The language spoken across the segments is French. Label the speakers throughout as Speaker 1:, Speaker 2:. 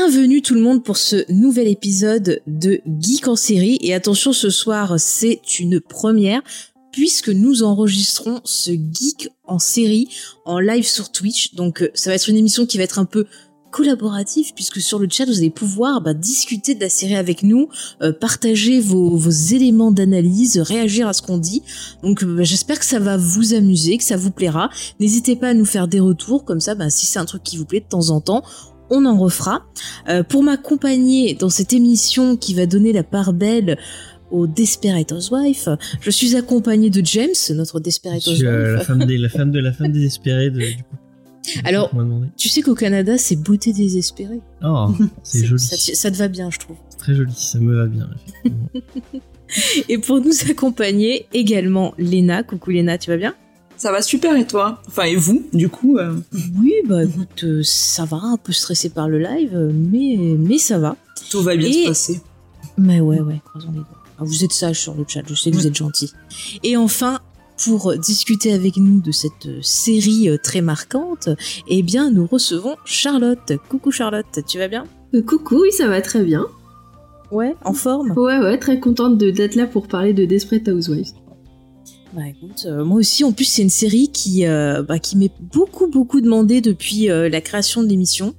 Speaker 1: Bienvenue tout le monde pour ce nouvel épisode de Geek en série. Et attention, ce soir, c'est une première puisque nous enregistrons ce Geek en série en live sur Twitch. Donc euh, ça va être une émission qui va être un peu collaborative puisque sur le chat vous allez pouvoir bah, discuter de la série avec nous, euh, partager vos, éléments d'analyse, réagir à ce qu'on dit. Donc euh, j'espère que ça va vous amuser, que ça vous plaira. N'hésitez pas à nous faire des retours comme ça, bah, si c'est un truc qui vous plaît de temps en temps, on en refera. Euh, pour m'accompagner dans cette émission qui va donner la part belle au Desperate Housewife, je suis accompagnée de James, notre Desperate
Speaker 2: suis euh, la
Speaker 1: Housewife.
Speaker 2: femme des, la femme de la femme désespérée de, du coup.
Speaker 1: Alors-. Tu sais qu'au Canada, c'est beauté désespérée.
Speaker 2: Oh, c'est joli.
Speaker 1: Ça, te- ça te va bien, je trouve.
Speaker 2: Très joli, ça me va bien. effectivement.
Speaker 1: Et pour nous accompagner également Léna. Coucou Léna, tu vas bien?
Speaker 3: Ça va super et toi? Enfin et vous, du coup euh,
Speaker 1: Oui, bah écoute, euh, ça va, un peu stressé par le live, euh, mais, mais ça va.
Speaker 3: Tout va bien
Speaker 1: Et-
Speaker 3: se passer.
Speaker 1: Mais ouais, ouais, croisons les doigts. Ah, Vous êtes sage sur le chat, je sais que vous êtes gentil. Et enfin, pour discuter avec nous de cette série très marquante, eh bien, nous recevons Charlotte. Coucou Charlotte, tu vas bien?
Speaker 4: Euh, coucou, oui, ça va très bien.
Speaker 1: Ouais, en forme?
Speaker 4: Ouais, ouais, très contente de- d'être là pour parler de Desperate Housewives.
Speaker 1: Bah écoute, euh, moi aussi, en plus, c'est une série qui, euh, bah, qui m'est beaucoup, beaucoup demandée depuis euh, la création de l'émission.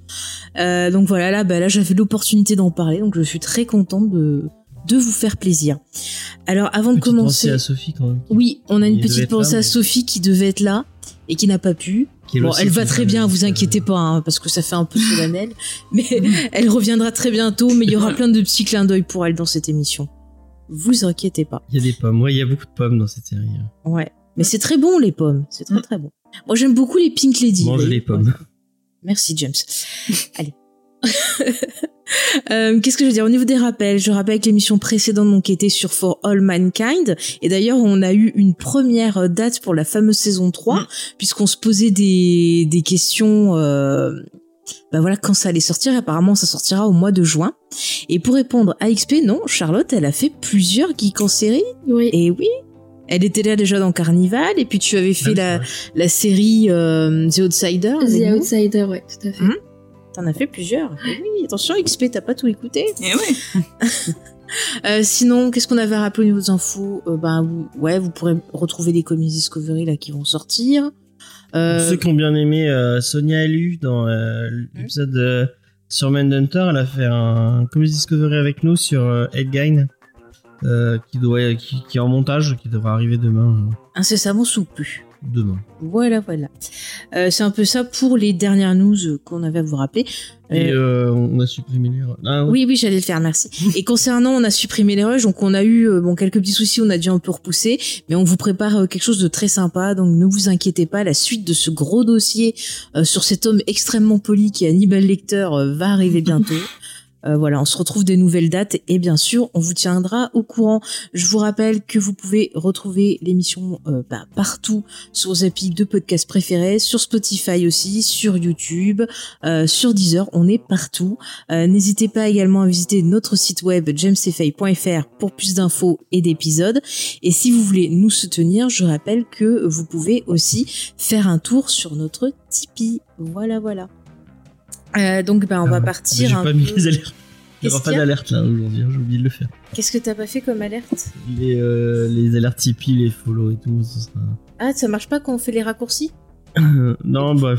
Speaker 1: Euh, donc voilà, là, bah, là j'avais l'opportunité d'en parler, donc je suis très contente de, de vous faire plaisir. Alors, avant de
Speaker 2: Petite
Speaker 1: commencer...
Speaker 2: pensée à Sophie quand même.
Speaker 1: Oui, on a une petite
Speaker 2: là,
Speaker 1: pensée à Sophie qui devait être là et qui n'a pas pu. Bon, elle va très bien, vous
Speaker 2: désespérée.
Speaker 1: inquiétez pas, hein, parce que ça fait un peu solennel. Mais elle reviendra très bientôt, mais il y aura plein de petits clins d'œil pour elle dans cette émission. Vous inquiétez pas.
Speaker 2: Il y a des pommes. Ouais, il y a beaucoup de pommes dans cette série.
Speaker 1: Ouais. Mais c'est très bon, les pommes. C'est très très bon. Moi, j'aime beaucoup les Pink Lady.
Speaker 2: Mange les pommes.
Speaker 1: Ouais. Merci, James. Allez. Euh, Qu'est-ce que je veux dire? Au niveau des rappels Je rappelle que l'émission précédente donc était sur For All Mankind et d'ailleurs on a eu une première date pour la fameuse saison 3
Speaker 3: Mm.
Speaker 1: puisqu'on se posait des, des questions euh, bah voilà quand ça allait sortir apparemment ça sortira au mois de juin et pour répondre à XP non Charlotte elle a fait plusieurs geeks en série
Speaker 4: Oui.
Speaker 1: et oui elle était là déjà dans Carnival et puis tu avais fait
Speaker 2: Ouais,
Speaker 1: la, série euh, The Outsider
Speaker 4: The. Outsider, ouais, tout à fait.
Speaker 1: Mhm. T'en as fait plusieurs. Et oui, attention, XP, t'as pas tout écouté.
Speaker 3: Et ouais.
Speaker 1: Euh, sinon, qu'est-ce qu'on avait rappelé au niveau des infos? Euh, Ben, vous, ouais, vous pourrez retrouver des comics Discovery là qui vont sortir. Euh,
Speaker 2: Pour ceux qui ont bien aimé euh, Sonia Elu dans euh, l'épisode euh, sur Mindhunter, elle a fait un Comics Discovery avec nous sur euh, Headgain, euh, qui, doit, qui, qui est en montage, qui devrait arriver demain.
Speaker 1: incessamment sous.
Speaker 2: Demain.
Speaker 1: Voilà, voilà. Euh, c'est un peu ça pour les dernières news qu'on avait à vous rappeler.
Speaker 2: Et
Speaker 1: Euh,
Speaker 2: euh, on a supprimé les. Ah,
Speaker 1: Oui, oui, j'allais le faire, merci. Et concernant, on a supprimé les rushs, donc on a eu bon quelques petits soucis, on a dû un peu repousser, mais on vous prépare quelque chose de très sympa, donc ne vous inquiétez pas, la suite de ce gros dossier euh, sur cet homme extrêmement poli qui est Hannibal Lecter euh, va arriver bientôt. Euh, voilà, on se retrouve des nouvelles dates et bien sûr, on vous tiendra au courant. Je vous rappelle que vous pouvez retrouver l'émission euh, bah, partout sur vos de podcast préférés, sur Spotify aussi, sur YouTube, euh, sur Deezer, on est partout. Euh, N'hésitez pas également à visiter notre site web jamesfay.fr pour plus d'infos et d'épisodes. Et si vous voulez nous soutenir, je rappelle que vous pouvez aussi faire un tour sur notre Tipeee. Voilà, voilà. Euh, donc, ben, on
Speaker 2: Ah
Speaker 1: va
Speaker 2: bon.
Speaker 1: partir
Speaker 2: J'ai pas
Speaker 1: peu-
Speaker 2: mis les alertes. Il n'y
Speaker 1: Qu'est-ce
Speaker 2: aura pas d'alerte là aujourd'hui, hein, j'ai oublié de le faire.
Speaker 1: Qu'est-ce que t'as pas fait comme alerte
Speaker 2: Les, euh, les alertes Tipeee, les follow et tout, sera.
Speaker 1: Ah, ça marche pas quand on fait les raccourcis
Speaker 2: non, bah,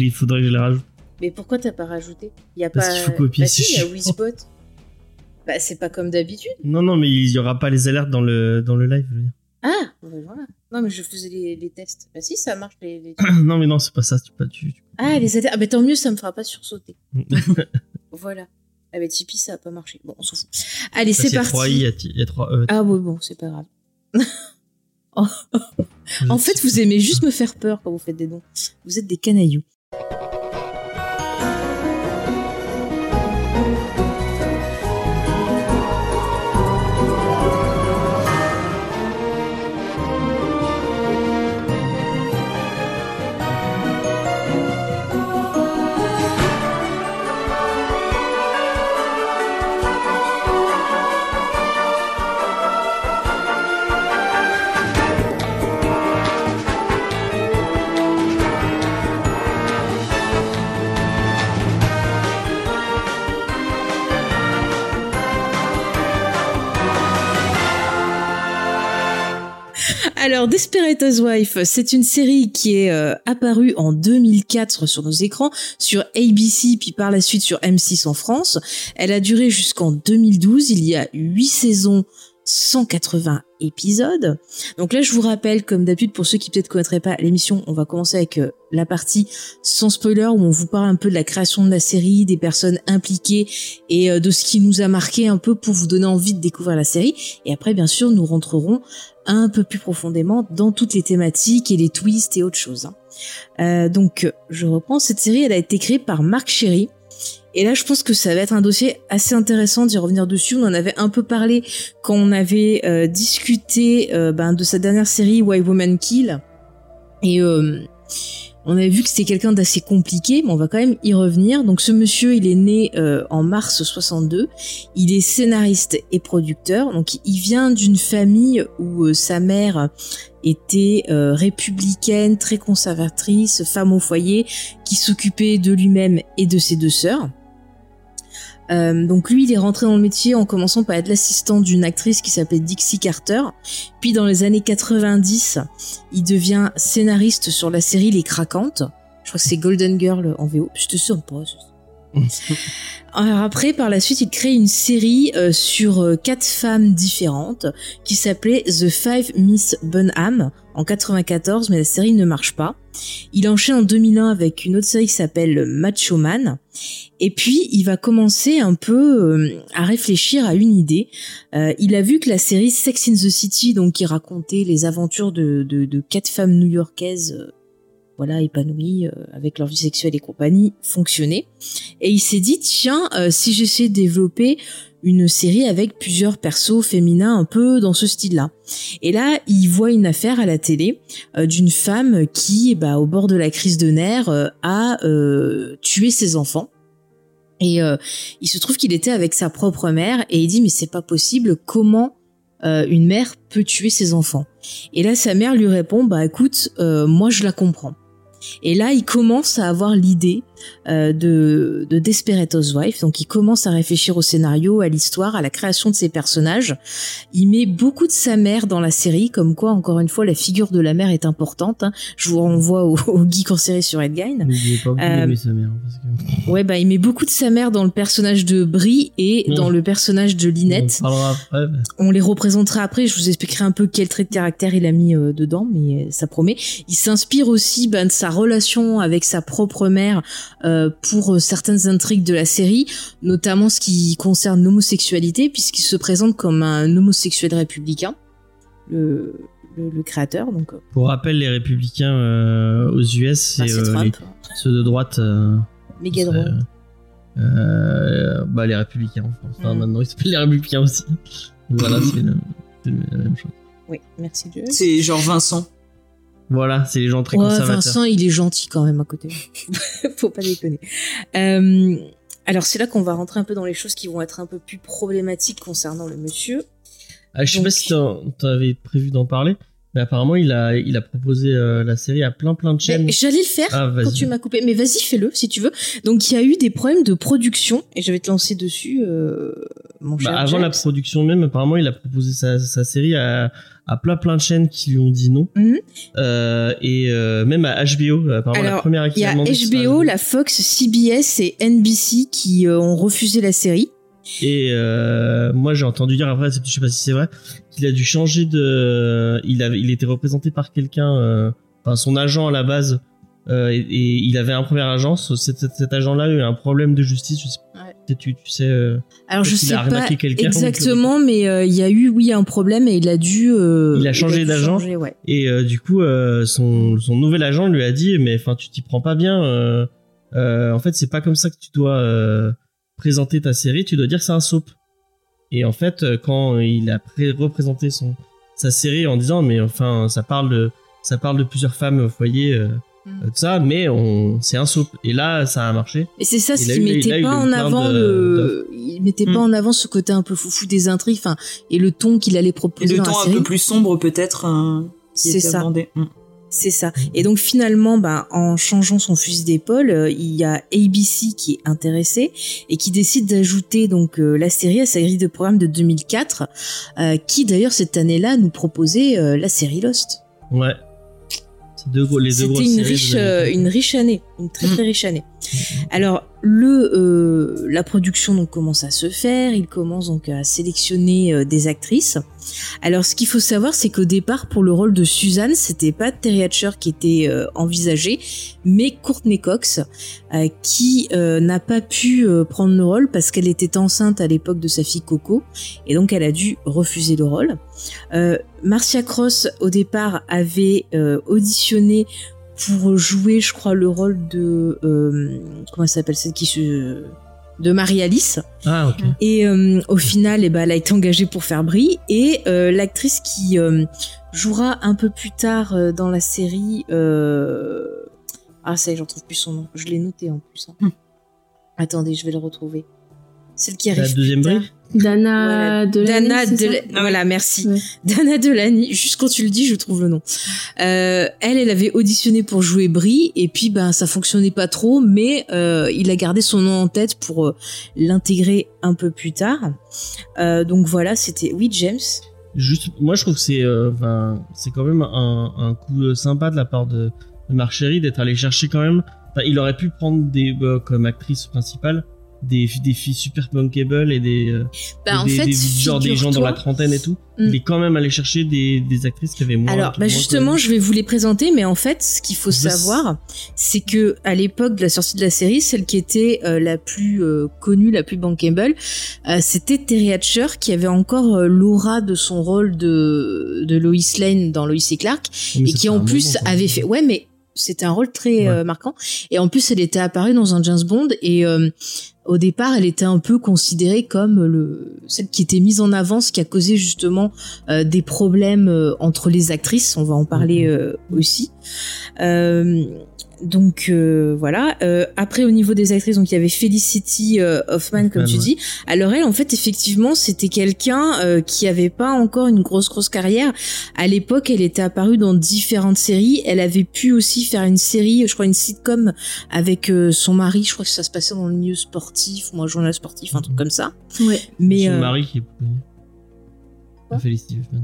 Speaker 2: les- faudrait que je les rajoute.
Speaker 1: Mais pourquoi t'as pas rajouté Il y a
Speaker 2: Parce
Speaker 1: pas.
Speaker 2: qu'il faut copier,
Speaker 1: Bah si, il y a. Wizbot. Bah c'est pas comme d'habitude.
Speaker 2: Non, non, mais il y aura pas les alertes dans le, dans le live, je veux dire.
Speaker 1: Ah, voilà. Non mais je faisais les, les tests. Bah si, ça marche les. les-
Speaker 2: non, mais non, c'est pas ça, tu pas tu. tu-
Speaker 1: Ah les alertes. Ah bah tant mieux, ça me fera pas sursauter. Voilà. Ah bah Tipeee, ça a pas marché. Bon, on s'en fout. Allez, c'est parti.
Speaker 2: i, il y a ti- il y a E.
Speaker 1: Ah ouais, bon, c'est pas grave. En fait, vous aimez juste me faire peur quand vous faites des dons. Vous êtes des canailloux. Alors, Desperate Housewife, c'est une série qui est euh, apparue en 2004 sur nos écrans, sur ABC, puis par la suite sur M6 en France. Elle a duré jusqu'en 2012. Il y a huit saisons 180 épisodes. Donc là, je vous rappelle, comme d'habitude, pour ceux qui peut-être connaîtraient pas l'émission, on va commencer avec euh, la partie sans spoiler où on vous parle un peu de la création de la série, des personnes impliquées et euh, de ce qui nous a marqué un peu pour vous donner envie de découvrir la série. Et après, bien sûr, nous rentrerons un peu plus profondément dans toutes les thématiques et les twists et autres choses. hein. Euh, donc, je reprends. Cette série, elle a été créée par Marc Sherry. Et là, je pense que ça va être un dossier assez intéressant d'y revenir dessus. On en avait un peu parlé quand on avait euh, discuté euh, ben, de sa dernière série Why Woman Kill. Et euh, on avait vu que c'était quelqu'un d'assez compliqué, mais on va quand même y revenir. Donc ce monsieur, il est né euh, en mars 62. Il est scénariste et producteur. Donc il vient d'une famille où euh, sa mère était euh, républicaine, très conservatrice, femme au foyer, qui s'occupait de lui-même et de ses deux sœurs. Euh, donc lui, il est rentré dans le métier en commençant par être l'assistant d'une actrice qui s'appelait Dixie Carter. Puis dans les années 90, il devient scénariste sur la série Les Craquantes. Je crois que c'est Golden Girl en VO. Je te sens pas. Alors après, par la suite, il crée une série euh, sur euh, quatre femmes différentes qui s'appelait The Five Miss Bunham en 94, mais la série ne marche pas. Il enchaîne en 2001 avec une autre série qui s'appelle Macho Man. Et puis, il va commencer un peu euh, à réfléchir à une idée. Euh, il a vu que la série Sex in the City, donc qui racontait les aventures de, quatre femmes new-yorkaises, euh, voilà, épanouies avec leur vie sexuelle et compagnie, fonctionnait. Et il s'est dit, tiens, si j'essaie de développer une série avec plusieurs persos féminins un peu dans ce style-là. Et là, il voit une affaire à la télé euh, d'une femme qui, bah, au bord de la crise de nerfs, euh, a euh, tué ses enfants. Et euh, il se trouve qu'il était avec sa propre mère et il dit mais c'est pas possible, comment une mère peut tuer ses enfants? Et là, sa mère lui répond bah écoute, moi je la comprends. Et là, il commence à avoir l'idée euh, de, de Desperate Housewife. Donc, il commence à réfléchir au scénario, à l'histoire, à la création de ses personnages. Il met beaucoup de sa mère dans la série, comme quoi, encore une fois, la figure de la mère est importante. hein. Je vous renvoie au, au geek en série sur Edgain. Euh,
Speaker 2: sa mère. Parce que...
Speaker 1: Ouais, bah, il met beaucoup de sa mère dans le personnage de Brie et dans le personnage de Lynette.
Speaker 2: On parlera après. mais-
Speaker 1: On les représentera après. Je vous expliquerai un peu quel trait de caractère il a mis euh, dedans, mais ça promet. Il s'inspire aussi ben, de sa relation avec sa propre mère euh, pour euh, certaines intrigues de la série, notamment ce qui concerne l'homosexualité, puisqu'il se présente comme un homosexuel républicain, le, le, le créateur. Donc, euh,
Speaker 2: Pour rappel, les républicains euh, aux US, c'est
Speaker 1: bah, c'est
Speaker 2: euh,
Speaker 1: Trump,
Speaker 2: les- ceux de droite. euh,
Speaker 1: méga
Speaker 2: euh, bah, les républicains en France. Enfin,
Speaker 1: Mm.
Speaker 2: maintenant, ils s'appellent les républicains aussi. Voilà, c'est le- c'est la même chose.
Speaker 1: Oui, merci Dieu.
Speaker 3: C'est genre Vincent.
Speaker 2: Voilà, c'est les gens très
Speaker 1: Ouais,
Speaker 2: conservateurs.
Speaker 1: Vincent, il est gentil quand même à côté. Faut pas déconner. Euh, alors c'est là qu'on va rentrer un peu dans les choses qui vont être un peu plus problématiques concernant le monsieur.
Speaker 2: Ah, je sais
Speaker 1: Donc-
Speaker 2: pas si t'avais prévu d'en parler, mais apparemment, il a, il a proposé euh, la série à plein plein de chaînes.
Speaker 1: J'allais le faire
Speaker 2: Ah,
Speaker 1: quand tu m'as coupé, mais vas-y fais-le si tu veux. Donc il y a eu des problèmes de production et je vais te lancer dessus, euh, mon cher.
Speaker 2: Bah, avant
Speaker 1: James.
Speaker 2: la production même, apparemment, il a proposé sa, sa série à, à plein plein de chaînes qui lui ont dit non.
Speaker 1: Mhm.
Speaker 2: Euh, et euh, même à HBO, apparemment, la
Speaker 1: Alors,
Speaker 2: première
Speaker 1: Il y
Speaker 2: a
Speaker 1: HBO, la Fox, CBS et NBC qui euh, ont refusé la série.
Speaker 2: Et euh, moi, j'ai entendu dire après, je sais pas si c'est vrai, qu'il a dû changer de. Il avait, il était représenté par quelqu'un, euh, enfin son agent à la base, euh, et, et il avait un premier agent. ce- Cet, cet- agent-là a eu un problème de justice. Je sais,
Speaker 1: Ouais.
Speaker 2: tu, tu sais. euh,
Speaker 1: Alors je sais
Speaker 2: a
Speaker 1: pas
Speaker 2: quelqu'un,
Speaker 1: exactement, mais euh, il y a eu oui un problème et il a dû. euh,
Speaker 2: Il a changé d'agent.
Speaker 1: ouais.
Speaker 2: Et euh, du coup, euh, son, son nouvel agent lui a dit, mais enfin, tu t'y prends pas bien. euh, euh, en fait, c'est pas comme ça que tu dois euh, présenter ta série. Tu dois dire que c'est un soap. Et en fait, euh, quand il a pré- représenté son sa série en disant, mais enfin, ça parle de ça parle de plusieurs femmes au foyer, euh, ça, mais on c'est un soap. Et là, ça a marché.
Speaker 1: Et c'est ça, ce qui mettait pas en avant
Speaker 2: de-
Speaker 1: le, il mettait pas
Speaker 3: Mm.
Speaker 1: en avant ce côté un peu foufou des intrigues, enfin, et le ton qu'il allait
Speaker 3: Et
Speaker 1: proposer
Speaker 3: le
Speaker 1: dans
Speaker 3: ton un peu plus sombre peut-être. euh, qui
Speaker 1: C'est ça. C'est ça. Et donc finalement, bah, en changeant son fusil d'épaule, euh, il y a ABC qui est intéressé et qui décide d'ajouter donc euh, la série à sa grille de programme de 2004, euh, qui d'ailleurs cette année-là nous proposait euh, la série Lost.
Speaker 2: Ouais. Deux les deux
Speaker 1: C'était une riche, euh,
Speaker 2: 2004.
Speaker 1: une riche année, une très
Speaker 3: Mm.
Speaker 1: très riche année. Alors le, euh, la production donc commence à se faire, il commence donc à sélectionner euh, des actrices. Alors ce qu'il faut savoir, c'est qu'au départ pour le rôle de Suzanne, c'était pas Terry Hatcher qui était euh, envisagé, mais Courtney Cox, euh, qui euh, n'a pas pu prendre le rôle parce qu'elle était enceinte à l'époque de sa fille Coco, et donc elle a dû refuser le rôle. Marcia Cross au départ avait auditionné pour jouer, je crois, le rôle de comment elle s'appelle celle qui se de Marie-Alice.
Speaker 2: Ah, ok.
Speaker 1: Et euh, au final, eh ben, elle a été engagée pour faire Brie. Et euh, l'actrice qui euh, jouera un peu plus tard euh, dans la série... euh, Ah, ça y est, j'en trouve plus son nom. Je l'ai noté en plus. hein.
Speaker 3: Hmm.
Speaker 1: Attendez, je vais le retrouver. Celle qui
Speaker 2: La
Speaker 1: arrive
Speaker 2: deuxième
Speaker 1: plus tard.
Speaker 2: Brie
Speaker 1: Voilà.
Speaker 4: Dana Delany,
Speaker 1: Dana
Speaker 4: c'est ça
Speaker 1: Dela-
Speaker 3: Ah oui.
Speaker 1: Voilà, merci.
Speaker 4: Ouais.
Speaker 1: Dana Delany. Juste quand tu le dis, je trouve le nom. Euh, elle, elle avait auditionné pour jouer Brie et puis ben ça fonctionnait pas trop, mais euh, il a gardé son nom en tête pour euh, l'intégrer un peu plus tard. Euh, donc voilà, c'était oui James.
Speaker 2: Juste, moi je trouve que c'est, euh, enfin, c'est quand même un, un coup sympa de la part de, de Marc Chéry d'être allé chercher quand même. Enfin, il aurait pu prendre des euh, comme actrice principale des, des filles super bankable et des, euh,
Speaker 1: Bah
Speaker 2: et
Speaker 1: en
Speaker 2: des,
Speaker 1: fait,
Speaker 2: des- genre des gens dans la trentaine et tout.
Speaker 1: Mm.
Speaker 2: Il est quand même allé chercher des, des actrices qui avaient moins.
Speaker 1: Alors, bah justement, je vais vous les présenter, mais en fait, ce qu'il faut savoir, c'est que à l'époque de la sortie de la série, celle qui était euh, la plus euh, connue, la plus bankable, euh, c'était Terry Hatcher, qui avait encore euh, l'aura de son rôle de de Lois Lane dans Lois et Clark,
Speaker 2: Mais
Speaker 1: et qui en plus
Speaker 2: moment,
Speaker 1: avait fait, ouais, mais c'était un rôle très
Speaker 2: Ouais.
Speaker 1: euh, marquant, et en plus, elle était apparue dans un James Bond, et euh, au départ, elle était un peu considérée comme le celle qui était mise en avant, ce qui a causé justement euh, des problèmes euh, entre les actrices. On va en parler
Speaker 2: Mhm.
Speaker 1: euh, aussi. Donc euh, voilà. Euh, après au niveau des actrices, donc il y avait Felicity euh, Hoffman, comme
Speaker 2: Hoffman,
Speaker 1: tu
Speaker 2: ouais.
Speaker 1: dis. Alors elle, en fait, effectivement, c'était quelqu'un euh, qui avait pas encore une grosse grosse carrière. À l'époque, elle était apparue dans différentes séries. Elle avait pu aussi faire une série, je crois une sitcom avec euh, son mari. Je crois que ça se passait dans le milieu sportif, ou un journal sportif, un truc comme ça.
Speaker 4: Ouais.
Speaker 1: Mais
Speaker 2: son
Speaker 1: euh,
Speaker 2: mari qui est plus connu. Felicity Huffman.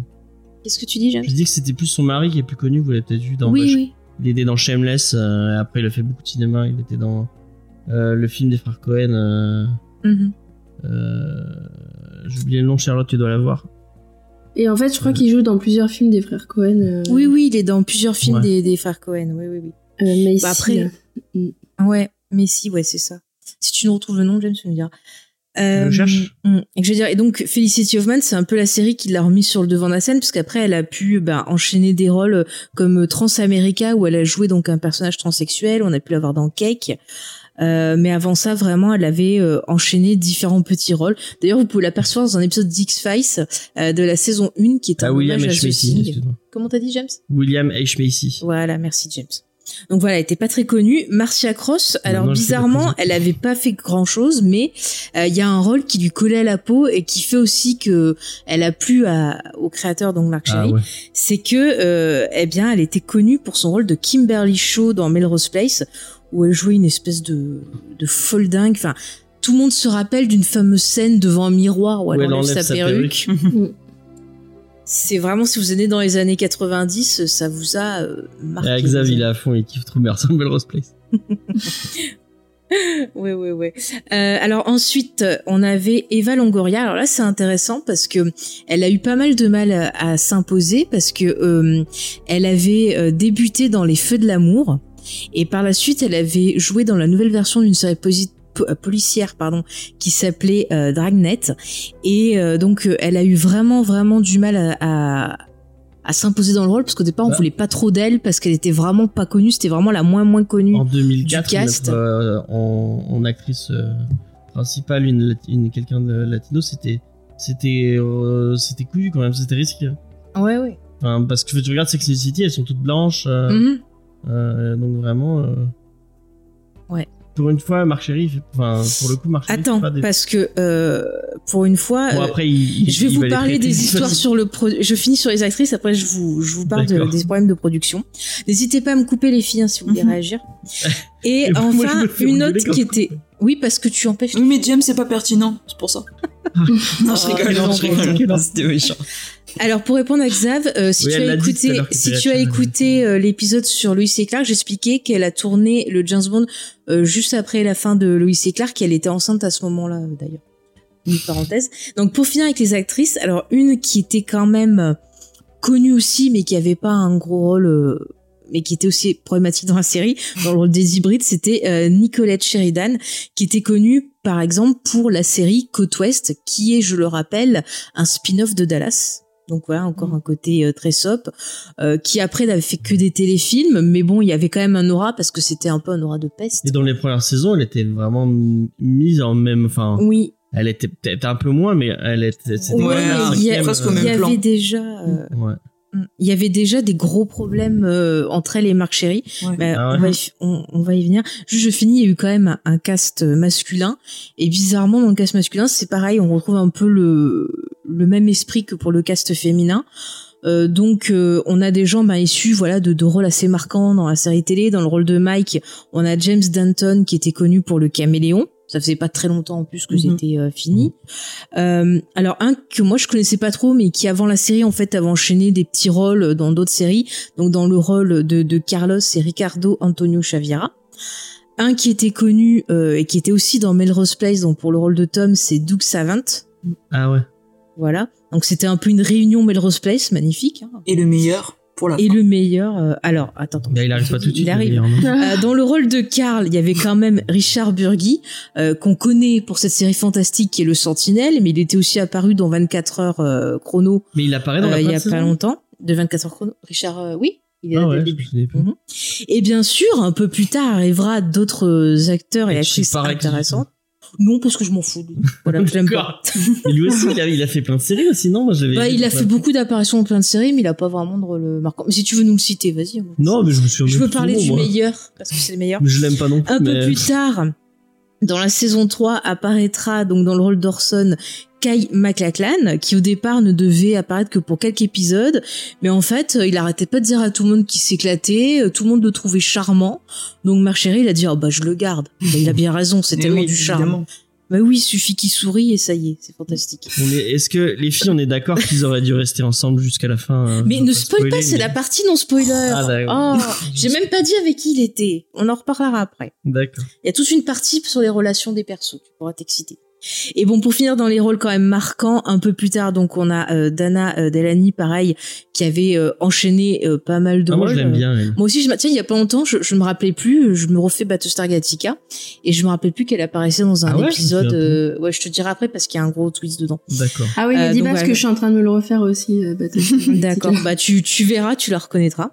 Speaker 1: qu'est-ce que tu dis, James?
Speaker 2: Je dis que c'était plus son mari qui est plus connu. Vous l'avez peut-être vu dans.
Speaker 1: Oui,
Speaker 2: Bush.
Speaker 1: oui.
Speaker 2: Il était dans Shameless. euh, après, il a fait beaucoup de cinéma. Il était dans euh, le film des frères Cohen. Euh, J'ai oublié le nom. Charlotte, tu dois l'avoir.
Speaker 4: Et en fait, je crois qu'il joue dans plusieurs films des frères Cohen. euh,
Speaker 1: Oui, oui, il est dans plusieurs films
Speaker 2: Ouais.
Speaker 1: des, des frères Cohen. Oui, oui, oui.
Speaker 4: euh, Macy,
Speaker 1: Bah, après-
Speaker 4: là.
Speaker 1: Ouais, mais si, ouais, c'est ça. Si tu nous retrouves le nom, James, tu me diras. Euh,
Speaker 2: cherche.
Speaker 1: hum, et que je veux dire, et donc Felicity Hoffman, c'est un peu la série qui l'a remis sur le devant de la scène, parce qu'après, elle a pu bah, enchaîner des rôles comme Transamerica, où elle a joué donc un personnage transsexuel. On a pu l'avoir dans Cake. Euh, mais avant ça, vraiment, elle avait euh, enchaîné différents petits rôles. D'ailleurs, vous pouvez l'apercevoir dans un épisode d'X-Files euh, de la saison 1, qui est un
Speaker 2: Ah, William
Speaker 1: hommage à
Speaker 2: H.
Speaker 1: The
Speaker 2: Macy.
Speaker 1: Comment t'as dit, James?
Speaker 2: William H. Macy.
Speaker 1: Voilà, merci James. Donc voilà, elle était pas très connue. Marcia Cross, alors
Speaker 2: non,
Speaker 1: bizarrement, elle avait pas fait grand chose, mais euh, il y a un rôle qui lui collait à la peau et qui fait aussi que elle a plu à, au créateur donc Mark
Speaker 2: Ah
Speaker 1: Cherry.
Speaker 2: ouais.
Speaker 1: C'est que, euh, eh bien, elle était connue pour son rôle de Kimberly Shaw dans Melrose Place, où elle jouait une espèce de de folle dingue. Enfin, tout le monde se rappelle d'une fameuse scène devant un miroir où elle
Speaker 2: Où elle
Speaker 1: enlève
Speaker 2: enlève
Speaker 1: sa,
Speaker 2: sa
Speaker 1: perruque.
Speaker 4: perruque.
Speaker 1: C'est vraiment si vous êtes né dans les années 90, ça vous a euh, marqué.
Speaker 2: Et Xav, il est à fond, il kiffe trop Merson Melrose Place.
Speaker 1: Oui, oui, oui. Euh, alors ensuite, on avait Eva Longoria. Alors là, c'est intéressant parce que elle a eu pas mal de mal à, à s'imposer parce que euh, elle avait euh, débuté dans Les Feux de l'amour et par la suite, elle avait joué dans la nouvelle version d'une série posi- po- euh, policière, pardon, qui s'appelait euh, Dragnet. Et euh, donc, euh, elle a eu vraiment, vraiment du mal à, à à s'imposer dans le rôle parce qu'au départ on
Speaker 2: Bah.
Speaker 1: voulait pas trop d'elle parce qu'elle était vraiment pas connue c'était vraiment la moins moins connue
Speaker 2: En 2004,
Speaker 1: Du cast.
Speaker 2: euh, en, en actrice euh, principale, une, une quelqu'un de latino, c'était c'était euh, c'était couillu quand même, c'était risqué.
Speaker 1: ouais ouais
Speaker 2: Enfin, parce que tu regardes Sex City, elles sont toutes blanches, euh,
Speaker 1: Mhm.
Speaker 2: euh, donc vraiment. euh,
Speaker 1: Ouais.
Speaker 2: Pour une fois, Marc Chéry, fait- enfin pour le coup, Marc Chéry fait
Speaker 1: Attends,
Speaker 2: pas des-
Speaker 1: parce que euh, pour une fois.
Speaker 2: Bon,
Speaker 1: euh,
Speaker 2: après, il,
Speaker 1: je vais
Speaker 2: il
Speaker 1: vous parler des
Speaker 2: de
Speaker 1: histoires sur le pro... Je finis sur les actrices, après je vous, je vous parle de- des problèmes de production. N'hésitez pas à me couper les filles hein, si vous voulez
Speaker 3: Mhm.
Speaker 1: réagir. Et enfin, une
Speaker 2: quand
Speaker 1: qui était... Oui, parce que tu empêches...
Speaker 3: Oui, mais James, c'est pas pertinent, c'est pour ça. non, je rigole,
Speaker 1: non,
Speaker 3: non, je rigole. C'était méchant.
Speaker 1: Alors pour répondre à Xav, euh, si
Speaker 2: Oui,
Speaker 1: tu as écouté, si tu as euh, l'épisode sur Lois et Clark, j'expliquais qu'elle a tourné le James Bond euh, juste après la fin de Lois et Clark, qu'elle était enceinte à ce moment-là euh, d'ailleurs. Une parenthèse. Donc pour finir avec les actrices, alors une qui était quand même connue aussi, mais qui avait pas un gros rôle, euh, mais qui était aussi problématique dans la série, dans le rôle des hybrides, c'était euh, Nicolette Sheridan, qui était connue par exemple pour la série Côte Ouest, qui est, je le rappelle, un spin-off de Dallas. Donc voilà, encore un côté euh, très sop, euh, qui après n'avait fait que des téléfilms, mais bon, il y avait quand même un aura parce que c'était un peu un aura de peste.
Speaker 2: Et dans les premières saisons, elle était vraiment mise en même. Enfin,
Speaker 1: Oui,
Speaker 2: elle était peut-être un peu moins, mais elle était. c'était
Speaker 1: Ouais, il y, a-
Speaker 2: cinquième,
Speaker 3: presque au
Speaker 2: euh,
Speaker 1: y
Speaker 3: plan.
Speaker 1: avait déjà, euh,
Speaker 2: Ouais.
Speaker 1: il y avait déjà des gros problèmes euh, entre elle et Marc Chéry.
Speaker 3: Ouais.
Speaker 1: Mais
Speaker 2: Ah
Speaker 1: on,
Speaker 2: ouais.
Speaker 1: va y, on, on va y venir. Juste, je finis. Il y a eu quand même un, un cast masculin, et bizarrement, dans le cast masculin, c'est pareil. On retrouve un peu le le même esprit que pour le cast féminin. Euh, donc euh, on a des gens ben, issus voilà de, de rôles assez marquants dans la série télé. Dans le rôle de Mike, on a James Danton qui était connu pour le caméléon. Ça faisait pas très longtemps en plus que
Speaker 3: Mhm.
Speaker 1: c'était euh, fini. Alors un que moi je connaissais pas trop, mais qui avant la série en fait avait enchaîné des petits rôles dans d'autres séries. Donc dans le rôle de, de Carlos, c'est Ricardo Antonio Chaviera. Un qui était connu et qui était aussi dans Melrose Place, donc pour le rôle de Tom, c'est Doug Savant.
Speaker 2: Ah ouais.
Speaker 1: Voilà. Donc c'était un peu une réunion Melrose Place, magnifique. hein.
Speaker 3: Et le meilleur pour la
Speaker 1: Et
Speaker 3: fin.
Speaker 1: le meilleur, euh, alors attends, attends.
Speaker 2: Bah, il arrive pas tout de suite.
Speaker 1: Il arrive.
Speaker 2: meilleur,
Speaker 1: Euh, dans le rôle de Karl, il y avait quand même Richard Burgi, euh, qu'on connaît pour cette série fantastique qui est Le Sentinelle, mais il était aussi apparu dans 24 heures euh, chrono
Speaker 2: Mais il apparaît dans
Speaker 1: euh,
Speaker 2: la
Speaker 1: il y a pas longtemps. De 24 heures chrono. Richard, euh, oui, il est là
Speaker 2: Ah ouais.
Speaker 1: Mhm. Et bien sûr, un peu plus tard arrivera d'autres euh, acteurs et,
Speaker 2: Et
Speaker 1: actrices intéressants. Non, parce que je m'en fous. de. Voilà, je l'aime pas.
Speaker 2: D'accord. Mais lui aussi, il a, il a fait plein de séries aussi, non? Moi,
Speaker 1: Bah, il a fait beaucoup d'apparitions dans plein de séries, mais il a pas vraiment de rôle marquant. Mais si tu veux nous le citer, vas-y. on-
Speaker 2: Non, mais je me suis
Speaker 1: Je veux parler du
Speaker 2: moi.
Speaker 1: meilleur, parce que c'est le meilleur.
Speaker 2: Je l'aime pas non plus.
Speaker 1: Un peu plus tard, dans la saison 3, apparaîtra donc dans le rôle d'Orson McLachlan, qui au départ ne devait apparaître que pour quelques épisodes, mais en fait, euh, il arrêtait pas de dire à tout le monde qu'il s'éclatait, euh, tout le monde le trouvait charmant, donc Marc Chéry, il a dit, oh bah je le garde. Bah, il a bien raison, c'est tellement
Speaker 3: oui,
Speaker 1: du charme.
Speaker 3: évidemment.
Speaker 1: Bah oui, il suffit qu'il sourie et ça y est, c'est fantastique.
Speaker 2: Est-ce que les filles, on est d'accord qu'ils auraient dû rester ensemble jusqu'à la fin euh,
Speaker 1: Mais ne
Speaker 2: pas
Speaker 1: spoil pas, c'est
Speaker 2: mais-
Speaker 1: la partie non spoiler.
Speaker 2: Ah, d'accord.
Speaker 1: oh, j'ai même pas dit avec qui il était. On en reparlera après.
Speaker 2: D'accord.
Speaker 1: Il y a toute une partie sur les relations des persos, tu pourras t'exciter. Et bon, pour finir dans les rôles quand même marquants, un peu plus tard, donc on a euh, Dana euh, Delany, pareil, qui avait euh, enchaîné euh, pas mal de
Speaker 2: Ah, moi,
Speaker 1: rôles.
Speaker 2: je l'aime bien. elle.
Speaker 1: Moi aussi, je, tiens, il y a pas longtemps, je, je me rappelais plus, je me refais Battlestar Galactica, et je me rappelais plus qu'elle apparaissait dans un
Speaker 2: Ah ouais,
Speaker 1: épisode. euh, ouais, je te dirai après parce qu'il y a un gros twist dedans.
Speaker 2: D'accord.
Speaker 4: Ah oui,
Speaker 1: Euh,
Speaker 4: il dit
Speaker 1: donc,
Speaker 4: parce que je suis en train de me le refaire aussi. euh, Battlestar.
Speaker 1: D'accord, bah tu, tu verras, tu la reconnaîtras.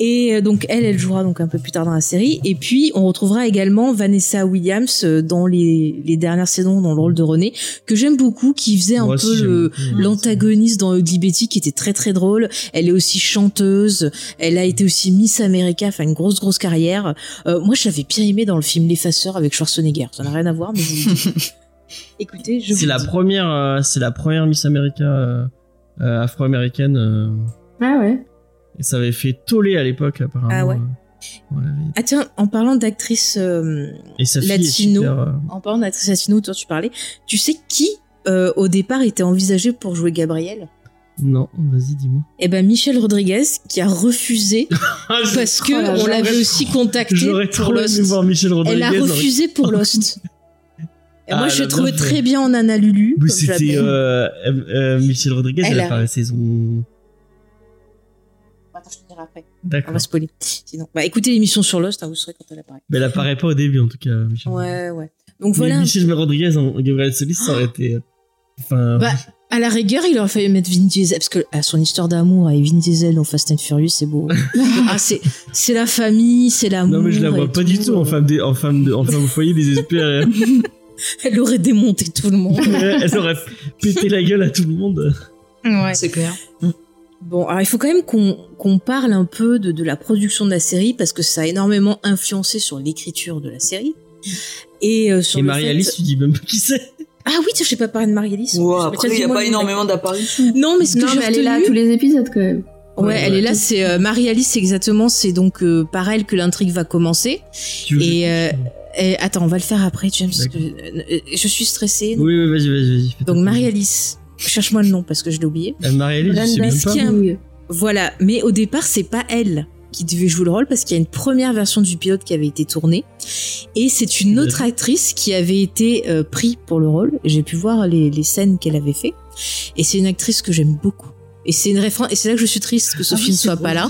Speaker 1: Et euh, donc elle, elle jouera donc un peu plus tard dans la série. Et puis on retrouvera également Vanessa Williams euh, dans les, les dernières saisons dans le rôle de René, que j'aime beaucoup, qui faisait un
Speaker 2: Moi
Speaker 1: peu l'antagoniste dans Ugly Betty, qui était très très drôle. Elle est aussi chanteuse. Elle a été aussi Miss America, enfin une grosse grosse carrière. Euh, moi, je l'avais bien aimé dans le film L'effaceur avec Schwarzenegger. Ça n'a rien à voir, mais vous. Écoutez, je
Speaker 2: C'est
Speaker 1: vous
Speaker 2: la
Speaker 1: dis.
Speaker 2: première, euh, c'est la première Miss America euh, euh, afro-américaine. euh,
Speaker 4: Ah ouais.
Speaker 2: Et ça avait fait toller à l'époque apparemment.
Speaker 1: Ah ouais.
Speaker 2: euh,
Speaker 1: Ah tiens, en parlant d'actrice. euh, Latino.
Speaker 2: super, euh,
Speaker 1: en parlant d'actrice latino dont tu parlais, tu sais qui euh, au départ était envisagé pour jouer Gabriel?
Speaker 2: Non, vas-y, dis-moi.
Speaker 1: Eh ben Michel Rodriguez qui a refusé parce que on l'avait aussi contacté pour Lost.
Speaker 2: voir Michel Rodriguez.
Speaker 1: Elle a refusé pour Lost. Et
Speaker 2: Ah,
Speaker 1: moi
Speaker 2: elle
Speaker 1: je l'ai trouvé très bien en Anna Lulu.
Speaker 2: C'était Michel Rodriguez,
Speaker 1: Elle
Speaker 2: elle,
Speaker 1: a-
Speaker 2: apparaît saison.
Speaker 1: Après. On
Speaker 2: D'accord.
Speaker 1: va spoiler. Sinon, bah écoutez l'émission sur Lost, hein, vous saurez quand elle apparaît.
Speaker 2: Mais elle apparaît pas au début en tout cas. Michel.
Speaker 1: Ouais, ouais. Donc
Speaker 2: Mais
Speaker 1: voilà.
Speaker 2: Michel Rodriguez en Gabriel Solis, ça aurait été. euh, Enfin.
Speaker 1: Bah, à la rigueur, il aurait fallu mettre Vin Diesel parce que à son histoire d'amour avec Vin Diesel dans Fast and Furious, c'est beau. ah, c'est c'est la famille, c'est l'amour.
Speaker 2: non mais je la vois pas du tout en femme, des, en femme, de, en femme au foyer désespérée.
Speaker 1: Elle aurait démonté tout le monde.
Speaker 2: elle aurait pété la gueule à tout le monde.
Speaker 1: ouais.
Speaker 3: C'est clair.
Speaker 1: Bon, alors il faut quand même qu'on qu'on parle un peu de, de la production de la série parce que ça a énormément influencé sur l'écriture de la série. Et euh, sur
Speaker 2: Et
Speaker 1: le
Speaker 2: Marie
Speaker 1: fait-
Speaker 2: Alice, tu dis même pas qui c'est.
Speaker 1: Ah oui, tiens, je sais pas parler de Marie-Alice.
Speaker 3: Ouais,
Speaker 1: Mais
Speaker 3: après, il y a pas énormément d'apparitions.
Speaker 1: Non, mais ce que
Speaker 4: Non,
Speaker 1: j'ai
Speaker 4: mais elle est là à tous les épisodes quand même.
Speaker 1: Ouais,
Speaker 2: Ouais,
Speaker 1: elle
Speaker 2: ouais.
Speaker 1: est là, c'est euh, Marie-Alice exactement, c'est donc euh, par elle que l'intrigue va commencer.
Speaker 2: Tu veux que
Speaker 1: Et,
Speaker 2: je-
Speaker 1: euh, Et attends, on va le faire après, James. parce que, euh, je suis stressée.
Speaker 2: Oui, oui, vas-y, vas-y, vas-y.
Speaker 1: Donc Marie-Alice, cherche-moi le nom parce que je l'ai oublié.
Speaker 2: Euh, je sais même pas.
Speaker 4: King.
Speaker 1: Voilà, mais au départ, c'est pas elle qui devait jouer le rôle parce qu'il y a une première version du pilote qui avait été tournée et c'est une autre actrice qui avait été euh, prise pour le rôle. J'ai pu voir les, les scènes qu'elle avait fait et c'est une actrice que j'aime beaucoup. Et c'est une référence et c'est là que je suis triste que
Speaker 2: Ah
Speaker 1: Sophie
Speaker 2: oui,
Speaker 1: ne soit pas là.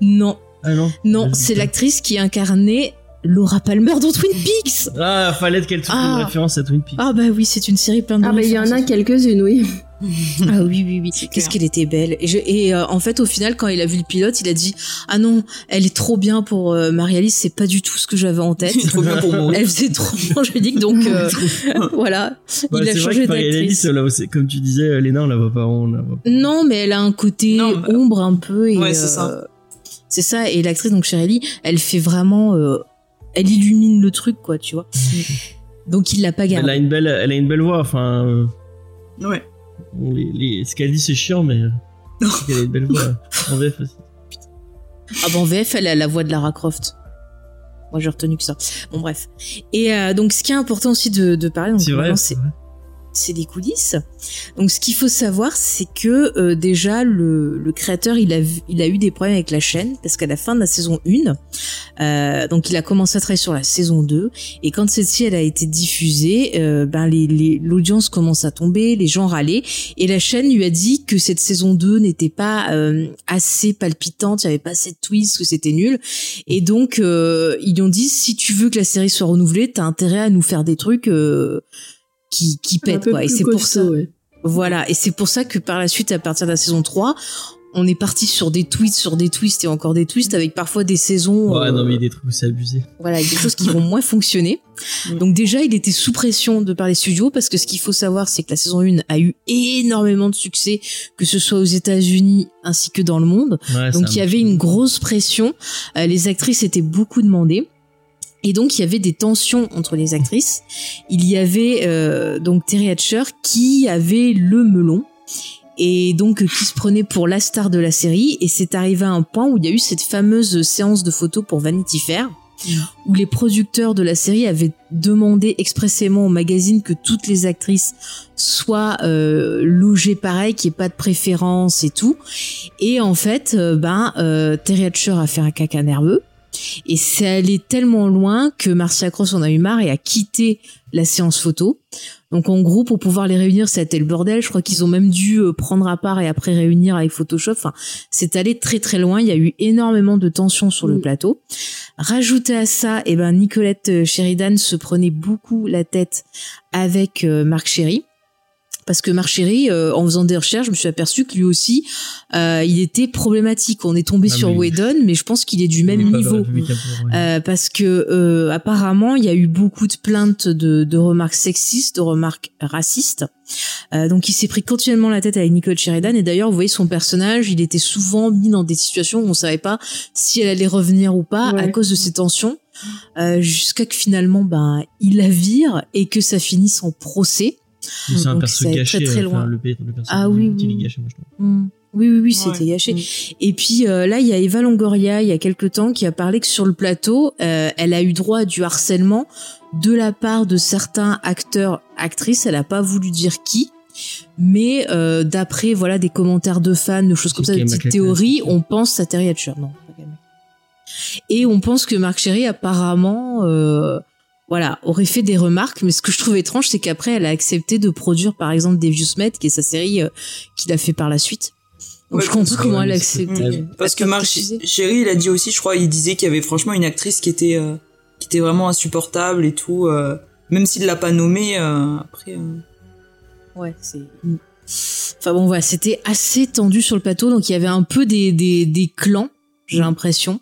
Speaker 1: Non,
Speaker 2: Ah non.
Speaker 1: non,
Speaker 2: Vas-y,
Speaker 1: c'est l'actrice qui incarnait Laura Palmer dans Twin Peaks.
Speaker 2: Ah, fallait qu'elle trouve
Speaker 1: Ah.
Speaker 2: une référence à Twin Peaks.
Speaker 1: Ah bah oui, c'est une série pleine de
Speaker 4: Ah bah il y en a quelques-unes, oui.
Speaker 1: Ah oui, oui, oui. Qu'est-ce qu'elle était belle. Et, je- et euh, en fait, au final, quand il a vu le pilote, il a dit Ah non, elle est trop bien pour euh, Marie-Alice, c'est pas du tout ce que j'avais en tête.
Speaker 3: Trop bien pour moi.
Speaker 1: Elle faisait trop angélique, donc euh, voilà.
Speaker 2: Bah,
Speaker 1: il a changé d'actrice.
Speaker 2: comme tu disais, euh, Léna, on la voit pas, on la voit pas.
Speaker 1: Non, mais elle a un côté
Speaker 3: Non,
Speaker 1: ombre un peu. Et,
Speaker 3: Ouais, c'est
Speaker 1: euh,
Speaker 3: ça.
Speaker 1: C'est ça. Et l'actrice, donc Shirley, elle fait vraiment. euh, elle illumine le truc, quoi, tu vois. Donc il l'a pas
Speaker 2: Elle a une belle, elle a une belle voix, enfin, euh,
Speaker 3: Ouais.
Speaker 2: Bon, les, les- ce qu'elle dit c'est chiant, mais qu'elle a une belle voix. En VF aussi.
Speaker 1: Ah bon, en VF, elle a la voix de Lara Croft. Moi, j'ai retenu que ça. Bon, bref. Et euh, donc, ce qui est important aussi de, de parler, donc
Speaker 2: C'est c'est
Speaker 1: des coulisses. Donc, ce qu'il faut savoir, c'est que euh, déjà le, le créateur, il a il a eu des problèmes avec la chaîne parce qu'à la fin de la saison 1, euh, donc il a commencé à travailler sur la saison 2 et quand celle-ci elle a été diffusée, euh, ben les les- l'audience commence à tomber, les gens râlaient et la chaîne lui a dit que cette saison 2 n'était pas euh, assez palpitante, il n'y avait pas assez de twists, que c'était nul et donc euh, ils lui ont dit si tu veux que la série soit renouvelée, t'as intérêt à nous faire des trucs euh, qui qui
Speaker 4: peu
Speaker 1: quoi et c'est pour ça
Speaker 4: ouais.
Speaker 1: voilà, et c'est pour ça que par la suite, à partir de la saison 3, on est parti sur des twists, sur des twists et encore des twists, avec parfois des saisons,
Speaker 2: Ouais,
Speaker 1: euh,
Speaker 2: non, mais il y a des trucs où c'est abusé.
Speaker 1: voilà, des choses qui vont moins fonctionner. Donc déjà, il était sous pression de par les studios, parce que ce qu'il faut savoir, c'est que la saison 1 a eu énormément de succès, que ce soit aux États-Unis ainsi que dans le monde.
Speaker 2: Ouais,
Speaker 1: Donc
Speaker 2: ça
Speaker 1: il y avait une grosse pression, euh, les actrices étaient beaucoup demandées. Et donc il y avait des tensions entre les actrices. Il y avait euh, donc Terry Hatcher qui avait le melon et donc euh, qui se prenait pour la star de la série. Et c'est arrivé à un point où il y a eu cette fameuse séance de photos pour Vanity Fair où les producteurs de la série avaient demandé expressément au magazine que toutes les actrices soient euh, logées pareil, qu'il n'y ait pas de préférence et tout. Et en fait, euh, ben, euh, Terry Hatcher a fait un caca nerveux. Et c'est allé tellement loin que Marcia Cross en a eu marre et a quitté la séance photo. Donc en gros, pour pouvoir les réunir, ça a été le bordel. Je crois qu'ils ont même dû euh, prendre à part et après réunir avec Photoshop. Enfin, c'est allé très très loin. Il y a eu énormément de tensions sur le plateau. Rajouté à ça, eh ben Nicolette euh, Sheridan se prenait beaucoup la tête avec euh, Marc Chéry. Parce que Marc Chéry, euh, en faisant des recherches, je me suis aperçu que lui aussi, euh, il était problématique. On est tombé
Speaker 2: Ah,
Speaker 1: sur Whedon, mais je pense qu'il est du même
Speaker 2: est
Speaker 1: niveau. Euh, parce que euh, apparemment il y a eu beaucoup de plaintes de, de remarques sexistes, de remarques racistes. Euh, donc il s'est pris continuellement la tête avec Nicole Sheridan et d'ailleurs vous voyez son personnage, il était souvent mis dans des situations où on savait pas si elle allait revenir ou pas à cause de ces tensions, euh, jusqu'à que finalement ben il la vire et que ça finisse en procès.
Speaker 2: C'est un perso gâché.
Speaker 1: très, très
Speaker 2: enfin,
Speaker 1: loin.
Speaker 2: le, pe- le perso
Speaker 1: Ah oui,
Speaker 2: il est
Speaker 1: oui.
Speaker 2: gâché, moi, je trouve.
Speaker 1: Oui, oui, oui,
Speaker 3: Ouais.
Speaker 1: c'était gâché.
Speaker 3: Mm.
Speaker 1: Et puis euh, là, il y a Eva Longoria, il y a quelque temps, qui a parlé que sur le plateau, euh, elle a eu droit à du harcèlement de la part de certains acteurs, actrices. Elle a pas voulu dire qui, mais euh, d'après voilà des commentaires de fans, de choses comme ça,
Speaker 2: C'est
Speaker 1: de
Speaker 2: Emma
Speaker 1: petites théories, on pense à Terry Hatcher. Non. Et on pense que Marc Chéry apparemment. Euh, voilà, aurait fait des remarques, mais ce que je trouve étrange, c'est qu'après, elle a accepté de produire, par exemple, Devious Met, qui est sa série euh, qu'il a fait par la suite. Donc
Speaker 3: Ouais,
Speaker 1: je comprends comment elle a accepté.
Speaker 3: Parce que Marc. Chéry, il a dit aussi, je crois, il disait qu'il y avait franchement une actrice qui était, euh, qui était vraiment insupportable et tout. euh, même s'il l'a pas nommée, euh, après. euh,
Speaker 1: Ouais, c'est. Enfin bon, voilà, c'était assez tendu sur le plateau, donc il y avait un peu des, des, des clans, j'ai l'impression.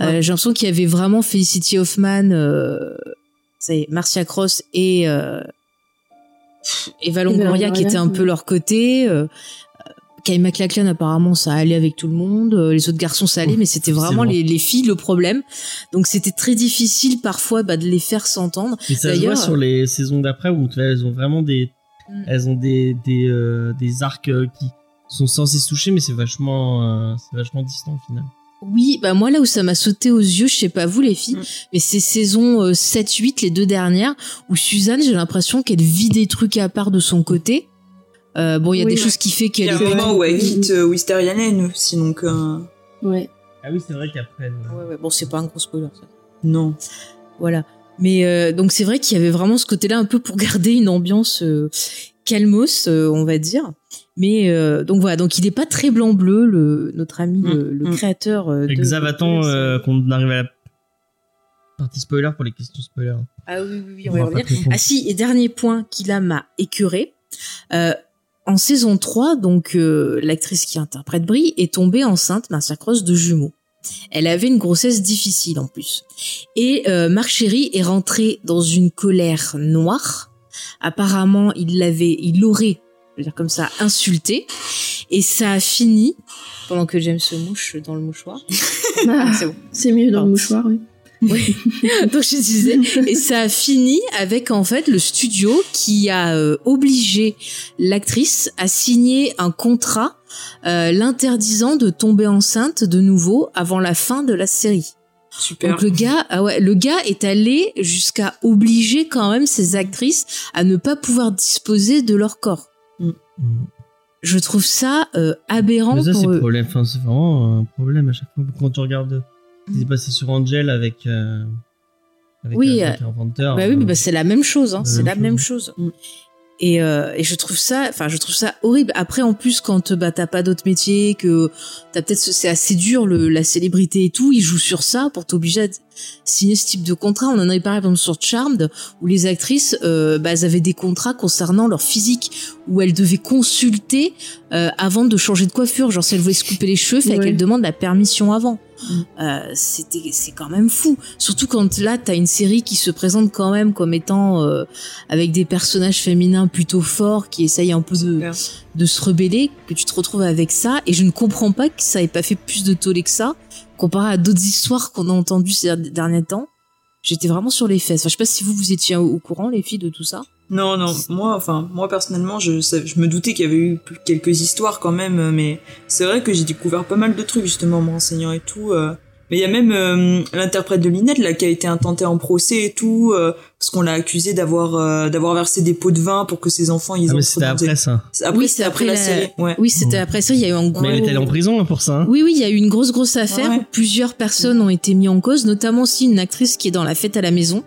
Speaker 1: Euh,
Speaker 3: Ouais.
Speaker 1: J'ai l'impression qu'il y avait vraiment Felicity Hoffman, euh, c'est Marcia Cross et euh, Eva Longoria qui étaient un peu leur côté. euh, Kyle MacLachlan apparemment ça allait avec tout le monde, euh, les autres garçons ça allait, mais c'était vraiment les, les filles le problème. Donc c'était très difficile parfois bah, de les faire s'entendre.
Speaker 2: Et ça se voit
Speaker 1: D'ailleurs-
Speaker 2: sur les saisons d'après où elles ont vraiment des,
Speaker 1: Mm.
Speaker 2: elles ont des des, euh, des arcs euh, qui sont censés se toucher, mais c'est vachement, euh, c'est vachement distant au final.
Speaker 1: Oui, bah moi là où ça m'a sauté aux yeux, je sais pas vous les filles,
Speaker 3: Mm.
Speaker 1: mais c'est saison euh, 7-8, les deux dernières, où Suzanne, j'ai l'impression qu'elle vit des trucs à part de son côté. Euh, bon, il y a
Speaker 4: Oui,
Speaker 1: des
Speaker 4: ouais.
Speaker 1: choses qui fait
Speaker 3: Il y
Speaker 1: qu'elle
Speaker 3: a un
Speaker 1: est
Speaker 4: vrai.
Speaker 3: moment où elle quitte euh, Wisteria Lane aussi, donc euh,
Speaker 4: Ouais.
Speaker 2: Ah oui, c'est vrai qu'après. euh,
Speaker 1: Ouais, ouais, bon, c'est pas un gros spoiler ça.
Speaker 3: non.
Speaker 1: Voilà. Mais euh, donc c'est vrai qu'il y avait vraiment ce côté-là un peu pour garder une ambiance euh, calmos, euh, on va dire. Mais euh, donc voilà, donc il est pas très blanc-bleu, le notre ami
Speaker 3: Mm,
Speaker 1: le, le
Speaker 3: mm.
Speaker 1: créateur euh, de.
Speaker 2: Xav attend
Speaker 1: de-
Speaker 2: euh, qu'on arrive à la partie spoiler pour les questions spoiler.
Speaker 1: Ah oui oui oui, on
Speaker 2: On
Speaker 1: va revenir. Ah si, et dernier point qui là m'a écœuré. Euh, en saison 3, donc euh, l'actrice qui interprète Brie est tombée enceinte d'un cross de jumeaux. Elle avait une grossesse difficile en plus. Et euh, Marc Chéry est rentré dans une colère noire. Apparemment, il l'avait, il l'aurait, je veux dire comme ça, insulté. Et ça a fini, pendant que James se mouche dans le mouchoir. Ah, c'est bon.
Speaker 4: C'est mieux dans
Speaker 1: Pardon.
Speaker 4: le mouchoir, oui.
Speaker 1: Donc je disais, et ça a fini avec en fait le studio qui a euh, obligé l'actrice à signer un contrat euh, l'interdisant de tomber enceinte de nouveau avant la fin de la série.
Speaker 3: Super.
Speaker 1: Donc le gars, ah ouais, le gars est allé jusqu'à obliger quand même ces actrices à ne pas pouvoir disposer de leur corps.
Speaker 2: Mm.
Speaker 1: Je trouve ça euh, aberrant
Speaker 2: Mais ça, c'est
Speaker 1: eux.
Speaker 2: problème. Enfin, c'est vraiment un problème à chaque fois quand tu regardes. Ce qui s'est passé sur Angel avec. euh, avec
Speaker 1: Oui,
Speaker 2: avec Inventor.
Speaker 1: Bah oui,
Speaker 2: euh,
Speaker 1: bah c'est la même chose, hein,
Speaker 2: la
Speaker 1: c'est
Speaker 2: même
Speaker 1: la
Speaker 2: chose.
Speaker 1: même chose.
Speaker 3: Mm.
Speaker 1: Et, euh, et je trouve ça, enfin, je trouve ça horrible. Après, en plus, quand bah t'as pas d'autre métier, que t'as peut-être, ce- c'est assez dur le, la célébrité et tout, ils jouent sur ça pour t'obliger à signer ce type de contrat. On en avait parlé par exemple sur Charmed, où les actrices, euh, bah, elles avaient des contrats concernant leur physique, où elles devaient consulter euh, avant de changer de coiffure. Genre, si elles voulaient se couper les cheveux, fallait
Speaker 4: Ouais.
Speaker 1: qu'elles demandent la permission avant.
Speaker 3: Mm.
Speaker 1: Euh, c'était, c'est quand même fou. Surtout quand là, t'as une série qui se présente quand même comme étant euh, avec des personnages féminins plutôt forts qui essayent un peu de, de se rebeller, que tu te retrouves avec ça. Et je ne comprends pas que ça ait pas fait plus de tollé que ça, comparé à d'autres histoires qu'on a entendues ces derniers temps. J'étais vraiment sur les fesses. Enfin, je sais pas si vous vous étiez au, au courant, les filles, de tout ça.
Speaker 3: Non, non, moi, enfin, moi personnellement, je, je me doutais qu'il y avait eu quelques histoires quand même, euh, mais c'est vrai que j'ai découvert pas mal de trucs justement en me renseignant et tout. euh. Mais il y a même euh, l'interprète de Linette là qui a été intenté en procès et tout, euh, parce qu'on l'a accusé d'avoir euh, d'avoir versé des pots de vin pour que ses enfants ils
Speaker 2: Ah,
Speaker 3: ont
Speaker 2: mais c'était après ça.
Speaker 3: Après,
Speaker 1: Oui,
Speaker 3: c'était après la, série. Ouais.
Speaker 1: Oui, c'était après ça. Il y a eu un gros.
Speaker 2: Mais elle était allée en prison hein, pour ça. hein.
Speaker 1: Oui, oui, il y a eu une grosse, grosse affaire
Speaker 3: Ouais.
Speaker 1: où plusieurs personnes ont été mises en cause, notamment aussi une actrice qui est dans la fête à la maison,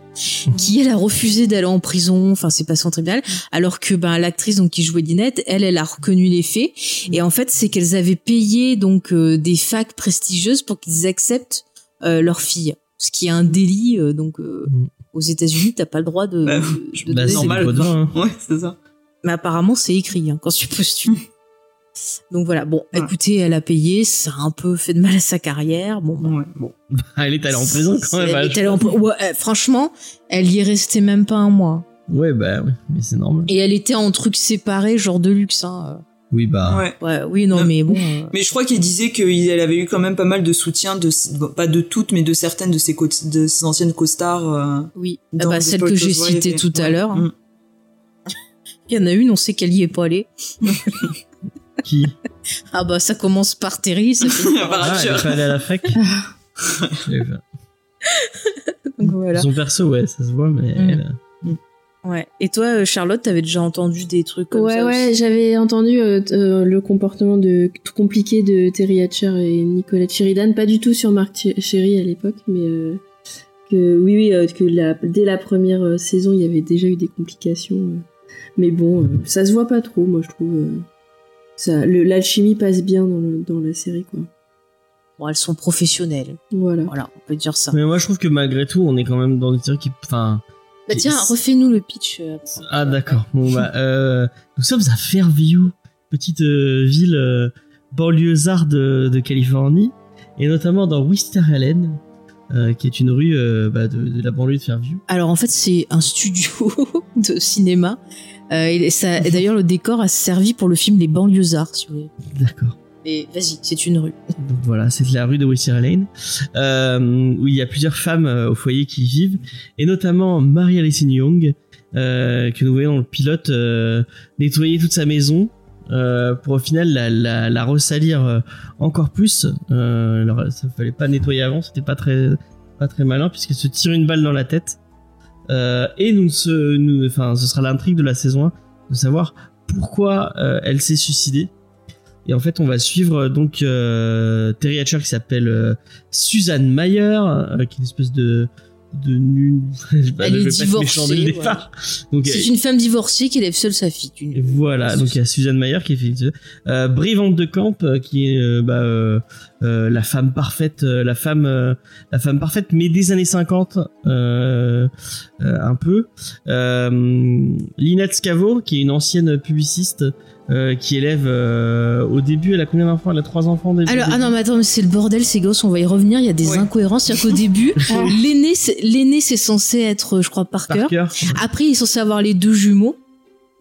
Speaker 1: qui elle a refusé d'aller en prison, enfin c'est passé en tribunal, alors que ben l'actrice donc qui jouait Dinette, elle, elle a reconnu les faits et en fait c'est qu'elles avaient payé donc euh, des facs prestigieuses pour qu'ils acceptent euh, leur fille, ce qui est un délit euh, donc euh,
Speaker 2: Mm.
Speaker 1: Aux États-Unis t'as pas le droit de,
Speaker 3: Bah,
Speaker 1: de-
Speaker 3: je-
Speaker 1: de
Speaker 2: Bah,
Speaker 1: donner
Speaker 2: c'est
Speaker 1: des-
Speaker 3: normal.
Speaker 2: hein.
Speaker 3: Ouais, c'est ça.
Speaker 1: mais apparemment c'est écrit hein, quand tu postules. Donc voilà, bon,
Speaker 3: Ouais.
Speaker 1: écoutez, elle a payé, ça a un peu fait de mal à sa carrière. Bon, bah,
Speaker 3: Ouais.
Speaker 1: bon.
Speaker 2: Elle est allée en prison quand même.
Speaker 1: Elle est allée en- ouais, euh, franchement, elle y est restée même pas un mois.
Speaker 2: Ouais, bah oui, mais c'est normal.
Speaker 1: Et elle était en truc séparé, genre de luxe. Hein.
Speaker 2: Oui, bah.
Speaker 3: Ouais.
Speaker 1: Ouais, oui, non,
Speaker 3: Non.
Speaker 1: mais bon. euh,
Speaker 3: Mais je crois qu'elle disait qu'elle avait eu quand même pas mal de soutien de bon, pas de toutes mais de certaines de ses co- de ses anciennes costars euh,
Speaker 1: oui, Ah bah, celle que j'ai citée tout à
Speaker 3: Ouais.
Speaker 1: l'heure. hein.
Speaker 3: Mm.
Speaker 1: Il y en a une, on sait qu'elle y est pas allée.
Speaker 2: Qui?
Speaker 1: Ah bah ça commence par Terry, ça fait
Speaker 2: Ah, elle est pas allée à la fac? Pas.
Speaker 1: donc voilà.
Speaker 2: Son perso, ouais, ça se voit, mais
Speaker 1: Mm.
Speaker 2: elle,
Speaker 1: Ouais. Et toi, euh, Charlotte, t'avais déjà entendu des trucs comme
Speaker 4: ouais,
Speaker 1: ça
Speaker 4: ouais,
Speaker 1: aussi
Speaker 4: j'avais entendu euh, euh, le comportement de tout compliqué de Terry Hatcher et Nicolette Sheridan, pas du tout sur Marc Ch- Cherry à l'époque, mais euh, que oui, oui, euh, que la, dès la première euh, saison, il y avait déjà eu des complications. euh. mais bon, euh, ça se voit pas trop, moi je trouve. euh, ça, le- l'alchimie passe bien dans, le- dans la série, quoi.
Speaker 1: Bon, elles sont professionnelles.
Speaker 4: Voilà.
Speaker 1: Voilà, on peut dire ça.
Speaker 2: Mais moi, je trouve que malgré tout, on est quand même dans une série qui. Enfin.
Speaker 1: Bah tiens, refais-nous le pitch. euh,
Speaker 2: Ah, d'accord. Bon, bah, euh, nous sommes à Fairview, petite euh, ville euh, banlieusarde de, de Californie, et notamment dans Wisteria Lane, euh, qui est une rue bah, de, de la banlieue de Fairview.
Speaker 1: Alors en fait, c'est un studio de cinéma et d'ailleurs, le décor a servi pour le film Les banlieusards, si vous voulez.
Speaker 2: D'accord.
Speaker 1: Mais vas-y, c'est une rue.
Speaker 2: Voilà, c'est la rue de Wisteria Lane, euh, où il y a plusieurs femmes euh, au foyer qui y vivent, et notamment Maria Lessing Young, euh, que nous voyons dans le pilote nettoyer toute sa maison. pour au final la, la, ressalir encore plus. Alors, ça fallait pas nettoyer avant, c'était pas très pas très malin puisqu'elle se tire une balle dans la tête. Et nous, se, nous, enfin, ce sera l'intrigue de la saison 1 de savoir pourquoi elle s'est suicidée. Et en fait, on va suivre euh, donc euh, Terry Hatcher qui s'appelle euh, Suzanne Mayer, euh, qui est une espèce de de nu. je vais pas-
Speaker 1: Elle est divorcée.
Speaker 2: Donc
Speaker 1: C'est
Speaker 2: euh,
Speaker 1: une femme divorcée qui élève seule sa fille.
Speaker 2: Voilà, donc il y a Suzanne Mayer qui fait euh, Brivante de Camp euh, qui est euh, bah, euh, euh, la femme parfaite, euh, la femme, euh, la femme parfaite, mais des années 50 euh, euh, un peu. Euh, Lynette Scavo qui est une ancienne publiciste euh, qui élève euh, au début, elle a combien d'enfants? Elle a trois enfants au début?
Speaker 1: Alors, ah non, mais attends, mais c'est le bordel, ces gosses, on va y revenir, il y a des
Speaker 3: Ouais.
Speaker 1: incohérences. C'est-à-dire qu'au début, l'aîné, c'est- l'aîné, c'est censé être, je crois, Parker.
Speaker 2: Parker.
Speaker 1: Après, il est censé avoir les deux jumeaux.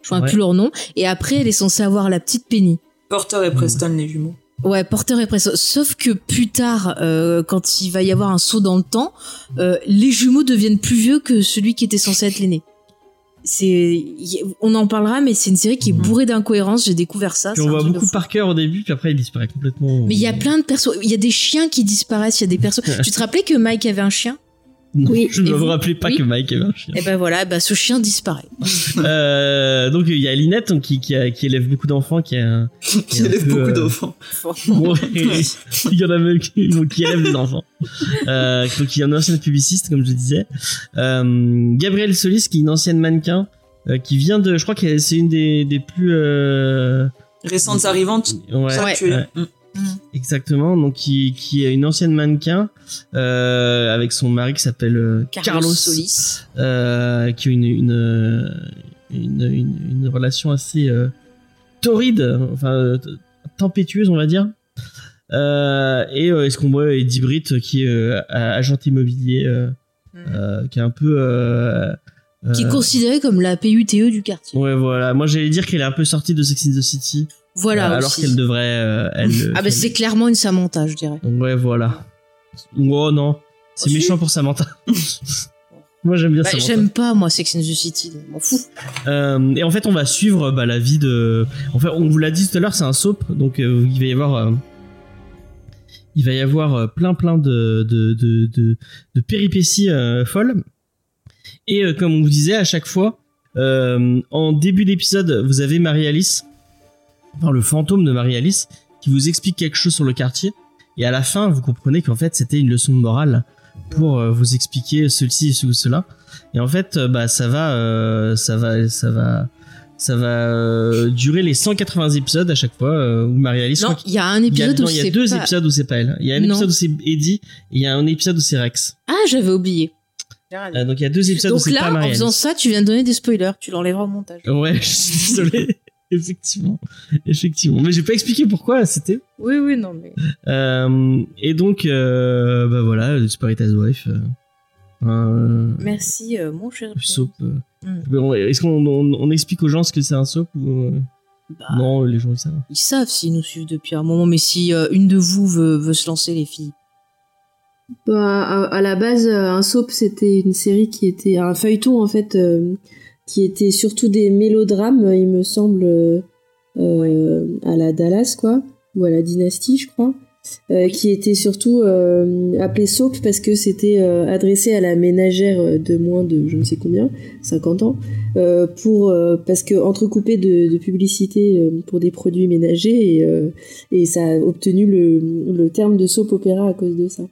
Speaker 1: Je ne
Speaker 2: Ouais.
Speaker 1: plus leur nom. Et après, elle est censée avoir la petite Penny.
Speaker 3: Porter et Preston, les jumeaux.
Speaker 1: Ouais, Porter et Presso. Sauf que plus tard, euh, quand il va y avoir un saut dans le temps, euh, les jumeaux deviennent plus vieux que celui qui était censé être l'aîné. C'est, on en parlera, mais c'est une série qui est
Speaker 2: Mhm.
Speaker 1: bourrée d'incohérences. J'ai découvert ça.
Speaker 2: Puis on voit beaucoup
Speaker 1: fou.
Speaker 2: Parker au début, puis après il disparaît complètement.
Speaker 1: Mais il y a plein de persos. Il y a des chiens qui disparaissent. Il y a des persos. tu te rappelais que Mike avait un chien?
Speaker 4: Oui.
Speaker 2: je ne
Speaker 1: vous
Speaker 2: rappelais pas
Speaker 1: Oui.
Speaker 2: que Mike avait un chien.
Speaker 1: Et ben voilà, bah ce chien disparaît.
Speaker 2: Euh, donc il y a Linette donc, qui, qui, a- qui élève beaucoup d'enfants, qui, a,
Speaker 3: Qui
Speaker 2: un
Speaker 3: élève
Speaker 2: peu,
Speaker 3: beaucoup
Speaker 2: euh,
Speaker 3: d'enfants.
Speaker 2: Bon, il y en a même qui, bon, qui élèvent des enfants. Euh, donc il y a une ancienne publiciste, comme je disais. Euh, Gabrielle Solis, qui est une ancienne mannequin, euh, qui vient de, je crois que c'est une des, des plus, euh,
Speaker 3: Récentes arrivantes.
Speaker 2: ouais, ouais,
Speaker 3: Mm.
Speaker 2: exactement. Donc qui, qui est une ancienne mannequin euh, avec son mari qui s'appelle euh, Carlos,
Speaker 1: Solis.
Speaker 2: euh, qui a une une, une, une, une relation assez euh, torride, enfin tempétueuse, on va dire. Euh, et euh, est-ce qu'on voit Eddie Britt qui est euh, agent immobilier, euh, euh, qui est un peu. euh,
Speaker 1: Qui est
Speaker 2: euh,
Speaker 1: considéré comme la PUTE du quartier.
Speaker 2: Ouais, voilà. Moi, j'allais dire qu'elle est un peu sortie de Sex in the City.
Speaker 1: Voilà.
Speaker 2: euh, alors
Speaker 1: aussi.
Speaker 2: qu'elle devrait. euh, elle,
Speaker 1: Ah bah c'est clairement une Samantha, je dirais.
Speaker 2: Ouais, voilà. Oh non. C'est
Speaker 1: Oh,
Speaker 2: méchant pour Samantha. Moi, j'aime bien
Speaker 1: Bah,
Speaker 2: Samantha.
Speaker 1: J'aime pas moi Sex and the City, donc je m'en fous.
Speaker 2: Euh, et en fait, on va suivre bah, la vie de. En fait, on vous l'a dit tout à l'heure, c'est un soap, donc euh, il va y avoir. euh, Il va y avoir plein plein de de de de, de péripéties folles. Et comme on vous disait à chaque fois, en début d'épisode, vous avez Marie-Alice, enfin le fantôme de Marie-Alice, qui vous explique quelque chose sur le quartier. Et à la fin, vous comprenez qu'en fait, c'était une leçon de morale pour euh, vous expliquer ceci et cela. Et en fait, euh, bah ça va, euh, ça va, ça va, ça va euh, durer les 180 épisodes à chaque fois euh, où Marie-Alice.
Speaker 1: Non, il y a un
Speaker 2: y a,
Speaker 1: épisode
Speaker 2: non,
Speaker 1: où
Speaker 2: il y a
Speaker 1: c'est
Speaker 2: deux
Speaker 1: pas...
Speaker 2: épisodes où c'est pas elle. Il y a un
Speaker 1: Non.
Speaker 2: épisode où c'est Eddie et il y a un épisode où c'est Rex.
Speaker 1: Ah, j'avais oublié.
Speaker 2: Euh, donc il y a deux épisodes où
Speaker 1: Donc
Speaker 2: c'est pas
Speaker 1: là, en
Speaker 2: Marie-Alice.
Speaker 1: faisant ça, tu viens de donner des spoilers. Tu l'enlèveras au montage.
Speaker 2: Ouais, je suis désolé. Effectivement, effectivement. Mais j'ai pas expliqué pourquoi c'était.
Speaker 1: Oui, oui, non mais.
Speaker 2: Euh, et donc, euh, bah voilà, Desperate Housewife. Euh,
Speaker 1: Merci, euh, mon cher.
Speaker 2: soap. euh.
Speaker 1: Mm.
Speaker 2: Mais on- Est-ce qu'on on, on explique aux gens ce que c'est un soap ou
Speaker 1: Bah,
Speaker 2: non les gens ils savent.
Speaker 1: Ils savent s'ils nous suivent depuis un moment, mais si euh, une de vous veut, veut se lancer, les filles.
Speaker 4: Bah, à, à la base, un soap, c'était une série qui était un feuilleton en fait, euh, qui était surtout des mélodrames, il me semble, euh, euh, à la Dallas quoi, ou à la Dynastie, je crois, euh, qui était surtout euh, appelé soap parce que c'était adressé à la ménagère de moins de je ne sais combien, 50 ans, pour parce que entrecoupé de, de publicité pour des produits ménagers et, et ça a obtenu le, le terme de soap opéra à cause de ça.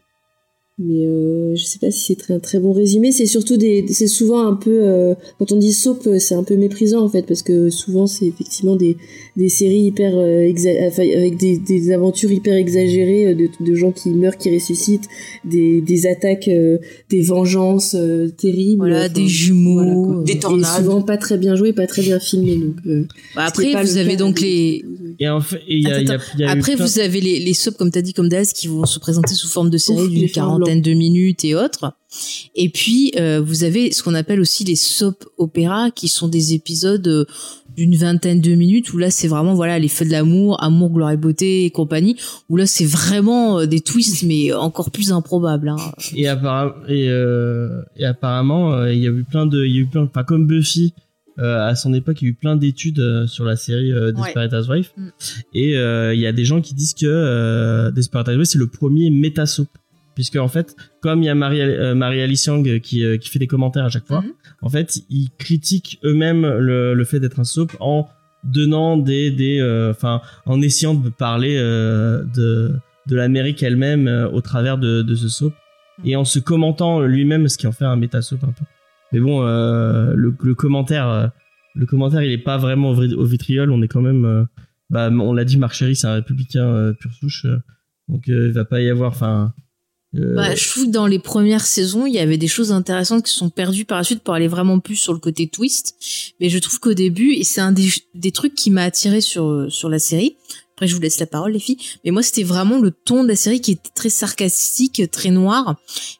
Speaker 4: Mais euh, je sais pas si c'est très, un très bon résumé. C'est surtout des, c'est souvent un peu, euh, quand on dit soap, euh, c'est un peu méprisant en fait, parce que souvent c'est effectivement des, des séries hyper, euh, exa- avec des, des aventures hyper exagérées euh, de, de gens qui meurent, qui ressuscitent, des, des attaques, euh, des vengeances euh, terribles.
Speaker 1: Voilà,
Speaker 4: enfin,
Speaker 1: des jumeaux.
Speaker 4: voilà, quoi.
Speaker 3: Des
Speaker 4: Et
Speaker 3: tornades.
Speaker 4: souvent pas très bien joué, pas très bien filmé. Donc, euh,
Speaker 1: Bah, après,
Speaker 4: pas
Speaker 1: vous
Speaker 4: le
Speaker 1: avez donc les,
Speaker 2: Et en fait, et il y a, il y a- il y a
Speaker 1: Après,
Speaker 2: plein-
Speaker 1: vous avez les, les soaps, comme t'as dit, comme Daz, qui vont se présenter sous forme de série
Speaker 4: Ouf, les
Speaker 1: d'une
Speaker 4: fins
Speaker 1: de minutes et autres. Et puis, euh, vous avez ce qu'on appelle aussi les soap opéras, qui sont des épisodes euh, d'une vingtaine de minutes, où là, c'est vraiment, voilà, les feux de l'amour, amour, gloire et beauté et compagnie, où là, c'est vraiment euh, des twists, mais encore plus improbables. Hein.
Speaker 2: et, appara- et, euh, et apparemment, il y a eu plein de, il y a eu plein, enfin comme Buffy. euh, à son époque, il y a eu plein d'études euh, sur la série euh, Desperate Housewives.
Speaker 1: Mm.
Speaker 2: Et il y a des gens qui disent que Desperate Housewives, c'est le premier méta-soap. Puisque, en fait, comme il y a Marie, euh, Marie-Alice Young qui, euh, qui fait des commentaires à chaque fois,
Speaker 1: Mhm.
Speaker 2: en fait, ils critiquent eux-mêmes le, le fait d'être un soap en donnant des, des, euh, enfin, en essayant de parler euh, de, de l'Amérique elle-même au travers de, de ce soap et en se commentant lui-même, ce qui en fait un méta-soap un peu. Mais bon, le, le commentaire, le commentaire, il est pas vraiment au, vitriol. On est quand même, bah, on l'a dit, Chéry, c'est un républicain pur souche, donc il va pas y avoir, enfin. Euh,
Speaker 1: Bah, je trouve que dans les premières saisons, il y avait des choses intéressantes qui sont perdues par la suite pour aller vraiment plus sur le côté twist. Mais je trouve qu'au début, et c'est un des, des trucs qui m'a attiré sur, sur la série. Après, je vous laisse la parole, les filles. Mais moi, c'était vraiment le ton de la série qui était très sarcastique, très noir,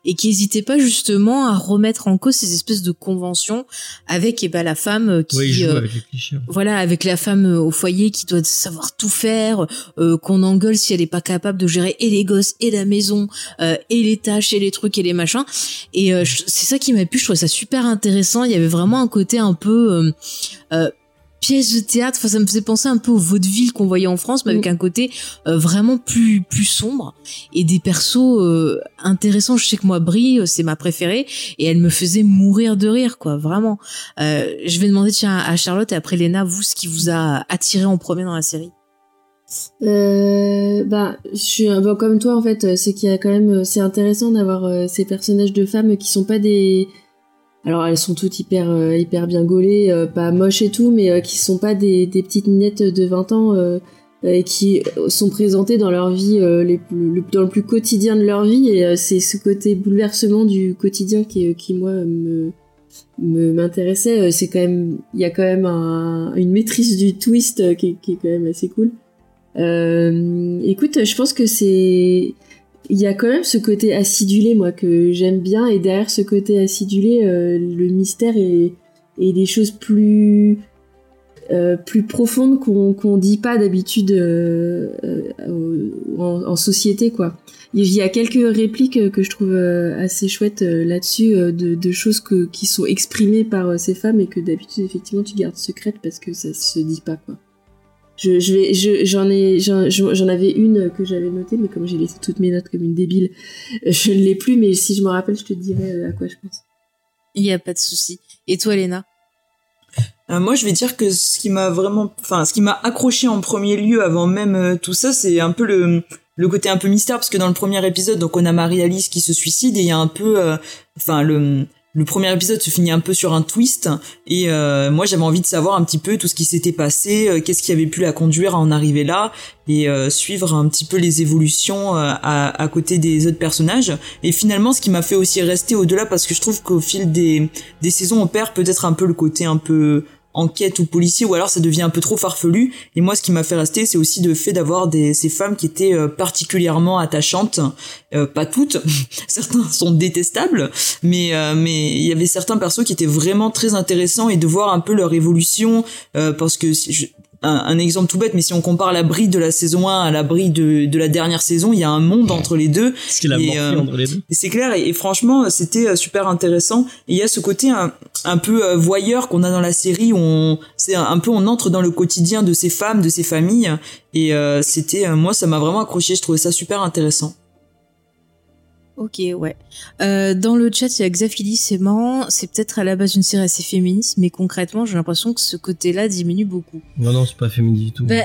Speaker 1: et qui hésitait pas justement à remettre en cause ces espèces de conventions avec, eh ben, la femme euh, qui,
Speaker 2: joue
Speaker 1: euh,
Speaker 2: avec les clichés.
Speaker 1: voilà, avec la femme euh, au foyer qui doit savoir tout faire, euh, qu'on engueule si elle est pas capable de gérer et les gosses et la maison euh, et les tâches et les trucs et les machins. Et euh, c'est ça qui m'a plu. Je trouvais ça super intéressant. Il y avait vraiment un côté un peu euh, pièce de théâtre. Enfin, ça me faisait penser un peu au vaudeville qu'on voyait en France, mais avec un côté euh, vraiment plus plus sombre et des persos euh, intéressants. Je sais que moi, Brie, euh, c'est ma préférée et elle me faisait mourir de rire, quoi. Vraiment. Euh, je vais demander tiens à Charlotte et après Léna, vous, ce qui vous a attiré en premier dans la série.
Speaker 4: Euh, bah, je suis un peu comme toi en fait. euh, C'est qu'il y a quand même, euh, c'est intéressant d'avoir euh, ces personnages de femmes qui sont pas des. Alors elles sont toutes hyper euh, hyper bien gaulées, euh, pas moches et tout, mais euh, qui sont pas des, des petites minettes de 20 ans et qui sont présentées dans leur vie, le- dans le plus quotidien de leur vie. Et c'est ce côté bouleversement du quotidien qui, qui moi me m'intéressait. C'est quand même, il y a quand même un- une maîtrise du twist qui, est- qui est quand même assez cool. Écoute, je pense que c'est, il y a quand même ce côté acidulé, moi, que j'aime bien, et derrière ce côté acidulé, euh, le mystère et, des choses plus, euh, plus profondes qu'on qu'on dit pas d'habitude euh, en, société, quoi. Il y a quelques répliques que je trouve assez chouettes là-dessus, de, choses que, qui sont exprimées par ces femmes et que d'habitude, effectivement, tu gardes secrètes parce que ça se dit pas, quoi. Je, je vais, je, j'en ai, j'en, j'en avais une que j'avais notée, mais comme j'ai laissé toutes mes notes comme une débile, euh, je ne l'ai plus. Mais si je me rappelle, je te dirai euh, à quoi je pense.
Speaker 1: Il y a pas de souci. Et toi, Léna?
Speaker 3: Euh, moi, je vais dire que ce qui m'a vraiment, enfin, ce qui m'a accroché en premier lieu avant même euh, tout ça, c'est un peu le le côté un peu mystère, parce que dans le premier épisode, donc on a Marie-Alice qui se suicide et il y a un peu, euh, enfin le le premier épisode se finit un peu sur un twist et euh, moi j'avais envie de savoir un petit peu tout ce qui s'était passé, euh, qu'est-ce qui avait pu la conduire à en arriver là et euh, suivre un petit peu les évolutions à, à côté des autres personnages. Et finalement, ce qui m'a fait aussi rester au-delà, parce que je trouve qu'au fil des, des saisons, on perd peut-être un peu le côté un peu enquête ou policier ou alors ça devient un peu trop farfelu. Et moi ce qui m'a fait rester c'est aussi le fait d'avoir des ces femmes qui étaient euh, particulièrement attachantes. Euh, pas toutes. Certains sont détestables. Mais euh, mais il y avait certains persos qui étaient vraiment très intéressants et de voir un peu leur évolution euh, parce que je- un, un exemple tout bête, mais si on compare la bride de la saison 1 à la bride de, de la dernière saison, il y a un monde entre les deux.
Speaker 2: Ce qu'il a
Speaker 3: Et,
Speaker 2: morflé
Speaker 3: euh,
Speaker 2: entre les deux.
Speaker 3: Et c'est clair, et, et franchement, c'était euh, super intéressant. Et il y a ce côté un, un peu euh, voyeur qu'on a dans la série, où on, c'est un, un peu on entre dans le quotidien de ces femmes, de ces familles. Et euh, c'était, moi, ça m'a vraiment accroché. Je trouvais ça super intéressant.
Speaker 1: Ok, ouais. Euh, dans le chat, il y a Xafili, c'est marrant. C'est peut-être à la base une série assez féministe, mais concrètement, j'ai l'impression que ce côté-là diminue beaucoup.
Speaker 2: Non, non, c'est pas féminin du tout.
Speaker 1: Bah,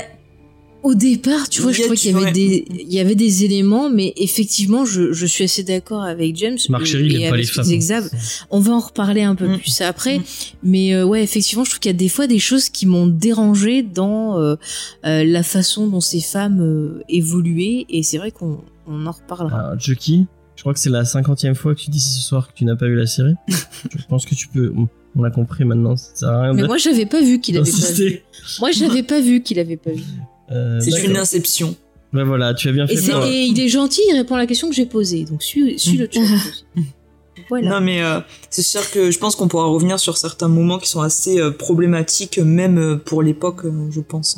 Speaker 1: au départ, tu vois, je
Speaker 3: du-
Speaker 1: qu'il y avait
Speaker 3: ouais.
Speaker 1: des, il y avait des éléments, mais effectivement, je, je suis assez d'accord avec James.
Speaker 2: Marc Chéry, il aime pas les femmes.
Speaker 1: Exab. On va en reparler un peu
Speaker 3: Mm.
Speaker 1: plus après,
Speaker 3: Mm.
Speaker 1: mais euh, ouais, effectivement, je trouve qu'il y a des fois des choses qui m'ont dérangé dans euh, euh, la façon dont ces femmes euh, évoluaient, et c'est vrai qu'on on en reparlera.
Speaker 2: Ah, Chucky, crois que c'est la cinquantième fois que tu dis ce soir que tu n'as pas vu la série. je pense que tu peux. On l'a compris maintenant, ça sert à rien
Speaker 1: mais
Speaker 2: de-
Speaker 1: moi, j'avais pas vu qu'il avait pas vu. Moi, j'avais pas vu qu'il avait pas vu.
Speaker 2: Euh,
Speaker 3: C'est une inception.
Speaker 2: Ouais, voilà, tu as bien fait.
Speaker 1: Et,
Speaker 2: pour-
Speaker 1: et il est gentil, il répond à la question que j'ai posée. Donc suis, suis le voilà.
Speaker 3: Non, mais euh, c'est sûr que je pense qu'on pourra revenir sur certains moments qui sont assez euh, problématiques, même euh, pour l'époque, euh, je pense.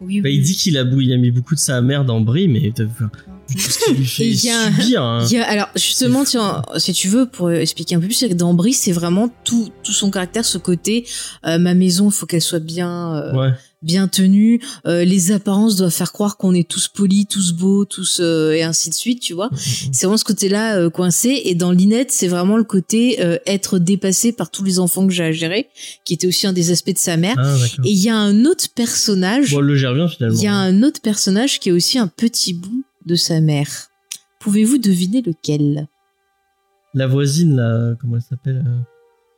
Speaker 1: Oui,
Speaker 2: Bah, il dit qu'il a, il a mis beaucoup de sa mère dans Brie, mais t'as vu vu tout ce qu'il lui fait
Speaker 1: il y a
Speaker 2: subir. hein.
Speaker 1: Il y a- alors justement, tiens, si tu veux, pour expliquer un peu plus, c'est que dans Brie, c'est vraiment tout, tout son caractère, ce côté, euh, ma maison, il faut qu'elle soit bien, euh,
Speaker 2: Ouais.
Speaker 1: bien tenue. euh, les apparences doivent faire croire qu'on est tous polis, tous beaux, tous euh, et ainsi de suite, tu vois. C'est vraiment ce côté-là euh, coincé. Et dans Linette, c'est vraiment le côté euh, être dépassé par tous les enfants que j'ai à gérer, qui était aussi un des aspects de sa mère.
Speaker 2: Ah.
Speaker 1: Et il y a un autre personnage.
Speaker 2: Bon, le gère bien finalement.
Speaker 1: Il y a un autre personnage qui est aussi un petit bout de sa mère. Pouvez-vous deviner lequel?
Speaker 2: La voisine, là, comment elle s'appelle euh,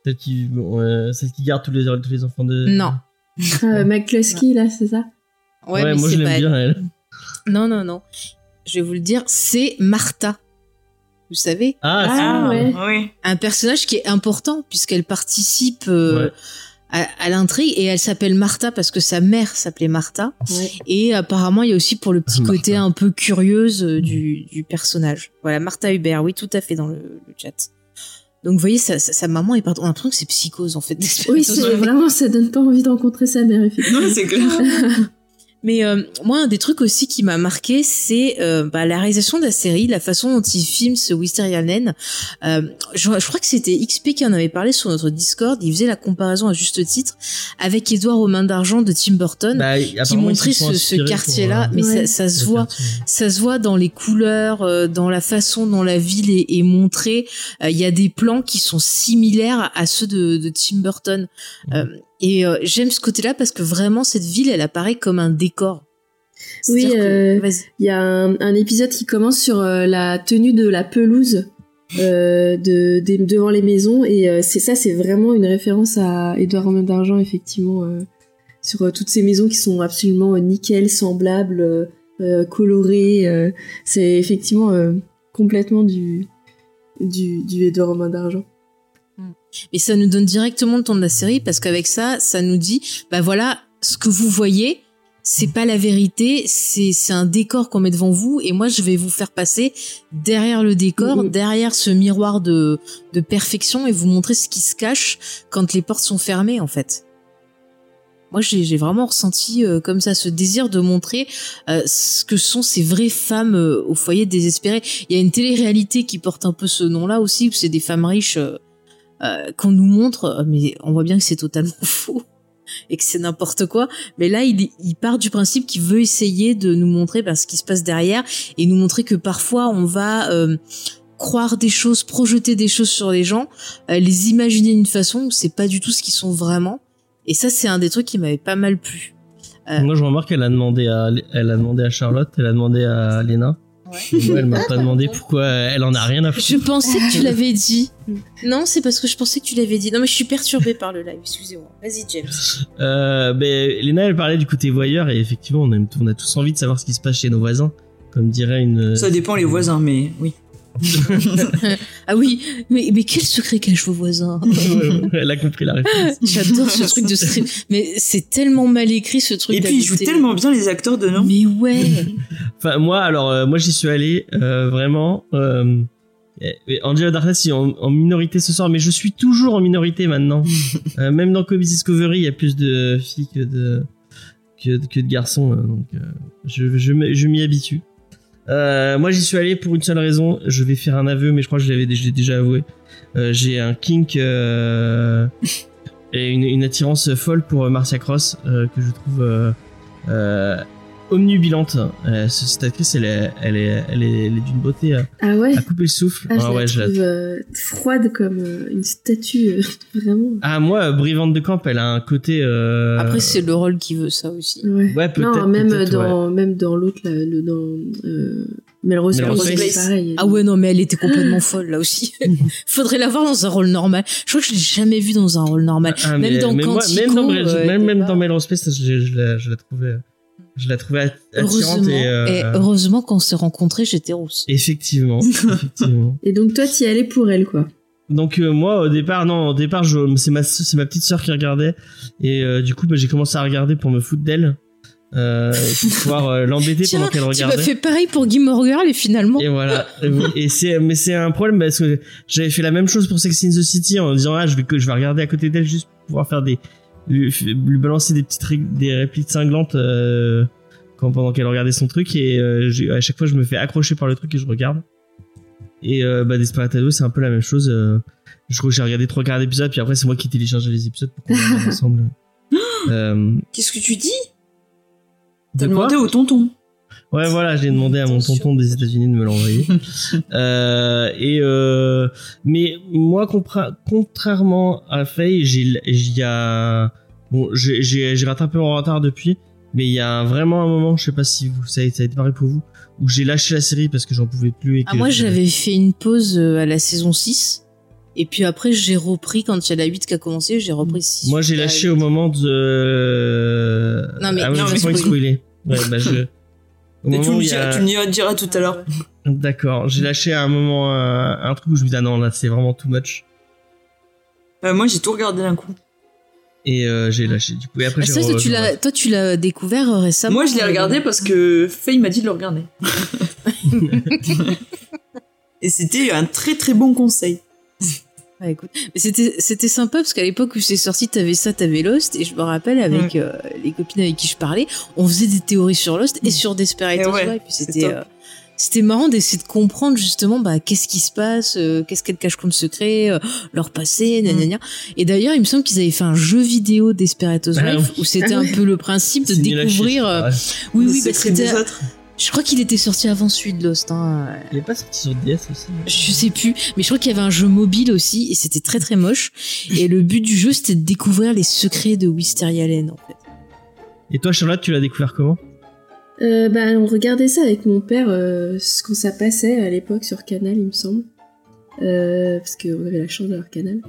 Speaker 2: celle qui, ouais, celle qui garde tous les, tous les enfants de.
Speaker 1: Non.
Speaker 4: Ah, McCluskey, là, c'est ça?
Speaker 2: Ouais,
Speaker 1: mais
Speaker 2: moi
Speaker 1: c'est
Speaker 2: je
Speaker 1: pas
Speaker 2: l'aime
Speaker 1: elle.
Speaker 2: bien, elle.
Speaker 1: Non, non, non. Je vais vous le dire, c'est Martha. Vous savez,
Speaker 2: Ah,
Speaker 4: Ah, ouais.
Speaker 3: Oui.
Speaker 1: un personnage qui est important puisqu'elle participe euh,
Speaker 2: Ouais.
Speaker 1: À, à l'intrigue et elle s'appelle Martha parce que sa mère s'appelait Martha.
Speaker 4: Ouais.
Speaker 1: Et apparemment, il y a aussi pour le petit
Speaker 2: Martha.
Speaker 1: côté un peu curieuse euh, du, du personnage. Voilà, Martha Hubert, oui, tout à fait dans le, le chat. Donc, vous voyez, sa, sa, sa maman est partout. On a l'impression que c'est psychose, en fait.
Speaker 4: Oui, c'est vraiment, ça donne pas envie de rencontrer sa mère, effectivement.
Speaker 3: Non, c'est clair.
Speaker 1: Mais euh, moi, un des trucs aussi qui m'a marqué, c'est euh, bah, la réalisation de la série, la façon dont il filme ce Wisteria Nen. Euh, je, je crois que c'était XP qui en avait parlé sur notre Discord. Il faisait la comparaison à juste titre avec Édouard aux mains d'argent de Tim Burton,
Speaker 2: Bah,
Speaker 1: qui
Speaker 2: ils
Speaker 1: montrait ce, ce quartier-là.
Speaker 2: pour,
Speaker 1: mais
Speaker 4: Ouais.
Speaker 1: ça, ça se
Speaker 2: euh,
Speaker 1: voit, ça se voit dans les couleurs, euh, dans la façon dont la ville est, est montrée. Euh, Il y a des plans qui sont similaires à ceux de, de Tim Burton. Euh, et euh, j'aime ce côté-là parce que vraiment cette ville, elle apparaît comme un décor.
Speaker 4: Oui, euh. Il y a un, un épisode qui commence sur euh, la tenue de la pelouse de, devant les maisons et c'est ça, c'est vraiment une référence à Édouard Romain d'Argent effectivement sur toutes ces maisons qui sont absolument nickel, semblables, colorées. c'est effectivement complètement du du, du Édouard Romain d'Argent.
Speaker 1: Et ça nous donne directement le ton de la série parce qu'avec ça, ça nous dit, bah voilà, ce que vous voyez, c'est pas la vérité, c'est c'est un décor qu'on met devant vous et moi je vais vous faire passer derrière le décor,
Speaker 4: Mhm.
Speaker 1: derrière ce miroir de de perfection et vous montrer ce qui se cache quand les portes sont fermées en fait. Moi j'ai j'ai vraiment ressenti euh, comme ça ce désir de montrer euh, ce que sont ces vraies femmes euh, au foyer désespérées. Il y a une télé-réalité qui porte un peu ce nom-là aussi, où c'est des femmes riches euh, qu'on nous montre, euh, mais on voit bien que c'est totalement faux et que c'est n'importe quoi. Mais là, il, il part du principe qu'il veut essayer de nous montrer ben, ce qui se passe derrière et nous montrer que parfois on va euh, croire des choses, projeter des choses sur les gens, euh, les imaginer d'une façon où c'est pas du tout ce qu'ils sont vraiment. Et ça, c'est un des trucs qui m'avait pas mal plu. Euh.
Speaker 2: Moi, je remarque qu'elle a demandé à, elle a demandé à Charlotte, elle a demandé à Lena. Elle m'a pas demandé pourquoi elle en a rien à foutre.
Speaker 1: Je pensais que tu l'avais dit. Non, c'est parce que je pensais que tu l'avais dit. Non, mais je suis perturbée par le live. Excusez-moi. Vas-y, James.
Speaker 2: Euh, ben, Lena, elle parlait du côté voyeur et effectivement, on, aime- on a tous envie de savoir ce qui se passe chez nos voisins. Comme dirait une.
Speaker 3: Ça dépend les voisins, mais oui.
Speaker 1: Ah oui, mais, mais quel secret cachent vos voisins
Speaker 2: elle a compris la réponse.
Speaker 1: J'adore ce truc de stream. Mais c'est tellement mal écrit ce truc.
Speaker 3: Et puis ils jouent tellement bien les acteurs dedans.
Speaker 1: Mais ouais.
Speaker 2: Enfin, moi, alors, euh, moi, j'y suis allé, euh, vraiment. Euh, Angela Darkness est en, en minorité ce soir, mais je suis toujours en minorité maintenant. Euh, même dans Kobe Discovery, il y a plus de filles que de que, que de garçons, euh, donc euh, je, je m'y habitue. Euh, moi, j'y suis allé pour une seule raison. Je vais faire un aveu, mais je crois que je l'avais déjà avoué. Euh, J'ai un kink euh, et une, une attirance folle pour Marcia Cross que je trouve omnubilante. Euh, ce- cette actrice, elle est, elle est, elle est, d'une beauté à,
Speaker 4: Ah ouais.
Speaker 2: à couper le souffle.
Speaker 4: Ah, je
Speaker 2: Ah
Speaker 4: la
Speaker 2: ouais, je la-
Speaker 4: trouve euh, froide comme euh, une statue, euh, vraiment.
Speaker 2: Ah moi, euh, Van de Camp, elle a un côté. euh,
Speaker 1: Après, c'est le rôle qui veut ça aussi.
Speaker 4: Ouais.
Speaker 2: Ouais, peut-être.
Speaker 4: non, même dans même dans l'autre là, le, dans euh, Melrose
Speaker 2: Melrose
Speaker 4: Place,
Speaker 3: Place.
Speaker 4: c'est pareil.
Speaker 1: Ah ouais, non, mais elle était complètement folle là aussi. Faudrait la voir dans un rôle normal. Je crois que je l'ai jamais vue dans un rôle normal.
Speaker 2: Ah,
Speaker 1: même
Speaker 2: mais-
Speaker 1: dans
Speaker 2: mais moi- même
Speaker 1: euh,
Speaker 2: dans Melrose Place, je, je la, je la trouvais, je la trouvais att- attirante
Speaker 1: Heureusement,
Speaker 2: et, euh,
Speaker 1: et heureusement qu'on s'est rencontrés, j'étais rousse.
Speaker 2: effectivement, effectivement.
Speaker 4: Et donc toi, t'y allais pour elle, quoi.
Speaker 2: Donc euh, moi au départ non au départ c'est ma c'est ma petite sœur qui regardait et euh, du coup bah, j'ai commencé à regarder pour me foutre d'elle euh, pour pouvoir euh, l'embêter pendant qu'elle
Speaker 1: tu m'as
Speaker 2: regardait.
Speaker 1: fait pareil pour Gilmore Girl et finalement.
Speaker 2: Et voilà. Et c'est, mais c'est un problème parce que j'avais fait la même chose pour Sex in the City en disant ah je vais que je vais regarder à côté d'elle juste pour pouvoir faire des lui, lui balancer des petites ré- des répliques cinglantes euh, quand pendant qu'elle regardait son truc et euh, à chaque fois je me fais accrocher par le truc et je regarde. Et euh, bah Desperate c'est un peu la même chose. euh, je crois que j'ai regardé trois quarts d'épisode puis après c'est moi qui téléchargeais les épisodes pour qu'on regarde ensemble.
Speaker 3: Qu'est-ce que tu dis? T'as demandé au tonton.
Speaker 2: Ouais, voilà, j'ai demandé à mon tonton des États-Unis de me l'envoyer. euh, et euh, mais moi, contrairement à Faye, j'ai, il y a bon, j'ai, rattrapé mon retard depuis, mais il y a vraiment un moment, je sais pas si vous, ça, a, ça a été pareil pour vous, où j'ai lâché la série parce que j'en pouvais plus. Et que
Speaker 1: Ah, moi, j'avais fait une pause euh, à la saison 6. Et puis après, j'ai repris quand il y a la 8 qui a commencé, j'ai repris 6.
Speaker 2: Moi, j'ai lâché au moment de.
Speaker 1: Non, mais-
Speaker 2: ah, ouais,
Speaker 1: non,
Speaker 2: je
Speaker 1: mais
Speaker 2: vais pas
Speaker 1: spoiler.
Speaker 2: Ouais, bah je.
Speaker 3: Et tu me diras,
Speaker 2: a-
Speaker 3: tu me diras tout à l'heure.
Speaker 2: D'accord, j'ai lâché à un moment un, un truc où je me dis ah non là c'est vraiment too much.
Speaker 3: Euh, moi, j'ai tout regardé d'un coup.
Speaker 2: Et euh, j'ai lâché du coup. Et après,
Speaker 1: Ah,
Speaker 2: j'ai
Speaker 1: ça, toi,
Speaker 2: re-
Speaker 1: tu l'as, toi, tu l'as découvert euh, récemment.
Speaker 3: Moi, je l'ai
Speaker 1: euh,
Speaker 3: regardé parce que Faye m'a dit de le regarder. Et c'était un très très bon conseil.
Speaker 1: Ouais, écoute. Mais c'était, c'était sympa parce qu'à l'époque où c'est sorti, t'avais ça, t'avais Lost. Et je me rappelle avec euh, les copines avec qui je parlais, on faisait des théories sur Lost et sur Desperate
Speaker 3: ouais,
Speaker 1: Housewives. Et puis c'était, euh, c'était marrant d'essayer de comprendre justement bah, qu'est-ce qui se passe, euh, qu'est-ce qu'elles cachent comme secret, euh, leur passé, gna, gna, gna. Et d'ailleurs, il me semble qu'ils avaient fait un jeu vidéo Desperate Housewives
Speaker 2: Ah oui.
Speaker 1: où c'était
Speaker 4: Ah
Speaker 1: un
Speaker 4: ouais.
Speaker 1: peu le principe de découvrir. euh,
Speaker 2: Ouais.
Speaker 1: Oui, oui, bah, c'était. Je crois qu'il était sorti avant celui de Lost. Hein.
Speaker 2: Il est pas sorti sur DS aussi.
Speaker 1: Je sais plus, mais je crois qu'il y avait un jeu mobile aussi et c'était très très moche. Et le but du jeu c'était de découvrir les secrets de Wisteria Lane en fait.
Speaker 2: Et toi, Charlotte, tu l'as découvert comment?
Speaker 4: Euh, bah, on regardait ça avec mon père euh, ce- quand ça passait à l'époque sur Canal, il me semble. Euh, parce qu'on avait la chance d'avoir Canal.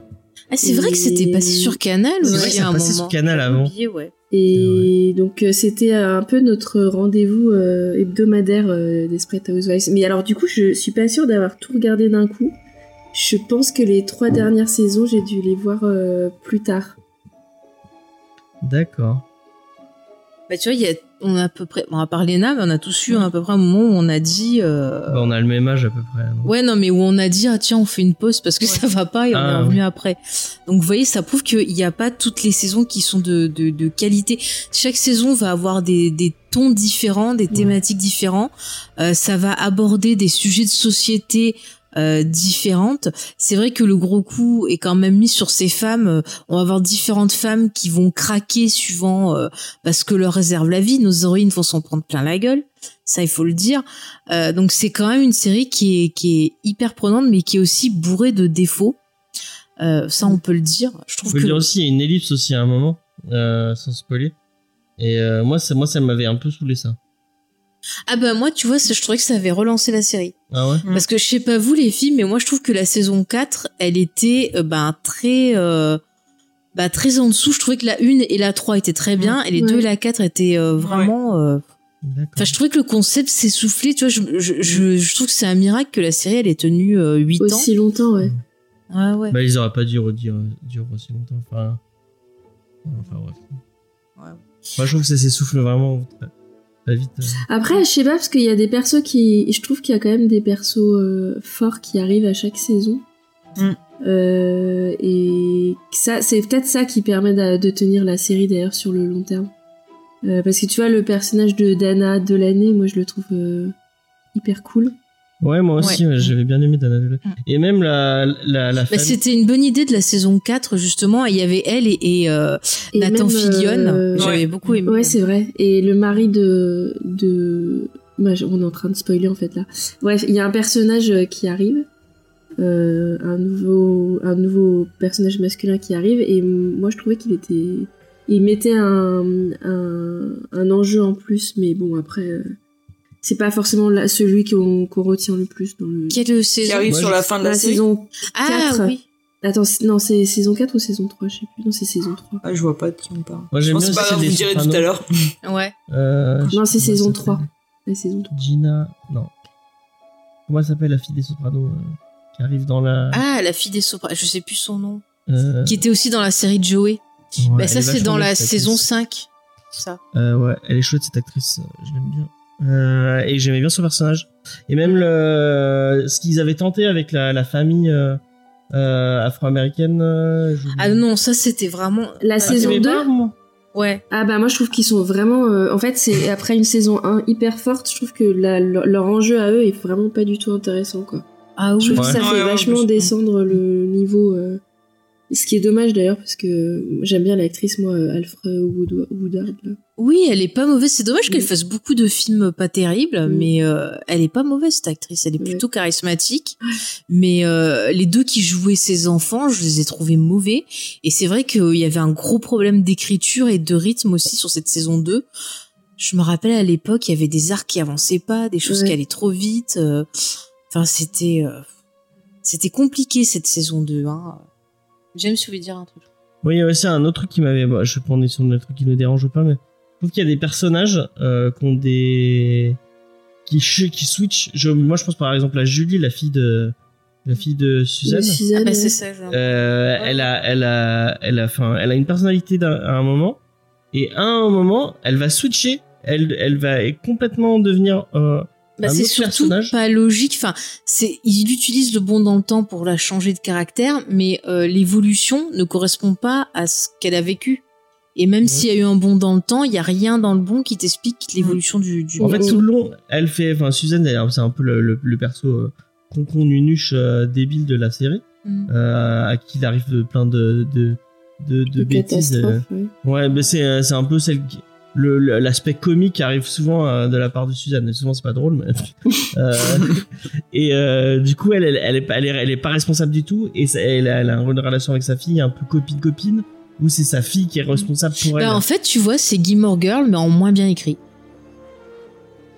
Speaker 1: Ah c'est vrai que c'était passé sur Canal
Speaker 4: C'est
Speaker 1: aussi
Speaker 4: vrai que
Speaker 1: à
Speaker 2: ça
Speaker 1: un
Speaker 2: passait
Speaker 1: moment.
Speaker 2: sur Canal avant.
Speaker 1: Oublié, ouais.
Speaker 4: Et donc euh, c'était un peu notre rendez-vous euh, hebdomadaire euh, Desperate Housewives. Mais alors du coup, je suis pas sûre d'avoir tout regardé d'un coup. Je pense que les trois dernières saisons, j'ai dû les voir euh, plus tard.
Speaker 2: D'accord.
Speaker 1: Bah tu vois, il y a, on a à peu près, bon, à part Léna, mais on a tous eu à peu près un moment où on a dit, euh,
Speaker 2: Bah, on a le même âge à peu près. non?
Speaker 1: Ouais non mais où on a dit ah tiens on fait une pause parce que ça va pas et on
Speaker 2: Ah,
Speaker 1: est revenu après. Donc vous voyez, ça prouve qu'il n'y a pas toutes les saisons qui sont de, de, de qualité. Chaque saison va avoir des, des tons différents, des thématiques différents. Euh, ça va aborder des sujets de société euh, différentes. C'est vrai que le gros coup est quand même mis sur ces femmes. Euh, On va avoir différentes femmes qui vont craquer suivant euh, parce que leur réserve la vie. Nos héroïnes vont s'en prendre plein la gueule. Ça, il faut le dire. Euh, donc c'est quand même une série qui est, qui est hyper prenante, mais qui est aussi bourrée de défauts. Euh, ça, on peut le dire. Je
Speaker 2: On
Speaker 1: trouve
Speaker 2: peut
Speaker 1: que
Speaker 2: dire aussi, il y a une ellipse aussi à un moment, euh, sans spoiler. Et euh, moi, ça, moi, ça m'avait un peu saoulé ça.
Speaker 1: Ah bah moi, tu vois, je trouvais que ça avait relancé la série.
Speaker 2: Ah ouais
Speaker 3: Mm.
Speaker 1: Parce que je sais pas vous les filles, mais moi je trouve que la saison 4, elle était euh, ben très euh, bah, très en dessous. Je trouvais que la 1 et la 3 étaient très bien et les
Speaker 4: Ouais.
Speaker 1: 2 et la 4 étaient euh, vraiment euh. Enfin, je trouvais que le concept s'essoufflait, tu vois, je, je, je, je trouve que c'est un miracle que la série elle ait tenu euh, 8 ans.
Speaker 4: Aussi longtemps, ouais.
Speaker 1: Ouais ouais.
Speaker 2: Bah, ils auraient pas dû redire dire aussi longtemps. Enfin, enfin bref.
Speaker 1: Ouais.
Speaker 2: Moi, je trouve que ça s'essouffle vraiment vite. euh.
Speaker 4: Après, je sais pas, parce qu'il y a des persos qui. Je trouve qu'il y a quand même des persos euh, forts qui arrivent à chaque saison.
Speaker 3: Mm.
Speaker 4: Euh, et ça, c'est peut-être ça qui permet de, de tenir la série d'ailleurs sur le long terme. Euh, parce que tu vois, le personnage de Dana de l'année, moi je le trouve euh, hyper cool.
Speaker 2: Ouais, moi aussi, ouais, j'avais bien aimé Dana Deleuze.
Speaker 1: Mm.
Speaker 2: Et même la, la, la
Speaker 1: Bah,
Speaker 2: famille-
Speaker 1: c'était une bonne idée de la saison 4 justement. Il y avait elle et, et, euh,
Speaker 4: Et
Speaker 1: Nathan
Speaker 4: même,
Speaker 1: Fillion.
Speaker 4: euh,
Speaker 1: J'avais
Speaker 3: ouais.
Speaker 1: beaucoup aimé.
Speaker 4: Ouais, c'est vrai. Et le mari de. de... bah, on est en train de spoiler en fait là. Bref, il y a un personnage euh, qui arrive. euh, un, nouveau, un nouveau personnage masculin qui arrive. Et moi, je trouvais qu'il était. Il mettait un, un, un enjeu en plus. Mais bon, après. C'est pas forcément la- celui qu'on retient le plus dans le.
Speaker 1: Quelle saison
Speaker 3: Qui arrive
Speaker 2: Moi,
Speaker 3: sur la fin de la,
Speaker 4: La
Speaker 3: série.
Speaker 4: saison.
Speaker 1: Ah
Speaker 4: quatre.
Speaker 1: oui.
Speaker 4: Attends, non, c'est saison 4 ou saison 3 Je sais plus. Non, c'est saison 3.
Speaker 3: Ah, je vois pas de qui on parle.
Speaker 2: Moi,
Speaker 3: je
Speaker 2: j'aime
Speaker 3: pense
Speaker 2: bien
Speaker 3: pas grave, vous direz tout à l'heure.
Speaker 1: Ouais.
Speaker 2: Euh,
Speaker 4: Non, c'est saison
Speaker 2: elle
Speaker 4: 3.
Speaker 2: s'appelle.
Speaker 4: La saison 3.
Speaker 2: Gina. Non. Comment elle s'appelle la fille des Sopranos euh, qui arrive dans la.
Speaker 1: Ah, la fille des Sopranos, je sais plus son nom.
Speaker 2: euh,
Speaker 1: Qui était aussi dans la série de Joey.
Speaker 2: ouais,
Speaker 1: bah ça
Speaker 2: est
Speaker 1: c'est dans la saison
Speaker 2: actrice.
Speaker 1: 5. ça.
Speaker 2: Euh, ouais, elle est chouette cette actrice, je l'aime bien. Euh, et j'aimais bien son personnage. Et même le ce qu'ils avaient tenté avec la, la famille euh, euh, afro-américaine.
Speaker 1: Ah non, ça c'était vraiment.
Speaker 4: La
Speaker 2: Ah,
Speaker 4: saison
Speaker 2: t'aimais
Speaker 4: 2
Speaker 2: pas, moi
Speaker 1: Ouais.
Speaker 4: Ah bah moi je trouve qu'ils sont vraiment euh, en fait c'est après une saison 1 hyper forte je trouve que la- leur, leur enjeu à eux est vraiment pas du tout intéressant quoi.
Speaker 1: Ah
Speaker 4: Je
Speaker 1: oui.
Speaker 4: trouve que ça
Speaker 3: Ouais,
Speaker 4: fait
Speaker 3: ouais,
Speaker 4: vachement
Speaker 3: ouais,
Speaker 4: descendre le niveau euh, ce qui est dommage d'ailleurs parce que j'aime bien l'actrice moi euh, Alfred Wood- Woodard là.
Speaker 1: Oui, elle est pas mauvaise. C'est dommage qu'elle fasse beaucoup de films pas terribles, mais euh, elle est pas mauvaise cette actrice. Elle est plutôt charismatique. Mais euh, les deux qui jouaient ses enfants, je les ai trouvés mauvais. Et c'est vrai qu'il y avait un gros problème d'écriture et de rythme aussi sur cette saison 2. Je me rappelle à l'époque, il y avait des arcs qui avançaient pas, des choses
Speaker 4: Ouais.
Speaker 1: qui allaient trop vite. Enfin, c'était c'était compliqué cette saison 2. Hein. J'aime si vous voulez dire un truc.
Speaker 2: Oui, il y a aussi un autre truc qui m'avait. Bon, je sais pas, on est sur le truc qui nous dérange ou pas, mais je trouve qu'il y a des personnages euh, qui ont des. qui, qui switch. Je, moi, je pense par exemple à Julie, la fille de. la fille de Suzanne.
Speaker 4: De Suzanne,
Speaker 1: Ah bah c'est ça. je-
Speaker 2: Euh, elle a, elle a, elle a, enfin, elle a une personnalité à un moment, et à un moment, elle va switcher. Elle, elle va complètement devenir. Euh,
Speaker 1: Bah, c'est surtout
Speaker 2: personnage?
Speaker 1: pas logique. Enfin, c'est il utilise le bon dans le temps pour la changer de caractère, mais euh, l'évolution ne correspond pas à ce qu'elle a vécu. Et même s'il y a eu un bond dans le temps, il y a rien dans le bon qui t'explique l'évolution du. du
Speaker 2: En fait, tout le long, elle fait, enfin, Suzanne, d'ailleurs, c'est un peu le, le, le perso euh, concon nunuche euh, débile de la série,
Speaker 1: Mhm.
Speaker 2: euh, à qui il arrive plein de de de, de
Speaker 4: De
Speaker 2: bêtises. euh.
Speaker 4: catastrophe, ouais.
Speaker 2: Mais c'est c'est un peu celle qui l'aspect comique arrive souvent euh, de la part de Suzanne. Et souvent, c'est pas drôle, mais euh, et euh, du coup, elle elle, elle est pas elle est, elle est pas responsable du tout et ça- elle, a- elle une relation avec sa fille un peu copine copine où c'est sa fille qui est responsable pour elle.
Speaker 1: Bah, en fait, tu vois, c'est Gilmore Girl, mais en moins bien écrit.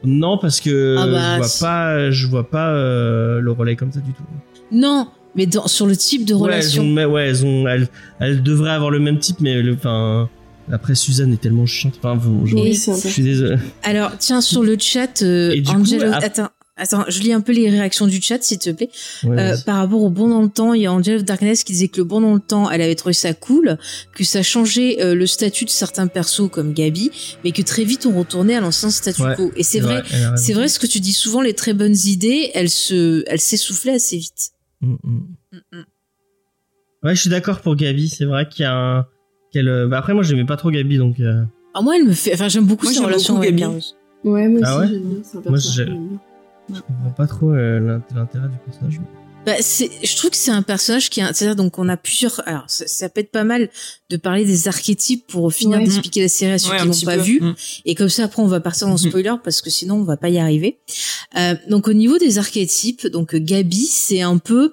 Speaker 2: Non, parce que
Speaker 1: Ah bah,
Speaker 2: je vois pas, je vois pas euh, le relais comme ça du tout.
Speaker 1: Non, mais dans, sur le type de
Speaker 2: Ouais,
Speaker 1: relation.
Speaker 2: elles ont, mais ouais, elles ont, elles, elles devraient avoir le même type, mais enfin, après Suzanne est tellement chiante. Enfin, bon, je,
Speaker 4: Oui,
Speaker 2: suis désolé.
Speaker 1: Alors, tiens, sur le chat, euh,
Speaker 2: coup,
Speaker 1: Angelo, attends, attends, je lis un peu les réactions du chat, s'il te plaît.
Speaker 2: Ouais,
Speaker 1: Euh, par rapport au bon dans le temps, il y a Angel of Darkness qui disait que le bon dans le temps, elle avait trouvé ça cool, que ça changeait euh, le statut de certains persos comme Gabi, mais que très vite on retournait à l'ancien statu
Speaker 2: Ouais,
Speaker 1: quo. Et c'est vrai, c'est vrai ce que tu dis souvent, les très bonnes idées, elles se, elles s'essoufflaient assez vite.
Speaker 2: Mm, mm.
Speaker 1: Mm, mm.
Speaker 2: Ouais, je suis d'accord pour Gabi. C'est vrai qu'il y a un. Qu'elle, euh, Bah après, moi, j'aimais pas trop Gabi, donc. euh,
Speaker 1: Ah, moi, elle me fait, enfin, j'aime beaucoup
Speaker 3: Moi,
Speaker 1: sa relation
Speaker 3: beaucoup
Speaker 1: avec
Speaker 3: Gabi.
Speaker 4: Ouais, moi aussi
Speaker 2: Ah ouais
Speaker 4: j'aime bien, c'est un
Speaker 2: Moi,
Speaker 4: personnage.
Speaker 2: Je comprends pas trop euh, l'int- l'intérêt du personnage.
Speaker 1: Bah, c'est, je trouve que c'est un personnage qui, a- c'est-à-dire donc on a plusieurs, alors ça, ça peut être pas mal de parler des archétypes pour finir
Speaker 4: Ouais.
Speaker 1: d'expliquer la série à ceux
Speaker 3: Ouais,
Speaker 1: qui l'ont pas
Speaker 3: peu.
Speaker 1: vu.
Speaker 3: Mm.
Speaker 1: Et comme ça, après, on va partir dans le
Speaker 3: Mhm.
Speaker 1: spoiler parce que sinon, on va pas y arriver. Euh, donc, au niveau des archétypes, donc Gabi, c'est un peu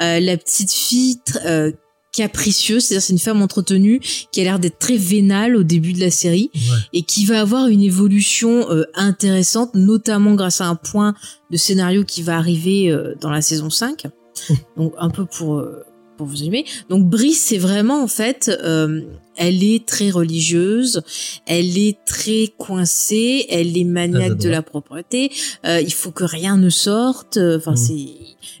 Speaker 1: euh, la petite fille tr- euh, capricieuse, c'est-à-dire c'est une femme entretenue qui a l'air d'être très vénale au début de la série
Speaker 2: Ouais.
Speaker 1: et qui va avoir une évolution euh, intéressante, notamment grâce à un point de scénario qui va arriver euh, dans la saison 5. Donc, un peu pour... pour vous aimer. Donc Brice, c'est vraiment en fait, euh, elle est très religieuse, elle est très coincée, elle est maniaque
Speaker 2: Ah,
Speaker 1: de la propreté. euh, il faut que rien ne sorte. euh, Enfin,
Speaker 2: Mm.
Speaker 1: c'est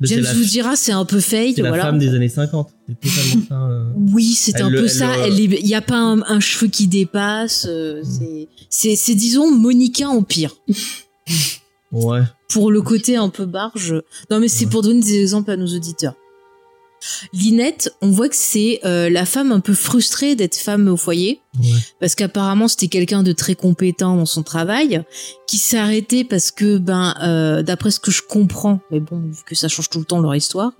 Speaker 1: James
Speaker 2: la-
Speaker 1: vous dira, c'est un peu fake.
Speaker 2: C'est la
Speaker 1: voilà.
Speaker 2: femme des années 50. C'est totalement ça. euh.
Speaker 1: Oui, c'est un
Speaker 2: le-
Speaker 1: peu
Speaker 2: elle
Speaker 1: ça.
Speaker 2: le-
Speaker 1: Elle est- il y a pas un, un cheveu qui dépasse.
Speaker 2: Mm.
Speaker 1: c'est- C'est, c'est disons Monica en pire.
Speaker 2: Ouais.
Speaker 1: pour le côté un peu barge. Non, mais c'est
Speaker 2: Ouais.
Speaker 1: pour donner des exemples à nos auditeurs. Linette, on voit que c'est euh, la femme un peu frustrée d'être femme au foyer,
Speaker 2: Ouais.
Speaker 1: parce qu'apparemment c'était quelqu'un de très compétent dans son travail, qui s'est arrêté parce que, ben, euh, d'après ce que je comprends, mais bon, vu que ça change tout le temps leur histoire,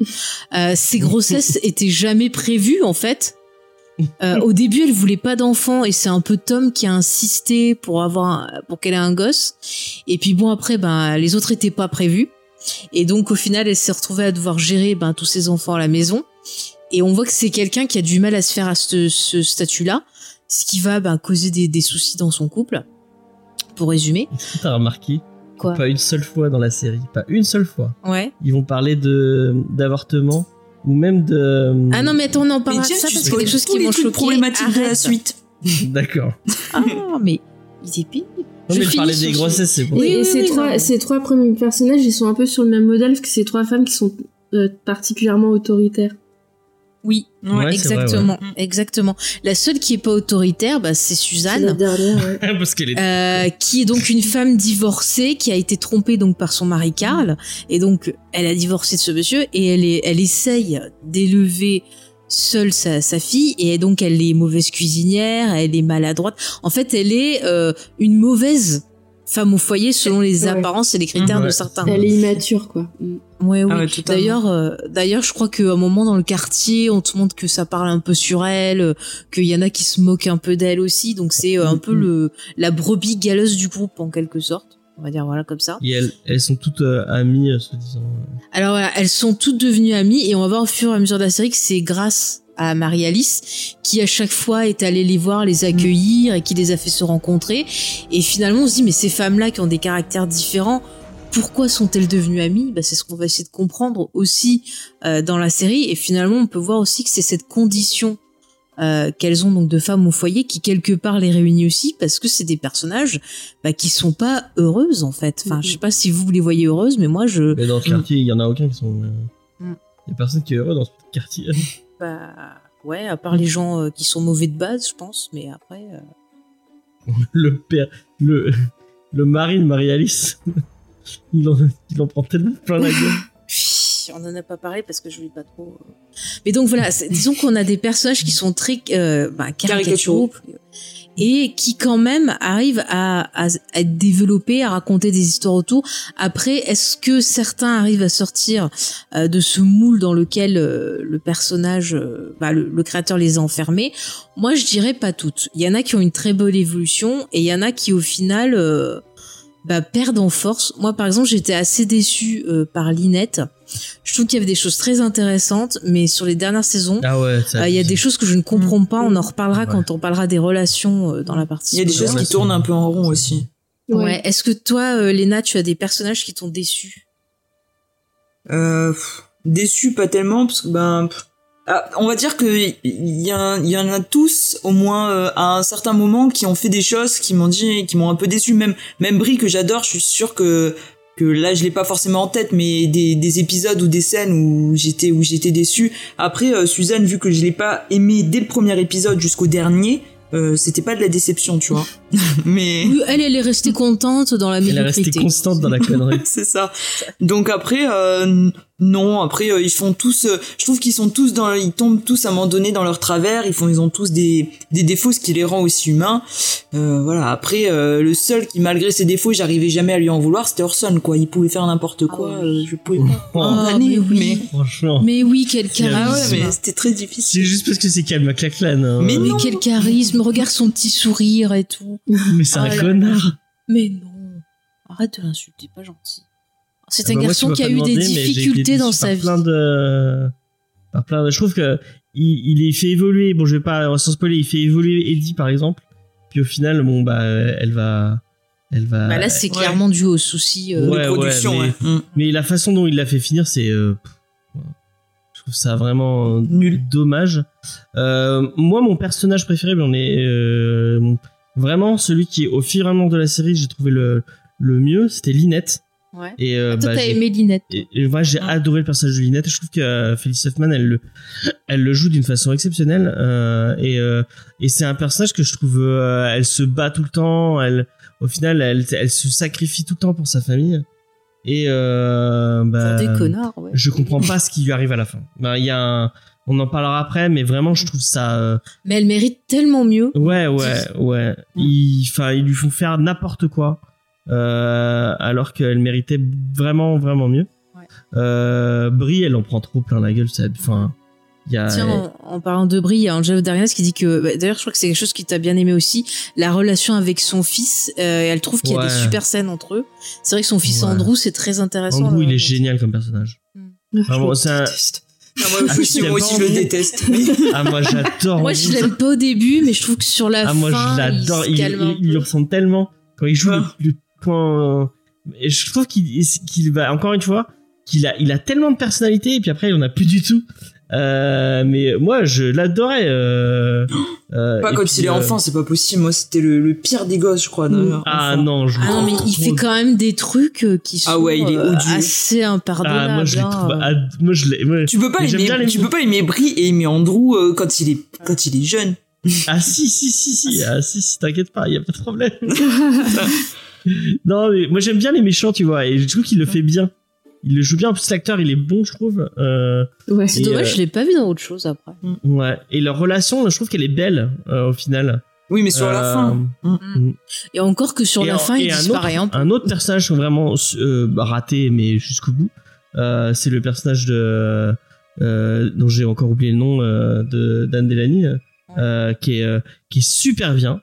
Speaker 1: euh, ses grossesses étaient jamais prévues en fait. Euh, au début, elle voulait pas d'enfant et c'est un peu Tom qui a insisté pour avoir un- pour qu'elle ait un gosse. Et puis bon après, ben les autres étaient pas prévus. Et donc au final, elle s'est retrouvée à devoir gérer ben tous ses enfants à la maison. Et on voit que c'est quelqu'un qui a du mal à se faire à ce, ce statut-là, ce qui va ben, causer des, des soucis dans son couple. Pour résumer,
Speaker 2: Est-ce que t'as remarqué
Speaker 1: quoi
Speaker 2: Pas une seule fois dans la série, pas une seule fois.
Speaker 1: Ouais.
Speaker 2: Ils vont parler de d'avortement ou même de.
Speaker 1: Ah non mais attends, on en parlera de ça parce qu'il y a
Speaker 3: spoil
Speaker 1: des choses
Speaker 3: tous
Speaker 1: qui m'ont choqué.
Speaker 3: problématiques de la suite.
Speaker 2: D'accord.
Speaker 1: Ah mais il est pénible.
Speaker 2: Non
Speaker 1: Je
Speaker 2: mais parlais des grossesses, c'est pour
Speaker 1: Oui,
Speaker 4: et
Speaker 1: oui,
Speaker 4: ces,
Speaker 1: oui,
Speaker 4: trois, ces trois premiers personnages, ils sont un peu sur le même modèle, parce que c'est trois femmes qui sont euh, particulièrement autoritaires.
Speaker 1: Oui,
Speaker 2: Ouais, c'est vrai,
Speaker 1: exactement,
Speaker 3: ouais.
Speaker 1: exactement. La seule qui est pas autoritaire, bah, c'est
Speaker 4: la
Speaker 1: Suzanne.
Speaker 4: dernière, ouais.
Speaker 2: Parce qu'elle est.
Speaker 1: Euh, qui est donc une femme divorcée qui a été trompée donc par son mari Karl et donc elle a divorcé de ce monsieur et elle est elle essaye d'élever seule sa, sa fille et donc elle est mauvaise cuisinière elle est maladroite en fait elle est euh, une mauvaise femme au foyer selon les
Speaker 4: Ouais.
Speaker 1: apparences et les critères
Speaker 2: Ouais.
Speaker 1: de certains
Speaker 4: Elle est immature, quoi. Mm.
Speaker 1: Ouais, oui.
Speaker 3: Ah ouais.
Speaker 1: D'ailleurs, euh, d'ailleurs, je crois qu'à un moment dans le quartier, on te montre que ça parle un peu sur elle, euh, qu'il y en a qui se moquent un peu d'elle aussi. Donc c'est euh, un peu
Speaker 2: Mhm.
Speaker 1: le la brebis galeuse du groupe en quelque sorte. On va dire voilà comme ça.
Speaker 2: Et elles, elles sont toutes euh, amies, euh, soi-disant.
Speaker 1: Alors voilà, elles sont toutes devenues amies et on va voir au fur et à mesure de la série que c'est grâce à Marie-Alice qui à chaque fois est allée les voir, les accueillir et qui les a fait se rencontrer. Et finalement on se dit mais ces femmes-là qui ont des caractères différents, pourquoi sont-elles devenues amies? Bah, C'est ce qu'on va essayer de comprendre aussi euh, dans la série. Et finalement on peut voir aussi que c'est cette condition euh, qu'elles ont donc de femmes au foyer qui quelque part les réunit aussi parce que c'est des personnages bah, qui sont pas heureuses en fait. Enfin, je sais pas si vous les voyez heureuses, mais moi je
Speaker 2: Mais dans ce quartier, il y en a aucun qui sont. euh,
Speaker 1: Mm.
Speaker 2: Il y a personne qui est heureux dans ce quartier.
Speaker 1: Bah ouais, à part les gens euh, qui sont mauvais de base, je pense, mais après. euh,
Speaker 2: le père, le, le mari de Marie-Alice, il en, il en prend tellement plein la gueule.
Speaker 1: On en a pas parlé parce que je lis pas trop. euh. Mais donc voilà, disons qu'on a des personnages qui sont très euh, bah, caricaturaux et qui quand même arrivent à, à, à être développés, à raconter des histoires autour. Après, est-ce que certains arrivent à sortir euh, de ce moule dans lequel euh, le personnage, euh, bah, le, le créateur les a enfermés? Moi, je dirais pas toutes. Il y en a qui ont une très bonne évolution et il y en a qui, au final, euh, bah, perdent en force. Moi, par exemple, j'étais assez déçue euh, par Linette. Je trouve qu'il y avait des choses très intéressantes, mais sur les dernières saisons,
Speaker 2: Ah ouais,
Speaker 1: euh, il y a des choses que je ne comprends pas. On en reparlera
Speaker 2: Ouais.
Speaker 1: quand on parlera des relations euh, dans la partie.
Speaker 3: Il y a des choses qui tournent un peu en rond aussi.
Speaker 1: Ouais. Est-ce que toi, euh, Léna, tu as des personnages qui t'ont déçu?
Speaker 3: Euh, déçu pas tellement parce que ben pff, ah, on va dire que il y, en a tous au moins euh, à un certain moment qui ont fait des choses qui m'ont dit qui m'ont un peu déçu même même Brie que j'adore je suis sûr que que là je l'ai pas forcément en tête mais des, des épisodes ou des scènes où j'étais où j'étais déçu après euh, Suzanne vu que je l'ai pas aimé dès le premier épisode jusqu'au dernier euh, c'était pas de la déception tu vois mais
Speaker 1: Oui, Elle, elle est restée contente dans la
Speaker 2: Elle est restée
Speaker 1: médiocrité.
Speaker 2: constante dans la connerie.
Speaker 3: c'est ça. Donc après, euh, non, après euh, ils font tous. euh, je trouve qu'ils sont tous dans, ils tombent tous à un moment donné dans leur travers. Ils font, ils ont tous des des défauts, ce qui les rend aussi humains. Euh, voilà. Après, euh, le seul qui, malgré ses défauts, j'arrivais jamais à lui en vouloir, c'était Orson. Quoi, il pouvait faire n'importe quoi.
Speaker 1: Ah
Speaker 3: euh, je pouvais pas.
Speaker 2: Oh,
Speaker 1: Ah, mais oui.
Speaker 2: Franchement.
Speaker 1: Mais oui, quel
Speaker 2: C'est-
Speaker 1: charisme.
Speaker 3: Ah ouais, mais c'était très
Speaker 2: C'est
Speaker 3: difficile.
Speaker 2: juste parce que c'est calme à Claclan. Hein.
Speaker 3: Mais
Speaker 1: Mais
Speaker 3: non.
Speaker 1: quel charisme. Regarde son petit sourire et tout.
Speaker 2: Mais c'est
Speaker 1: Ah
Speaker 2: un
Speaker 1: là
Speaker 2: connard.
Speaker 1: Mais non. Arrête de l'insulter, pas gentil. C'est
Speaker 2: Ah
Speaker 1: un
Speaker 2: bah moi,
Speaker 1: garçon qui a eu
Speaker 2: demandé,
Speaker 1: des difficultés dans sa
Speaker 2: par
Speaker 1: vie.
Speaker 2: Plein de, par plein de, je trouve que il, il est fait évoluer. Bon, je vais pas sans spoiler, il fait évoluer Eddie par exemple. Puis au final, bon bah, elle va, elle va.
Speaker 1: Bah là, c'est
Speaker 3: Ouais.
Speaker 1: clairement dû au souci. euh,
Speaker 2: Ouais,
Speaker 3: de production,
Speaker 2: ouais,
Speaker 3: ouais. Mm.
Speaker 2: Mais la façon dont il l'a fait finir, c'est. euh, je trouve ça vraiment
Speaker 3: Nul.
Speaker 2: dommage. Euh, moi, mon personnage préféré, euh, mon- vraiment celui qui, au fur et à mesure de la série, j'ai trouvé le, le mieux, c'était Linette.
Speaker 1: Ouais.
Speaker 2: Et euh,
Speaker 1: Toi,
Speaker 2: bah,
Speaker 1: t'as aimé Linette.
Speaker 2: et, et moi, j'ai
Speaker 3: Mm.
Speaker 2: adoré le personnage de Linette. Je trouve que euh, Felice Huffman, elle le, elle le joue d'une façon exceptionnelle. euh, et euh, et c'est un personnage que je trouve, euh, elle se bat tout le temps. Elle, au final, elle, elle se sacrifie tout le temps pour sa famille. Et euh, bah,
Speaker 1: Pour des connards, ouais.
Speaker 2: je comprends pas ce qui lui arrive à la fin. Ben, il y a un, on en parlera après, mais vraiment, je trouve ça. euh,
Speaker 1: Mais elle mérite tellement mieux.
Speaker 2: Ouais, ouais, ouais. Ils, enfin, ils lui font faire n'importe quoi, euh, alors qu'elle méritait vraiment, vraiment mieux.
Speaker 1: Ouais.
Speaker 2: Euh, Brie, elle en prend trop plein la gueule. Ça, enfin, il y a.
Speaker 1: Tiens, en, en parlant de Brie, il y a Angela Darius qui dit que, bah, d'ailleurs, je crois que c'est quelque chose qui t'a bien aimé aussi, la relation avec son fils. euh, elle trouve qu'il y a
Speaker 2: Ouais.
Speaker 1: des super scènes entre eux. C'est vrai que son fils
Speaker 2: Ouais.
Speaker 1: Andrew, c'est très intéressant.
Speaker 2: Andrew,
Speaker 1: à
Speaker 2: il est génial comme personnage.
Speaker 4: Je
Speaker 2: Vraiment, un-
Speaker 4: déteste.
Speaker 3: Ah, moi
Speaker 2: Ah,
Speaker 3: aussi, moi
Speaker 2: l'aimes
Speaker 3: aussi,
Speaker 2: pas,
Speaker 3: je le déteste.
Speaker 2: Ah, moi, j'adore.
Speaker 1: Moi, je l'aime pas au début, mais je trouve que sur la
Speaker 2: Ah, moi,
Speaker 1: fin,
Speaker 2: je l'adore.
Speaker 1: il
Speaker 2: Il, il, ressemble tellement quand il joue le, le Et je trouve qu'il va encore une fois qu'il a il a tellement de personnalité et puis après il en a plus du tout. Euh, mais moi, je l'adorais. Euh, euh,
Speaker 3: Pas quand
Speaker 2: puis,
Speaker 3: il est
Speaker 2: euh,
Speaker 3: enfant, c'est pas possible. Moi, c'était le, le pire des gosses, je crois. d'ailleurs,
Speaker 2: Ah
Speaker 3: enfant.
Speaker 2: non, je
Speaker 1: Ah non, mais il fait quand même des trucs euh, qui sont
Speaker 3: Ah ouais, il est
Speaker 1: euh,
Speaker 3: odieux.
Speaker 1: assez impardonnables.
Speaker 2: Ah, moi, je les trouve. moi, je les. moi-
Speaker 3: Tu peux pas aimer,
Speaker 2: bien les
Speaker 3: tu
Speaker 2: mots.
Speaker 3: peux pas aimer Brie et aimer Andrew euh, quand il est, quand il est jeune.
Speaker 2: Ah si si si si ah si si t'inquiète pas y a pas de problème non mais moi j'aime bien les méchants tu vois et je trouve qu'il le fait bien. Il le joue bien. En plus l'acteur il est bon je trouve euh,
Speaker 4: Ouais.
Speaker 1: C'est dommage,
Speaker 2: euh,
Speaker 1: je l'ai pas vu dans autre chose après.
Speaker 2: ouais et leur relation je trouve qu'elle est belle euh, au final.
Speaker 3: Oui, mais sur la
Speaker 2: Euh,
Speaker 3: fin.
Speaker 1: Et encore que sur
Speaker 2: et
Speaker 1: la
Speaker 2: en-
Speaker 1: fin, il
Speaker 2: et un
Speaker 1: disparaît
Speaker 2: autre,
Speaker 1: un peu.
Speaker 2: un autre personnage vraiment euh, raté mais jusqu'au bout. Euh, c'est le personnage de euh, dont j'ai encore oublié le nom euh, de Dan Delany euh, qui est euh, qui est super bien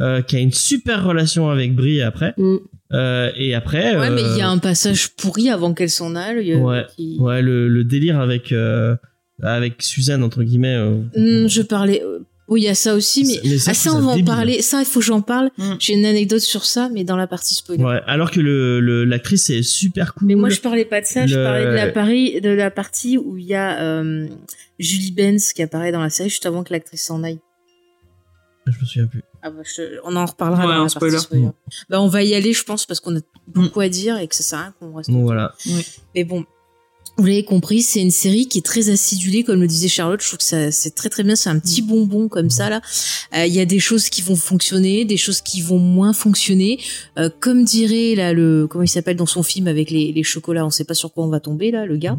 Speaker 2: euh, qui a une super relation avec Brie après
Speaker 4: Mm.
Speaker 2: Euh, et après
Speaker 1: Ouais, mais il y a
Speaker 2: euh,
Speaker 1: un passage pourri avant qu'elle s'en aille.
Speaker 2: Ouais,
Speaker 1: qui-
Speaker 2: ouais le, le délire avec euh, avec Suzanne entre guillemets euh,
Speaker 1: Hmm, je parlais. Oui, il y a ça aussi, mais.
Speaker 2: Mais ça,
Speaker 1: ah, ça, on va en parler. Ça, il faut que j'en parle.
Speaker 3: Mm.
Speaker 1: J'ai une anecdote sur ça, mais dans la partie spoiler.
Speaker 2: ouais alors que le le- l'actrice est super cool
Speaker 1: Mais moi, je parlais pas de ça. Je parlais de la, pari- de la partie où il y a euh, Julie Benz qui apparaît dans la série juste avant que l'actrice s'en aille.
Speaker 2: Je me souviens plus
Speaker 1: Ah bah, je- on en reparlera
Speaker 3: Ouais,
Speaker 1: dans
Speaker 3: un
Speaker 1: la
Speaker 3: spoiler.
Speaker 1: partie spoiler. Bah, on va y aller, je pense, parce qu'on a beaucoup à dire et que ça sert à rien qu'on reste.
Speaker 2: voilà
Speaker 1: Mais bon, vous l'avez compris, c'est une série qui est très acidulée, comme le disait Charlotte. Je trouve que ça, c'est très très bien. C'est un petit bonbon comme ça là. Euh, Il y a des choses qui vont fonctionner, des choses qui vont moins fonctionner. Euh, comme dirait là le comment il s'appelle dans son film avec les, les chocolats, on sait pas sur quoi on va tomber là, le gars.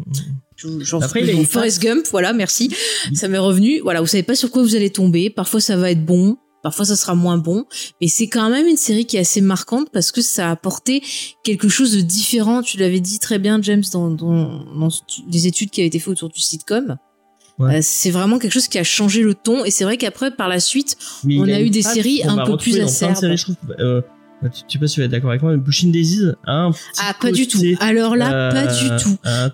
Speaker 1: Je- J'en
Speaker 2: Après, il a
Speaker 1: bon,
Speaker 2: une
Speaker 1: Forrest Gump, voilà, merci. Ça m'est revenu. Voilà, vous savez pas sur quoi vous allez tomber. Parfois ça va être bon, parfois ça sera moins bon, mais c'est quand même une série qui est assez marquante parce que ça a apporté quelque chose de différent. Tu l'avais dit très bien, James, dans, dans, dans les études qui avaient été faites autour du sitcom.
Speaker 2: Ouais.
Speaker 1: Euh, c'est vraiment quelque chose qui a changé le ton. Et c'est vrai qu'après par la suite
Speaker 2: Mais
Speaker 1: On a eu des séries un peu plus acerbes.
Speaker 2: séries, je trouve. Euh, tu, tu sais pas si tu vas être d'accord avec moi mais Pushing Daisies a un petit
Speaker 1: ah pas du tout. alors là pas
Speaker 2: euh,
Speaker 1: du tout. pas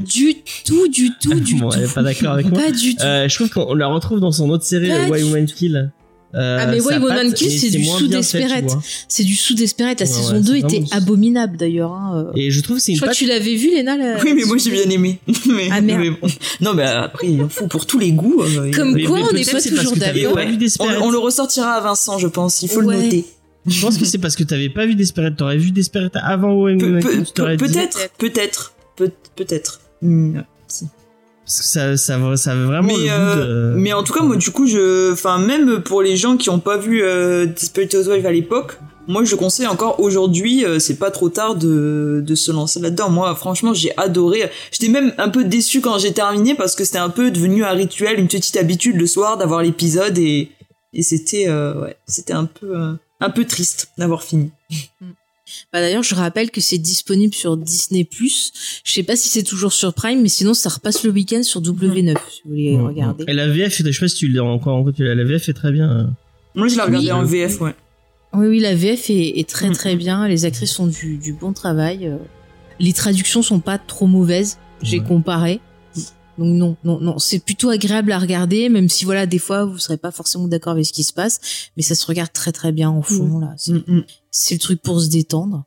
Speaker 1: du tout du tout du
Speaker 2: Bon,
Speaker 1: tout.
Speaker 2: pas d'accord avec moi.
Speaker 1: Pas du tout.
Speaker 2: Je trouve qu'on la retrouve dans son autre série
Speaker 1: Pas
Speaker 2: Why Woman Kill Euh,
Speaker 1: Ah, mais Why Woman c'est du
Speaker 2: moins
Speaker 1: sous
Speaker 2: bien fait, tu
Speaker 1: Desperate.
Speaker 2: vois.
Speaker 1: c'est du sous Desperate la
Speaker 2: Ouais,
Speaker 1: saison
Speaker 2: ouais,
Speaker 1: 2
Speaker 2: c'est
Speaker 1: était
Speaker 2: vraiment-
Speaker 1: abominable d'ailleurs hein.
Speaker 2: et je trouve que c'est
Speaker 1: je
Speaker 2: une
Speaker 1: crois que tu l'avais vu Léna la-
Speaker 3: Oui, mais moi j'ai bien aimé. mais,
Speaker 1: Ah, merde.
Speaker 3: mais bon. Non, mais après, il en faut pour tous les goûts. euh,
Speaker 1: Comme
Speaker 2: Mais-
Speaker 1: quoi,
Speaker 2: mais
Speaker 1: on n'est pas toujours d'accord.
Speaker 3: on, le ressortira à Vincent, je pense. Il faut
Speaker 1: Ouais.
Speaker 3: le noter.
Speaker 2: Je pense que c'est parce que t'avais pas vu Desperate. T'aurais vu Desperate avant Why Woman dit-
Speaker 3: Peut-être, peut-être, peut- peut-être.
Speaker 2: Ça, ça, ça avait vraiment
Speaker 3: mais,
Speaker 2: le
Speaker 3: euh,
Speaker 2: de...
Speaker 3: mais en tout cas, moi, du coup, je, enfin, même pour les gens qui ont pas vu euh, Desperate Housewives à l'époque, moi, je conseille encore aujourd'hui, euh, c'est pas trop tard de, de se lancer là-dedans. Moi, franchement, j'ai adoré. J'étais même un peu déçu quand j'ai terminé parce que c'était un peu devenu un rituel, une petite habitude le soir d'avoir l'épisode et, et c'était, euh, ouais, c'était un peu, euh, un peu triste d'avoir fini.
Speaker 1: Bah, d'ailleurs, je rappelle que c'est disponible sur Disney+. Je sais pas si c'est toujours sur Prime, mais sinon, ça repasse le week-end sur W9, si vous voulez regarder.
Speaker 2: Et la VF, je sais pas si tu l'as encore en la VF est très bien. euh.
Speaker 3: Moi, je l'ai regardé
Speaker 1: Oui.
Speaker 3: en VF, ouais.
Speaker 1: Oui, oui, la VF est, est très très bien. Les actrices font du, du bon travail. euh. Les traductions sont pas trop mauvaises. J'ai
Speaker 2: Ouais.
Speaker 1: comparé. Donc non, non, non, c'est plutôt agréable à regarder, même si voilà, des fois vous serez pas forcément d'accord avec ce qui se passe, mais ça se regarde très très bien au fond là. C'est
Speaker 3: Mm, mm.
Speaker 1: c'est le truc pour se détendre.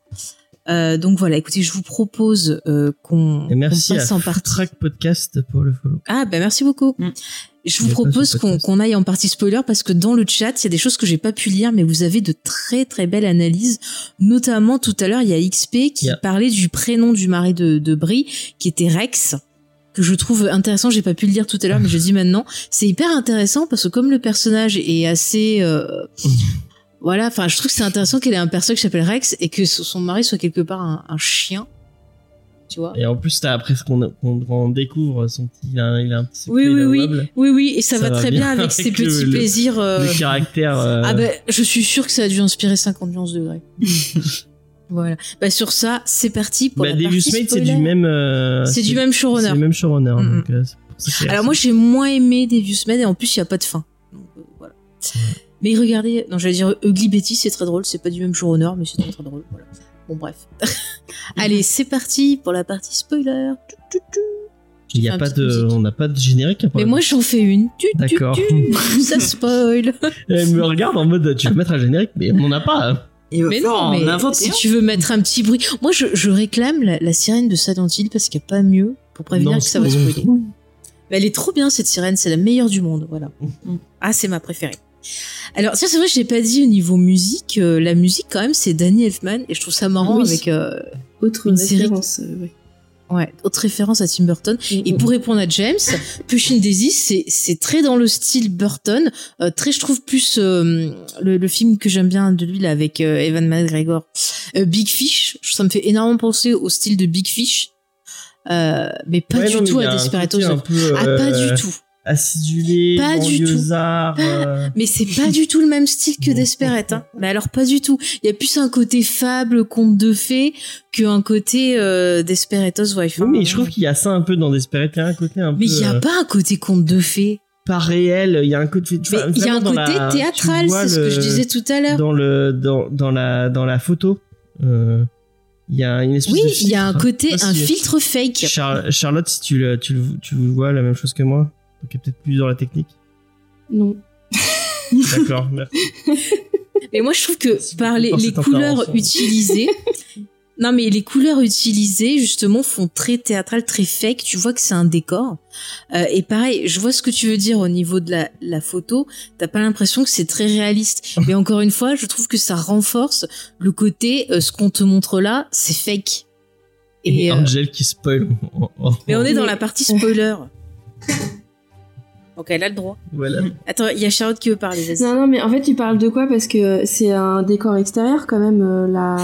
Speaker 1: Euh, donc voilà, écoutez, je vous propose euh, qu'on
Speaker 2: merci
Speaker 1: passe
Speaker 2: à
Speaker 1: en partie.
Speaker 2: Track Podcast pour le follow.
Speaker 1: Ah bah merci beaucoup.
Speaker 3: Mm.
Speaker 1: Je vous propose qu'on aille en partie spoiler parce que dans le chat, il y a des choses que j'ai pas pu lire, mais vous avez de très très belles analyses. Notamment tout à l'heure, il y a XP qui
Speaker 2: Yeah.
Speaker 1: parlait du prénom du mari de, de Brie, qui était Rex que je trouve intéressant, j'ai pas pu le lire tout à l'heure, mais je le dis maintenant. C'est hyper intéressant parce que comme le personnage est assez, euh, voilà, enfin, je trouve que c'est intéressant qu'elle ait un personnage qui s'appelle Rex et que son mari soit quelque part un, un chien, tu vois.
Speaker 2: Et en plus, t'as après ce qu'on qu'on découvre, son petit, il a, il a un petit
Speaker 1: Oui, oui, oui, oui, oui, et ça,
Speaker 2: Ça
Speaker 1: va,
Speaker 2: va
Speaker 1: très
Speaker 2: bien
Speaker 1: avec,
Speaker 2: avec
Speaker 1: ses
Speaker 2: le-
Speaker 1: petits
Speaker 2: le-
Speaker 1: plaisirs. euh,
Speaker 2: Le caractère. euh,
Speaker 1: Ah ben, je suis sûre que ça a dû inspirer 50 nuances degrés. voilà. Bah sur ça, c'est parti pour
Speaker 2: bah,
Speaker 1: la partie
Speaker 2: Mate, c'est
Speaker 1: spoiler.
Speaker 2: du même. euh,
Speaker 1: C'est du même
Speaker 2: C'est
Speaker 1: showrunner.
Speaker 2: le même showrunner.
Speaker 1: Mm,
Speaker 2: donc, euh, c'est pour
Speaker 1: Alors moi j'ai moins aimé Devious Made et en plus il y a pas de fin. Donc, euh, voilà. Mais regardez, non j'allais dire Ugly Betty c'est très drôle, c'est pas du même showrunner mais c'est très très drôle. Voilà. Bon bref. Allez c'est parti pour la partie spoiler.
Speaker 2: Il y a pas de,
Speaker 1: musique.
Speaker 2: on n'a pas de générique. hein,
Speaker 1: Mais moi j'en fais une.
Speaker 2: D'accord.
Speaker 1: Ça spoil.
Speaker 2: Elle me regarde en mode, tu veux mettre un générique, mais on n'en a pas.
Speaker 3: Il
Speaker 1: Mais non,
Speaker 3: en
Speaker 1: mais si tu veux mettre un petit bruit. Moi, je, je réclame la, la sirène de Silent Hill parce qu'il n'y a pas mieux pour prévenir
Speaker 2: Non,
Speaker 1: que ça va spoiler. Mais elle est trop bien cette sirène, c'est la meilleure du monde, voilà.
Speaker 3: Mm.
Speaker 1: Ah, c'est ma préférée. Alors ça c'est vrai, je l'ai pas dit au niveau musique. euh, la musique quand même, c'est Danny Elfman et je trouve ça marrant
Speaker 4: Oui.
Speaker 1: avec euh,
Speaker 4: Autre
Speaker 1: Une série
Speaker 4: référence. euh, ouais.
Speaker 1: Ouais autre référence à Tim Burton. Et pour répondre à James, Pushing Daisy, c'est c'est très dans le style Burton, euh, très je trouve plus euh, le, le film que j'aime bien de lui là avec euh, Evan McGregor, euh, Big Fish. Ça me fait énormément penser au style de Big Fish, euh, mais pas
Speaker 2: Ouais,
Speaker 1: du
Speaker 2: non,
Speaker 1: tout à Desperados. Ah pas
Speaker 2: euh,
Speaker 1: du tout.
Speaker 2: Acidulé,
Speaker 1: Pas du tout.
Speaker 2: euh,
Speaker 1: Mais c'est pas du tout le même style que Desperate. Hein. Mais alors pas du tout. Il y a plus un côté fable, conte de fées, qu'un côté euh, Desperados Wife.
Speaker 2: Oui,
Speaker 1: hein.
Speaker 2: mais je trouve qu'il y a ça un peu dans Desperate. Il y a un côté un
Speaker 1: Mais
Speaker 2: peu
Speaker 1: il y a
Speaker 2: euh,
Speaker 1: pas un côté conte de fées.
Speaker 2: pas réel. Il y a un côté.
Speaker 1: Mais il y a un côté
Speaker 2: la-
Speaker 1: théâtral, c'est ce que je disais tout à l'heure.
Speaker 2: Dans le dans dans la dans la photo, euh, il y a une espèce
Speaker 1: Oui,
Speaker 2: de
Speaker 1: il y a un côté,
Speaker 2: pas
Speaker 1: un filtre fake.
Speaker 2: Char- Charlotte, si tu le, tu le tu vois la même chose que moi, donc peut-être plus dans la technique.
Speaker 4: Non.
Speaker 2: D'accord, merci.
Speaker 1: Mais moi, je trouve que
Speaker 2: Merci
Speaker 1: par les, les couleurs utilisées, non mais les couleurs utilisées justement font très théâtral, très fake. Tu vois que c'est un décor. Euh, et pareil, je vois ce que tu veux dire au niveau de la, la photo. T'as pas l'impression que c'est très réaliste. Mais encore une fois, je trouve que ça renforce le côté euh, ce qu'on te montre là, c'est fake.
Speaker 2: Et,
Speaker 1: Et, euh,
Speaker 2: Angel qui spoil.
Speaker 1: Mais on est dans la partie spoiler. Donc elle a le droit.
Speaker 2: Voilà.
Speaker 1: Attends, il y a Charlotte qui veut parler. Vas-y.
Speaker 4: Non, non, mais en fait, tu parles de quoi? Parce que c'est un décor extérieur quand même, euh, la...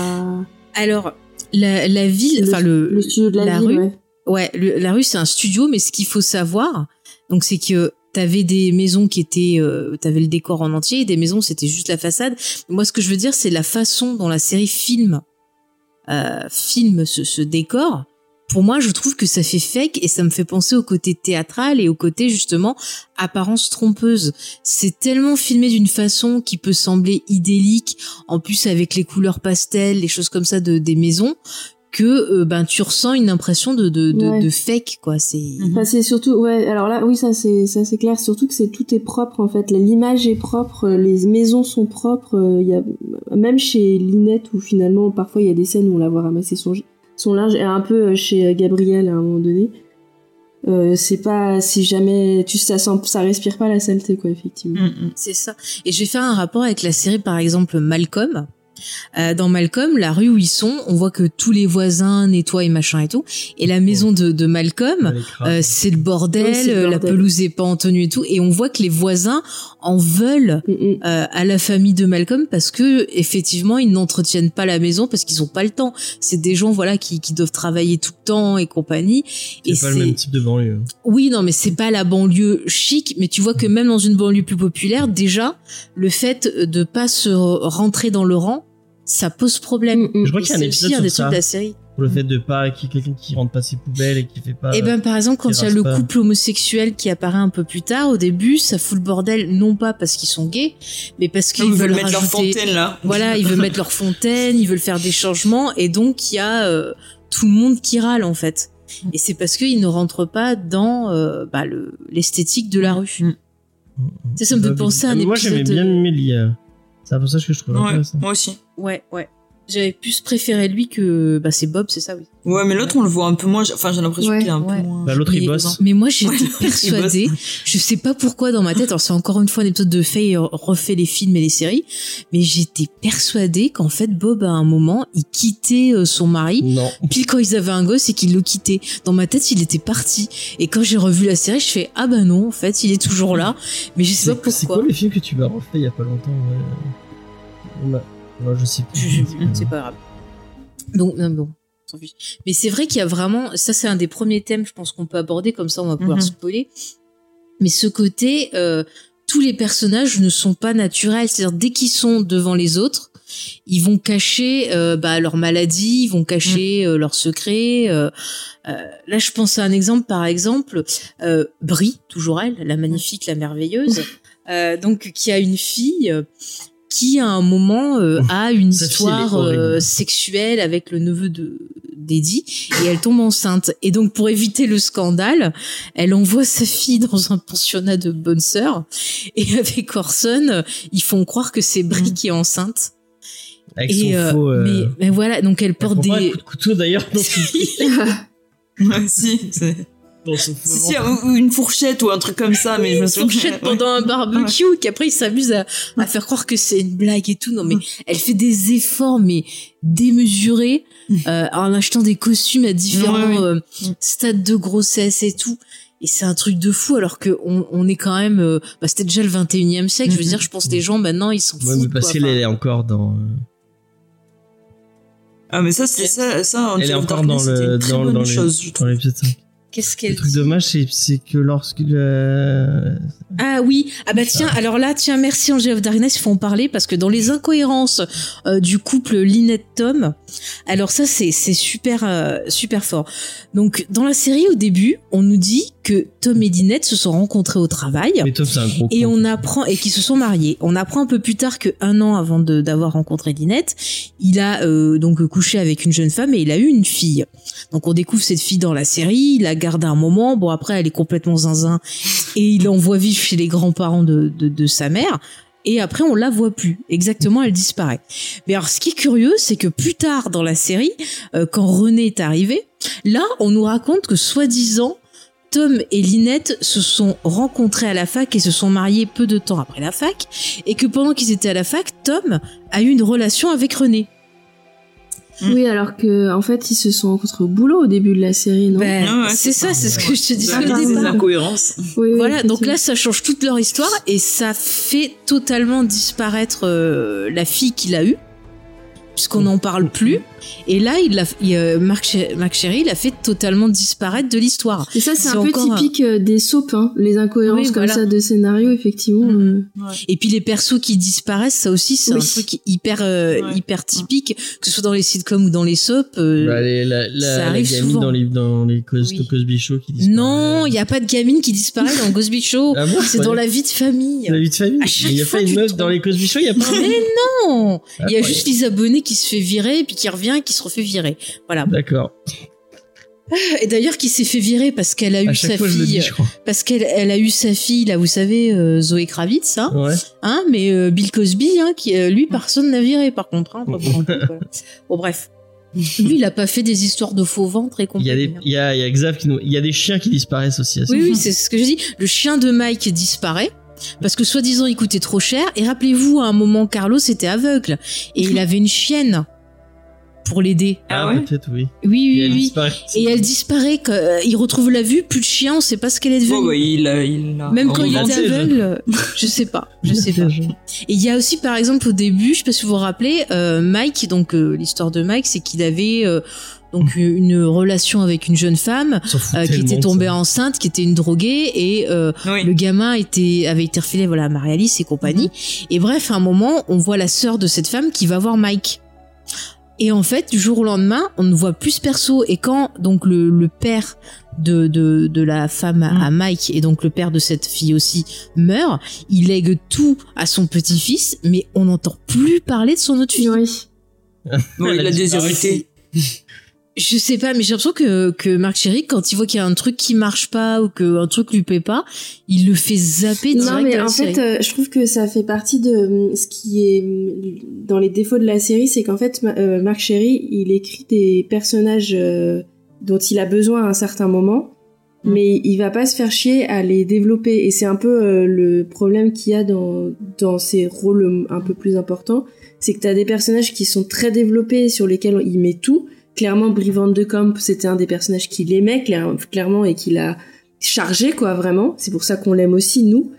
Speaker 1: Alors, la, la ville,
Speaker 4: Le-
Speaker 1: enfin le,
Speaker 4: le studio de la,
Speaker 1: la
Speaker 4: ville.
Speaker 1: rue.
Speaker 4: ouais.
Speaker 1: Ouais, le- la rue c'est un studio, mais ce qu'il faut savoir, donc c'est que t'avais des maisons qui étaient, euh, t'avais le décor en entier, et des maisons c'était juste la façade. Moi, ce que je veux dire, c'est la façon dont la série filme, euh, filme ce, ce décor. Pour moi, je trouve que ça fait fake et ça me fait penser au côté théâtral et au côté justement apparence trompeuse. C'est tellement filmé d'une façon qui peut sembler idyllique, en plus avec les couleurs pastel, les choses comme ça de des maisons, que euh, ben tu ressens une impression de de, de,
Speaker 4: Ouais.
Speaker 1: de fake quoi. C'est
Speaker 3: Mhm.
Speaker 4: Enfin, c'est surtout, ouais, alors là, oui, ça c'est, ça c'est clair, surtout que c'est tout est propre en fait. L'image est propre, euh, les maisons sont propres. euh, Il y a même chez Linette où finalement parfois il y a des scènes où on la voit ramasser son son linge, et un peu euh, chez Gabriel à un moment donné. Euh, c'est pas, c'est jamais, tu ça sent, ça respire pas la saleté quoi, effectivement.
Speaker 3: Mm, mm.
Speaker 1: C'est ça. Et je vais faire un rapport avec la série, par exemple, Malcolm. Euh, dans Malcolm, la rue où ils sont, on voit que tous les voisins nettoient et machin et tout. Et la maison de, de Malcolm, euh, c'est le bordel,
Speaker 4: Oui, c'est le
Speaker 1: euh, la pelouse est pas en tenue et tout. Et on voit que les voisins en veulent
Speaker 4: Mm, mm.
Speaker 1: euh, à la famille de Malcolm parce que effectivement ils n'entretiennent pas la maison parce qu'ils ont pas le temps. C'est des gens voilà qui, qui doivent travailler tout le temps et compagnie.
Speaker 2: C'est pas le même type de banlieue.
Speaker 1: oui, non, mais c'est pas la banlieue chic, mais tu vois que même dans une banlieue plus populaire, déjà, le fait de pas se rentrer dans le rang, ça pose problème.
Speaker 4: Mm, mm.
Speaker 2: Je crois qu'il y a un épisode
Speaker 1: des
Speaker 2: sur
Speaker 1: trucs
Speaker 2: ça.
Speaker 1: de la série.
Speaker 2: Pour le fait de pas qu'il y ait quelqu'un qui rentre pas ses poubelles et qui fait pas.
Speaker 1: Et ben, par exemple, quand
Speaker 2: qui
Speaker 1: il y a le
Speaker 2: pas.
Speaker 1: couple homosexuel qui apparaît un peu plus tard, au début, ça fout le bordel, non pas parce qu'ils sont gays, mais parce qu'ils
Speaker 3: Ils veulent
Speaker 1: veulent
Speaker 3: mettre leur fontaine là.
Speaker 1: Voilà, ils veulent mettre leur fontaine, ils veulent faire des changements, et donc il y a euh, tout le monde qui râle en fait. Et c'est parce qu'ils ne rentrent pas dans euh, bah, le- l'esthétique de la rue.
Speaker 3: Mm.
Speaker 1: Tu sais, ça me fait
Speaker 2: Bah,
Speaker 1: penser à un
Speaker 2: Moi j'aimais
Speaker 1: épisode,
Speaker 2: bien
Speaker 1: euh.
Speaker 2: C'est un personnage que je trouve
Speaker 3: Ouais,
Speaker 2: intéressant.
Speaker 3: moi aussi.
Speaker 1: Ouais, ouais. J'avais plus préféré lui que bah c'est Bob, c'est ça oui.
Speaker 3: Ouais, mais l'autre on le voit un peu moins. Enfin, j'ai l'impression
Speaker 4: Ouais,
Speaker 3: qu'il est un
Speaker 1: ouais.
Speaker 3: peu moins.
Speaker 2: Bah, l'autre il
Speaker 1: mais,
Speaker 2: bosse.
Speaker 1: mais moi j'étais
Speaker 3: Ouais,
Speaker 1: persuadée, je sais pas pourquoi dans ma tête, alors c'est encore une fois un épisode de Faye refait les films et les séries, mais j'étais persuadée qu'en fait Bob à un moment il quittait euh, son mari
Speaker 2: Non.
Speaker 1: pile quand ils avaient un gosse et qu'ils le quittaient. Dans ma tête, il était parti. Et quand j'ai revu la série, je fais ah bah non, en fait, il est toujours là. Mais je sais pas
Speaker 2: C'est c'est
Speaker 1: pourquoi.
Speaker 2: quoi les films que tu m'as refait il y a pas longtemps ouais? Bah, ouais, je sais plus.
Speaker 1: C'est pas grave. Donc non, bon. Mais c'est vrai qu'il y a vraiment, ça c'est un des premiers thèmes, je pense qu'on peut aborder comme ça, on va pouvoir
Speaker 3: Mhm.
Speaker 1: spoiler. Mais ce côté, euh, tous les personnages ne sont pas naturels. C'est-à-dire dès qu'ils sont devant les autres, ils vont cacher euh, bah, leur maladie, ils vont cacher euh, leurs secrets. euh, euh, là, je pense à un exemple, par exemple, euh, Brie, toujours elle, la magnifique, la merveilleuse, euh, donc qui a une fille euh, qui à un moment euh, a une
Speaker 2: elle
Speaker 1: histoire euh, sexuelle avec le neveu de d'Eddie et elle tombe enceinte et donc pour éviter le scandale elle envoie sa fille dans un pensionnat de bonnes sœurs et avec Orson ils font croire que c'est Brie
Speaker 3: Mm.
Speaker 1: qui est enceinte
Speaker 2: Avec
Speaker 1: et
Speaker 2: son
Speaker 1: euh,
Speaker 2: faux. euh,
Speaker 1: mais, mais voilà donc elle
Speaker 2: elle
Speaker 1: porte
Speaker 2: un
Speaker 1: des
Speaker 2: coup de couteau d'ailleurs.
Speaker 3: Ouais, si. c'est-
Speaker 2: dans
Speaker 3: Si, ou, une fourchette ou un truc comme ça, mais je me souviens.
Speaker 1: fourchette pendant un barbecue qu'après il s'amuse à, à faire croire que c'est une blague et tout. Non mais elle fait des efforts mais démesurés euh, en achetant des costumes à différents
Speaker 3: Ouais, ouais.
Speaker 1: euh, stades de grossesse et tout. Et c'est un truc de fou alors que on, on est quand même euh, bah, c'était déjà le 21e siècle. Je veux dire je pense que les gens maintenant ils s'en
Speaker 2: Ouais,
Speaker 1: foutent
Speaker 2: mais parce qu'elle est encore dans.
Speaker 3: Ah, mais ça, c'est ça, ça,
Speaker 2: Elle est encore dans le-
Speaker 3: une
Speaker 2: dans- dans les-
Speaker 3: chose, je
Speaker 2: Dans
Speaker 3: trouve.
Speaker 2: l'épisode 5.
Speaker 1: Qu'est-ce
Speaker 2: Le truc dommage, c'est que lorsque.
Speaker 1: Ah oui, ah bah tiens, alors là, tiens, merci Angel of Darkness, il faut en parler parce que dans les incohérences euh, du couple Lynette Tom, alors ça c'est c'est super euh, super fort. Donc dans la série au début, on nous dit que Tom et Lynette se sont rencontrés au travail.
Speaker 2: Mais Tom, un gros.
Speaker 1: Et on apprend et qui se sont mariés. On apprend un peu plus tard que un an avant d'avoir rencontré Lynette, il a euh, donc couché avec une jeune femme et il a eu une fille. Donc on découvre cette fille dans la série, il la garde un moment. Bon après elle est complètement zinzin et il l'envoie vivre chez les grands-parents de, de, de sa mère. Et après on la voit plus. Exactement, elle disparaît. Mais alors ce qui est curieux, c'est que plus tard dans la série, euh, quand René est arrivé, là on nous raconte que soi-disant Tom et Lynette se sont rencontrés à la fac et se sont mariés peu de temps après la fac, et que pendant qu'ils étaient à la fac, Tom a eu une relation avec René.
Speaker 3: Mm.
Speaker 4: Oui, alors que en fait, ils se sont rencontrés au boulot au début de la série, non?
Speaker 1: Ben,
Speaker 3: Ah ouais,
Speaker 1: c'est ça, c'est ce que je te disais au
Speaker 3: a des incohérences.
Speaker 4: Oui, oui,
Speaker 1: Voilà, donc là, ça change toute leur histoire et ça fait totalement disparaître euh, la fille qu'il a eue, puisqu'on n'en parle plus. Et là, il a, il, euh, Marc, Cher- Marc Cherry, il a fait totalement disparaître de l'histoire.
Speaker 4: Et ça, c'est un peu
Speaker 1: encore
Speaker 4: typique euh, des soaps, hein, les incohérences
Speaker 1: Oui,
Speaker 4: comme
Speaker 1: voilà.
Speaker 4: ça de scénario, effectivement.
Speaker 1: Mhm.
Speaker 4: euh.
Speaker 1: Et puis les persos qui disparaissent, ça aussi, c'est
Speaker 4: Oui.
Speaker 1: un truc hyper, euh,
Speaker 3: Ouais.
Speaker 1: hyper typique, que ce soit dans les sitcoms ou dans les soaps. euh,
Speaker 2: Bah, les- la, la,
Speaker 1: ça
Speaker 2: la
Speaker 1: arrive
Speaker 2: gamine
Speaker 1: souvent.
Speaker 2: dans les, dans les Cos-
Speaker 1: Oui.
Speaker 2: Cosby Show qui disparaît.
Speaker 1: non, il n'y a pas de gamine qui disparaît dans Cosby Show.
Speaker 2: Ah bon,
Speaker 1: c'est dans la vie de famille.
Speaker 2: La vie de famille.
Speaker 1: À chaque
Speaker 2: Il y a
Speaker 1: fois,
Speaker 2: pas une meuf dans les Cosby Show, il y a pas
Speaker 1: Mais non Il y a juste Lisa Bonet qui se fait virer, puis qui revient, qui se refait virer. Voilà.
Speaker 2: D'accord.
Speaker 1: Et d'ailleurs, qui s'est fait virer parce qu'elle a eu sa
Speaker 2: fois,
Speaker 1: fille,
Speaker 2: dis,
Speaker 1: parce qu'elle elle a eu sa fille, là, vous savez, euh, Zoé Kravitz, hein,
Speaker 2: Ouais.
Speaker 1: hein mais euh, Bill Cosby, hein, qui, euh, lui, personne n'a viré, par contre. Hein, pas pour. Bon, bref. Lui, il a pas fait des histoires de faux ventre et
Speaker 2: Il y a des,
Speaker 1: compagnie.
Speaker 2: il y a, il y a Xav qui nous, il y a des chiens qui disparaissent aussi. à ce
Speaker 1: Oui,
Speaker 2: moment.
Speaker 1: oui, c'est ce que je dis. Le chien de Mike disparaît. Parce que soi-disant il coûtait trop cher. Et rappelez-vous, à un moment, Carlos était aveugle. Et il avait une chienne pour l'aider.
Speaker 2: Ah,
Speaker 3: Ah ouais
Speaker 2: peut-être, oui.
Speaker 1: Oui,
Speaker 2: Et
Speaker 1: oui,
Speaker 2: elle
Speaker 1: oui.
Speaker 2: disparaît.
Speaker 1: Et elle disparaît. quand, euh, il retrouve la vue, plus de chien, on sait pas ce qu'elle est devenue.
Speaker 3: Bon, bah, il a, il a
Speaker 1: Même quand il était
Speaker 2: je-
Speaker 1: aveugle, je sais pas, je sais pas. Et il y a aussi, par exemple, au début, je sais pas si vous vous rappelez, euh, Mike, donc euh, l'histoire de Mike, c'est qu'il avait euh, donc une relation avec une jeune femme euh, qui était tombée
Speaker 2: ça.
Speaker 1: enceinte, qui était une droguée, et euh,
Speaker 3: Oui.
Speaker 1: le gamin était avait été refilé voilà à Marie-Alice et compagnie. Et bref, à un moment, on voit la sœur de cette femme qui va voir Mike. Et en fait, du jour au lendemain, on ne voit plus ce perso. Et quand donc le, le père de, de, de la femme à,
Speaker 3: Mm.
Speaker 1: Mike et donc le père de cette fille aussi meurt, il lègue tout à son petit-fils, mais on n'entend plus parler de son autre fille.
Speaker 4: Oui.
Speaker 3: Bon, il
Speaker 2: Elle
Speaker 3: a
Speaker 2: disparu.
Speaker 3: déshérité.
Speaker 1: Je sais pas, mais j'ai l'impression que, que Marc Cherry, quand il voit qu'il y a un truc qui marche pas ou qu'un truc lui plaît pas, il le fait zapper direct
Speaker 4: Non, mais en fait, euh, je trouve que ça fait partie de euh, ce qui est euh, dans les défauts de la série, c'est qu'en fait, Ma- euh, Marc Cherry, il écrit des personnages euh, dont il a besoin à un certain moment,
Speaker 1: Mm.
Speaker 4: mais il va pas se faire chier à les développer. Et c'est un peu le problème qu'il y a dans, dans ces rôles un peu plus importants, c'est que t'as des personnages qui sont très développés, sur lesquels il met tout. Clairement, Brivante de Camp, c'était un des personnages qu'il aimait clair- clairement et qu'il a chargé, quoi, vraiment. C'est pour ça qu'on l'aime aussi, nous.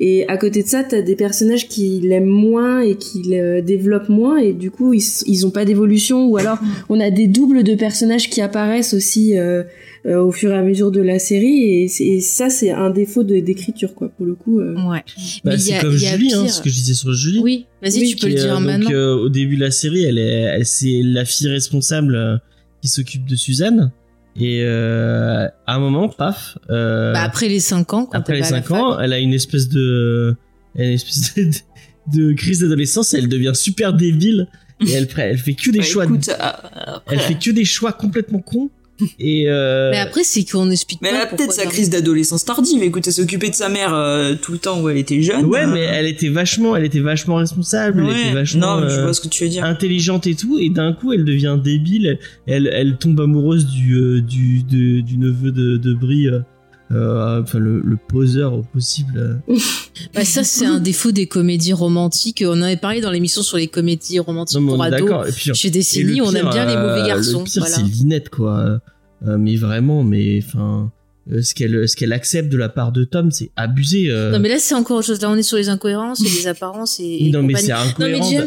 Speaker 4: Et à côté de ça, t'as des personnages qui l'aiment moins et qui le développent moins, et du coup, ils, ils ont pas d'évolution. Ou alors, on a des doubles de personnages qui apparaissent aussi euh, euh, au fur et à mesure de la série, et, ça, c'est un défaut de- d'écriture, quoi, pour le coup. euh.
Speaker 1: Ouais.
Speaker 2: Bah,
Speaker 1: Mais il y
Speaker 2: c'est
Speaker 1: a-
Speaker 2: comme
Speaker 1: il y a
Speaker 2: Julie, hein, ce que je disais sur Julie.
Speaker 1: Oui, vas-y,
Speaker 4: Oui,
Speaker 1: tu peux le dire
Speaker 2: euh,
Speaker 1: maintenant.
Speaker 2: Donc, euh, au début de la série, elle est, elle, c'est la fille responsable euh, qui s'occupe de Suzanne. Et euh, à un moment, paf. euh,
Speaker 1: Bah, après les 5 ans, quand
Speaker 2: après
Speaker 1: elle
Speaker 2: les
Speaker 1: va à la
Speaker 2: 5 ans,
Speaker 1: fac.
Speaker 2: elle a une espèce de, elle a une espèce de, de crise d'adolescence. Elle devient super débile et elle, elle fait que des
Speaker 3: Bah,
Speaker 2: choix.
Speaker 3: écoute, ah, après-
Speaker 2: Elle fait que des choix complètement cons. Et euh,
Speaker 1: Mais après, c'est qu'on explique
Speaker 3: Mais
Speaker 1: pas
Speaker 3: elle a peut-être sa crise d'adolescence tardive. Écoute, elle occupée de sa mère euh, tout le temps où elle était jeune.
Speaker 2: ouais,
Speaker 3: Euh,
Speaker 2: mais elle était vachement, elle était vachement responsable, elle
Speaker 3: ouais.
Speaker 2: était vachement
Speaker 3: Non, mais je
Speaker 2: euh,
Speaker 3: vois ce que tu veux dire.
Speaker 2: intelligente et tout, et d'un coup elle devient débile. Elle, elle tombe amoureuse du euh, du de- du neveu de, de Brie. Euh, enfin le, le poseur au possible.
Speaker 1: Bah, ça, c'est un défaut des comédies romantiques. On en avait parlé dans l'émission sur les comédies romantiques
Speaker 2: Non mais on
Speaker 1: pour ados.
Speaker 2: puis
Speaker 1: Chez Décennie, on aime bien les mauvais
Speaker 2: euh,
Speaker 1: garçons.
Speaker 2: Le pire,
Speaker 1: voilà.
Speaker 2: c'est Linette, quoi. Euh, mais vraiment, mais enfin, euh, ce qu'elle, ce qu'elle accepte de la part de Tom, c'est abusé. euh.
Speaker 1: Non, mais là, c'est encore autre chose. Là, on est sur les incohérences et les apparences et, et
Speaker 2: non, mais c'est
Speaker 1: Non,
Speaker 2: incohérent.
Speaker 1: mais James,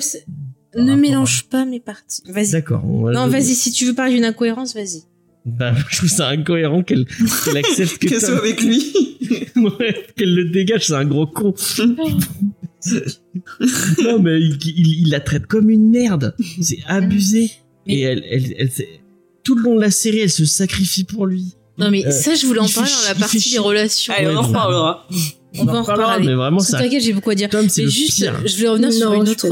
Speaker 2: par
Speaker 1: ne mélange pas mes parties. Vas-y.
Speaker 2: D'accord.
Speaker 1: Non, vas-y, si tu veux parler d'une incohérence, vas-y.
Speaker 2: Bah, je trouve ça incohérent qu'elle, accepte que
Speaker 3: Qu'elle soit avec lui.
Speaker 2: ouais, qu'elle le dégage, c'est un gros con. non, mais il, il- il la traite comme une merde. C'est abusé.
Speaker 1: Mais-
Speaker 2: Et elle, elle, tout le long de la série, elle se sacrifie pour lui.
Speaker 1: Non, mais
Speaker 2: Euh,
Speaker 1: ça, je voulais en parler dans la partie des relations.
Speaker 3: Allez, on en
Speaker 2: Ouais,
Speaker 3: reparlera.
Speaker 1: On va en
Speaker 2: reparlera,
Speaker 1: reparler.
Speaker 2: Mais vraiment, ça.
Speaker 1: T'inquiète, j'ai beaucoup à dire.
Speaker 2: Tom,
Speaker 1: Mais juste,
Speaker 2: pire.
Speaker 1: je vais revenir sur
Speaker 4: non,
Speaker 1: une autre.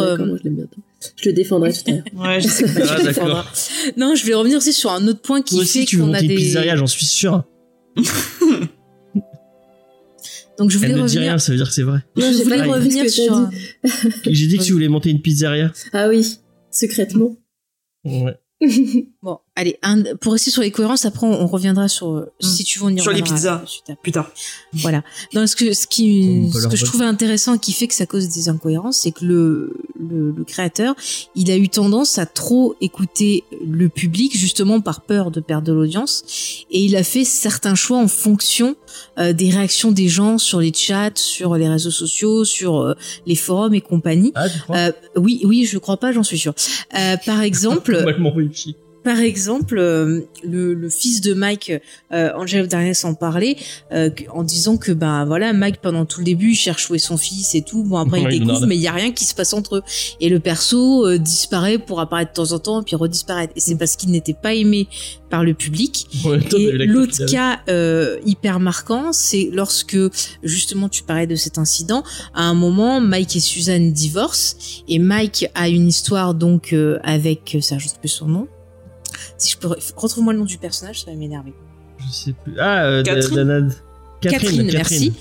Speaker 4: Moi je. Je le défendrai tout à l'heure.
Speaker 3: Ouais, je sais pas.
Speaker 2: Ah,
Speaker 1: je
Speaker 2: d'accord.
Speaker 1: défendrai. Non, je vais revenir aussi sur un autre point qui
Speaker 2: Toi aussi,
Speaker 1: fait
Speaker 2: tu veux
Speaker 1: qu'on a
Speaker 2: monter une
Speaker 1: des.
Speaker 2: pizzeria, j'en suis sûr.
Speaker 1: Donc je voulais
Speaker 2: Elle ne dit
Speaker 1: revenir.
Speaker 2: rien, ça veut dire que c'est vrai.
Speaker 1: Je
Speaker 4: Non, j'ai
Speaker 1: voulais revenir sur.
Speaker 4: dit.
Speaker 2: J'ai dit que tu voulais monter une pizzeria.
Speaker 4: Ah oui, secrètement.
Speaker 2: Ouais.
Speaker 1: Bon, allez, un- pour rester sur les cohérences, après on, on reviendra sur. euh, Si tu veux, on y
Speaker 3: Sur les pizzas.
Speaker 1: après.
Speaker 3: Plus tard.
Speaker 1: Voilà. Non, ce que, ce
Speaker 2: On
Speaker 1: qui, ce que je trouvais intéressant et qui fait que ça cause des incohérences, c'est que le, le, le créateur, il a eu tendance à trop écouter le public, justement par peur de perdre de l'audience, et il a fait certains choix en fonction euh, des réactions des gens sur les chats, sur les réseaux sociaux, sur euh, les forums et compagnie.
Speaker 2: Ah, tu crois?
Speaker 1: Euh, oui, oui, je crois pas, j'en suis sûre. Euh, par exemple. Par exemple, euh, le, le fils de Mike, euh, Angel of Darkness en parlait, euh, en disant que ben voilà, Mike pendant tout le début il cherche où est son fils et tout. Bon après
Speaker 2: Ouais,
Speaker 1: il découvre, mais il y a rien qui se passe entre eux. Et le perso euh, disparaît pour apparaître de temps en temps, puis redisparaître. Et c'est parce qu'il n'était pas aimé par le public. Et l'autre cas euh, hyper marquant, c'est lorsque justement tu parlais de cet incident. À un moment, Mike et Suzanne divorcent et Mike a une histoire donc euh, avec ça, je sais plus son nom. Si je peux re- retrouve-moi le nom du personnage, ça va m'énerver.
Speaker 2: Je sais plus. Ah, euh,
Speaker 3: Catherine
Speaker 2: Danad.
Speaker 1: Catherine, merci.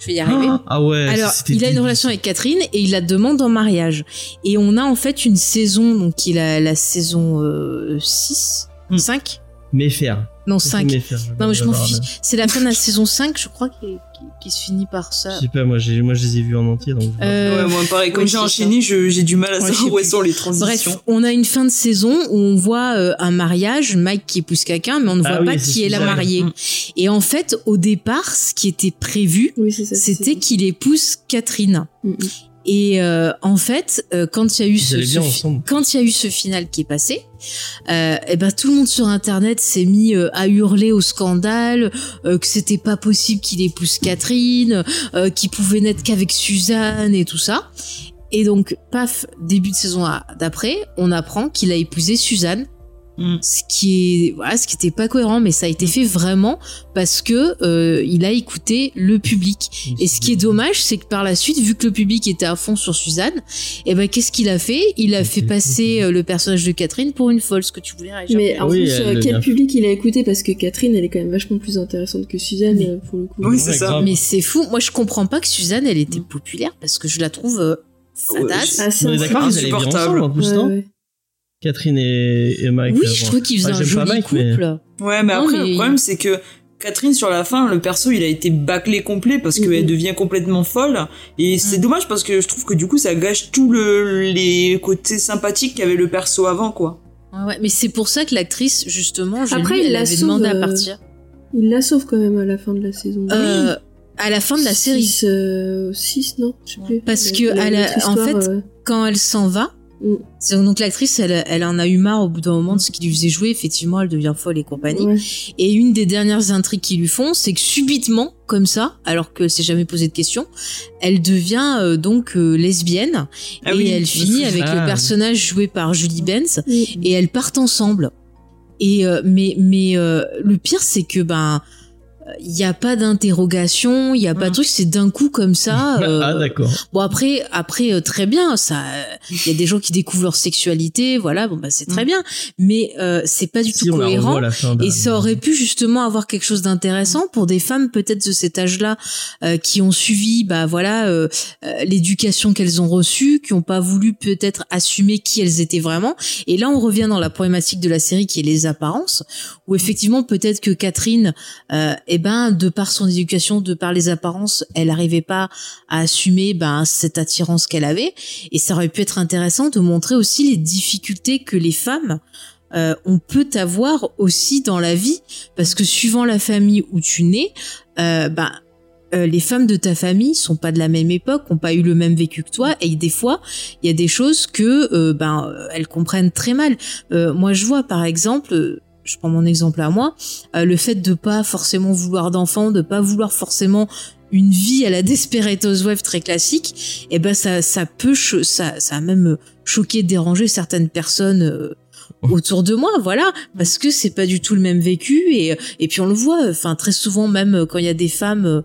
Speaker 1: Je vais y arriver.
Speaker 2: Ah, ah ouais.
Speaker 1: Alors, il a une relation avec Catherine et il la demande en mariage. Et on a en fait une saison, donc qui est la, saison euh, 6,
Speaker 3: Hmm.
Speaker 1: 5
Speaker 2: Méfaire.
Speaker 1: Non, 5.
Speaker 2: Méfaire,
Speaker 1: Non, mais je m'en fiche. C'est la fin de la saison 5, je crois, qui, qui- qui se finit par ça.
Speaker 2: Je sais pas, moi, j'ai, moi, je les ai vus en entier, donc. je-
Speaker 1: Euh,
Speaker 3: Ouais, moi pareil, comme
Speaker 1: oui,
Speaker 3: j'ai enchaîné, je- j'ai du mal à
Speaker 1: Ouais,
Speaker 3: savoir où sont les transitions.
Speaker 1: Bref, on a une fin de saison où on voit euh, un mariage, Mike qui épouse quelqu'un, mais on ne
Speaker 2: Ah
Speaker 1: voit pas qui est la mariée.
Speaker 3: Mm.
Speaker 1: Et en fait, au départ, ce qui était prévu,
Speaker 4: Oui, c'est ça. c'est
Speaker 1: c'était qu'il épouse Catherine.
Speaker 4: Mm, mm.
Speaker 1: Et euh, en fait, euh, quand il y a eu ce, quand il y a eu ce final qui est passé, euh, et ben tout le monde sur internet s'est mis euh, à hurler au scandale, euh, que c'était pas possible qu'il épouse Catherine, euh, qu'il pouvait n'être qu'avec Suzanne et tout ça. Et donc, paf, début de saison d'après, on apprend qu'il a épousé Suzanne.
Speaker 3: Mm.
Speaker 1: Ce qui est, voilà, ce qui était pas cohérent, mais ça a été fait vraiment parce que euh, il a écouté le public. Et ce qui est dommage, c'est que par la suite, vu que le public était à fond sur Suzanne, et ben qu'est-ce qu'il a fait? Il a
Speaker 2: Il
Speaker 1: fait passer euh, le personnage de Catherine pour une folle, ce que tu voulais réagir.
Speaker 4: Mais en
Speaker 2: Oui,
Speaker 4: plus, euh, quel public il a écouté? Parce que Catherine, elle est quand même vachement plus intéressante que Suzanne,
Speaker 1: Mais-
Speaker 4: euh, pour le coup.
Speaker 3: Oui, c'est
Speaker 2: Ouais,
Speaker 3: ça.
Speaker 1: Mais c'est fou. Moi, je comprends pas que Suzanne, elle était populaire parce que je la trouve euh.
Speaker 4: Ah,
Speaker 2: d'accord qu'ils allaient bien
Speaker 3: insupportable.
Speaker 2: en plus,
Speaker 4: Ouais,
Speaker 2: non?
Speaker 4: ouais.
Speaker 2: Catherine et, et Mike.
Speaker 1: oui, je trouve qu'ils faisaient un joli
Speaker 2: Mike, mais-
Speaker 1: couple.
Speaker 3: Ouais, mais
Speaker 1: Non,
Speaker 3: après,
Speaker 1: mais-
Speaker 3: le problème, c'est que Catherine, sur la fin, le perso, il a été bâclé complet parce
Speaker 4: Mhm.
Speaker 3: qu'elle devient complètement folle. Et c'est
Speaker 1: Mhm.
Speaker 3: dommage parce que je trouve que du coup, ça gâche tout le, les côtés sympathiques qu'avait le perso avant, quoi.
Speaker 1: Ouais, ouais, mais c'est pour ça que l'actrice, justement, je
Speaker 4: Après,
Speaker 1: lui,
Speaker 4: il
Speaker 1: elle
Speaker 4: la
Speaker 1: avait
Speaker 4: sauve,
Speaker 1: demandé à
Speaker 4: euh,
Speaker 1: partir.
Speaker 4: Il la sauve quand même à la fin de la saison.
Speaker 1: Euh, à la fin de la série.
Speaker 4: 6, non Je sais plus.
Speaker 1: Parce que en fait,
Speaker 4: euh,
Speaker 1: quand elle s'en va,
Speaker 4: Mm.
Speaker 1: c'est donc l'actrice, elle, elle en a eu marre au bout d'un moment de ce qui lui faisait jouer. Effectivement, elle devient folle et compagnie.
Speaker 4: ouais.
Speaker 1: Et une des dernières intrigues qu'ils lui font, c'est que subitement, comme ça, alors qu'elle s'est jamais posé de questions, elle devient euh, donc euh, lesbienne
Speaker 3: Ah
Speaker 1: et
Speaker 3: oui,
Speaker 1: elle finit avec
Speaker 2: Ah.
Speaker 1: le personnage joué par Julie Benz
Speaker 4: Mm.
Speaker 1: et elles partent ensemble. Et euh, mais mais euh, le pire c'est que ben il n'y a pas d'interrogation, il n'y a pas de
Speaker 3: Mm.
Speaker 1: truc, c'est d'un coup comme ça. euh,
Speaker 2: ah d'accord.
Speaker 1: Bon après, après euh, très bien, ça, il y a des gens qui découvrent leur sexualité, voilà, bon bah c'est très
Speaker 3: Mm.
Speaker 1: bien, mais euh, c'est pas du
Speaker 2: Si
Speaker 1: tout cohérent. Et ça aurait pu justement avoir quelque chose d'intéressant pour des femmes peut-être de cet âge-là euh, qui ont suivi bah voilà euh, euh, l'éducation qu'elles ont reçue, qui ont pas voulu peut-être assumer qui elles étaient vraiment. Et là on revient dans la problématique de la série qui est les apparences, où effectivement peut-être que Catherine, euh, eh ben de par son éducation, de par les apparences, elle arrivait pas à assumer ben cette attirance qu'elle avait. Et ça aurait pu être intéressant de montrer aussi les difficultés que les femmes euh, on peut avoir aussi dans la vie parce que suivant la famille où tu nais, euh, bah euh, les femmes de ta famille sont pas de la même époque, ont pas eu le même vécu que toi, et des fois il y a des choses que euh, ben elles comprennent très mal. Euh, moi je vois par exemple, je prends mon exemple à moi, euh, le fait de pas forcément vouloir d'enfants, de pas vouloir forcément une vie à la Desperate Housewives très classique, et ben ça ça peut ça ça a même choqué, dérangé certaines personnes. euh, autour de moi voilà parce que c'est pas du tout le même vécu et et puis on le voit enfin très souvent même quand il y a des femmes euh,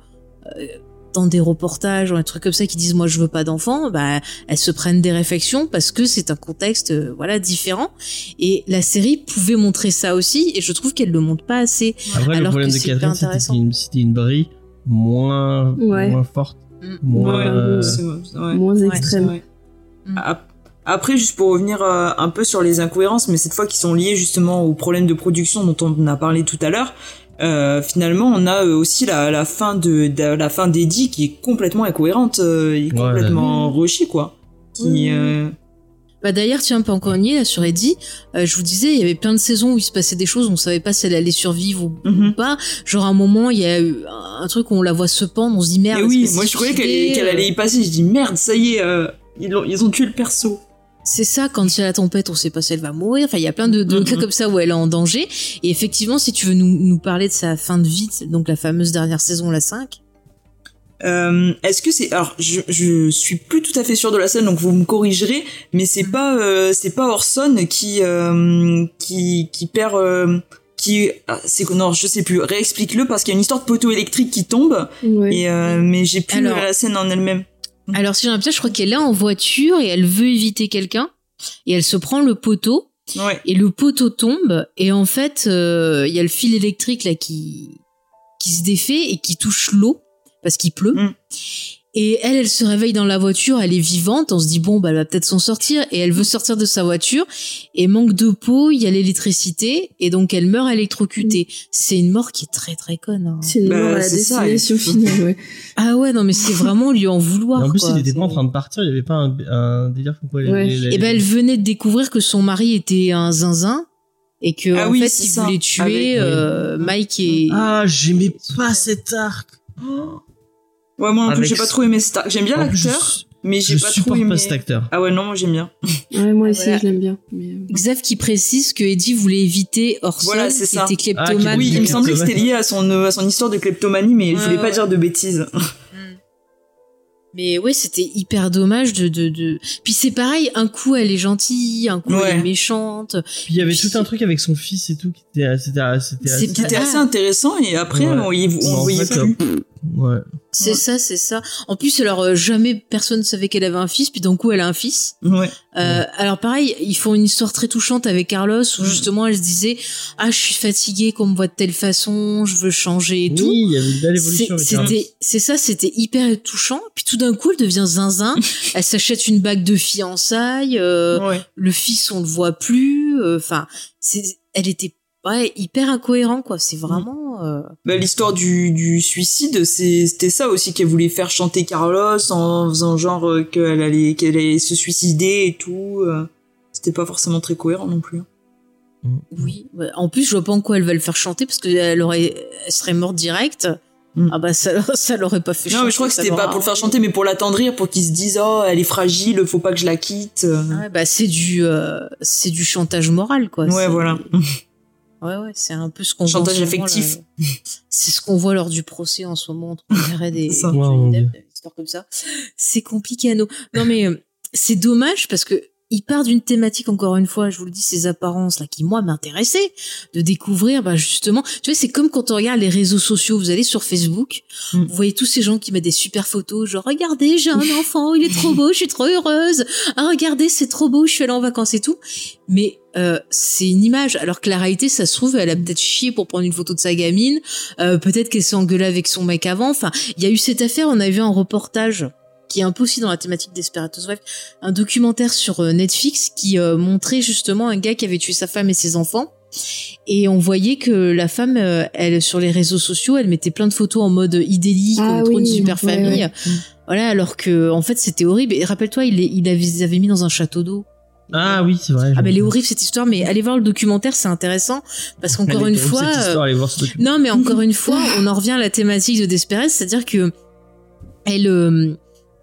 Speaker 1: dans des reportages ou un truc comme ça qui disent moi je veux pas d'enfants bah elles se prennent des réflexions parce que c'est un contexte euh, voilà différent et la série pouvait montrer ça aussi et je trouve qu'elle le montre pas assez
Speaker 2: Après, le
Speaker 1: alors
Speaker 2: problème
Speaker 1: que
Speaker 2: de
Speaker 1: c'est
Speaker 2: Catherine, c'était une, c'était une brille moins,
Speaker 4: Ouais.
Speaker 2: moins forte. Moins,
Speaker 4: Ouais,
Speaker 2: euh,
Speaker 3: vrai,
Speaker 4: extrême.
Speaker 1: Mm.
Speaker 3: Ap- Après, juste pour revenir euh, un peu sur les incohérences, mais cette fois qui sont liées justement aux problèmes de production dont on a parlé tout à l'heure, euh, finalement, on a euh, aussi la, la fin de, de- la fin d'Eddie qui est complètement incohérente, euh, et
Speaker 2: Ouais.
Speaker 3: complètement rushée, quoi. Qui,
Speaker 1: Mm.
Speaker 3: euh,
Speaker 1: Bah d'ailleurs, tiens, pas encore nier, là, sur Eddie, euh, je vous disais, il y avait plein de saisons où il se passait des choses, on savait pas si elle allait survivre ou,
Speaker 3: Mhm.
Speaker 1: ou pas. Genre, à un moment, il y a eu un truc où on la voit se pendre, on se dit merde.
Speaker 3: Et oui, moi je croyais qu'elle
Speaker 1: euh,
Speaker 3: allait y passer. Je dis merde, ça y est, euh, ils, ont, ils ont tué le perso.
Speaker 1: C'est ça, quand il y a la tempête, on sait pas si elle va mourir. Enfin, il y a plein de, de
Speaker 3: Mhm.
Speaker 1: cas comme ça où elle est en danger. Et effectivement, si tu veux nous, nous parler de sa fin de vie, donc la fameuse dernière saison, la 5.
Speaker 3: Euh, Est-ce que c'est alors je, je suis plus tout à fait sûr de la scène donc vous me corrigerez mais c'est
Speaker 1: Mm.
Speaker 3: pas euh, c'est pas Orson qui euh, qui qui perd euh, qui ah, c'est non je sais plus réexplique-le parce qu'il y a une histoire de poteau électrique qui tombe
Speaker 4: Ouais.
Speaker 3: et euh, mais j'ai plus
Speaker 1: Alors-
Speaker 3: la scène en elle-même.
Speaker 1: Alors, si j'ai l'impression, je crois qu'elle est en voiture et elle veut éviter quelqu'un. Et elle se prend le poteau.
Speaker 3: Ouais.
Speaker 1: Et le poteau tombe. Et en fait, euh, il y a le fil électrique là qui, qui se défait et qui touche l'eau. Parce qu'il pleut.
Speaker 3: Mm.
Speaker 1: Et elle, elle se réveille dans la voiture, elle est vivante, on se dit bon, bah, elle va peut-être s'en sortir, et elle veut sortir de sa voiture, et manque de peau, il y a l'électricité, et donc elle meurt électrocutée. C'est une mort qui est très très conne. hein.
Speaker 4: C'est une
Speaker 3: Bah,
Speaker 4: mort à la
Speaker 3: ça,
Speaker 4: destination finale, ouais.
Speaker 1: Ah ouais, non mais c'est vraiment lui en vouloir.
Speaker 2: Et en plus,
Speaker 1: quoi.
Speaker 2: il était pas en train de partir, il y avait pas un, un délire comme quoi
Speaker 4: Ouais.
Speaker 1: Et ben elle venait de découvre que son mari était un zinzin, et que
Speaker 3: Ah
Speaker 1: en
Speaker 3: oui,
Speaker 1: fait il
Speaker 3: ça.
Speaker 1: voulait tuer
Speaker 3: Avec-
Speaker 1: euh, Mike et...
Speaker 2: Ah, j'aimais pas cet arc.
Speaker 3: Ouais moi non plus j'ai pas trop aimé cet J'aime bien l'acteur mais j'ai pas trop aimé.
Speaker 2: pas cet acteur.
Speaker 3: Ah ouais non moi j'aime bien.
Speaker 4: Ouais, moi aussi,
Speaker 1: Voilà.
Speaker 4: je l'aime bien. Mais, euh,
Speaker 1: Xav qui précise que Eddie voulait éviter Orson
Speaker 3: Voilà, c'est
Speaker 1: qui
Speaker 3: ça.
Speaker 1: était
Speaker 2: Ah,
Speaker 1: kleptomane.
Speaker 3: Oui il me semblait que c'était lié à son euh, à son histoire de kleptomanie mais je
Speaker 1: Ouais,
Speaker 3: voulais pas
Speaker 1: ouais.
Speaker 3: dire de bêtises.
Speaker 1: Mais ouais, c'était hyper dommage de, de, de... Puis c'est pareil, un coup elle est gentille, un coup
Speaker 3: Ouais.
Speaker 1: elle est méchante.
Speaker 2: Puis il y avait tout un truc avec son fils et tout qui était, c'était, c'était
Speaker 1: C'est
Speaker 2: assez-
Speaker 1: Ah.
Speaker 3: assez intéressant et après
Speaker 2: Ouais.
Speaker 3: on y on voyait plus.
Speaker 2: Ouais.
Speaker 1: C'est
Speaker 3: Ouais.
Speaker 1: ça, c'est ça. En plus, alors euh, jamais personne savait qu'elle avait un fils, puis d'un coup elle a un fils.
Speaker 3: Ouais.
Speaker 1: Euh, alors pareil, ils font une histoire très touchante avec Carlos où justement elle se disait ah je suis fatiguée qu'on me voit de telle façon, je veux changer et tout.
Speaker 2: Oui, il y avait une belle évolution.
Speaker 1: C'était, c'est ça, c'était hyper touchant. Puis tout d'un coup, elle devient zinzin. elle s'achète une bague de fiançailles. euh,
Speaker 3: Ouais.
Speaker 1: le fils, on le voit plus. euh, Enfin, elle était ouais, hyper incohérent, quoi. C'est vraiment. euh,
Speaker 3: Bah, l'histoire du, du suicide, c'était ça aussi qu'elle voulait faire chanter Carlos en faisant genre euh, qu'elle allait, qu'elle allait se suicider et tout. euh. C'était pas forcément très cohérent non plus.
Speaker 1: Oui. ouais. En plus, je vois pas en quoi elle va le faire chanter parce qu'elle aurait, elle serait morte direct.
Speaker 3: Mm.
Speaker 1: Ah bah ça, ça l'aurait pas fait chanter.
Speaker 3: Non, mais je crois que c'était pas pour le faire chanter, mais pour l'attendrir, pour qu'il se dise oh elle est fragile, faut pas que je la quitte.
Speaker 1: Ouais, bah c'est du, euh, c'est du chantage moral, quoi.
Speaker 3: Ouais, voilà.
Speaker 1: Ouais, ouais, c'est un peu ce qu'on
Speaker 3: Chantage
Speaker 1: voit souvent,
Speaker 3: affectif.
Speaker 1: là. C'est ce qu'on voit lors du procès en ce moment Johnny
Speaker 2: mon
Speaker 1: Depp, des histoires comme ça. C'est compliqué à nous. Non mais euh, c'est dommage parce que il part d'une thématique encore une fois, je vous le dis, ces apparences là qui moi m'intéressaient, de découvrir bah justement, tu vois, c'est comme quand on regarde les réseaux sociaux, vous allez sur Facebook,
Speaker 3: Mm.
Speaker 1: vous voyez tous ces gens qui mettent des super photos, genre regardez, j'ai un enfant, il est trop beau, je suis trop heureuse. Ah regardez, c'est trop beau, je suis allée en vacances et tout. Mais euh, c'est une image, alors que la réalité, ça se trouve, elle a peut-être chié pour prendre une photo de sa gamine, euh, peut-être qu'elle s'est engueulée avec son mec avant. Enfin, il y a eu cette affaire, on a vu un reportage qui est un peu aussi dans la thématique d'Esperatos Wife, un documentaire sur euh, Netflix qui euh, montrait justement un gars qui avait tué sa femme et ses enfants. Et on voyait que la femme, euh, elle, sur les réseaux sociaux, elle mettait plein de photos en mode idyllique,
Speaker 4: Ah
Speaker 1: on est trop
Speaker 4: oui,
Speaker 1: une super
Speaker 4: ouais,
Speaker 1: famille.
Speaker 4: ouais.
Speaker 1: Voilà, alors que en fait c'était horrible. Et rappelle-toi, il, les- il avait, ils avaient mis dans un château d'eau.
Speaker 2: Ah oui, c'est vrai.
Speaker 1: Ah mais elle est horrible cette histoire, mais allez voir le documentaire, c'est intéressant parce qu'encore une fois,
Speaker 2: cette histoire, allez voir ce documentaire.
Speaker 1: non mais encore une fois, on en revient à la thématique de Desperate, c'est-à-dire que elle, euh,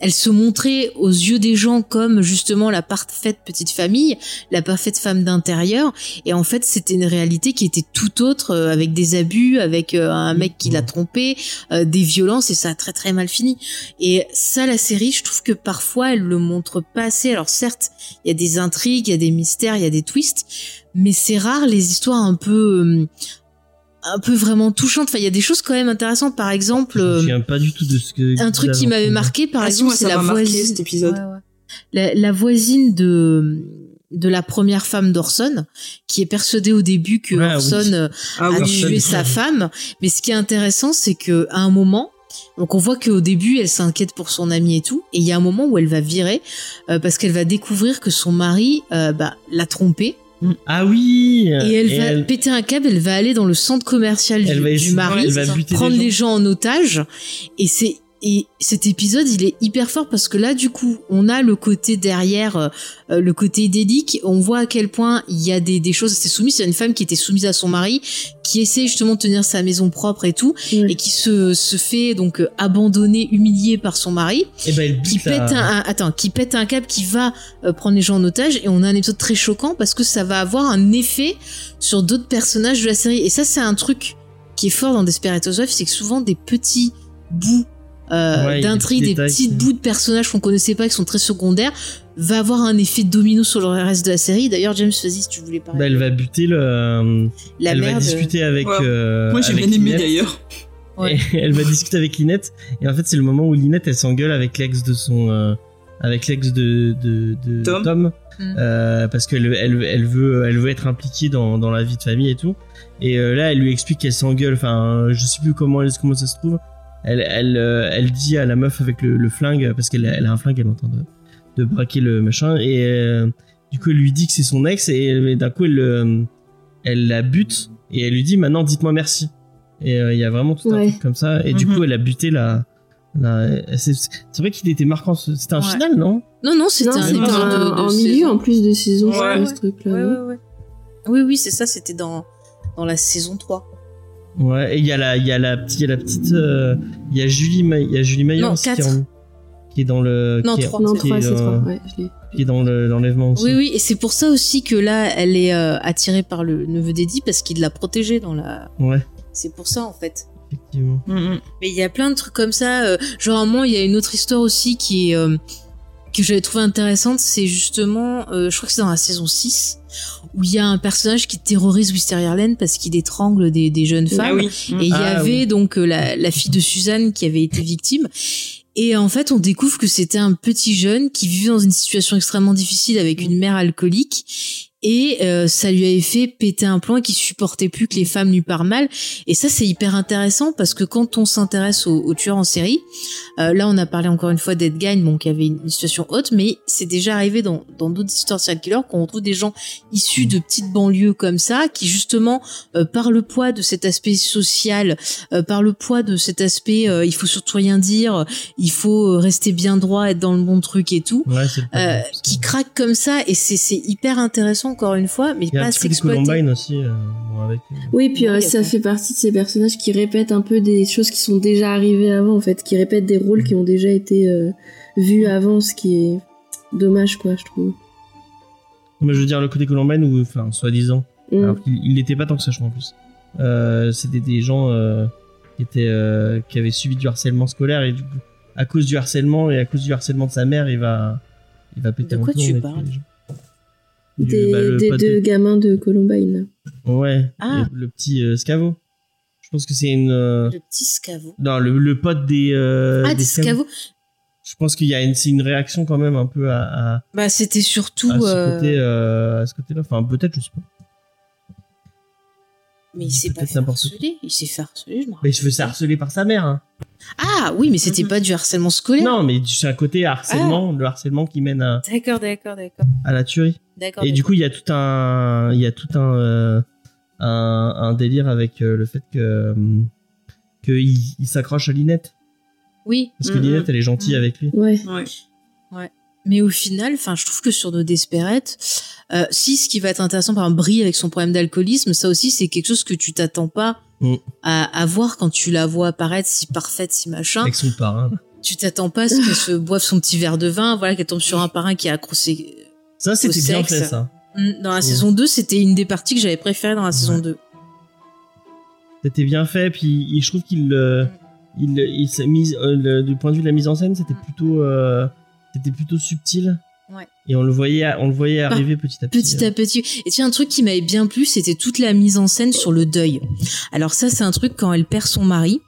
Speaker 1: elle se montrait aux yeux des gens comme justement la parfaite petite famille, la parfaite femme d'intérieur, et en fait c'était une réalité qui était tout autre, euh, avec des abus, avec euh, un mec qui l'a trompé, euh, des violences, et ça a très très mal fini. Et ça, la série, je trouve que parfois elle le montre pas assez. Alors certes, il y a des intrigues, il y a des mystères, il y a des twists, mais c'est rare les histoires un peu un peu vraiment touchantes. Enfin, il y a des choses quand même intéressantes. Par exemple,
Speaker 2: Je
Speaker 1: euh,
Speaker 2: pas du tout de ce que.
Speaker 1: un truc qui m'avait marqué, par
Speaker 3: Ah,
Speaker 1: exemple, c'est la voisine.
Speaker 3: cet épisode.
Speaker 1: Ouais, ouais. La, la voisine de de la première femme d'Orson, qui est persuadée au début que. Orson
Speaker 3: Ah
Speaker 1: a
Speaker 3: oui.
Speaker 2: Orson.
Speaker 1: tué sa femme. Mais ce qui est intéressant, c'est que à un moment, donc on voit qu'au début, elle s'inquiète pour son ami et tout, et il y a un moment où elle va virer euh, parce qu'elle va découvrir que son mari euh, bah, l'a trompée
Speaker 2: Ah oui.
Speaker 1: et elle va péter un câble. Elle va aller dans le centre commercial
Speaker 2: elle
Speaker 1: du,
Speaker 2: va
Speaker 1: du
Speaker 2: essayer-
Speaker 1: mari,
Speaker 2: elle va
Speaker 1: prendre
Speaker 2: des
Speaker 1: les
Speaker 2: gens.
Speaker 1: gens en otage, et c'est et cet épisode, il est hyper fort parce que là, du coup, on a le côté derrière, euh, euh, le côté idyllique. On voit à quel point il y a des, des choses. C'est soumis. C'est une femme qui était soumise à son mari, qui essaie justement de tenir sa maison propre et tout, et qui se, se fait donc euh, abandonner, humilier par son mari,
Speaker 2: Et ben elle
Speaker 1: qui pète un, un- attends, qui pète un câble, qui va euh, prendre les gens en otage. Et on a un épisode très choquant parce que ça va avoir un effet sur d'autres personnages de la série. Et ça, c'est un truc qui est fort dans Desperate Housewives, c'est que souvent des petits bouts euh,
Speaker 2: Ouais,
Speaker 1: d'intrigue,
Speaker 2: des
Speaker 1: petits
Speaker 2: qui-
Speaker 1: bouts de personnages qu'on connaissait pas, qui sont très secondaires, va avoir un effet domino sur le reste de la série. D'ailleurs, James, vas-y si tu voulais parler.
Speaker 2: Bah, elle va buter le.
Speaker 1: la
Speaker 2: elle va discuter avec.
Speaker 3: Ouais.
Speaker 2: euh,
Speaker 3: Moi, j'ai bien aimé
Speaker 2: Lynette.
Speaker 3: d'ailleurs.
Speaker 1: Ouais.
Speaker 2: Elle va discuter avec Linette. Et en fait, c'est le moment où Linette, elle s'engueule avec l'ex de son. euh, avec l'ex de, de, de
Speaker 3: Tom.
Speaker 1: Mm.
Speaker 2: euh, parce qu'elle elle, elle veut, elle veut être impliquée dans, dans la vie de famille et tout. Et euh, là, elle lui explique qu'elle s'engueule. Enfin, je sais plus comment, elle, comment ça se trouve. Elle, elle, euh, elle dit à la meuf avec le, le flingue, parce qu'elle a- elle a un flingue, elle est en train de, de braquer le machin. Et euh, du coup, elle lui dit que c'est son ex. Et, et d'un coup, elle, euh, elle la bute. Et elle lui dit maintenant, dites-moi merci. Et euh, il y a vraiment tout un
Speaker 4: Ouais.
Speaker 2: truc comme ça. Et du
Speaker 3: Mhm.
Speaker 2: coup, elle a buté la. la- c'est vrai qu'il était marquant. C'était un
Speaker 1: Ouais.
Speaker 2: final, non?
Speaker 1: Non, non, c'était un
Speaker 4: milieu en plus de saison,
Speaker 3: Ouais,
Speaker 4: ce truc-là.
Speaker 1: Ouais,
Speaker 4: non?
Speaker 1: ouais, ouais. Oui, oui, c'est ça, c'était dans, dans la saison 3.
Speaker 2: Ouais. Et il y a la, il y a la petite, il y a la petite, euh, il y a Julie, Ma- il y a Julie Maillot
Speaker 1: Non,
Speaker 2: aussi qui est, en- qui est dans le,
Speaker 1: Non,
Speaker 2: qui est-
Speaker 1: trois.
Speaker 4: Non,
Speaker 2: qui
Speaker 4: 3,
Speaker 2: est,
Speaker 4: c'est
Speaker 2: euh,
Speaker 4: 3. Ouais, je l'ai.
Speaker 2: qui est dans le- l'enlèvement aussi.
Speaker 1: Oui, oui, et c'est pour ça aussi que là, elle est euh, attirée par le neveu d'Eddie parce qu'il l'a protégée dans la.
Speaker 2: Ouais,
Speaker 1: C'est pour ça en fait.
Speaker 2: effectivement.
Speaker 3: Mhm.
Speaker 1: Mais il y a plein de trucs comme ça. euh, genre, à un moment, il y a une autre histoire aussi qui est. euh, que j'avais trouvé intéressante, c'est justement, euh, je crois que c'est dans la saison 6, où il y a un personnage qui terrorise Wisteria Lane parce qu'il étrangle des, des jeunes femmes.
Speaker 3: Ah oui.
Speaker 1: Et il y
Speaker 2: Ah,
Speaker 1: avait
Speaker 2: oui.
Speaker 1: donc euh, la, la fille de Suzanne qui avait été victime. Et en fait, on découvre que c'était un petit jeune qui vivait dans une situation extrêmement difficile avec une mère alcoolique. Et euh, ça lui avait fait péter un et qui supportait plus que les femmes lui parlent mal. Et ça, c'est hyper intéressant parce que quand on s'intéresse aux, aux tueurs en série, euh, là, on a parlé encore une fois d'Ed Gein, bon, qui avait une, situation haute, mais c'est déjà arrivé dans dans d'autres histoires serial killers qu'on retrouve des gens issus de petites banlieues comme ça, qui justement, euh, par le poids de cet aspect social, euh, par le poids de cet aspect, euh, il faut surtout rien dire, il faut rester bien droit, être dans le bon truc et tout,
Speaker 2: Ouais,
Speaker 1: euh, qui craquent comme ça, et c'est c'est hyper intéressant encore une fois, mais pas exploité.
Speaker 2: Columbine aussi, euh, bon, avec. euh,
Speaker 4: Oui, puis
Speaker 1: Ouais,
Speaker 4: euh, ça fait partie de ces personnages qui répètent un peu des choses qui sont déjà arrivées avant, en fait, qui répètent des rôles qui ont déjà été euh, vus avant, ce qui est dommage, quoi, je trouve.
Speaker 2: Mais je veux dire le côté Columbine ou enfin soi-disant.
Speaker 4: Mm.
Speaker 2: Alors qu'il il l'était pas tant que ça, je crois en plus. Euh, C'était des gens euh, qui étaient euh, qui avaient subi du harcèlement scolaire et du coup, à cause du harcèlement et à cause du harcèlement de sa mère, il va il va péter
Speaker 1: De
Speaker 2: un
Speaker 1: quoi tu parles?
Speaker 2: les gens. Du-
Speaker 4: Des,
Speaker 2: bah,
Speaker 4: des deux
Speaker 2: de-
Speaker 4: gamins de Columbine.
Speaker 2: Ouais.
Speaker 1: Ah.
Speaker 2: Le, le petit euh, Scavo. Je pense que c'est une. euh,
Speaker 1: Le petit scavo.
Speaker 2: Non, le, le pote des. euh,
Speaker 1: ah,
Speaker 2: des
Speaker 1: scavos.
Speaker 2: Je pense qu'il y a une, c'est une réaction quand même un peu à, à,
Speaker 1: Bah, c'était surtout.
Speaker 2: à ce
Speaker 1: euh,
Speaker 2: côté, euh, à ce côté-là. Enfin, peut-être, je sais pas.
Speaker 1: Mais il s'est pas fait harceler. Il s'est fait harceler, je me
Speaker 2: Mais je veux harceler par sa mère. Hein.
Speaker 1: Ah, oui, mais c'était
Speaker 3: Mhm.
Speaker 1: pas du harcèlement scolaire.
Speaker 2: Non, mais c'est un côté harcèlement, le harcèlement qui mène à,
Speaker 1: D'accord, d'accord, d'accord.
Speaker 2: à la tuerie.
Speaker 1: D'accord.
Speaker 2: Et du coup, il y a tout un, il y a tout un, euh, un, un délire avec euh, le fait que, euh, que il, s'accroche à Linette.
Speaker 1: Oui,
Speaker 2: Parce que
Speaker 3: Mhm.
Speaker 2: Linette, elle est gentille
Speaker 1: Mhm.
Speaker 2: avec lui.
Speaker 4: Ouais.
Speaker 3: Ouais.
Speaker 1: Mais au final, enfin, je trouve que sur nos Desperettes, euh, si ce qui va être intéressant, par exemple, Brie avec son problème d'alcoolisme, ça aussi, c'est quelque chose que tu t'attends pas
Speaker 2: Mm.
Speaker 1: à, à voir quand tu la vois apparaître si parfaite, si machin.
Speaker 2: Avec son parrain.
Speaker 1: Tu t'attends pas à ce qu'elle se boive son petit verre de vin, voilà, qu'elle tombe sur un parrain qui est accroché.
Speaker 2: Ça, c'était bien fait, ça.
Speaker 1: Mm, Dans la
Speaker 2: Mm.
Speaker 1: saison 2, c'était une des parties que j'avais préférées dans la saison
Speaker 2: Ouais.
Speaker 1: 2.
Speaker 2: C'était bien fait, puis je trouve qu'il, euh, il, euh, du point de vue de la mise en scène, c'était plutôt, euh, c'était plutôt subtil.
Speaker 1: Ouais.
Speaker 2: Et on le voyait, on le voyait arriver petit à petit.
Speaker 1: Petit à petit. Et tiens, un truc qui m'avait bien plu, c'était toute la mise en scène sur le deuil. Alors ça, c'est un truc quand elle perd son mari.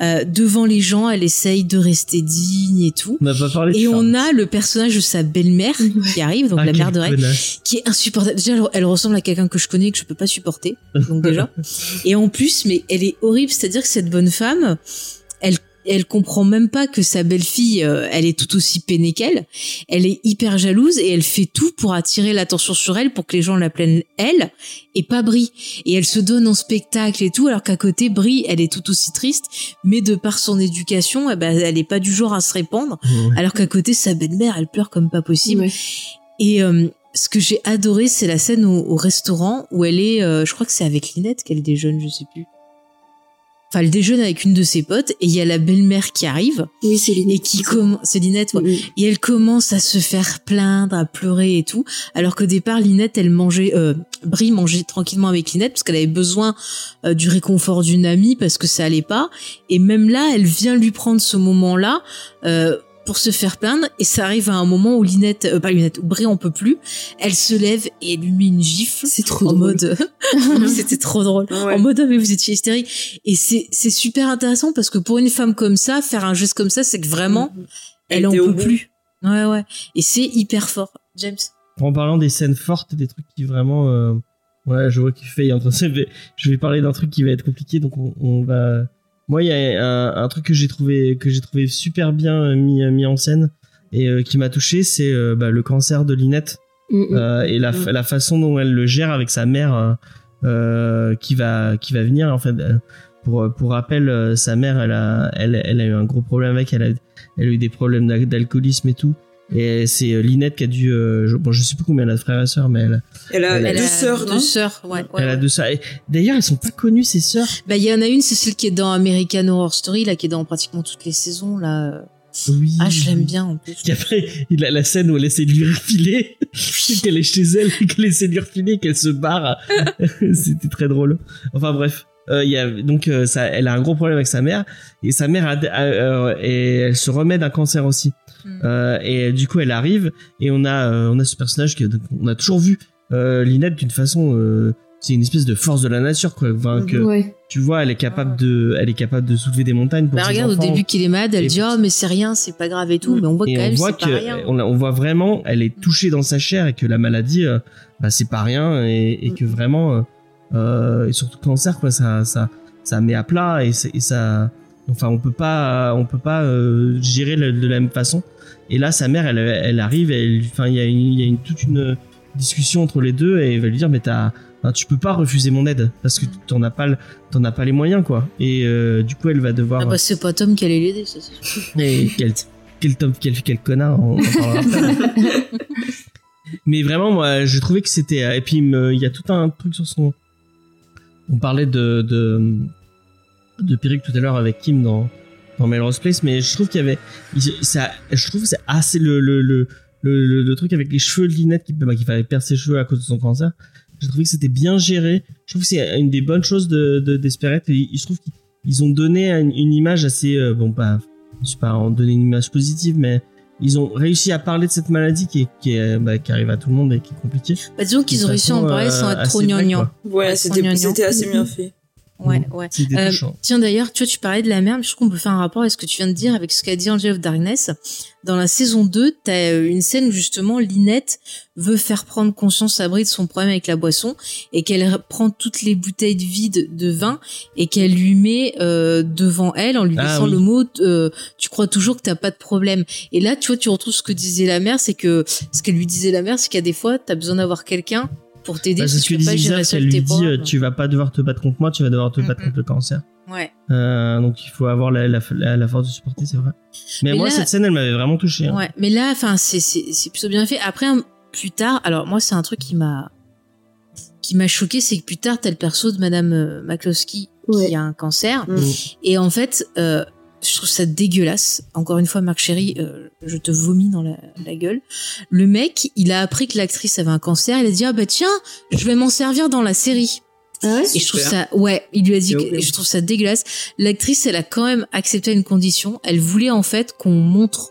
Speaker 1: euh, devant les gens, elle essaye de rester digne et tout.
Speaker 2: On n'a pas parlé de
Speaker 1: Et
Speaker 2: ça.
Speaker 1: on a le personnage de sa belle-mère qui arrive, donc
Speaker 2: Ah,
Speaker 1: la mère de Ray, qui est insupportable. Déjà, elle, elle ressemble à quelqu'un que je connais et que je peux pas supporter. Donc déjà. et en plus, mais elle est horrible. C'est-à-dire que cette bonne femme, elle comprend même pas que sa belle-fille, euh, elle est tout aussi peinée qu'elle. Elle est hyper jalouse et elle fait tout pour attirer l'attention sur elle pour que les gens l'appellent elle et pas Brie. Et elle se donne en spectacle et tout, alors qu'à côté, Brie, elle est tout aussi triste, mais de par son éducation, eh ben, elle est pas du genre à se répandre. Alors qu'à côté, sa belle-mère, elle pleure comme pas possible. Et euh, ce que j'ai adoré, c'est la scène au, au restaurant où elle est, euh, je crois que c'est avec Linette qu'elle déjeune, je sais plus. Enfin, elle déjeune avec une de ses potes et il y a la belle-mère qui arrive
Speaker 4: Oui, c'est
Speaker 1: et qui commence, c'est Linette, ouais. Et elle commence à se faire plaindre, à pleurer et tout. Alors qu'au départ, Linette, elle mangeait, euh, Brie mangeait tranquillement avec Linette parce qu'elle avait besoin euh, du réconfort d'une amie parce que ça allait pas. Et même là, elle vient lui prendre ce moment-là. Euh, pour se faire plaindre et ça arrive à un moment où Linette, euh, pas Linette, Brie en peut plus, elle se lève et elle lui met une gifle
Speaker 4: C'est trop
Speaker 1: en
Speaker 4: drôle.
Speaker 1: mode c'était trop drôle
Speaker 3: Ouais.
Speaker 1: en mode ah, mais vous étiez hystérique et c'est c'est super intéressant parce que pour une femme comme ça faire un geste comme ça c'est que vraiment elle,
Speaker 3: Elle
Speaker 1: en peut
Speaker 3: bout.
Speaker 1: plus ouais ouais et c'est hyper fort James
Speaker 2: En parlant des scènes fortes, des trucs qui vraiment. euh, Ouais, je vois qu'il fait. il est en train de- Je vais parler d'un truc qui va être compliqué, donc on, on va. Moi, il y a un, un truc que j'ai trouvé que j'ai trouvé super bien euh, mis, mis en scène et euh, qui m'a touché, c'est euh, bah, le cancer de Linette
Speaker 4: Mm, mm.
Speaker 2: euh, et la,
Speaker 3: Mm.
Speaker 2: la façon dont elle le gère avec sa mère euh, euh, qui va qui va venir en fait. euh, Pour, pour rappel, euh, sa mère, elle a, elle, elle a eu un gros problème avec, elle a, elle a eu des problèmes d'al- d'alcoolisme et tout. Et c'est euh, Linette qui a dû, euh, je, bon, je sais plus combien elle a de frères et sœurs, mais elle,
Speaker 3: Elle a
Speaker 2: Elle
Speaker 3: deux
Speaker 1: a
Speaker 3: sœurs,
Speaker 1: deux sœurs ouais, ouais,
Speaker 2: elle a deux sœurs. D'ailleurs, elles sont pas connues ces sœurs?
Speaker 1: bah il y en a une c'est celle qui est dans American Horror Story là qui est dans pratiquement toutes les saisons là
Speaker 2: Oui.
Speaker 1: ah je l'aime bien en plus
Speaker 2: Et après, il a la scène où elle essaie de lui refiler, qu'elle est chez elle, et qu'elle essaie de lui refiler, qu'elle se barre. C'était très drôle. Enfin bref, euh, il y a donc euh, ça, elle a un gros problème avec sa mère et sa mère a, a- euh, et elle se remet d'un cancer aussi.
Speaker 1: Mm.
Speaker 2: Euh, et du coup, elle arrive et on a euh, on a ce personnage que donc, on a toujours vu euh, Linette d'une façon. euh, c'est une espèce de force de la nature quoi. Enfin, que,
Speaker 4: Ouais.
Speaker 2: tu vois, elle est capable de, elle est capable de soulever des montagnes pour
Speaker 1: bah
Speaker 2: ses
Speaker 1: regarde au début qu'il est malade elle
Speaker 2: Et
Speaker 1: dit oh mais c'est rien c'est pas grave et tout
Speaker 3: Mm.
Speaker 1: mais on voit
Speaker 2: et
Speaker 1: quand
Speaker 2: on
Speaker 1: même
Speaker 2: voit
Speaker 1: pas rien
Speaker 2: on, voit vraiment elle est touchée dans sa chair et que la maladie euh, bah c'est pas rien et, et que vraiment euh, euh, et surtout le cancer quoi ça ça ça met à plat et, et ça enfin on peut pas on peut pas euh, gérer le- de la même façon et là sa mère elle elle arrive et enfin il y a une, il y a une toute une discussion entre les deux et elle va lui dire mais t'as tu peux pas refuser mon aide parce que t'en as pas t'en as pas les moyens quoi et euh, du coup elle va devoir
Speaker 1: ah bah c'est pas Tom qui allait l'aider ça
Speaker 2: et quel, quel, top, quel, quel connard, on. Mais vraiment, moi, j'ai trouvé que c'était. Et puis, il y a tout un truc sur son. On parlait de. de, de Perruque tout à l'heure avec Kim dans, dans Melrose Place, mais je trouve qu'il y avait. Ça, je trouve que c'est assez le, le, le, le, le- le truc avec les cheveux de Linette qui, bah, qui fallait perdre ses cheveux à cause de son cancer. J'ai trouvé que c'était bien géré. Je trouve que c'est une des bonnes choses de, de, d'Esperette. Et je trouve qu'ils ils ont donné une, une image assez. euh, bon, pas. Je sais pas en donner une image positive, mais ils ont réussi à parler de cette maladie qui, est, qui, est, bah, qui arrive à tout le monde et qui est compliquée.
Speaker 1: Bah, disons qu'ils ont réussi à en parler
Speaker 2: euh,
Speaker 1: sans être trop gnangnan.
Speaker 3: Ouais, c'était assez bien fait.
Speaker 1: Ouais, ouais. Euh, tiens d'ailleurs, tu vois, tu parlais de la merde, je trouve qu'on peut faire un rapport avec ce que tu viens de dire avec ce qu'a dit Angel of Darkness. Dans la saison 2, t'as euh, une scène où justement Linette veut faire prendre conscience à Brie de son problème avec la boisson et qu'elle prend toutes les bouteilles de vide de vin et qu'elle lui met euh, devant elle en lui
Speaker 2: Ah
Speaker 1: laissant
Speaker 2: oui.
Speaker 1: le mot euh, tu crois toujours que t'as pas de problème et là tu vois tu retrouves ce que disait la mère c'est que ce qu'elle lui disait la mère c'est qu'il y a des fois t'as besoin d'avoir quelqu'un pour t'aider
Speaker 2: Bah,
Speaker 1: parce
Speaker 2: c'est
Speaker 1: que
Speaker 2: ce disait elle lui dit euh, tu vas pas devoir te battre contre moi, tu vas devoir te
Speaker 1: Mm,
Speaker 2: battre contre le cancer.
Speaker 1: ouais
Speaker 2: Euh, donc il faut avoir la, la, la, la force de supporter, c'est vrai. Mais,
Speaker 1: Mais
Speaker 2: moi,
Speaker 1: là-
Speaker 2: cette scène, elle m'avait vraiment touché. hein.
Speaker 1: Ouais, mais là, enfin, c'est plutôt bien fait. Après, un- plus tard, alors moi, c'est un truc qui m'a qui m'a choqué, c'est que plus tard, t'as le perso de Madame euh, McCloskey
Speaker 4: Ouais.
Speaker 1: qui a un cancer,
Speaker 3: Mm.
Speaker 1: et en fait, euh, je trouve ça dégueulasse. Encore une fois, Marc Chéry, euh, je te vomis dans la, la gueule. Le mec, il a appris que l'actrice avait un cancer, il a dit ah bah tiens, je vais m'en servir dans la série.
Speaker 4: Ah ouais
Speaker 1: Et je trouve ça, ouais, il lui a dit, que, je trouve ça dégueulasse. L'actrice, elle a quand même accepté une condition. Elle voulait en fait qu'on montre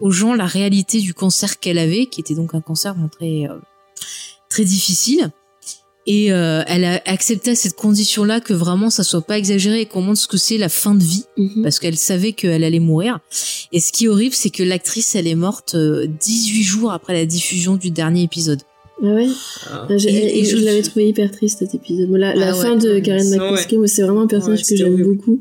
Speaker 1: aux gens la réalité du cancer qu'elle avait, qui était donc un cancer montré euh, très difficile. Et euh, elle a accepté à cette condition-là que vraiment ça soit pas exagéré et qu'on montre ce que c'est la fin de vie,
Speaker 4: Mhm.
Speaker 1: parce qu'elle savait qu'elle allait mourir. Et ce qui est horrible, c'est que l'actrice, elle est morte euh, 18 jours après la diffusion du dernier épisode.
Speaker 4: Ah ouais
Speaker 3: Ah.
Speaker 4: Ah,
Speaker 1: Et- et
Speaker 4: je
Speaker 1: je-
Speaker 4: l'avais trouvé hyper triste cet épisode. La, la
Speaker 1: Ah ouais.
Speaker 4: fin de Karen
Speaker 3: Ouais.
Speaker 4: McCluskey, moi, c'est vraiment un personnage
Speaker 3: Ouais,
Speaker 4: que j'aime beaucoup.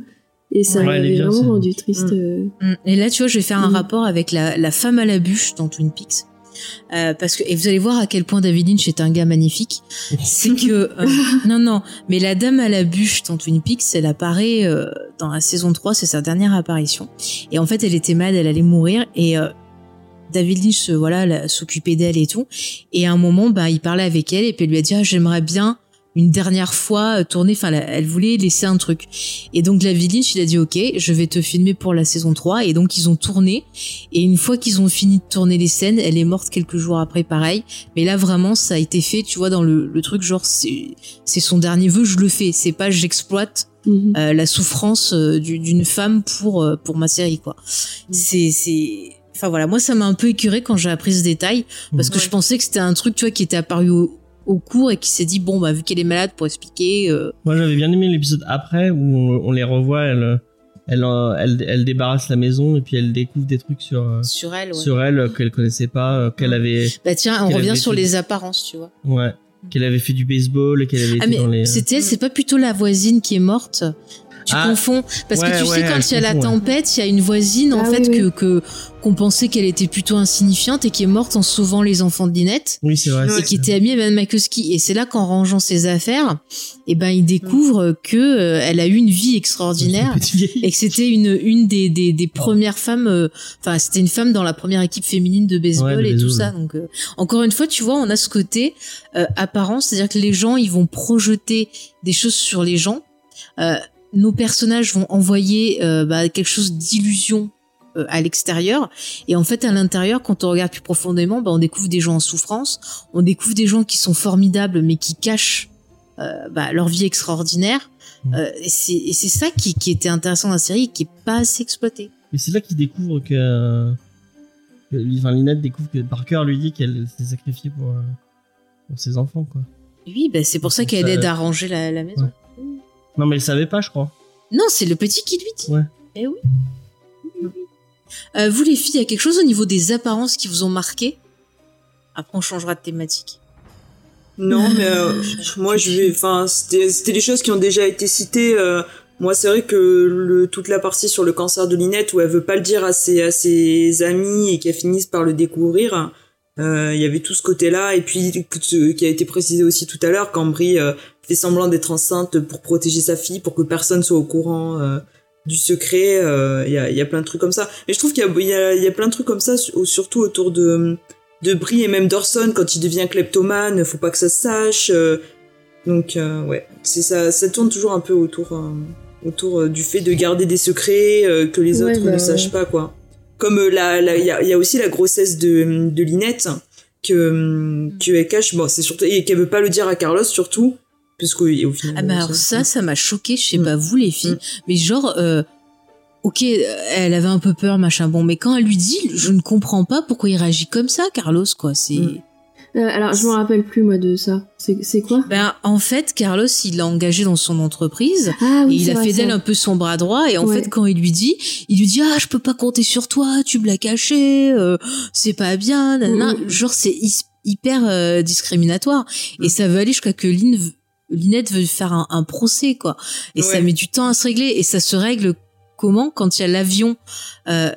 Speaker 4: Et ça
Speaker 1: Ouais,
Speaker 4: m'avait vraiment rendu triste.
Speaker 3: Mm.
Speaker 4: euh.
Speaker 1: Mm. Et là, tu vois, je vais faire un
Speaker 4: Mhm.
Speaker 1: rapport avec la, la femme à la bûche dans Twin Peaks. Euh, parce que et vous allez voir à quel point David Lynch est un gars magnifique. C'est que euh, non non, mais la dame à la bûche dans Twin Peaks, elle apparaît euh, dans la saison 3, c'est sa dernière apparition. Et en fait, elle était malade, elle allait mourir et euh, David Lynch voilà s'occupait d'elle et tout. Et à un moment, bah il parlait avec elle et puis elle lui a dit ah, j'aimerais bien une dernière fois euh, tourner. Enfin, la- elle voulait laisser un truc. Et donc David Lynch, il a dit ok, je vais te filmer pour la saison 3. Et donc ils ont tourné. Et une fois qu'ils ont fini de tourner les scènes, elle est morte quelques jours après, pareil. Mais là vraiment, ça a été fait, tu vois, dans le, le truc genre c'est c'est son dernier vœu, je le fais. C'est pas j'exploite
Speaker 4: Mhm.
Speaker 1: euh, la souffrance euh, du- d'une femme pour euh, pour ma série quoi. C'est c'est Enfin voilà, moi ça m'a un peu écuré quand j'ai appris ce détail parce que
Speaker 3: Ouais.
Speaker 1: je pensais que c'était un truc tu vois qui était apparu au, au cours et qui s'est dit bon bah vu qu'elle est malade pour expliquer euh,
Speaker 2: Moi, j'avais bien aimé l'épisode après où on, on les revoit, elle, elle, euh, elle, elle débarrasse la maison et puis elle découvre des trucs sur, euh,
Speaker 1: sur elle. Ouais.
Speaker 2: sur elle qu'elle connaissait pas, qu'elle avait,
Speaker 1: Bah tiens, on revient sur les apparences, tu vois.
Speaker 2: ouais, qu'elle avait fait du baseball et qu'elle avait
Speaker 1: Ah
Speaker 2: été
Speaker 1: mais
Speaker 2: dans les.
Speaker 1: c'était c'est pas plutôt la voisine qui est morte tu
Speaker 2: Ah.
Speaker 1: confonds parce
Speaker 2: Ouais,
Speaker 1: que tu
Speaker 2: ouais,
Speaker 1: sais quand il y a la tempête, il y a une voisine en
Speaker 4: Ah
Speaker 1: fait
Speaker 4: oui,
Speaker 1: que
Speaker 4: oui.
Speaker 1: que qu'on pensait qu'elle était plutôt insignifiante et qui est morte en sauvant les enfants de Linette.
Speaker 2: Oui, c'est vrai.
Speaker 3: Ouais.
Speaker 1: et qui était amie avec Madame Makowski. Et c'est là qu'en rangeant ses affaires, eh ben, il découvre que euh, elle a eu une vie extraordinaire et que c'était une une des des, des premières femmes. euh, Enfin, c'était une femme dans la première équipe féminine de baseball et tout ça. Donc, euh, encore une fois, tu vois, on a ce côté euh, apparent, c'est-à-dire que les gens, ils vont projeter des choses sur les gens. Euh, nos personnages vont envoyer euh, bah, quelque chose d'illusion euh, à l'extérieur et en fait à l'intérieur quand on regarde plus profondément bah, on découvre des gens en souffrance on découvre des gens qui sont formidables mais qui cachent euh, bah, leur vie extraordinaire
Speaker 2: Mm.
Speaker 1: Et c'est ça qui, qui était intéressant dans la série et qui est pas assez exploité
Speaker 2: Et c'est là qu'il découvre que, que- enfin, Lynette découvre que Parker lui dit qu'elle s'est sacrifiée pour, pour ses enfants, quoi.
Speaker 1: oui bah, c'est pour ça qu'elle aide à ranger la, la maison
Speaker 2: Ouais. Non, mais elle savait pas, je crois.
Speaker 1: non c'est le petit qui lui dit
Speaker 2: Ouais.
Speaker 1: eh oui. Euh, vous les filles il y a quelque chose au niveau des apparences qui vous ont marqué? Après on changera de thématique
Speaker 3: Non, mais euh, moi je vais. Enfin, c'était c'était des choses qui ont déjà été citées. euh, moi, c'est vrai que le, toute la partie sur le cancer de Linette où elle veut pas le dire à ses, à ses amis et qu'elle finisse par le découvrir, euh, il y avait tout ce côté-là. Et puis, qui a été précisé aussi tout à l'heure, quand Brie euh, fait semblant d'être enceinte pour protéger sa fille, pour que personne soit au courant euh, du secret. euh, Il y, a, y a plein de trucs comme ça. Et je trouve qu'il y a, y, a, y a plein de trucs comme ça, su- surtout autour de de Brie et même d'Orson quand il devient kleptomane, faut pas que ça se sache. euh, donc euh, ouais, c'est ça, ça tourne toujours un peu autour euh, autour euh, du fait de garder des secrets euh, que les
Speaker 4: Ouais,
Speaker 3: autres
Speaker 4: bah,
Speaker 3: ne sachent pas quoi. Comme euh, la la il y a, il y a aussi la grossesse de de Linette que euh, que elle cache. Bon, c'est surtout et qu'elle veut pas le dire à Carlos surtout parce qu'au au final.
Speaker 1: Ah bah
Speaker 3: euh,
Speaker 1: alors ça, ça m'a choqué. Je sais
Speaker 3: Mm.
Speaker 1: pas vous les filles,
Speaker 3: Mm.
Speaker 1: mais genre euh, ok, elle avait un peu peur, machin. Bon, mais quand elle lui dit, je ne comprends pas pourquoi il réagit comme ça, Carlos, quoi. C'est.
Speaker 4: Mm. Euh, alors, je me rappelle plus moi de ça. C'est c'est quoi?
Speaker 1: Ben, en fait, Carlos, il l'a engagé dans son entreprise.
Speaker 4: Ah
Speaker 1: et
Speaker 4: oui,
Speaker 1: il
Speaker 4: c'est
Speaker 1: a fait d'elle un peu son bras droit. Et en
Speaker 4: Ouais.
Speaker 1: fait, quand il lui dit, il lui dit, ah, je peux pas compter sur toi, tu me l'as caché, euh, c'est pas bien, nanana.
Speaker 4: Mhm.
Speaker 1: Genre, c'est hy- hyper euh, discriminatoire. Et ça veut aller jusqu'à que Lynn, Lynette veut faire un, un procès, quoi. Et ça met du temps à se régler. Et ça se règle comment? Quand il y a l'avion. Euh,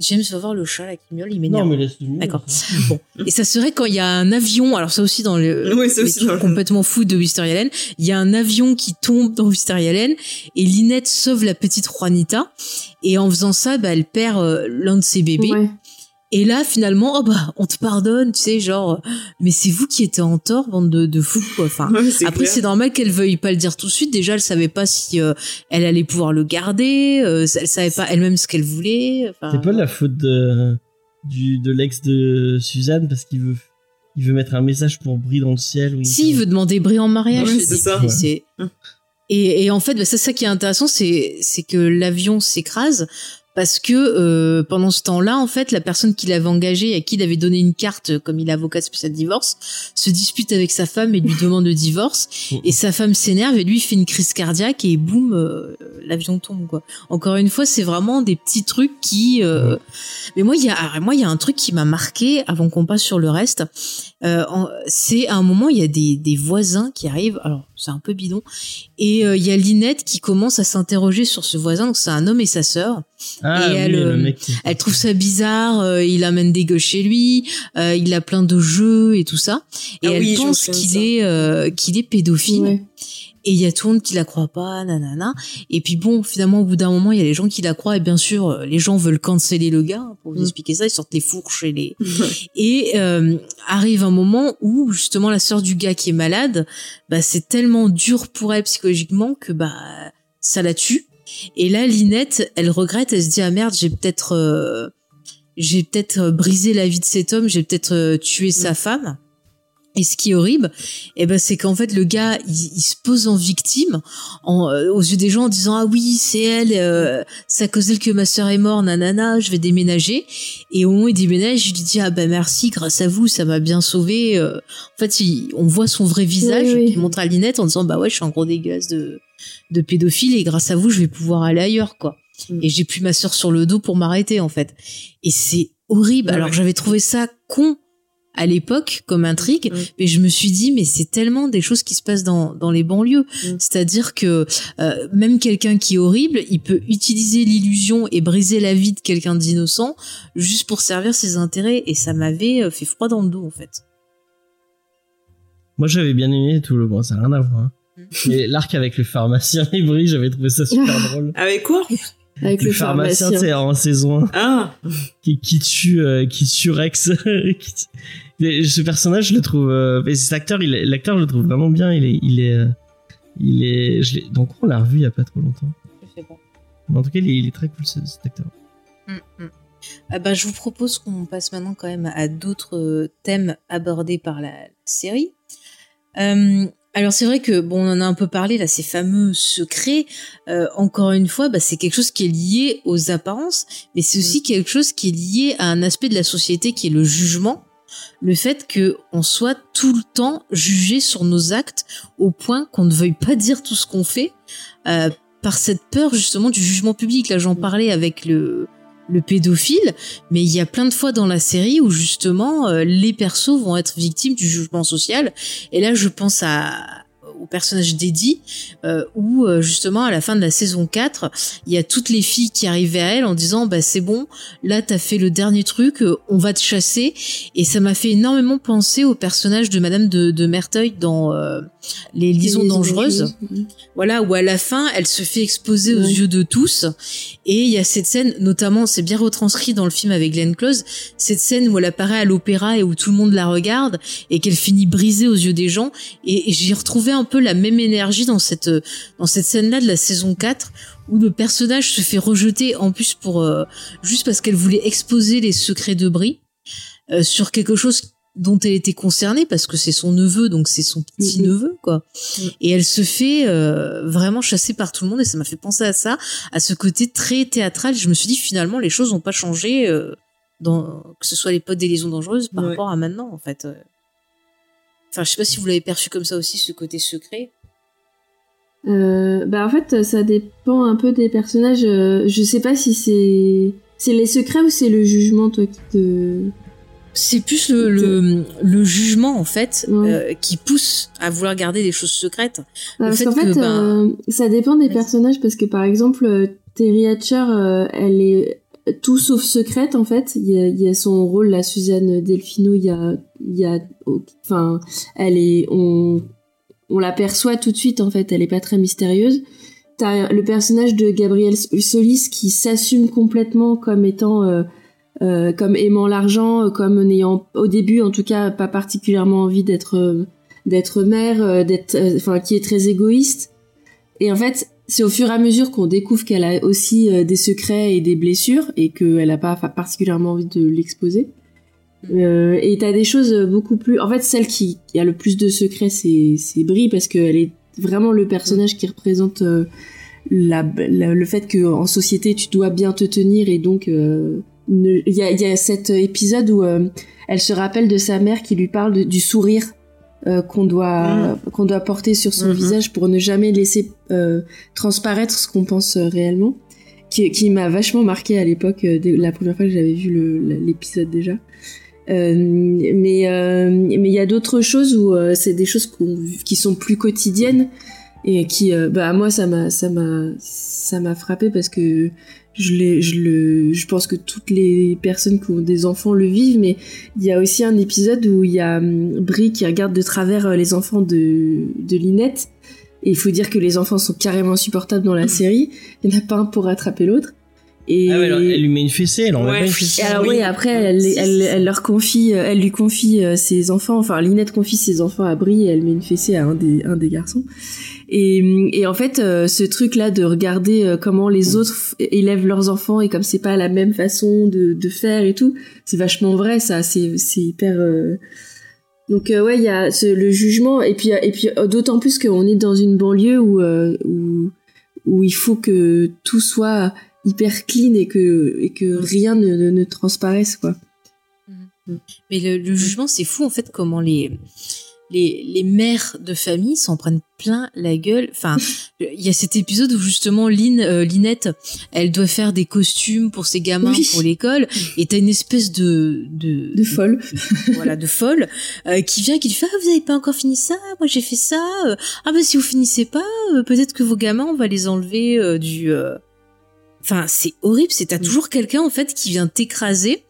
Speaker 1: James va voir le chat là qui miaule, il m'énerve.
Speaker 2: Non, mais laisse-le mieux.
Speaker 1: D'accord. Bon. Et ça serait quand il y a un avion, alors ça aussi dans le,
Speaker 3: Oui, ça aussi dans
Speaker 1: complètement fou de Wisteria Lane, il y a un avion qui tombe dans Wisteria Lane et Lynette sauve la petite Juanita et en faisant ça, bah, elle perd euh, l'un de ses bébés.
Speaker 4: Ouais.
Speaker 1: Et là, finalement, oh bah, on te pardonne, tu sais, genre, mais c'est vous qui étiez en tort, bande de, de fous, quoi. Enfin,
Speaker 3: Ouais,
Speaker 1: après, c'est normal qu'elle veuille pas le dire tout de suite. Déjà, elle savait pas si euh, elle allait pouvoir le garder. euh, elle savait pas elle-même ce qu'elle voulait. Enfin,
Speaker 2: C'est pas la faute de, du, de l'ex de Suzanne parce qu'il veut, il veut mettre un message pour Brie dans le ciel. ou
Speaker 1: Si, il veut demander Brie en mariage.
Speaker 3: C'est ça.
Speaker 1: Et, et en fait, bah, c'est ça qui est intéressant, c'est c'est que l'avion s'écrase parce que euh, pendant ce temps-là, en fait, la personne qui l'avait engagé, à qui il avait donné une carte, euh, comme il est avocat spécial divorce, se dispute avec sa femme et lui demande le divorce. Et sa femme s'énerve et lui fait une crise cardiaque et boum, euh, l'avion tombe quoi. Encore une fois, c'est vraiment des petits trucs qui. euh, Mais moi, il y a, alors, moi, il y a un truc qui m'a marqué avant qu'on passe sur le reste. Euh, c'est à un moment, il y a des, des voisins qui arrivent. Alors, c'est un peu bidon. Et euh, il y a Linette qui commence à s'interroger sur ce voisin. Donc, c'est un homme et sa sœur.
Speaker 2: Ah,
Speaker 1: Et
Speaker 2: oui,
Speaker 1: elle,
Speaker 2: le
Speaker 1: euh,
Speaker 2: mec qui-
Speaker 1: Elle trouve ça bizarre. euh, il amène des gosses chez lui. euh, il a plein de jeux et tout ça. Et
Speaker 3: Ah
Speaker 1: elle
Speaker 3: oui,
Speaker 1: pense qu'il est euh, qu'il est pédophile.
Speaker 4: Ouais.
Speaker 1: Et il y a tout le monde qui la croit pas, nanana. Et puis bon, finalement, au bout d'un moment, il y a les gens qui la croient. Et bien sûr, euh, les gens veulent canceller le gars. hein, Pour vous
Speaker 4: Mm.
Speaker 1: expliquer ça, ils sortent les fourches et les... Et euh, arrive un moment où, justement, la sœur du gars qui est malade, bah, c'est tellement dur pour elle psychologiquement que bah ça la tue. Et là, Linette, elle regrette, elle se dit, ah merde, j'ai peut-être... euh, j'ai peut-être brisé la vie de cet homme, j'ai peut-être euh, tué sa femme. Et ce qui est horrible, eh ben, c'est qu'en fait, le gars, il, il se pose en victime en, euh, aux yeux des gens en disant ah oui c'est elle euh, c'est à cause d'elle que ma sœur est morte nanana je vais déménager et au moment où il déménage il lui dit ah ben merci grâce à vous ça m'a bien sauvé euh. en fait il- on voit son vrai visage
Speaker 4: Oui, oui.
Speaker 1: qu'il montre à Linette en disant bah ouais je suis un gros dégueulasse de de pédophile et grâce à vous je vais pouvoir aller ailleurs quoi
Speaker 4: Mm.
Speaker 1: et j'ai plus ma sœur sur le dos pour m'arrêter en fait et c'est horrible
Speaker 3: Ouais,
Speaker 1: alors
Speaker 3: ouais.
Speaker 1: j'avais trouvé ça con à l'époque comme intrigue,
Speaker 4: Mm.
Speaker 1: mais je me suis dit mais c'est tellement des choses qui se passent dans dans les banlieues,
Speaker 4: Mm.
Speaker 1: c'est-à-dire que euh, même quelqu'un qui est horrible, il peut utiliser l'illusion et briser la vie de quelqu'un d'innocent juste pour servir ses intérêts et ça m'avait euh, fait froid dans le dos en fait.
Speaker 2: Moi, j'avais bien aimé tout le bon, ça n'a rien à voir. hein.
Speaker 1: Mm.
Speaker 2: Mais l'arc avec le pharmacien et Brie, j'avais trouvé ça super drôle.
Speaker 3: Avec quoi?
Speaker 4: Avec
Speaker 2: le,
Speaker 4: le
Speaker 2: pharmacien, sais, en saison 1,
Speaker 3: Ah
Speaker 2: qui, qui tue, euh, qui tue Rex. qui tue- Mais Ce personnage, je le trouve, euh, mais cet acteur, l'acteur, je le trouve vraiment bien. Il est, il est, euh, il est, je donc on l'a revu il y a pas trop longtemps. Mais en tout cas, il est, il est très cool ce- cet acteur.
Speaker 1: Ah bah, je vous propose qu'on passe maintenant quand même à d'autres euh, thèmes abordés par la, la série. Euh, alors c'est vrai que bon, on en a un peu parlé là, ces fameux secrets. euh, encore une fois, bah, c'est quelque chose qui est lié aux apparences, mais c'est aussi quelque chose qui est lié à un aspect de la société qui est le jugement. Le fait que on soit tout le temps jugé sur nos actes au point qu'on ne veuille pas dire tout ce qu'on fait euh, par cette peur justement du jugement public. Là, j'en parlais avec le le pédophile, mais il y a plein de fois dans la série où justement euh, les persos vont être victimes du jugement social. Et là, je pense à au personnage d'Eddie, euh, où euh, justement à la fin de la saison 4, il y a toutes les filles qui arrivent vers elle en disant bah c'est bon, là t'as fait le dernier truc, euh, on va te chasser. Et ça m'a fait énormément penser au personnage de Madame de, de Merteuil dans euh, Les Liaisons
Speaker 4: Les
Speaker 1: dangereuses. Voilà, où à la fin, elle se fait exposer aux yeux de tous. Et il y a cette scène, notamment, c'est bien retranscrit dans le film avec Glenn Close, cette scène où elle apparaît à l'opéra et où tout le monde la regarde et qu'elle finit brisée aux yeux des gens. Et, et j'ai retrouvé un peu la même énergie dans cette, dans cette scène-là de la saison 4 où le personnage se fait rejeter en plus pour, euh, juste parce qu'elle voulait exposer les secrets de Brie, euh, sur quelque chose dont elle était concernée parce que c'est son neveu, donc c'est son petit neveu, quoi. Et elle se fait euh, vraiment chasser par tout le monde et ça m'a fait penser à ça, à ce côté très théâtral. Je me suis dit finalement les choses n'ont pas changé, euh, dans que ce soit les potes des liaisons dangereuses par rapport à maintenant, en fait. Enfin, je sais pas si vous l'avez perçu comme ça aussi, ce côté secret.
Speaker 4: Euh, bah en fait, ça dépend un peu des personnages. je sais pas si c'est c'est les secrets ou c'est le jugement, toi, qui te
Speaker 1: c'est plus le, le, le, jugement en fait euh, qui pousse à vouloir garder des choses secrètes.
Speaker 4: parce qu'en fait, euh, ça dépend des personnages parce que par exemple, euh, Terry Hatcher, elle est tout sauf secrète en fait. Il y a, son rôle, la Suzanne Delfino. Il y a, il y a, enfin, elle est, on, on l'aperçoit tout de suite en fait. Elle est pas très mystérieuse. T'as le personnage de Gabriel Solis qui s'assume complètement comme étant euh, comme aimant l'argent, euh, comme n'ayant au début en tout cas pas particulièrement envie d'être euh, d'être mère, d'être enfin qui est très égoïste. Et en fait, c'est au fur et à mesure qu'on découvre qu'elle a aussi des secrets et des blessures et qu'elle n'a pas particulièrement envie de l'exposer. Euh, et t'as des choses beaucoup plus. En fait, celle qui, a le plus de secrets, c'est c'est Brie parce qu'elle est vraiment le personnage qui représente la, le fait que en société tu dois bien te tenir et donc il y a, y a, cet épisode où euh, elle se rappelle de sa mère qui lui parle du sourire euh, qu'on doit mm. qu'on doit porter sur son mm-hmm. visage pour ne jamais laisser euh, transparaître ce qu'on pense réellement qui, qui m'a vachement marqué à l'époque la première fois que j'avais vu l'épisode déjà mais mais il y a d'autres choses où c'est des choses qui sont plus quotidiennes et qui bah moi ça m'a ça m'a ça m'a frappé parce que je, les, je, le, je pense que toutes les personnes qui ont des enfants le vivent, mais il y a aussi un épisode où il y a hum, Brie qui regarde de travers euh, les enfants de, de Linette. Et il faut dire que les enfants sont carrément insupportables dans la série. Il n'y en a pas un pour rattraper l'autre.
Speaker 2: Et ah ouais, elle lui met une fessée, elle enlève une fessée.
Speaker 4: Et alors oui, après elle, elle, elle, leur confie, euh, elle lui confie euh, ses enfants, enfin Linette confie ses enfants à Brie et elle met une fessée à un des, un des garçons. Et, en fait, euh, ce truc-là de regarder euh, comment les autres élèvent leurs enfants et comme c'est pas la même façon de, faire et tout, c'est vachement vrai. Ça, c'est hyper. Euh, donc ouais, il y a le jugement et puis et puis d'autant plus qu'on est dans une banlieue où où il faut que tout soit hyper clean et que et que rien ne, ne, transparaisse quoi.
Speaker 1: Mais le, le jugement, c'est fou en fait comment les les, les mères de famille s'en prennent plein la gueule. Enfin, il y a cet épisode où justement Lynn, euh, Linette, elle doit faire des costumes pour ses gamins pour l'école, et t'as une espèce de
Speaker 4: de, de folle,
Speaker 1: voilà, de folle, euh, qui vient, qui lui fait ah vous avez pas encore fini ça, moi j'ai fait ça, euh, ah bah si vous finissez pas, peut-être que vos gamins on va les enlever du. Enfin, c'est horrible, c'est t'as toujours quelqu'un en fait qui vient t'écraser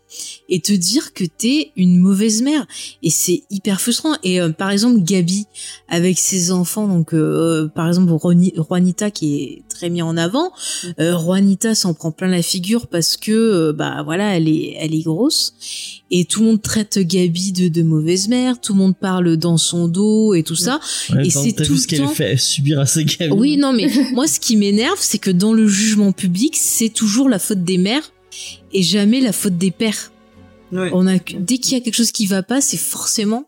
Speaker 1: et te dire que t'es une mauvaise mère. Et c'est hyper frustrant. Et euh, par exemple Gabi avec ses enfants donc euh, par exemple Juanita qui est très mis en avant euh, Juanita s'en prend plein la figure parce que euh, bah voilà elle est elle est grosse. Et tout le monde traite Gabi de, de mauvaise mère. Tout le monde parle dans son dos et tout ça.
Speaker 2: Et c'est tout ce qu'elle fait subir à ses gamins
Speaker 1: oui non mais moi ce qui m'énerve c'est que dans le jugement public c'est toujours la faute des mères et jamais la faute des pères. On a dès qu'il y a quelque chose qui va pas, c'est forcément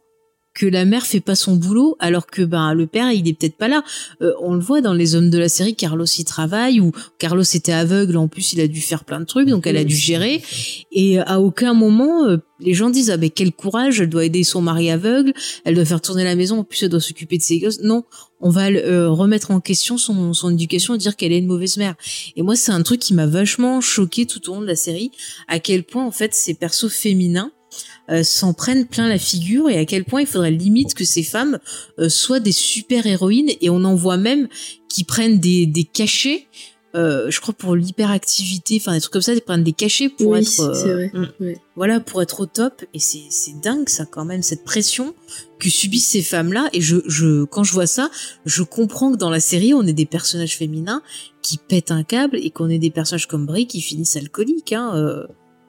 Speaker 1: que la mère fait pas son boulot alors que ben le père il est peut-être pas là. Euh, on le voit dans les hommes de la série, Carlos y travaille ou Carlos était aveugle en plus il a dû faire plein de trucs donc elle a dû gérer et à aucun moment euh, les gens disent ah ben quel courage elle doit aider son mari aveugle, elle doit faire tourner la maison en plus elle doit s'occuper de ses gosses. Non, on va euh, remettre en question son, éducation et dire qu'elle est une mauvaise mère. Et moi c'est un truc qui m'a vachement choqué tout au long de la série à quel point en fait ces persos féminins euh, s'en prennent plein la figure et à quel point il faudrait limite que ces femmes euh, soient des super héroïnes et on en voit même qui prennent des cachets euh, je crois pour l'hyperactivité, enfin des trucs comme ça, ils prennent des cachets pour être,
Speaker 4: vrai. Mm.
Speaker 1: voilà, pour être au top. Et c'est c'est dingue ça quand même cette pression que subissent ces femmes-là. Et je je quand je vois ça, je comprends que dans la série on est des personnages féminins qui pètent un câble et qu'on est des personnages comme Brie qui finissent alcooliques. Hein,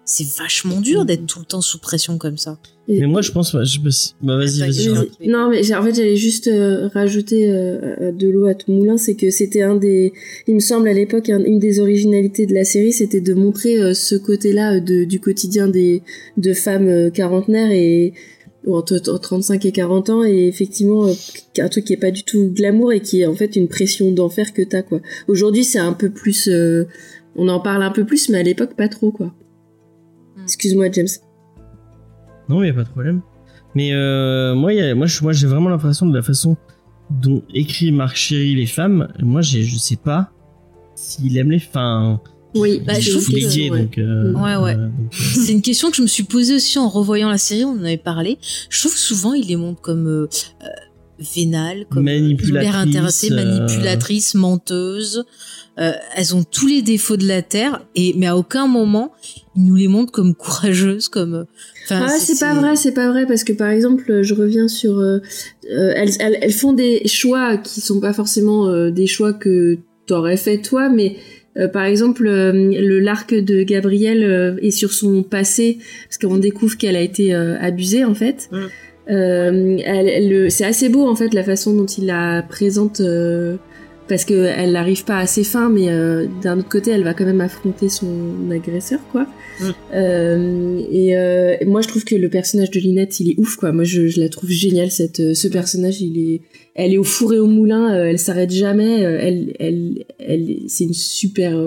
Speaker 1: c'est vachement dur d'être tout le temps sous pression comme ça.
Speaker 2: mais moi, je pense, je bah, vas-y, vas-y.
Speaker 4: Non, mais en fait, j'allais juste euh, rajouter euh, de l'eau à ton moulin, c'est que c'était un des, il me semble à l'époque, une des originalités de la série, c'était de montrer euh, ce côté-là du quotidien des de femmes quarantenaires et ou entre, entre 35 et 40 ans et effectivement euh, un truc qui est pas du tout glamour et qui est en fait une pression d'enfer que t'as quoi. Aujourd'hui c'est un peu plus, euh, on en parle un peu plus, mais à l'époque pas trop quoi. Excuse-moi James.
Speaker 2: Non, il y a pas de problème. Mais euh, moi, il y a- moi, je- moi, j'ai vraiment l'impression de la façon dont écrit Marc Chéry les femmes. Moi, j'ai, je sais pas s'il aime les femmes.
Speaker 4: Oui,
Speaker 1: Bah, je trouve que-
Speaker 2: gay,
Speaker 4: ouais.
Speaker 2: donc. euh,
Speaker 1: Ouais, ouais.
Speaker 2: euh, donc,
Speaker 1: C'est une question que je me suis posée aussi en revoyant la série, on en avait parlé. Je trouve que souvent il les montre comme euh, euh, vénales, comme hyper intéressées,
Speaker 2: euh,
Speaker 1: manipulatrices, menteuses. Euh, elles ont tous les défauts de la terre, et mais à aucun moment ils nous les montrent comme courageuses, comme. euh, Enfin,
Speaker 4: Ah, c'est pas vrai, c'est pas vrai parce que par exemple, je reviens sur, euh, elles, elles, elles font des choix qui sont pas forcément euh, des choix que t'aurais fait toi, mais euh, par exemple, euh, le l'arc de Gabrielle euh, est sur son passé parce qu'on découvre qu'elle a été euh, abusée en fait.
Speaker 3: Mm.
Speaker 4: Euh, elle, elle- le- c'est assez beau en fait la façon dont il la présente euh, parce que elle n'arrive pas à ses fins, mais euh, d'un autre côté, elle va quand même affronter son agresseur quoi. Euh, et, euh, et moi, je trouve que le personnage de Linette, il est ouf, quoi. Moi, je, je la trouve géniale. Cette, euh, ce personnage, il est, elle est au four et au moulin. elle s'arrête jamais. elle, elle, elle, c'est une super,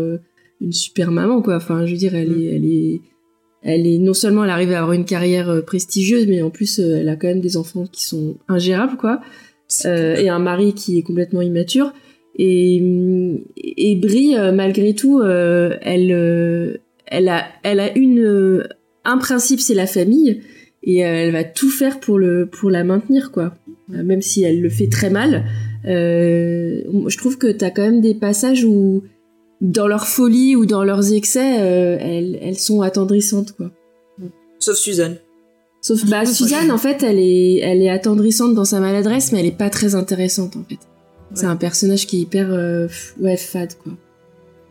Speaker 4: une super maman, quoi. Enfin, je veux dire, elle est, elle est, elle est non seulement elle arrive à avoir une carrière euh, prestigieuse, mais en plus, euh, elle a quand même des enfants qui sont ingérables, quoi. Euh, et un mari qui est complètement immature. Et, et Brie, malgré tout, euh, elle, elle a, elle a une, un principe, c'est la famille, et elle va tout faire pour le, pour la maintenir, quoi. Même si elle le fait très mal. Euh, je trouve que t'as quand même des passages où, dans leur folie ou dans leurs excès, euh, elles, elles sont attendrissantes, quoi.
Speaker 3: Sauf Suzanne.
Speaker 4: Sauf bah Suzanne en fait elle est elle est attendrissante dans sa maladresse mais elle est pas très intéressante en fait. C'est un personnage qui est hyper euh, ouais fade quoi.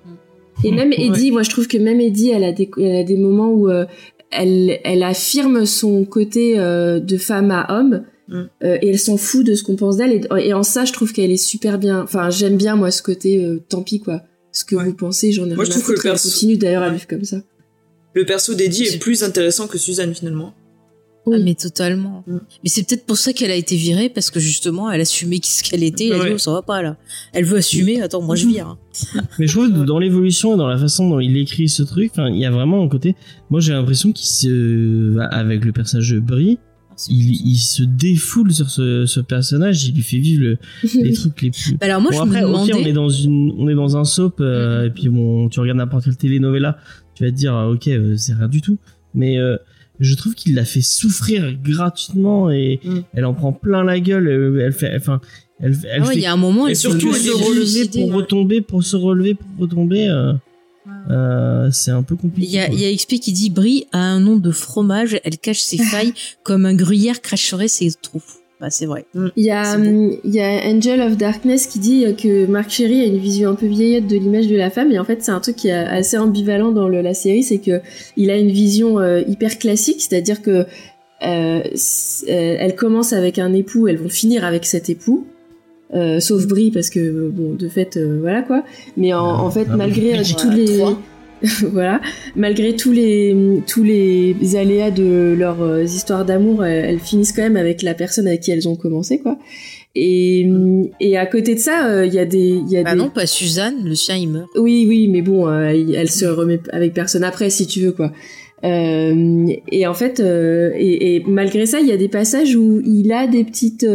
Speaker 1: Mm.
Speaker 4: Et même Eddie, moi je trouve que même Eddie elle a des elle a des moments où euh, elle elle affirme son côté euh, de femme à homme
Speaker 3: Mm.
Speaker 4: euh, et elle s'en fout de ce qu'on pense d'elle et, et en ça je trouve qu'elle est super bien. Enfin j'aime bien moi ce côté euh, tant pis quoi. Ce que
Speaker 3: Ouais.
Speaker 4: vous pensez j'en ai
Speaker 3: Moi,
Speaker 4: rien
Speaker 3: je
Speaker 4: à
Speaker 3: trouve que le perso-
Speaker 4: continue d'ailleurs à vivre comme ça.
Speaker 3: Le perso d'Eddie est plus intéressant que Suzanne finalement.
Speaker 4: Oui.
Speaker 1: Ah, mais totalement.
Speaker 3: Mm.
Speaker 1: Mais c'est peut-être pour ça qu'elle a été virée, parce que justement, elle assumait qui- ce qu'elle était. Elle a dit, oh, ça va pas là. Elle veut assumer. Attends, moi je vire. hein.
Speaker 2: Mais je trouve que dans l'évolution et dans la façon dont il écrit ce truc, il y a vraiment un côté. Moi, j'ai l'impression qu'il se, avec le personnage de Brie, il, il se défoule sur ce, ce personnage. Il lui fait vivre le- les trucs les plus.
Speaker 1: Bah, alors moi,
Speaker 2: bon
Speaker 1: je
Speaker 2: après,
Speaker 1: me
Speaker 2: ok,
Speaker 1: demandais.
Speaker 2: on est dans une, on est dans un soap euh,
Speaker 1: Mhm.
Speaker 2: et puis bon, tu regardes n'importe quelle telenovela, tu vas te dire, ah, ok, euh, c'est rien du tout. Mais euh, je trouve qu'il l'a fait souffrir gratuitement et
Speaker 3: Mhm.
Speaker 2: elle en prend plein la gueule. euh, Elle fait, enfin, elle, elle
Speaker 1: Ah ouais,
Speaker 2: fait
Speaker 1: il y a un moment,
Speaker 2: et
Speaker 1: elle
Speaker 2: surtout se relever pour retomber, pour se relever, pour retomber, euh, c'est un peu compliqué.
Speaker 1: Il y a,
Speaker 2: quoi.
Speaker 1: il y a XP qui dit Brie a un nom de fromage, elle cache ses failles comme un gruyère cracherait ses trous. Bah, c'est vrai.
Speaker 4: Il y, a,
Speaker 1: C'est beau.
Speaker 4: hum, il y a Angel of Darkness qui dit que Marc Cherry a une vision un peu vieillotte de l'image de la femme et en fait c'est un truc qui est assez ambivalent dans le- la série, c'est que il a une vision euh, hyper classique, c'est-à-dire que euh, euh, elle commence avec un époux, elles vont finir avec cet époux. Euh, sauf Brie parce que euh, bon de fait euh, voilà quoi. Mais en, en fait
Speaker 2: Ah,
Speaker 4: malgré euh, tous les voilà. Malgré tous les tous les aléas de leurs euh, histoires d'amour elles, elles finissent quand même avec la personne avec qui elles ont commencé quoi. Et et à côté de ça euh, il y a des il y a
Speaker 1: Bah
Speaker 4: des
Speaker 1: non, pas Suzanne, le sien il meurt.
Speaker 4: oui, oui, mais bon, euh, elle se remet avec personne après, si tu veux, quoi. Euh, et en fait, euh, et, et malgré ça, il y a des passages où il a des petites,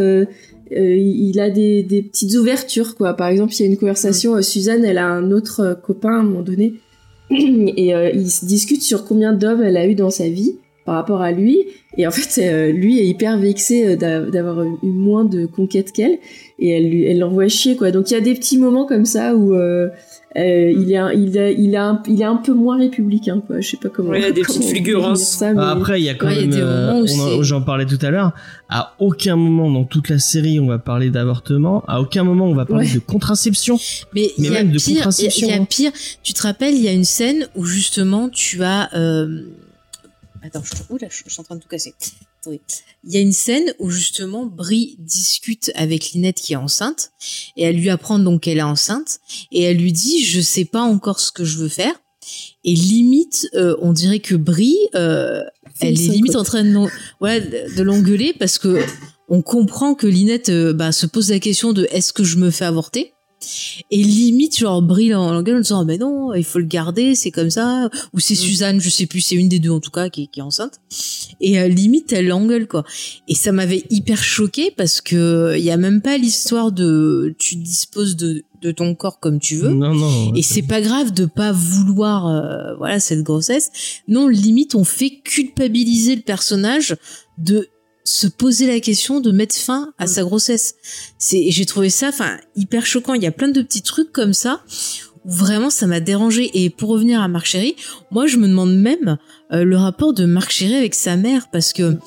Speaker 4: euh, il a des, des petites ouvertures, quoi. Par exemple, il y a une conversation, euh, Suzanne, elle a un autre euh, copain à un moment donné, et euh, ils se discutent sur combien d'hommes elle a eu dans sa vie par rapport à lui. Et en fait, euh, lui est hyper vexé d'a- d'avoir eu moins de conquêtes qu'elle, et elle lui, elle l'envoie chier, quoi. Donc il y a des petits moments comme ça où euh, il, est un, il, a, il, a un, il est un peu moins républicain, quoi. Je sais pas comment.
Speaker 3: Ouais, il y a des petites fulgurances.
Speaker 4: ça, mais-
Speaker 2: Ah, Après, il y a quand
Speaker 1: Ouais, il
Speaker 2: même,
Speaker 1: des
Speaker 2: euh, j'en parlais tout à l'heure, à aucun moment dans toute la série on va parler d'avortement, à aucun moment on va parler
Speaker 4: Ouais.
Speaker 2: de contraception.
Speaker 1: Mais il
Speaker 2: Mais
Speaker 1: y a
Speaker 2: même de
Speaker 1: pire, il y a- il
Speaker 2: contraception,
Speaker 1: y, a pire. Tu te rappelles, il y a une scène où justement tu as. euh, Attends, je... Je je suis en train de tout casser. Il y a une scène où justement Brie discute avec Linette qui est enceinte et elle lui apprend donc qu'elle est enceinte et elle lui dit je sais pas encore ce que je veux faire. Et limite euh, on dirait que Brie euh, elle est limite en train de, ouais, de l'engueuler parce que on comprend que Linette euh, bah, se pose la question de est-ce que je me fais avorter et limite genre brille en l'engueule en disant mais non il faut le garder c'est comme ça ou c'est Suzanne je sais plus c'est une des deux en tout cas qui, est- qui est enceinte et euh, limite elle l'engueule quoi et ça m'avait hyper choqué parce que il y a même pas l'histoire de tu disposes de, de ton corps comme tu veux
Speaker 2: Non, non.
Speaker 1: et c'est pas grave de pas vouloir euh, voilà cette grossesse. Non, limite on fait culpabiliser le personnage de se poser la question de mettre fin à sa grossesse. C'est j'ai trouvé ça enfin hyper choquant, il y a plein de petits trucs comme ça. Où vraiment ça m'a dérangé. Et pour revenir à Marc Chéry, moi je me demande même euh, le rapport de Marc Chéry avec sa mère parce que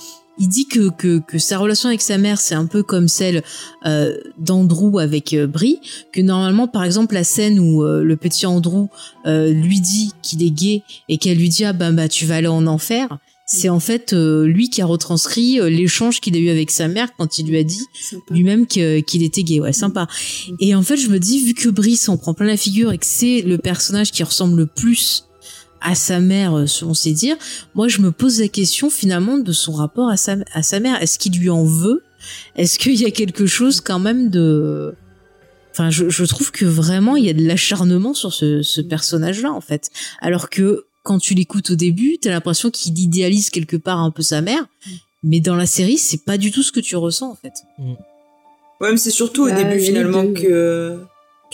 Speaker 1: il dit que, que, que sa relation avec sa mère, c'est un peu comme celle euh, d'Andrew avec euh, Brie, que normalement, par exemple, la scène où euh, le petit Andrew euh, lui dit qu'il est gay et qu'elle lui dit ah ben bah tu vas aller en enfer, c'est en fait euh, lui qui a retranscrit euh, l'échange qu'il a eu avec sa mère quand il lui a dit lui-même qu'il était gay. Ouais, sympa. Et en fait, je me dis, vu que Brie s'en prend plein la figure et que c'est le personnage qui ressemble le plus à sa mère, euh, selon ses dires, moi, je me pose la question finalement de son rapport à sa, à sa mère. Est-ce qu'il lui en veut? Est-ce qu'il y a quelque chose quand même de... Enfin, je, je trouve que vraiment, il y a de l'acharnement sur ce, ce personnage-là, en fait. Alors que quand tu l'écoutes au début, t'as l'impression qu'il idéalise quelque part un peu sa mère. Mais dans la série, c'est pas du tout ce que tu ressens, en fait.
Speaker 3: Ouais, mais c'est surtout au
Speaker 4: Ah,
Speaker 3: début finalement
Speaker 4: deux.
Speaker 3: que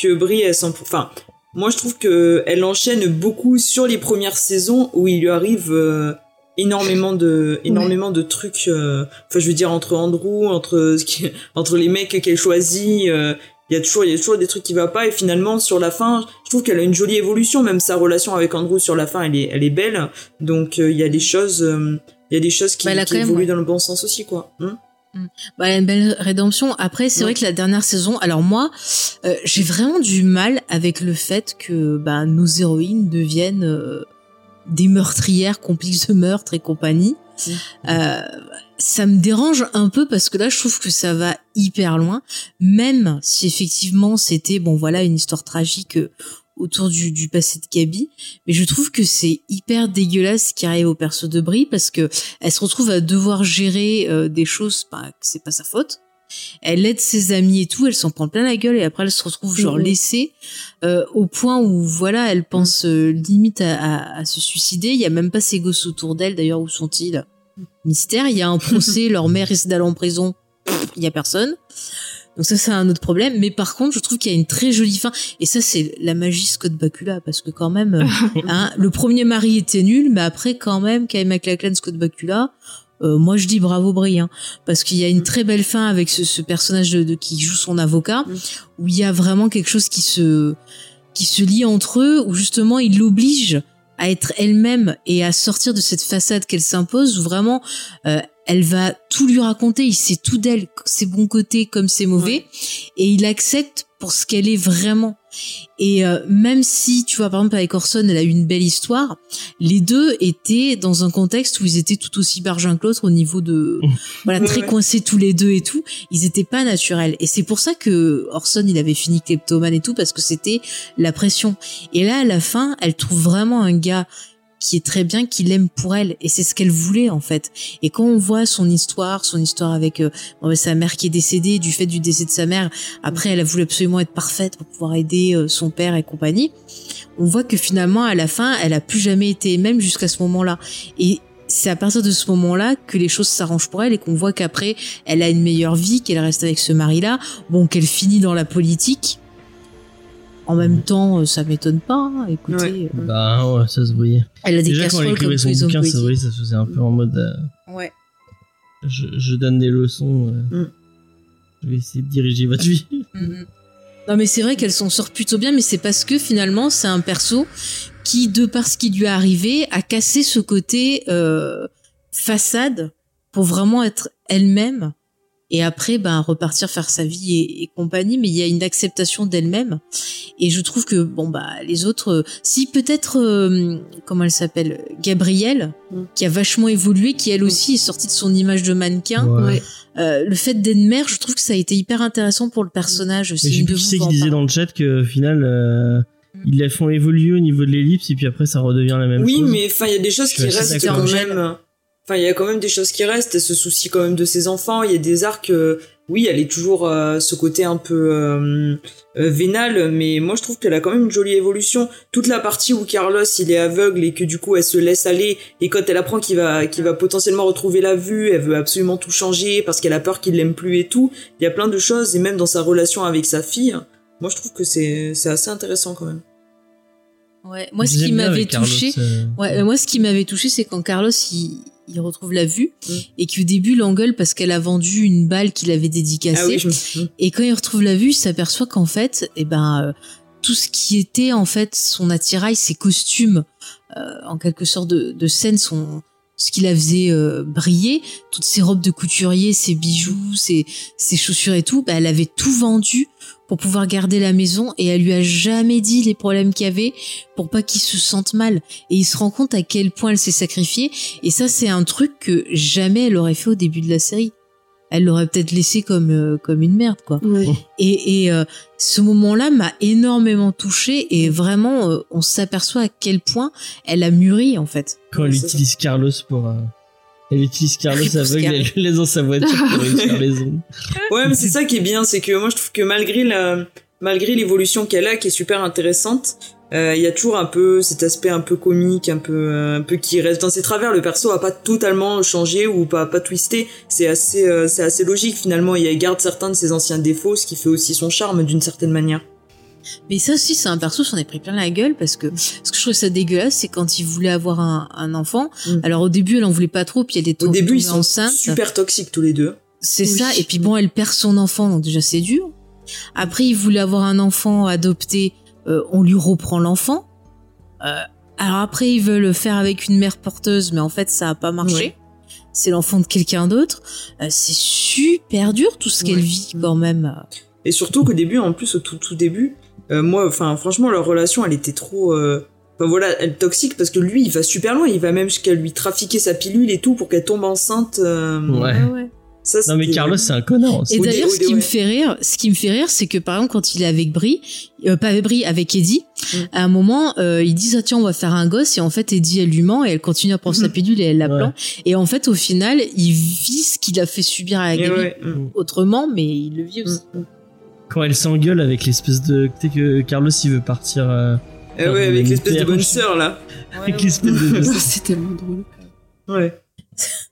Speaker 3: que Brie elle s'en enfin moi je trouve que elle enchaîne beaucoup sur les premières saisons où il lui arrive euh, énormément de énormément de trucs euh, enfin je veux dire entre Andrew entre entre les mecs qu'elle choisit euh, il y a toujours il y a toujours des trucs qui va pas et finalement sur la fin je trouve qu'elle a une jolie évolution même sa relation avec Andrew sur la fin elle est elle est belle donc euh, il y a des choses euh, il y a des choses qui,
Speaker 1: Bah,
Speaker 3: qui évoluent
Speaker 1: ouais.
Speaker 3: dans le bon sens aussi quoi Hein
Speaker 1: Bah, elle a une belle rédemption. Après, c'est
Speaker 3: Ouais.
Speaker 1: vrai que la dernière saison, alors moi, euh, j'ai vraiment du mal avec le fait que bah, nos héroïnes deviennent des meurtrières, complices de meurtre et compagnie. Euh, ça me dérange un peu parce que là, je trouve que ça va hyper loin. Même si effectivement c'était bon, voilà, une histoire tragique euh, autour du, du passé de Gabi, mais je trouve que c'est hyper dégueulasse ce qui arrive au perso de Brie parce que elle se retrouve à devoir gérer euh, des choses, bah, que c'est pas sa faute. Elle aide ses amis et tout, elle s'en prend plein la gueule et après elle se retrouve genre
Speaker 4: Mhm.
Speaker 1: laissée euh, au point où voilà, elle pense euh, limite à, à- à se suicider. Il y a même pas ses gosses autour d'elle d'ailleurs, où sont-ils? Mystère. Il y a un procès, leur mère risque d'aller en prison. Il y a personne. Donc ça c'est un autre problème. Mais par contre, je trouve qu'il y a une très jolie fin. Et ça c'est la magie Scott Bakula parce que quand même, hein, le premier mari était nul, mais après quand même, Kyle MacLachlan, Scott Bakula. Euh, moi, je dis bravo Brie, hein, parce qu'il y a une très belle fin avec ce, ce personnage de, de- qui joue son avocat,
Speaker 3: Mm.
Speaker 1: où il y a vraiment quelque chose qui se qui se lie entre eux, où justement il l'oblige à être elle-même et à sortir de cette façade qu'elle s'impose, où vraiment euh, elle va tout lui raconter, il sait tout d'elle, ses bons côtés comme ses mauvais, et il accepte pour ce qu'elle est vraiment. Et euh, même si, tu vois, par exemple avec Orson, elle a eu une belle histoire, les deux étaient dans un contexte où ils étaient tout aussi bargins que l'autre au niveau de, voilà, très
Speaker 3: Ouais.
Speaker 1: coincés tous les deux et tout. Ils étaient pas naturels. Et c'est pour ça que Orson, il avait fini kleptomane et tout, parce que c'était la pression. Et là, à la fin, elle trouve vraiment un gars qui est très bien, qui l'aime pour elle. Et c'est ce qu'elle voulait, en fait. Et quand on voit son histoire, son histoire avec euh, ben, sa mère qui est décédée, du fait du décès de sa mère, après, elle a voulu absolument être parfaite pour pouvoir aider euh, son père et compagnie. On voit que finalement, à la fin, elle a plus jamais été même jusqu'à ce moment-là. Et c'est à partir de ce moment-là que les choses s'arrangent pour elle et qu'on voit qu'après, elle a une meilleure vie, qu'elle reste avec ce mari-là, bon, qu'elle finit dans la politique. En même temps, euh, ça m'étonne pas. hein. Écoutez,
Speaker 3: Ouais.
Speaker 1: euh,
Speaker 2: Bah ouais, ça se voyait.
Speaker 1: elle a des
Speaker 2: Déjà quand elle écrivait son bouquin, ça se voyait,
Speaker 1: politiques.
Speaker 2: ça se faisait un peu en mode euh,
Speaker 1: Ouais.
Speaker 2: je, je donne des leçons. euh,
Speaker 3: Mm.
Speaker 2: Je vais essayer de diriger votre vie.
Speaker 1: Mhm. Non mais c'est vrai qu'elle s'en sort plutôt bien, mais c'est parce que finalement c'est un perso qui, de par ce qui lui est arrivé, a cassé ce côté euh, façade pour vraiment être elle-même et après ben repartir faire sa vie et, et compagnie. Mais il y a une acceptation d'elle-même et je trouve que bon bah les autres, euh, si peut-être euh, comment elle s'appelle, Gabrielle,
Speaker 3: Mm.
Speaker 1: qui a vachement évolué, qui elle aussi est sortie de son image de mannequin.
Speaker 2: Ouais.
Speaker 1: Euh, le fait d'être mère, je trouve que ça a été hyper intéressant pour le personnage.
Speaker 2: Mais
Speaker 1: Si
Speaker 2: je sais
Speaker 1: une
Speaker 2: plus qui disait dans le chat que au final euh,
Speaker 1: Mm.
Speaker 2: ils la font évoluer au niveau de l'ellipse et puis après ça redevient la même
Speaker 3: Oui,
Speaker 2: chose.
Speaker 3: mais enfin, il y a des choses
Speaker 2: Je
Speaker 3: qui restent quand même. Enfin il y a quand même des choses qui restent. Elle se soucie quand même de ses enfants. Il y a des arcs. euh, oui, elle est toujours euh, ce côté un peu euh, euh, vénal, mais moi je trouve qu'elle a quand même une jolie évolution. Toute la partie où Carlos il est aveugle et que du coup elle se laisse aller et quand elle apprend qu'il va qu'il va potentiellement retrouver la vue, elle veut absolument tout changer parce qu'elle a peur qu'il l'aime plus et tout. Il y a plein de choses et même dans sa relation avec sa fille, moi je trouve que c'est c'est assez intéressant quand même.
Speaker 1: Ouais, moi, ce qui m'avait touché,
Speaker 2: euh,
Speaker 1: ouais, euh, moi, ce qui m'avait touché, c'est quand Carlos, il, il retrouve la vue
Speaker 3: Mm.
Speaker 1: et qu'au début, l'engueule parce qu'elle a vendu une balle qu'il avait dédicacée.
Speaker 3: Ah oui, me-
Speaker 1: Et quand il retrouve la vue, il s'aperçoit qu'en fait, eh ben, euh, tout ce qui était en fait son attirail, ses costumes, euh, en quelque sorte de, de scène, son ce qui la faisait euh, briller, toutes ses robes de couturier, ses bijoux, ses, ses chaussures et tout, bah, elle avait tout vendu pour pouvoir garder la maison et elle lui a jamais dit les problèmes qu'il y avait pour pas qu'il se sente mal. Et il se rend compte à quel point elle s'est sacrifiée. Et ça, c'est un truc que jamais elle aurait fait au début de la série. Elle l'aurait peut-être laissé comme euh, comme une merde, quoi. Et, et euh, ce moment-là m'a énormément touchée et vraiment, euh, on s'aperçoit à quel point elle a mûri en fait.
Speaker 2: Quand elle utilise Carlos pour. Elle utilise Carlos aveugle, elle le laisse dans sa voiture pour réussir les ondes.
Speaker 3: Ouais, mais c'est ça qui est bien, c'est que moi je trouve que malgré la, malgré l'évolution qu'elle a, qui est super intéressante, euh, il y a toujours un peu cet aspect un peu comique, un peu, euh, un peu qui reste dans ses travers. Le perso a pas totalement changé ou pas, pas twisté. C'est assez, euh, c'est assez logique finalement. Il garde certains de ses anciens défauts, ce qui fait aussi son charme d'une certaine manière.
Speaker 1: Mais ça aussi, c'est un perso, j'en ai pris plein la gueule parce que ce que je trouve ça dégueulasse, c'est quand il voulait avoir un, un enfant.
Speaker 3: Mm.
Speaker 1: Alors au début, elle en voulait pas trop, puis elle est
Speaker 3: Au
Speaker 1: to-
Speaker 3: début, ils sont
Speaker 1: enceinte.
Speaker 3: super toxiques tous les deux.
Speaker 1: C'est
Speaker 4: Oui.
Speaker 1: ça. Et puis bon, elle perd son enfant, donc déjà c'est dur. Après, il voulait avoir un enfant adopté, euh, on lui reprend l'enfant. Euh, alors après, ils veulent le faire avec une mère porteuse, mais en fait, ça a pas marché.
Speaker 3: Ouais.
Speaker 1: C'est l'enfant de quelqu'un d'autre. Euh, c'est super dur tout ce qu'elle vit quand même.
Speaker 3: Et surtout qu'au début, en plus, au tout, tout début, euh, moi, enfin, franchement, leur relation, elle était trop. euh, Enfin voilà, elle toxique parce que lui, il va super loin. Il va même jusqu'à lui trafiquer sa pilule et tout pour qu'elle tombe enceinte. euh,
Speaker 2: Ouais.
Speaker 3: Ça,
Speaker 2: Non, mais Carlos, c'est un connard.
Speaker 1: Et d'ailleurs, ce qui me
Speaker 3: ouais.
Speaker 1: fait rire, ce qui me fait rire, c'est que par exemple, quand il est avec Brie, euh, pas avec Brie, avec Eddie,
Speaker 3: Mm.
Speaker 1: à un moment, euh, ils disent ah tiens, on va faire un gosse, et en fait, Eddie elle lui ment et elle continue à prendre sa
Speaker 3: Mhm.
Speaker 1: pilule et elle la
Speaker 2: Ouais.
Speaker 1: plante. Et en fait, au final, il vit ce qu'il a fait subir à
Speaker 3: ouais, mm,
Speaker 1: autrement, mais il le vit aussi.
Speaker 3: mm, mm.
Speaker 2: Quand elle s'engueule avec l'espèce de. Tu sais que Carlos, il veut partir. euh,
Speaker 3: Eh ouais, avec l'espèce de bonne sœur là.
Speaker 2: avec l'espèce de.
Speaker 4: c'est tellement drôle.
Speaker 3: Ouais.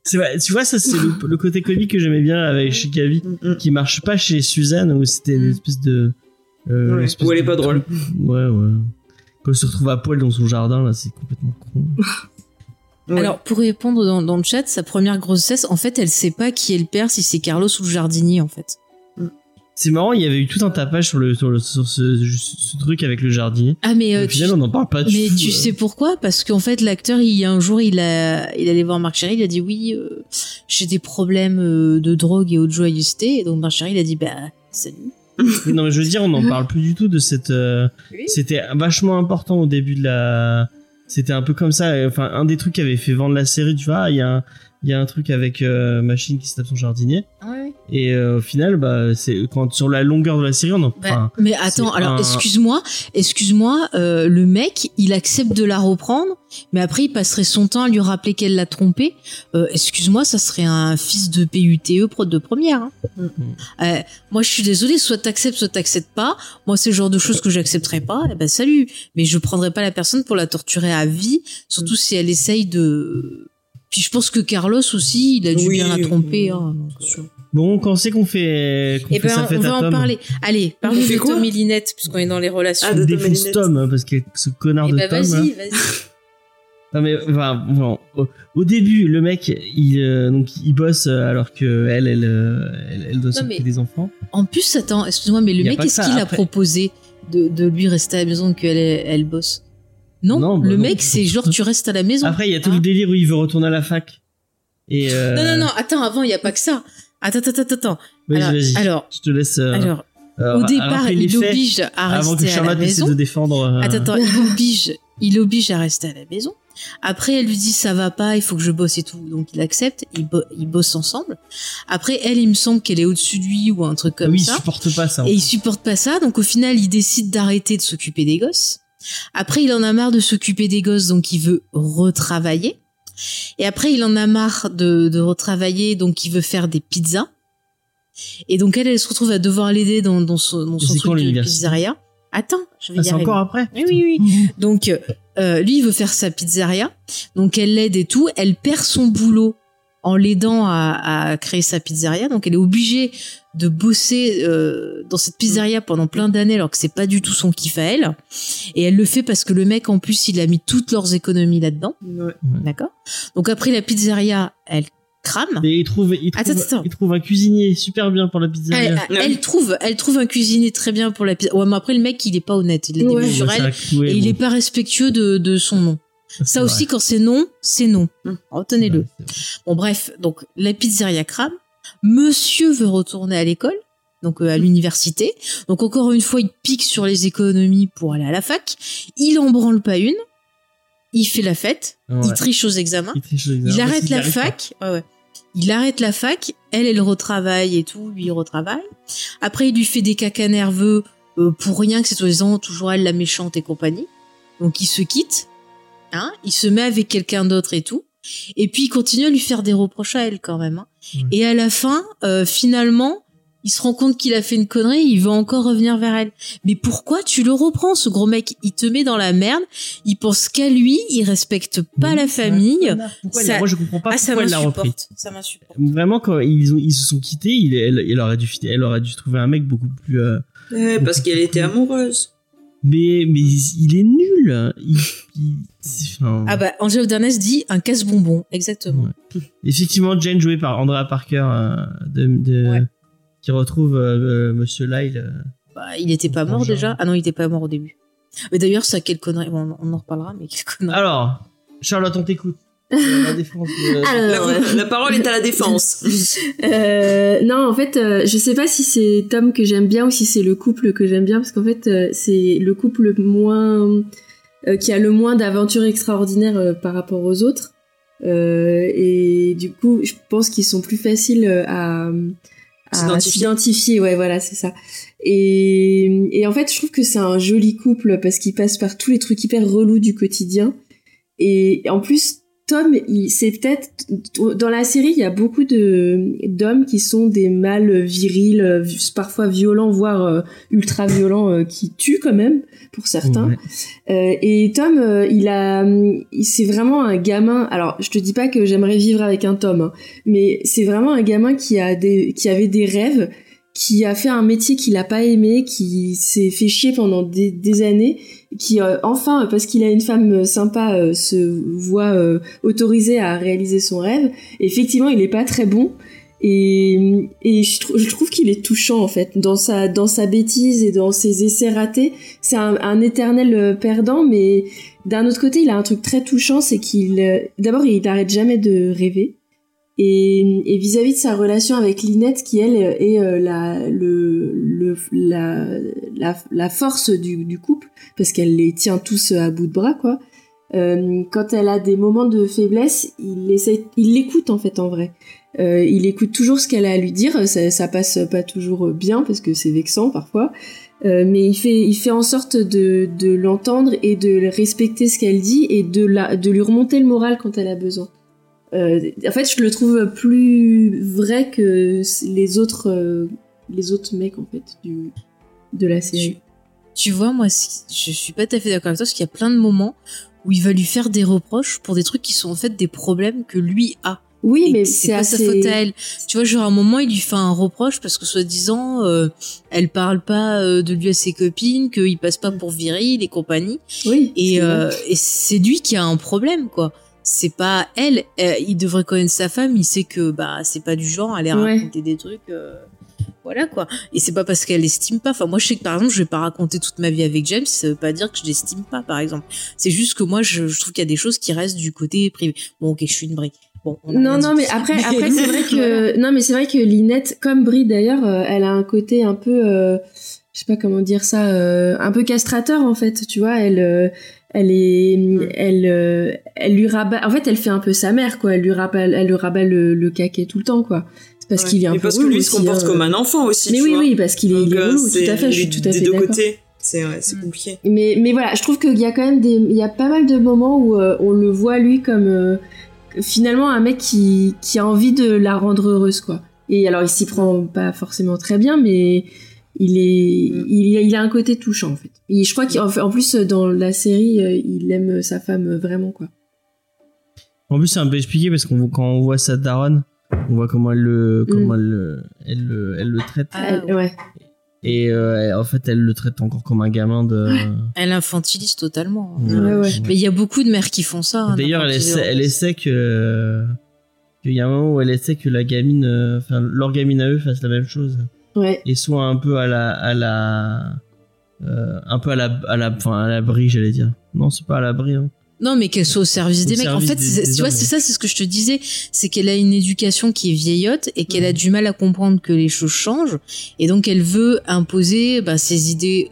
Speaker 2: C'est vrai, tu vois, ça, c'est le, le côté comique que j'aimais bien avec chez Gabi,
Speaker 3: Mm, mm.
Speaker 2: qui marche pas chez Suzanne, où c'était une
Speaker 1: Mm.
Speaker 2: espèce de. euh,
Speaker 3: Ouais,
Speaker 2: espèce
Speaker 3: où elle est
Speaker 2: de-
Speaker 3: pas drôle.
Speaker 2: Ouais, ouais. Quand elle se retrouve à poil dans son jardin, là, c'est complètement con.
Speaker 3: Ouais.
Speaker 1: Alors, pour répondre dans, dans le chat, sa première grossesse, en fait, elle sait pas qui est le père, si c'est Carlos ou le jardinier, en fait.
Speaker 2: C'est marrant, il y avait eu tout un tapage sur, le, sur, le- sur ce, ce truc avec le jardinier.
Speaker 1: Ah, mais, euh,
Speaker 2: Au
Speaker 1: tu,
Speaker 2: on n'en parle pas du
Speaker 1: mais
Speaker 2: tout.
Speaker 1: tu
Speaker 2: euh.
Speaker 1: sais pourquoi? Parce qu'en fait, l'acteur, il un jour, il a, il allait voir Marc Chéry, il a dit oui, euh, j'ai des problèmes euh, de drogue et autre joyeuseté. Et donc Marc Chéry, il a dit bah salut.
Speaker 2: Non, mais je veux dire, on n'en parle plus du tout de cette. euh,
Speaker 1: Oui.
Speaker 2: C'était vachement important au début de la. C'était un peu comme ça. Enfin, un des trucs qui avait fait vendre la série, tu vois, il y a un, il y a un truc avec euh, Machine qui se tape son jardinier. Et euh, au final, bah, c'est quand sur la longueur de la série, on en.
Speaker 1: Bah, mais attends, alors
Speaker 2: un-
Speaker 1: excuse-moi, excuse-moi, euh, le mec, il accepte de la reprendre, mais après il passerait son temps à lui rappeler qu'elle l'a trompé. Euh, excuse-moi, ça serait un fils de PUTE prod de première. hein.
Speaker 3: Mm.
Speaker 1: Moi, je suis désolée, soit t'acceptes, soit t'acceptes pas. Moi, c'est le genre de choses que j'accepterais pas. Et ben salut, mais je prendrais pas la personne pour la torturer à vie, surtout si elle essaye de. Puis je pense que Carlos aussi, il a dû
Speaker 3: Oui,
Speaker 1: bien la tromper.
Speaker 3: oui.
Speaker 1: hein, donc, euh.
Speaker 2: Bon, quand c'est qu'on fait, qu'on
Speaker 1: Eh
Speaker 2: fait
Speaker 1: ben,
Speaker 2: sa
Speaker 1: on va
Speaker 2: à
Speaker 1: en
Speaker 2: Tom
Speaker 1: parler. Allez,
Speaker 3: fait
Speaker 1: de Tom et Linette, puisqu'on est dans les relations.
Speaker 3: Ah, de Tom
Speaker 2: défonce
Speaker 3: Lynette.
Speaker 2: Tom, hein, parce que ce connard
Speaker 1: Eh
Speaker 2: de
Speaker 1: ben,
Speaker 2: Tom.
Speaker 1: vas-y,
Speaker 2: hein.
Speaker 1: vas-y.
Speaker 2: Non mais enfin, bon, au, au début, le mec, il euh, donc il bosse euh, alors que elle, elle, elle, elle doit s'occuper des enfants.
Speaker 1: En plus, attends, excuse-moi, mais le mec,
Speaker 2: pas que
Speaker 1: est-ce
Speaker 2: ça,
Speaker 1: qu'il a proposé de, de lui rester à la maison qu'elle elle bosse? Non,
Speaker 2: Non, bah
Speaker 1: le
Speaker 2: non.
Speaker 1: mec, c'est genre tu restes à la maison.
Speaker 2: Après, il y a tout
Speaker 1: Hein
Speaker 2: le délire où il veut retourner à la fac. Et euh,
Speaker 1: Non, non, non, attends, avant, il n'y a pas que ça. Attends, attends, attends, attends.
Speaker 2: Vas-y,
Speaker 1: alors,
Speaker 2: vas-y.
Speaker 1: alors,
Speaker 2: je te laisse. euh,
Speaker 1: alors,
Speaker 2: euh,
Speaker 1: au départ, il
Speaker 2: faits
Speaker 1: oblige à
Speaker 2: avant que
Speaker 1: rester à la
Speaker 2: Charlotte
Speaker 1: maison.
Speaker 2: de défendre. euh,
Speaker 1: Attends, attends, il oblige, il oblige à rester à la maison. Après, elle lui dit ça va pas, il faut que je bosse et tout. Donc il accepte, ils, bo- ils bossent ensemble. Après, elle, il me semble qu'elle est au-dessus de lui ou un truc comme
Speaker 2: oui, il
Speaker 1: ça.
Speaker 2: supporte pas ça.
Speaker 1: Et il supporte pas ça, donc au final, il décide d'arrêter de s'occuper des gosses. Après, il en a marre de s'occuper des gosses, donc il veut retravailler. Et après, il en a marre de, de retravailler, donc il veut faire des pizzas. Et donc elle, elle se retrouve à devoir l'aider dans, dans son, dans son truc de pizzeria. Attends, je vais
Speaker 2: Ah,
Speaker 1: y arriver.
Speaker 2: encore après
Speaker 1: Oui, oui, oui. Donc, euh, lui, il veut faire sa pizzeria. Donc, elle l'aide et tout. Elle perd son boulot en l'aidant à, à créer sa pizzeria. Donc, elle est obligée de bosser euh, dans cette pizzeria pendant plein d'années alors que c'est pas du tout son kiff à elle. Et elle le fait parce que le mec, en plus, il a mis toutes leurs économies là-dedans.
Speaker 3: Ouais.
Speaker 1: D'accord Donc, après la pizzeria, elle crame.
Speaker 2: Et il trouve, il trouve,
Speaker 1: Attends, attends.
Speaker 2: il trouve un cuisinier super bien pour la pizza.
Speaker 1: Elle, elle- elle trouve, elle trouve un cuisinier très bien pour la pizza. Ouais, mais après, le mec, il est pas honnête. Il
Speaker 4: Ouais.
Speaker 1: Et il est pas respectueux de, de son nom. Ça aussi, quand c'est non, c'est non.
Speaker 3: Hum.
Speaker 1: Retenez-le. Bon, bref, donc la pizzeria crame. Monsieur veut retourner à l'école, donc euh, à l'université. Donc encore une fois, il pique sur les économies pour aller à la fac. Il en branle pas une. Il fait la fête. Il triche aux examens.
Speaker 2: Il, triche les examens
Speaker 1: Il arrête la fac. Ouais. Il arrête la fac. Elle, elle retravaille et tout. Lui, il retravaille. Après, il lui fait des cacas nerveux euh, pour rien, que c'est soi-disant toujours elle la méchante et compagnie. Donc, il se quitte. Hein il se met avec quelqu'un d'autre et tout. Et puis, il continue à lui faire des reproches à elle quand même. hein. Et à la fin, euh, finalement, il se rend compte qu'il a fait une connerie. Il veut encore revenir vers elle. Mais pourquoi tu le reprends, ce gros mec? Il te met dans la merde. Il pense qu'à lui. Il respecte pas la famille.
Speaker 2: Pourquoi il-
Speaker 1: Ça-
Speaker 2: Moi, je comprends pas
Speaker 1: Ah, ça
Speaker 2: pourquoi il l'a repris.
Speaker 1: m'insupporte. Ça m'insupporte.
Speaker 2: Vraiment, quand ils, ont, ils se sont quittés, il, elle, elle aurait dû, elle aurait dû trouver un mec beaucoup plus. euh,
Speaker 3: Ouais, parce qu'elle était amoureuse.
Speaker 2: mais, mais il est nul. hein. Il, il-
Speaker 1: Ah bah, Angela Dernest dit un casse-bonbon, exactement.
Speaker 2: Ouais. Effectivement, Jane jouée par Andrea Parker, euh, de, de-
Speaker 1: Ouais.
Speaker 2: qui retrouve euh, euh, Monsieur Lyle. euh.
Speaker 1: Bah, il était pas mort déjà Ah non, il était pas mort au début. Mais d'ailleurs, ça, quelle connerie. Bon, on en reparlera, mais quelle connerie.
Speaker 2: Alors, Charlotte, on t'écoute. La défense. de-
Speaker 4: Alors,
Speaker 3: La, la parole est à la défense.
Speaker 4: Euh, non, en fait, euh, je sais pas si c'est Tom que j'aime bien ou si c'est le couple que j'aime bien, parce qu'en fait, euh, c'est le couple moins euh, qui a le moins d'aventures extraordinaires euh, par rapport aux autres. Euh, et du coup, je pense qu'ils sont plus faciles euh, à,
Speaker 3: s'identifier.
Speaker 4: Ouais, voilà, c'est ça. Et, et en fait, je trouve que c'est un joli couple parce qu'ils passent par tous les trucs hyper relous du quotidien. Et en plus, Tom, c'est peut-être dans la série, il y a beaucoup de d'hommes qui sont des mâles virils, euh, parfois violents, voire euh, ultra violents, euh, qui tuent quand même pour certains.
Speaker 2: Ouais.
Speaker 4: Euh, et Tom, il a, c'est vraiment un gamin. Alors, je te dis pas que j'aimerais vivre avec un Tom, hein, mais c'est vraiment un gamin qui a des, qui avait des rêves, qui a fait un métier qu'il a pas aimé, qui s'est fait chier pendant des, années, qui euh, enfin, parce qu'il a une femme euh, sympa, euh, se voit euh, autorisé à réaliser son rêve. effectivement, il est pas très bon. Et, et je, trou- je trouve qu'il est touchant en fait dans sa dans sa bêtise et dans ses essais ratés. C'est un, éternel euh, perdant, mais d'un autre côté, il a un truc très touchant, c'est qu'il euh, d'abord il n'arrête jamais de rêver. Et vis-à-vis de sa relation avec Linette, qui elle est euh, la le, le la la force du, du couple, parce qu'elle les tient tous à bout de bras quoi. Euh, quand elle a des moments de faiblesse, il essaie, il l'écoute en fait en vrai. Euh, il écoute toujours ce qu'elle a à lui dire. Ça, ça passe pas toujours bien parce que c'est vexant parfois, Euh, mais il fait, il fait en sorte de, de l'entendre et de respecter ce qu'elle dit et de la, de lui remonter le moral quand elle a besoin. Euh, en fait, je le trouve plus vrai que les autres, euh, les autres mecs en fait du, de la série.
Speaker 1: Tu vois, moi, si- je suis pas tout à fait d'accord avec toi, parce qu'il y a plein de moments où il va lui faire des reproches pour des trucs qui sont en fait des problèmes que lui a.
Speaker 4: Oui,
Speaker 1: Et
Speaker 4: mais c'est
Speaker 1: pas
Speaker 4: assez...
Speaker 1: sa faute à elle. Tu vois, genre à un moment, il lui fait un reproche parce que soi-disant, euh, elle parle pas euh, de lui à ses copines, qu'il passe pas pour viril et compagnie.
Speaker 4: Oui.
Speaker 1: Euh, et c'est lui qui a un problème, quoi. C'est pas elle. Euh, il devrait connaître sa femme. Il sait que bah c'est pas du genre à aller
Speaker 4: Ouais.
Speaker 1: raconter des trucs. euh, voilà quoi. Et c'est pas parce qu'elle l'estime pas. Enfin moi je sais que par exemple je vais pas raconter toute ma vie avec James. Ça veut pas dire que je l'estime pas par exemple. C'est juste que moi je, je trouve qu'il y a des choses qui restent du côté privé. Bon ok je suis une brique. Bon.
Speaker 4: Non, non, mais après, après c'est vrai que non, mais c'est vrai que Linette, comme Brie d'ailleurs, euh, elle a un côté un peu, euh, je sais pas comment dire ça, euh, un peu castrateur en fait. Tu vois, elle, elle est, elle, euh, elle lui rabat. En fait, elle fait un peu sa mère quoi. Elle lui rabat, elle lui rabat le, le caquet tout le temps quoi. C'est parce
Speaker 3: Ouais.
Speaker 4: qu'il est un
Speaker 3: Et
Speaker 4: peu
Speaker 3: parce que lui se comporte
Speaker 4: hein.
Speaker 3: comme un enfant aussi.
Speaker 4: Mais
Speaker 3: tu
Speaker 4: oui,
Speaker 3: vois.
Speaker 4: oui, parce qu'il est, il est
Speaker 3: euh,
Speaker 4: relou. Tout
Speaker 3: c'est
Speaker 4: à fait, je suis tout à fait d'accord.
Speaker 3: C'est ouais,
Speaker 1: Mm.
Speaker 3: c'est compliqué.
Speaker 4: Mais, mais voilà, je trouve qu'il y a quand même des, il y a pas mal de moments où euh, on le voit lui comme, euh, finalement un mec qui, qui a envie de la rendre heureuse, quoi. Et alors, il s'y prend pas forcément très bien, mais il est,
Speaker 3: Mm.
Speaker 4: il, il a un côté touchant, en fait. Et je crois qu'en plus, dans la série, euh, il aime sa femme vraiment, quoi.
Speaker 2: En plus, c'est un peu expliqué parce qu'on voit- quand on voit sa daronne, on voit comment elle le, comment elle, le- elle, le- elle le traite.
Speaker 1: Ah,
Speaker 4: Elle- ouais.
Speaker 2: Et euh, en fait, elle le traite encore comme un gamin de.
Speaker 1: Elle infantilise totalement.
Speaker 2: Ouais.
Speaker 4: Ouais, ouais.
Speaker 1: Mais il y a beaucoup de mères qui font ça. hein,
Speaker 2: D'ailleurs, elle essaie, elle essaie que. qu'il y a un moment où elle essaie que la gamine. euh, Enfin, leur gamine à eux fasse la même chose.
Speaker 4: Ouais.
Speaker 2: Et soit un peu à la. À la euh, un peu à la. À la enfin, à l'abri, j'allais dire. Non, c'est pas à l'abri. Hein.
Speaker 1: Non, mais qu'elle soit au service
Speaker 2: Au
Speaker 1: des mecs. En fait,
Speaker 2: des-
Speaker 1: c'est-
Speaker 2: des
Speaker 1: tu vois, c'est ça, c'est ce que je te disais, c'est qu'elle a une éducation qui est vieillotte et qu'elle a du mal à comprendre que les choses changent, et donc elle veut imposer bah, ses idées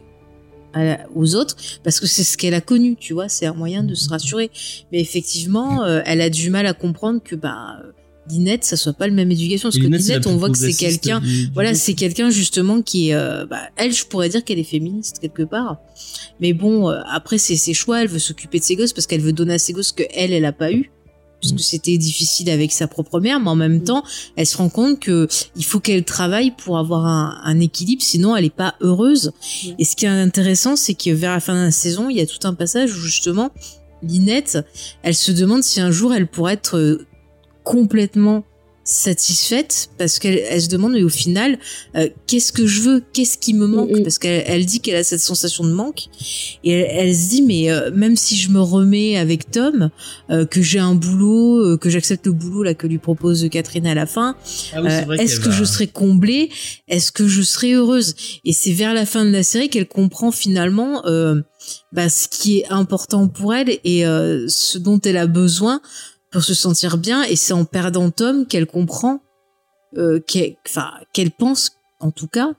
Speaker 1: à la- aux autres parce que c'est ce qu'elle a connu, tu vois, c'est un moyen de se rassurer. Mais effectivement, euh, elle a du mal à comprendre que bah Linette, ça soit pas le même éducation parce que
Speaker 2: Linette,
Speaker 1: on voit que c'est quelqu'un voilà, c'est quelqu'un justement qui est, euh, bah, elle, je pourrais dire qu'elle est féministe quelque part. Mais bon, euh, après c'est ses choix, elle veut s'occuper de ses gosses parce qu'elle veut donner à ses gosses que elle, elle a pas eu, puisque
Speaker 2: Mm.
Speaker 1: c'était difficile avec sa propre mère. Mais en même temps, elle se rend compte que il faut qu'elle travaille pour avoir un, un équilibre, sinon elle est pas heureuse.
Speaker 4: Mm.
Speaker 1: Et ce qui est intéressant, c'est que vers la fin de la saison, il y a tout un passage où justement Linette, elle se demande si un jour elle pourrait être euh, complètement satisfaite parce qu'elle elle se demande mais au final euh, qu'est-ce que je veux? Qu'est-ce qui me manque? Parce qu'elle elle dit qu'elle a cette sensation de manque et elle, elle se dit mais euh, même si je me remets avec Tom euh, que j'ai un boulot euh, que j'accepte le boulot là que lui propose Catherine à la fin
Speaker 2: Ah oui,
Speaker 1: euh, est-ce que
Speaker 2: va-
Speaker 1: je serai comblée? Est-ce que je serai heureuse? Et c'est vers la fin de la série qu'elle comprend finalement euh, bah, ce qui est important pour elle et euh, ce dont elle a besoin pour se sentir bien. Et c'est en perdant Tom qu'elle comprend, euh, qu'elle, enfin, qu'elle pense, en tout cas,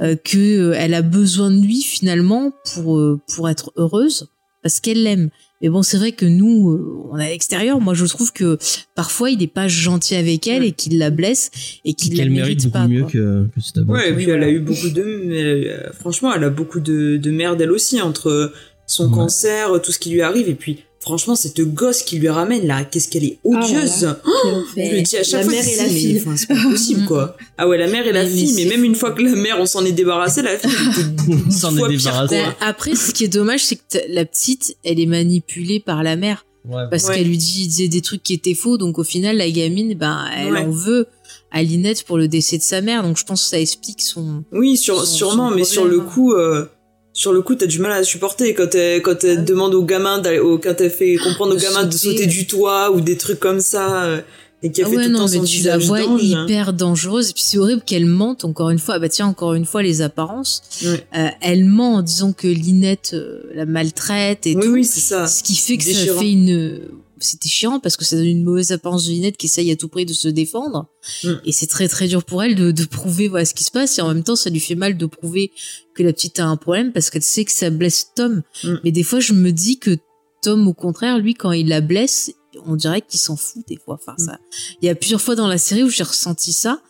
Speaker 1: euh, que euh, elle a besoin de lui finalement pour euh, pour être heureuse parce qu'elle l'aime. Mais bon, c'est vrai que nous, euh, on est à l'extérieur. Moi, je trouve que parfois, il n'est pas gentil avec elle et qu'il la blesse et qu'il la
Speaker 2: qu'elle mérite
Speaker 1: mérite
Speaker 2: beaucoup
Speaker 1: pas.
Speaker 2: mieux
Speaker 1: quoi.
Speaker 2: que, que c'est d'abord.
Speaker 3: Ouais, et
Speaker 1: Oui,
Speaker 3: puis elle a eu beaucoup de. euh, franchement, elle a beaucoup de, de merde elle aussi, entre son
Speaker 2: Ouais.
Speaker 3: cancer, tout ce qui lui arrive, et puis franchement, cette gosse qui lui ramène là, qu'est-ce qu'elle est odieuse!
Speaker 4: là Quel enfer.
Speaker 3: Je me dis à chaque
Speaker 4: la
Speaker 3: fois,
Speaker 4: mère
Speaker 3: je
Speaker 4: et la fille.
Speaker 3: enfin, c'est pas possible quoi. Ah ouais, la mère et la
Speaker 1: Mais-
Speaker 3: fille, mais même une fois que la mère on s'en est débarrassé, la fille elle était
Speaker 2: On s'en est débarrassé.
Speaker 1: Ben, après, ce qui est dommage, c'est que la petite, elle est manipulée par la mère
Speaker 2: Ouais.
Speaker 1: parce
Speaker 3: Ouais.
Speaker 1: qu'elle lui dit, disait des trucs qui étaient faux. Donc au final, la gamine, ben, elle
Speaker 3: Ouais.
Speaker 1: en veut à Linette pour le décès de sa mère. Donc je pense que ça explique son.
Speaker 3: Oui, sur,
Speaker 1: Son-
Speaker 3: sûrement,
Speaker 1: son
Speaker 3: mais sur le coup, euh, sur le coup, t'as du mal à supporter quand elle, quand elle
Speaker 1: Ah oui.
Speaker 3: demande aux gamins, d'aller- au- quand elle fait comprendre aux gamins de
Speaker 1: sauter.
Speaker 3: du toit ou des trucs comme ça, euh, et qu'elle
Speaker 1: Ah
Speaker 3: fait
Speaker 1: ouais,
Speaker 3: tout
Speaker 1: non, mais
Speaker 3: son
Speaker 1: tu la vois
Speaker 3: d'ange.
Speaker 1: hyper dangereuse. Et puis c'est horrible qu'elle mente encore une fois. Ah bah tiens, encore une fois, les apparences.
Speaker 3: Ouais.
Speaker 1: Euh, elle ment en disant que Linette euh, la maltraite et
Speaker 3: Oui,
Speaker 1: tout.
Speaker 3: oui, c'est ça.
Speaker 1: Ce qui fait que
Speaker 3: Déchirant.
Speaker 1: ça fait une. C'est déchirant parce que ça donne une mauvaise apparence de Linette qui essaye à tout prix de se défendre.
Speaker 3: Mm.
Speaker 1: Et c'est très très dur pour elle de, de prouver voilà ce qui se passe. Et en même temps, ça lui fait mal de prouver que la petite a un problème parce qu'elle sait que ça blesse Tom.
Speaker 3: Mm.
Speaker 1: Mais des fois, je me dis que Tom, au contraire, lui, quand il la blesse, on dirait qu'il s'en fout des fois. Enfin,
Speaker 3: Mm.
Speaker 1: ça. Il y a plusieurs fois dans la série où j'ai ressenti ça.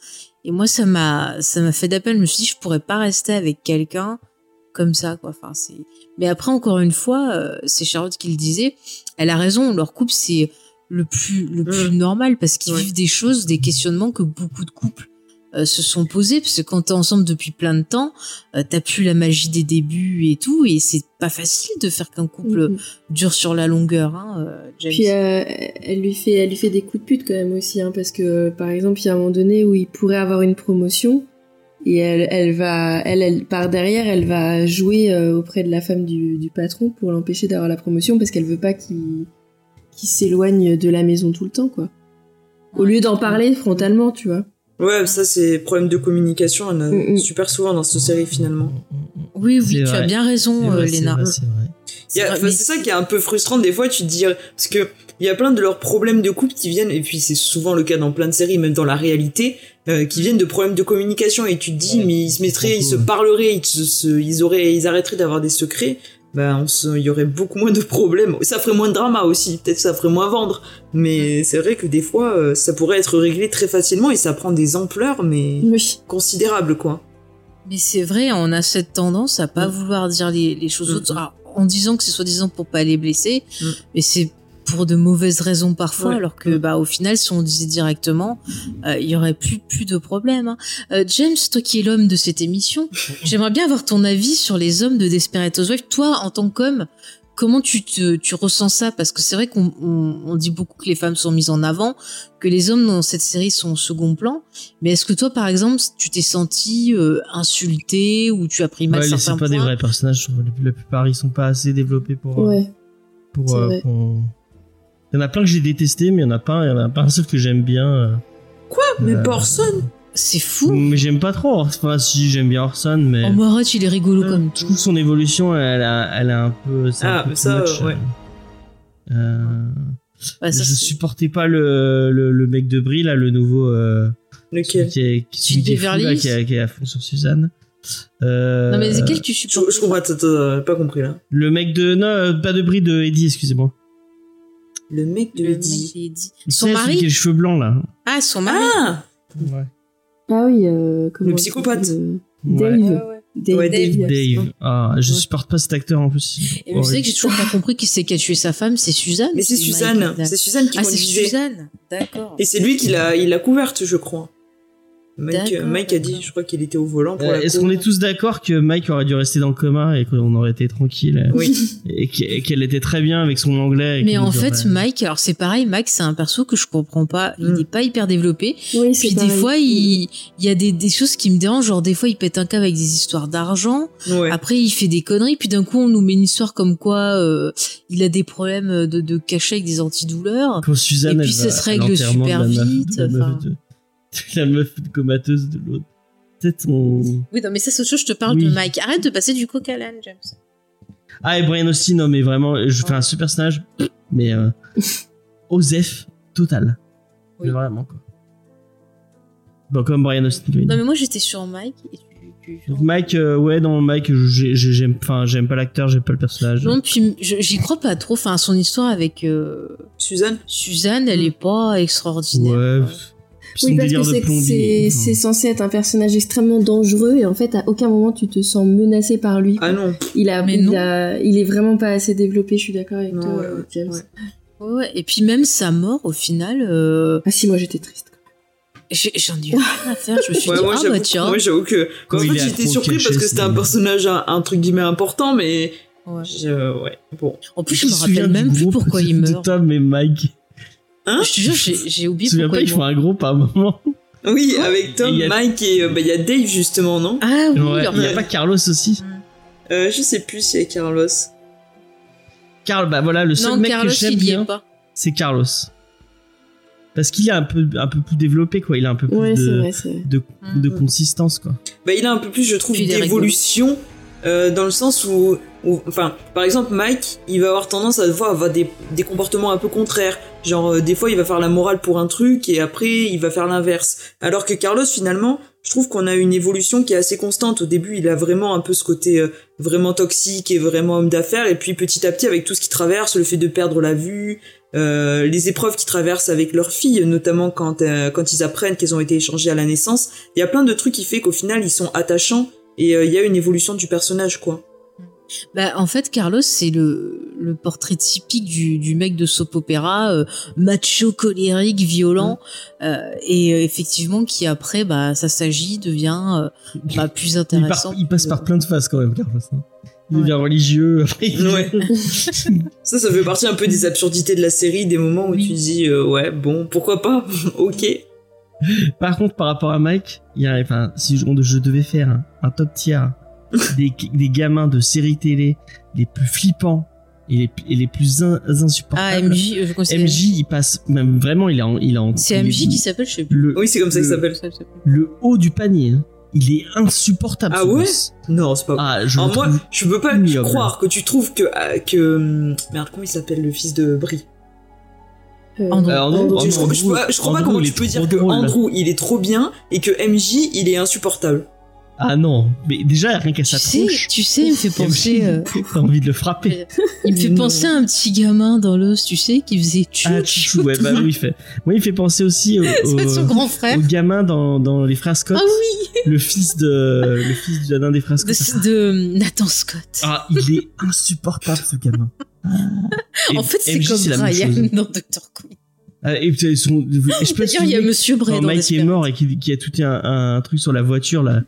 Speaker 1: Et moi, ça m'a, ça m'a fait d'appel. Je me suis dit, je pourrais pas rester avec quelqu'un comme ça, quoi. Enfin, c'est. Mais après, encore une fois, euh, c'est Charlotte qui le disait. Elle a raison. Leur couple, c'est le plus, le plus normal parce qu'ils
Speaker 3: Ouais.
Speaker 1: vivent des choses, des questionnements que beaucoup de couples euh, se sont posés. Parce que quand t'es ensemble depuis plein de temps, euh, t'as plus la magie des débuts et tout, et c'est pas facile de faire qu'un couple
Speaker 4: Mhm.
Speaker 1: dure sur la longueur, hein.
Speaker 4: Puis elle lui fait, elle lui fait des coups de pute quand même aussi, hein, parce que par exemple, il y a un moment donné où il pourrait avoir une promotion et elle, elle va, elle, elle par derrière, elle va jouer euh, auprès de la femme du, du patron pour l'empêcher d'avoir la promotion parce qu'elle veut pas qu'il qu'il s'éloigne de la maison tout le temps, quoi. Au lieu d'en parler frontalement, tu vois.
Speaker 3: Ouais, ça c'est problème de communication, on a
Speaker 4: Mm, mm.
Speaker 3: super souvent dans cette série finalement.
Speaker 1: Oui, oui, tu as bien raison,
Speaker 2: vrai,
Speaker 1: euh,
Speaker 2: c'est
Speaker 1: Léna.
Speaker 2: vrai, c'est
Speaker 3: ça qui est un peu frustrant des fois, tu te dis parce que il y a plein de leurs problèmes de couple qui viennent et puis c'est souvent le cas dans plein de séries, même dans la réalité, euh, qui viennent de problèmes de communication et tu te dis
Speaker 2: Ouais,
Speaker 3: mais ils se mettraient, ils se parleraient, ils, se, se- ils auraient, ils arrêteraient d'avoir des secrets. Ben, il y aurait beaucoup moins de problèmes. Ça ferait moins de drama aussi. Peut-être ça ferait moins vendre. Mais c'est vrai que des fois, euh, ça pourrait être réglé très facilement et ça prend des ampleurs, mais
Speaker 4: Oui.
Speaker 3: considérables, quoi.
Speaker 1: Mais c'est vrai, on a cette tendance à pas vouloir dire les, les choses
Speaker 3: Mm.
Speaker 1: autres, alors, en disant que c'est soi-disant pour pas les blesser,
Speaker 3: Mm.
Speaker 1: mais c'est pour de mauvaises raisons parfois,
Speaker 3: Ouais.
Speaker 1: alors que bah au final, si on disait directement, euh, il y aurait plus plus de problème. hein. Euh, James, toi qui es l'homme de cette émission, j'aimerais bien avoir ton avis sur les hommes de Desperate Housewives. Toi, en tant qu'homme, comment tu te tu ressens ça? Parce que c'est vrai qu'on on, on dit beaucoup que les femmes sont mises en avant, que les hommes dans cette série sont au second plan. Mais est-ce que toi, par exemple, tu t'es senti euh, insulté ou tu as pris mal
Speaker 2: Ouais,
Speaker 1: certains
Speaker 2: c'est pas
Speaker 1: points?
Speaker 2: des vrais personnages. La- plupart, ils sont pas assez développés pour. euh,
Speaker 4: Ouais.
Speaker 2: pour, euh, pour- Il y en a plein que j'ai détesté, mais il y en a pas, il y en a pas un seul que j'aime bien. euh.
Speaker 3: Mais
Speaker 2: Euh,
Speaker 3: pas Orson
Speaker 1: C'est fou.
Speaker 2: Mais j'aime pas trop. Enfin, si j'aime bien Orson, mais
Speaker 1: Oh, arrête, il est rigolo
Speaker 3: Mm.
Speaker 1: comme
Speaker 2: je
Speaker 1: tout.
Speaker 2: trouve son évolution, elle a, elle a un peu. un
Speaker 3: Ah,
Speaker 2: peu too
Speaker 3: ça,
Speaker 2: much,
Speaker 3: euh, ouais.
Speaker 2: euh,
Speaker 1: Ouais, ça,
Speaker 2: je supportais pas le, le, le mec de Brie là, le nouveau. Euh,
Speaker 3: Lequel
Speaker 2: qui est, qui, est fou,
Speaker 1: Beverly
Speaker 2: là,
Speaker 1: Hills
Speaker 2: qui, est, qui est à fond sur Suzanne. Euh,
Speaker 1: Non, mais lequel tu
Speaker 3: je,
Speaker 1: supportes
Speaker 3: je comprends, euh, pas compris là.
Speaker 2: Le mec de non, euh, pas de Brie de Eddie, excusez-moi.
Speaker 3: Le mec de
Speaker 1: Le
Speaker 3: Eddie.
Speaker 1: Son
Speaker 2: celui qui a
Speaker 1: mari
Speaker 2: les cheveux blancs là.
Speaker 1: Ah, son mari.
Speaker 3: Ah
Speaker 2: Ouais.
Speaker 4: Ah oui, euh, comment
Speaker 3: Le psychopathe.
Speaker 2: Ouais.
Speaker 4: Dave.
Speaker 1: ouais.
Speaker 4: Dave.
Speaker 3: Ouais, Dave.
Speaker 2: Dave. Ah, je
Speaker 1: Ouais.
Speaker 2: supporte pas cet acteur en plus.
Speaker 1: Et vous savez que j'ai toujours pas compris qui c'est qui a tué sa femme, c'est Suzanne.
Speaker 3: Mais c'est Suzanne, c'est Suzanne qui
Speaker 1: Ah, c'est
Speaker 3: conduisait.
Speaker 1: Suzanne. D'accord.
Speaker 3: Et c'est lui qui l'a, il l'a couverte, je crois. Mike,
Speaker 1: D'accord,
Speaker 3: Mike a dit, je crois qu'il était au volant pour
Speaker 2: Euh,
Speaker 3: la
Speaker 2: Est-ce qu'on est tous d'accord que Mike aurait dû rester dans le coma et qu'on aurait été tranquille
Speaker 3: Oui.
Speaker 2: et qu'- et qu'elle était très bien avec son anglais et
Speaker 1: Mais en fait,
Speaker 2: aurait-
Speaker 1: Mike, alors c'est pareil, Mike, c'est un perso que je comprends pas. Il
Speaker 3: Mm.
Speaker 1: est pas hyper développé.
Speaker 4: Oui, c'est
Speaker 1: Puis des fois, il, il y a des, des choses qui me dérangent. Genre, des fois, il pète un câble avec des histoires d'argent.
Speaker 3: Ouais.
Speaker 1: Après, il fait des conneries. Puis d'un coup, on nous met une histoire comme quoi euh, il a des problèmes de, de cachet avec des antidouleurs.
Speaker 2: quand Suzanne
Speaker 1: Et puis,
Speaker 2: elle
Speaker 1: ça
Speaker 2: va
Speaker 1: se règle super
Speaker 2: de la meuf-
Speaker 1: vite,
Speaker 2: meuf
Speaker 1: enfin.
Speaker 2: la meuf comateuse de l'autre. Peut-être on...
Speaker 1: Oui, non, mais ça, c'est autre chose. Je te parle
Speaker 2: Oui.
Speaker 1: de Mike. Arrête de passer du coq à l'âne, James.
Speaker 2: Ah, et Brian aussi, non, mais vraiment, je fais
Speaker 1: Ouais.
Speaker 2: un super personnage, mais euh, Osef total.
Speaker 1: Oui.
Speaker 2: Mais vraiment, quoi. Bon, comme Brian Austin.
Speaker 1: Non, mais moi, j'étais sur Mike. Et tu, tu-
Speaker 2: Donc, Mike, euh, ouais, non, Mike, j'ai- j'ai- j'aime, enfin, j'aime pas l'acteur, j'aime pas le personnage.
Speaker 1: Non, puis je- j'y crois pas trop. Enfin, son histoire avec euh,
Speaker 3: Suzanne
Speaker 1: Suzanne, elle est pas extraordinaire.
Speaker 2: ouais.
Speaker 4: Oui, parce que c'est censé être un personnage extrêmement dangereux et en fait à aucun moment tu te sens menacé par lui.
Speaker 3: Ah non.
Speaker 4: Il a,
Speaker 1: Mais
Speaker 4: il
Speaker 1: non.
Speaker 4: a, il est vraiment pas assez développé. Je suis d'accord avec
Speaker 3: Non,
Speaker 4: toi,
Speaker 3: ouais,
Speaker 4: James.
Speaker 3: ouais.
Speaker 1: Ouais, ouais. Et puis même sa mort, au final, euh,
Speaker 4: Ah si, moi j'étais triste.
Speaker 1: j'en ai eu rien à faire. Je me suis
Speaker 3: Ouais,
Speaker 1: dit,
Speaker 3: moi,
Speaker 1: ah
Speaker 3: j'avoue,
Speaker 1: bah tiens.
Speaker 3: moi, j'avoue que.
Speaker 2: Quand
Speaker 3: en fait, j'étais surpris parce que c'était un personnage, un, un truc guillemets important, mais.
Speaker 1: Ouais.
Speaker 3: Je, ouais, bon.
Speaker 1: En plus, je me rappelle même plus pourquoi il meurt.
Speaker 2: Tom et Mike.
Speaker 3: Hein
Speaker 1: Je te jure, j'ai oublié
Speaker 2: souviens
Speaker 1: pourquoi
Speaker 2: pas,
Speaker 1: il
Speaker 2: ils font un groupe à un moment.
Speaker 3: Oui, avec Tom,
Speaker 2: Et a-
Speaker 3: Mike et. euh, bah, il y a Dave, justement, non
Speaker 1: Ah oui,
Speaker 2: Ouais,
Speaker 1: leur-
Speaker 2: Il y a pas Carlos aussi.
Speaker 3: euh, Je sais plus si y a Carlos.
Speaker 2: Carl, bah voilà, le seul
Speaker 1: non,
Speaker 2: mec
Speaker 1: Carlos,
Speaker 2: que j'aime bien, c'est Carlos. Parce qu'il est un peu, un peu plus développé, quoi. Il a un peu plus
Speaker 4: Ouais,
Speaker 2: de,
Speaker 4: vrai,
Speaker 2: de, de
Speaker 1: Mhm.
Speaker 2: consistance, quoi.
Speaker 3: Bah, il a un peu plus, je trouve, d'évolution. Euh, dans le sens où, où- enfin, par exemple, Mike, il va avoir tendance à avoir des, des comportements un peu contraires. Genre, euh, des fois, il va faire la morale pour un truc et après, il va faire l'inverse. Alors que Carlos, finalement, je trouve qu'on a une évolution qui est assez constante. Au début, il a vraiment un peu ce côté euh, vraiment toxique et vraiment homme d'affaires. Et puis, petit à petit, avec tout ce qu'il traverse, le fait de perdre la vue, euh, les épreuves qu'ils traversent avec leur fille, notamment quand, euh, quand ils apprennent qu'elles ont été échangées à la naissance, il y a plein de trucs qui fait qu'au final, ils sont attachants et euh, il y a une évolution du personnage, quoi.
Speaker 1: Bah, en fait, Carlos, c'est le, le portrait typique du, du mec de soap opéra, euh, macho, colérique, violent, euh, et euh, effectivement qui après, bah, ça s'agit, devient euh, bah, plus
Speaker 2: Il, part-
Speaker 1: intéressant.
Speaker 2: il passe par plein de phases, quand même, Carlos. hein. Il
Speaker 1: Ouais.
Speaker 2: devient religieux. après, il devient-
Speaker 3: Ouais. ça, ça fait partie un peu des absurdités de la série, des moments où
Speaker 1: Oui.
Speaker 3: tu dis, euh, ouais, bon, pourquoi pas, ok.
Speaker 2: Par contre, par rapport à Mike, il y a, enfin, si je, je devais faire un, un top tier des, des gamins de séries télé les plus flippants et les, et les plus in-
Speaker 1: Ah,
Speaker 2: insupportables.
Speaker 1: MJ, euh, je conseille.
Speaker 2: MJ, il passe, même vraiment, il est en, il est en.
Speaker 1: C'est MJ qui s'appelle, je sais plus.
Speaker 2: le,
Speaker 3: Oui, c'est comme ça qu'il
Speaker 2: le-
Speaker 3: s'appelle.
Speaker 2: Le haut du panier. hein. Il est insupportable.
Speaker 3: Ah ouais? Non, c'est pas
Speaker 2: Ah, je
Speaker 3: Alors moi, je peux pas croire que tu trouves que, euh, que, hum, merde, comment il s'appelle le fils de Brie?
Speaker 4: Euh,
Speaker 1: Andrew.
Speaker 2: Andrew,
Speaker 3: je, crois- je, crois- je crois pas comment tu peux dire que. Andrew il est trop bien et que MJ il est insupportable.
Speaker 2: Ah non, mais déjà rien qu'à
Speaker 1: Tu
Speaker 2: sa
Speaker 1: sais,
Speaker 2: tronche.
Speaker 1: tu sais, il me fait penser, euh,
Speaker 2: T'as envie de le frapper.
Speaker 1: il me fait penser à un petit gamin dans l'os, tu sais, qui faisait tchou,
Speaker 2: Ah, Chouchou, ouais, bah oui, il fait. Moi, il fait penser aussi au,
Speaker 1: son grand frère.
Speaker 2: au gamin dans, dans les frères Scott.
Speaker 1: Ah oui,
Speaker 2: Le fils de, le fils d'un des frères Scott.
Speaker 1: de, de Nathan Scott.
Speaker 2: Ah, il est insupportable, ce gamin.
Speaker 1: En fait, c'est comme
Speaker 2: la même
Speaker 1: Ryan
Speaker 2: chose.
Speaker 1: dans Doctor Queen.
Speaker 2: Ah, et et je peux
Speaker 1: il y a Monsieur Bray
Speaker 2: quand
Speaker 1: dans
Speaker 2: Mike est mort et qui, qui a tout un, un truc sur la voiture là.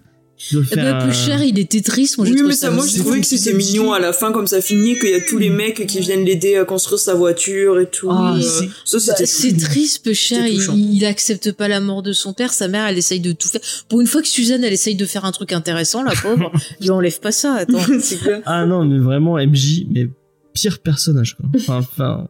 Speaker 2: Il doit
Speaker 1: Eh
Speaker 2: faire
Speaker 1: ben, plus
Speaker 2: un-
Speaker 1: cher, il était triste. Moi, j'ai
Speaker 3: Oui,
Speaker 1: trouvé
Speaker 3: mais ça, moi, j'ai trouvé que c'était mignon à la fin, comme ça finit, qu'il y a tous les mecs qui viennent l'aider à construire sa voiture et tout.
Speaker 1: Ah,
Speaker 3: Euh,
Speaker 2: c'est-
Speaker 1: Bah, triste, peu cher. Il, il accepte pas la mort de son père. Sa mère, elle essaye de tout faire. Pour une fois que Suzanne, elle essaye de faire un truc intéressant, la pauvre, lui enlève pas ça. Attends.
Speaker 3: c'est clair.
Speaker 2: Ah non, mais vraiment MJ, mais pire personnage quoi. Enfin, enfin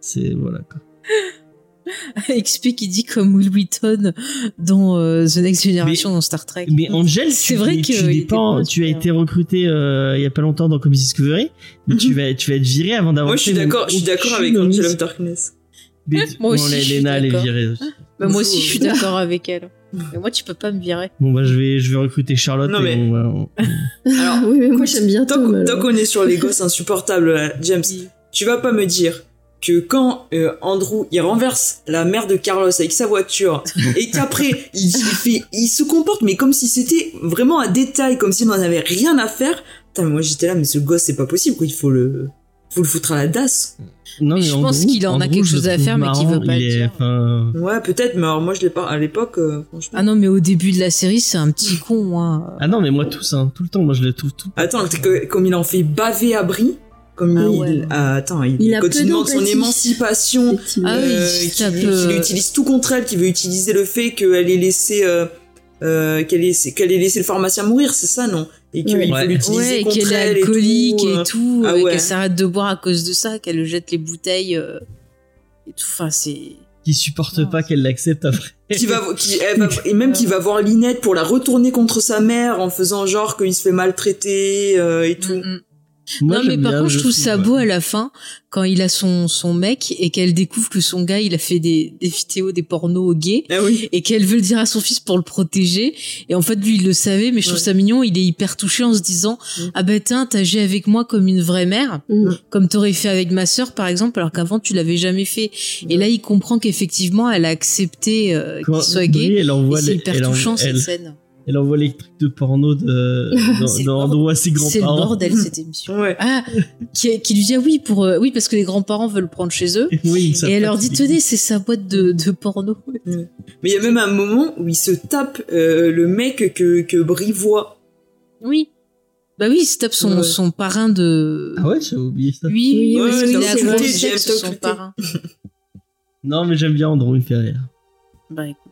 Speaker 2: c'est voilà quoi.
Speaker 1: XP qui dit comme Will Wheaton dans euh, The Next Generation dans Star Trek.
Speaker 2: Mais Angel,
Speaker 1: C'est vrai que
Speaker 2: dépends, tu as été recruté euh, il y a pas longtemps dans Comedy Discovery, mais tu vas tu vas être viré avant d'avoir
Speaker 3: Moi, je suis d'accord, je suis d'accord avec Angel of Darkness.
Speaker 2: Mais-
Speaker 1: Moi aussi,
Speaker 2: bon,
Speaker 1: je suis
Speaker 2: Lena, elle est virée aussi.
Speaker 1: Bah, moi aussi, je suis d'accord avec elle. Mais moi, tu peux pas me virer.
Speaker 2: Bon bah je vais je vais recruter Charlotte
Speaker 3: Non,
Speaker 2: et
Speaker 3: mais-
Speaker 2: on va- on-
Speaker 3: Alors,
Speaker 4: oui, mais moi j'aime bien
Speaker 3: tant
Speaker 4: Tom.
Speaker 3: tant qu'on est sur les gosses insupportables, là, James, tu vas pas me dire que quand euh, Andrew il renverse la mère de Carlos avec sa voiture et qu'après il, il fait il se comporte mais comme si c'était vraiment un détail comme s'il n'en avait rien à faire putain mais moi j'étais là mais ce gosse c'est pas possible quoi il faut le faut le foutre à la DAS
Speaker 2: Non,
Speaker 1: Mais je pense qu'il en a
Speaker 2: Andrew,
Speaker 1: quelque chose à faire, mais qu'il veut pas
Speaker 2: il
Speaker 1: le
Speaker 2: est-
Speaker 1: dire.
Speaker 2: enfin,
Speaker 3: ouais peut-être mais alors moi je l'ai pas à l'époque euh, franchement
Speaker 1: Ah non, mais au début de la série, c'est un petit con, hein.
Speaker 2: Ah non, mais moi tous hein, tout le temps, moi je le trouve tout.
Speaker 3: attends c'est que- comme il en fait baver à Brie comme
Speaker 1: Ah
Speaker 3: il,
Speaker 1: ouais.
Speaker 3: ah, attends il,
Speaker 4: Il a
Speaker 3: il demande son émancipation.
Speaker 1: Ah oui,
Speaker 3: euh,
Speaker 1: il
Speaker 3: qui,
Speaker 1: euh,
Speaker 3: utilise tout contre elle, qui veut utiliser le fait qu'elle ait laissé euh, euh, qu'elle ait, qu'elle ait laissé le pharmacien mourir, c'est ça, non? Et qu'il
Speaker 4: Ouais.
Speaker 2: Ouais.
Speaker 3: l'utiliser
Speaker 1: Ouais, et
Speaker 3: contre
Speaker 1: qu'elle est
Speaker 3: elle
Speaker 1: alcoolique
Speaker 3: et
Speaker 1: et
Speaker 3: tout. Ah
Speaker 1: et
Speaker 3: ouais.
Speaker 1: qu'elle s'arrête de boire à cause de ça, qu'elle jette les bouteilles euh, et tout. Enfin, c'est.
Speaker 2: Qui supporte
Speaker 1: Non,
Speaker 2: pas qu'elle l'accepte après.
Speaker 3: qui va, qui, elle va- et même qui va voir Linette pour la retourner contre sa mère en faisant genre qu'il se fait maltraiter euh, et tout.
Speaker 1: Mm, mm.
Speaker 2: Moi,
Speaker 1: non, mais par contre, je trouve ça
Speaker 2: ouais.
Speaker 1: beau à la fin, quand il a son, son mec et qu'elle découvre que son gars, il a fait des, des vidéos, des pornos gays.
Speaker 3: Ah oui.
Speaker 1: Et qu'elle veut le dire à son fils pour le protéger. Et en fait, lui, il le savait, mais je trouve
Speaker 3: Ouais.
Speaker 1: ça mignon. Il est hyper touché en se disant,
Speaker 3: Mm.
Speaker 1: ah ben, tiens, t'as agi avec moi comme une vraie mère.
Speaker 4: Mm.
Speaker 1: Comme t'aurais fait avec ma sœur, par exemple, alors qu'avant, tu l'avais jamais fait. Et là, il comprend qu'effectivement, elle a accepté euh, qu'il soit gay.
Speaker 2: elle
Speaker 1: Et
Speaker 2: envoie
Speaker 1: c'est
Speaker 2: les,
Speaker 1: hyper
Speaker 2: elle, en-
Speaker 1: touchant,
Speaker 2: elle,
Speaker 1: cette scène.
Speaker 2: Elle envoie les trucs de porno de
Speaker 1: le
Speaker 2: à ses
Speaker 1: C'est le
Speaker 2: grands-parents.
Speaker 1: bordel, cette émission.
Speaker 3: Ouais.
Speaker 1: Ah, qui, qui lui dit, ah oui, pour, euh, oui, parce que les grands-parents veulent prendre chez eux.
Speaker 2: oui,
Speaker 1: Et elle leur dit, tenez, c'est sa boîte de, de porno.
Speaker 3: Mais il y a même un moment où il se tape euh, le mec que, que Brie voit.
Speaker 1: Oui. Bah oui, il se tape son,
Speaker 3: Ouais.
Speaker 1: son parrain de...
Speaker 2: Ah ouais, j'ai oublié ça.
Speaker 1: Oui, oui, oui,
Speaker 4: c'est
Speaker 1: il a son parrain.
Speaker 2: Non, mais j'aime bien Andrew, il me fait rire.
Speaker 1: Bah écoute.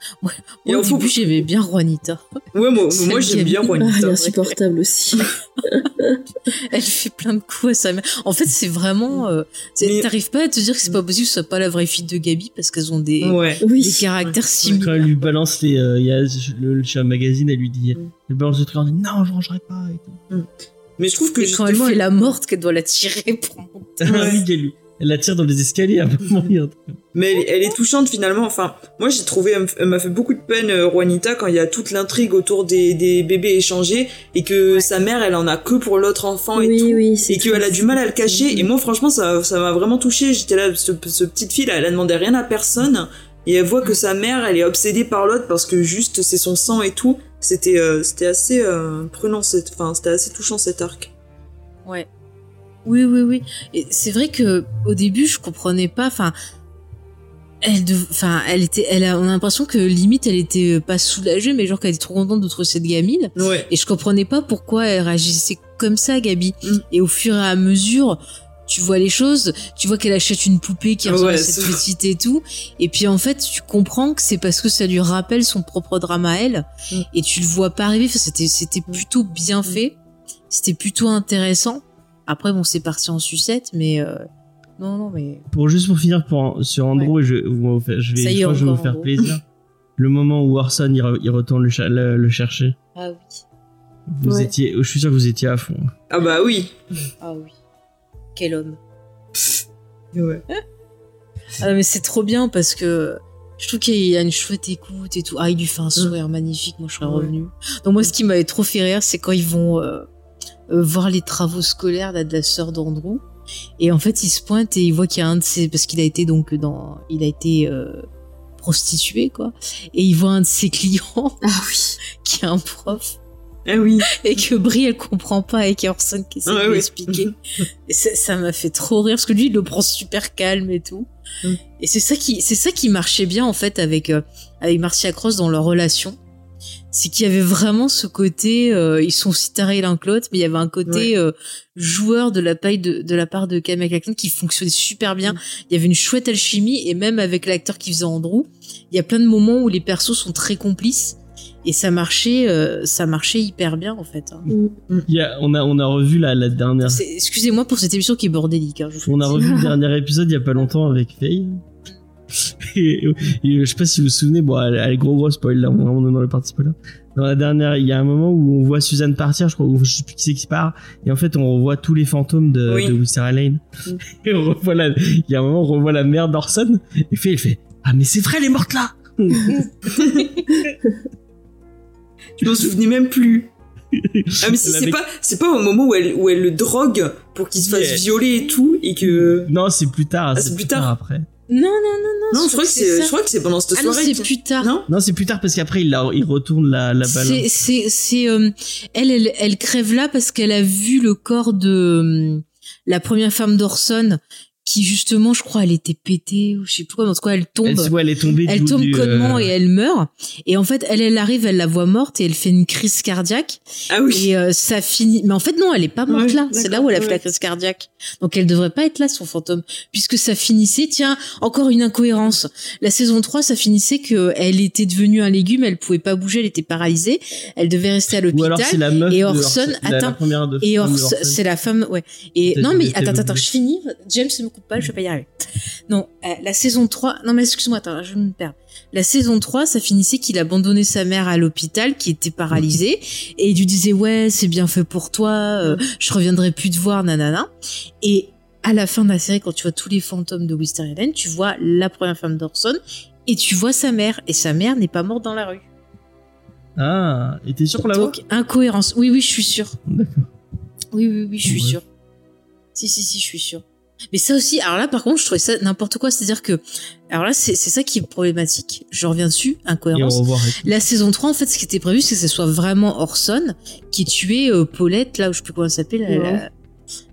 Speaker 1: Moi,
Speaker 3: Et
Speaker 1: au début, j'aimais bien Juanita.
Speaker 3: Ouais, moi, moi j'aime bien.
Speaker 4: Ah, il est
Speaker 3: Juanita.
Speaker 4: insupportable aussi.
Speaker 1: Elle fait plein de coups à sa mère. En fait, c'est vraiment... euh, T'arrives pas à te dire que c'est pas possible que ce soit pas la vraie fille de Gabi parce qu'elles ont des,
Speaker 3: Ouais.
Speaker 4: Oui.
Speaker 1: des caractères
Speaker 2: Quand
Speaker 1: similaires.
Speaker 2: elle lui balance les, euh, y a le, le chat magazine, elle lui dit,
Speaker 3: Mm.
Speaker 2: elle balance le truc, elle dit non, je rangerai pas et tout.
Speaker 3: Mais je trouve que
Speaker 1: Et quand elle
Speaker 3: justement,
Speaker 1: elle a morte, qu'elle doit la tirer pour monter.
Speaker 2: Elle la tire dans les escaliers à un moment.
Speaker 3: Mais elle, elle est touchante finalement. Enfin, moi j'ai trouvé, elle m'a fait beaucoup de peine euh, Juanita quand il y a toute l'intrigue autour des, des bébés échangés et que sa mère elle en a que pour l'autre enfant et
Speaker 4: oui,
Speaker 3: tout.
Speaker 4: oui. c'est
Speaker 3: Et qu'elle a du mal à le cacher. Et moi franchement ça ça m'a vraiment touché. J'étais là, ce, ce petite fille là, elle a demandé rien à personne et elle voit que sa mère elle est obsédée par l'autre parce que juste c'est son sang et tout. C'était euh, c'était assez euh, prenant, cette- enfin c'était assez touchant cet arc.
Speaker 1: Ouais. Oui, oui, oui. Et c'est vrai que au début, je comprenais pas. Enfin, elle, enfin, elle était, elle a, on a l'impression que limite, elle était euh, pas soulagée, mais genre qu'elle était trop contente de trouver cette gamine.
Speaker 3: Ouais.
Speaker 1: Et je comprenais pas pourquoi elle réagissait comme ça, Gabi.
Speaker 3: Mm.
Speaker 1: Et au fur et à mesure, tu vois les choses, tu vois qu'elle achète une poupée qui ressemble
Speaker 3: Ouais,
Speaker 1: à cette petite et tout. Et puis en fait, tu comprends que c'est parce que ça lui rappelle son propre drame à elle.
Speaker 3: Mm.
Speaker 1: Et tu le vois pas arriver. Enfin, c'était, c'était plutôt bien fait. C'était plutôt intéressant. Après, bon, c'est parti en sucette, mais euh, non, non, mais
Speaker 2: Pour juste pour finir pour, sur Andrew, et je, vous- je vais, je
Speaker 1: est,
Speaker 2: crois que je vais vous faire
Speaker 1: Andrew.
Speaker 2: plaisir. Le moment où Orson il, re- il retourne le, le- le chercher,
Speaker 1: ah oui,
Speaker 2: vous
Speaker 4: Ouais.
Speaker 2: étiez, je suis sûr que vous étiez à fond.
Speaker 3: Ah bah oui.
Speaker 1: ah oui, quel homme.
Speaker 3: Ouais.
Speaker 1: Ah mais c'est trop bien parce que je trouve qu'il y a une chouette écoute et tout. Ah, il lui fait un sourire magnifique, moi je serais
Speaker 3: Ouais.
Speaker 1: revenu. Donc moi ce qui m'avait trop fait rire, c'est quand ils vont euh, voir les travaux scolaires là, de la sœur d'Andrew. Et en fait, il se pointe et il voit qu'il y a un de ses... Parce qu'il a été donc dans... Il a été euh, prostitué, quoi. Et il voit un de ses clients
Speaker 4: Ah oui.
Speaker 1: qui est un prof.
Speaker 3: Eh oui.
Speaker 1: et que Brie elle comprend pas et qu'il y a Orson qui essaie
Speaker 3: Ouais,
Speaker 1: de expliquer. Et ça ça m'a fait trop rire parce que lui il le prend super calme et tout.
Speaker 3: Mm.
Speaker 1: Et c'est ça qui c'est ça qui marchait bien en fait avec euh, avec Marcia Cross dans leur relation. C'est qu'il y avait vraiment ce côté euh, ils sont aussi tarés l'un que l'autre mais il y avait un côté euh, joueur de la paille de, de la part de Kyle MacLachlan qui fonctionnait super bien.
Speaker 3: Mm.
Speaker 1: Il y avait une chouette alchimie et même avec l'acteur qui faisait Andrew, il y a plein de moments où les persos sont très complices et ça marchait euh, ça marchait hyper bien en fait. hein.
Speaker 2: Il y a- on, a, on a revu la, la dernière.
Speaker 1: Excusez-moi pour cette émission qui est bordélique. Hein,
Speaker 2: On a revu le dernier épisode il y a pas longtemps avec Faye. Et, et je sais pas si vous vous souvenez, bon, elle, elle est gros gros spoil là, on est dans le parti spoiler. Dans la dernière, il y a un moment où on voit Suzanne partir, je crois, ou je sais plus qui c'est qui part, et en fait on revoit tous les fantômes de,
Speaker 3: Oui.
Speaker 2: de Lane.
Speaker 3: Mm.
Speaker 2: Et on revoit la, il y a un moment où on revoit la mère d'Orson, et Faye elle fait, ah mais c'est vrai, elle est morte là!
Speaker 3: Je m'en souvenais même plus. Ah mais si c'est pas c'est pas au moment où elle où elle le drogue pour qu'il se fasse
Speaker 2: Yeah.
Speaker 3: violer et tout et que
Speaker 2: Non, c'est plus tard,
Speaker 3: Ah,
Speaker 2: c'est
Speaker 3: c'est
Speaker 2: plus
Speaker 3: plus
Speaker 2: tard
Speaker 3: tard.
Speaker 2: après.
Speaker 1: Non, non, non, non.
Speaker 3: non je crois que c'est je crois que c'est pendant cette
Speaker 1: Ah non,
Speaker 3: soirée
Speaker 1: c'est
Speaker 3: qu'il-
Speaker 1: plus tard.
Speaker 3: non
Speaker 2: Non, c'est plus tard parce qu'après il, la- il retourne la, la balle.
Speaker 1: C'est, c'est, c'est, euh, elle, elle, elle crève là parce qu'elle a vu le corps de euh, la première femme d'Orson qui justement, je crois, elle était pétée ou je sais plus quoi. En tout cas, elle tombe.
Speaker 2: Elle, ouais, elle est tombée
Speaker 1: Elle
Speaker 2: du-
Speaker 1: tombe
Speaker 2: du,
Speaker 1: connement
Speaker 2: euh,
Speaker 1: et elle meurt. Et en fait, elle, elle arrive, elle la voit morte et elle fait une crise cardiaque.
Speaker 3: ah oui
Speaker 1: Et euh, ça finit. Mais en fait, non, elle est pas morte
Speaker 3: Ouais,
Speaker 1: là. C'est là où elle a fait
Speaker 3: ouais.
Speaker 1: la crise cardiaque. Donc elle devrait pas être là, son fantôme. Puisque ça finissait, tiens, encore une incohérence. La saison 3, ça finissait que elle était devenue un légume, elle pouvait pas bouger, elle était paralysée. Elle devait rester à
Speaker 2: Ou alors c'est
Speaker 1: l'hôpital.
Speaker 2: la meuf
Speaker 1: Et
Speaker 2: de
Speaker 1: Orson,
Speaker 2: la- la,
Speaker 1: attends,
Speaker 2: première de
Speaker 1: Et
Speaker 2: de
Speaker 1: Orson,
Speaker 2: Orson.
Speaker 1: c'est la femme, ouais. Et non, mais attends, attends, je finis. James ne me coupe pas, je vais pas y arriver. Non, euh, la saison 3, non mais excuse-moi, attends, je me perds. La saison 3, ça finissait qu'il abandonnait sa mère à l'hôpital, qui était paralysée, et il lui disait, ouais, c'est bien fait pour toi, euh, je reviendrai plus te voir, nanana. Et à la fin de la série, quand tu vois tous les fantômes de Wisteria Lane, tu vois la première femme d'Orson, et tu vois sa mère, et sa mère n'est pas morte dans la rue.
Speaker 2: Ah, et t'es sûr qu'on la voit
Speaker 1: incohérence. Oui, oui, je suis sûre.
Speaker 2: D'accord.
Speaker 1: Oui, oui, oui, je suis
Speaker 2: Ouais.
Speaker 1: sûre. Si, si, si, je suis sûre. Mais ça aussi, alors là, par contre, je trouvais ça n'importe quoi. C'est-à-dire que, alors là, c'est c'est ça qui est problématique. Je reviens dessus, incohérence. La saison 3, en fait, ce qui était prévu, c'est que ce soit vraiment Orson qui tuait euh, Paulette, là où je sais plus comment elle s'appelle, la-
Speaker 4: Ouais.
Speaker 1: la-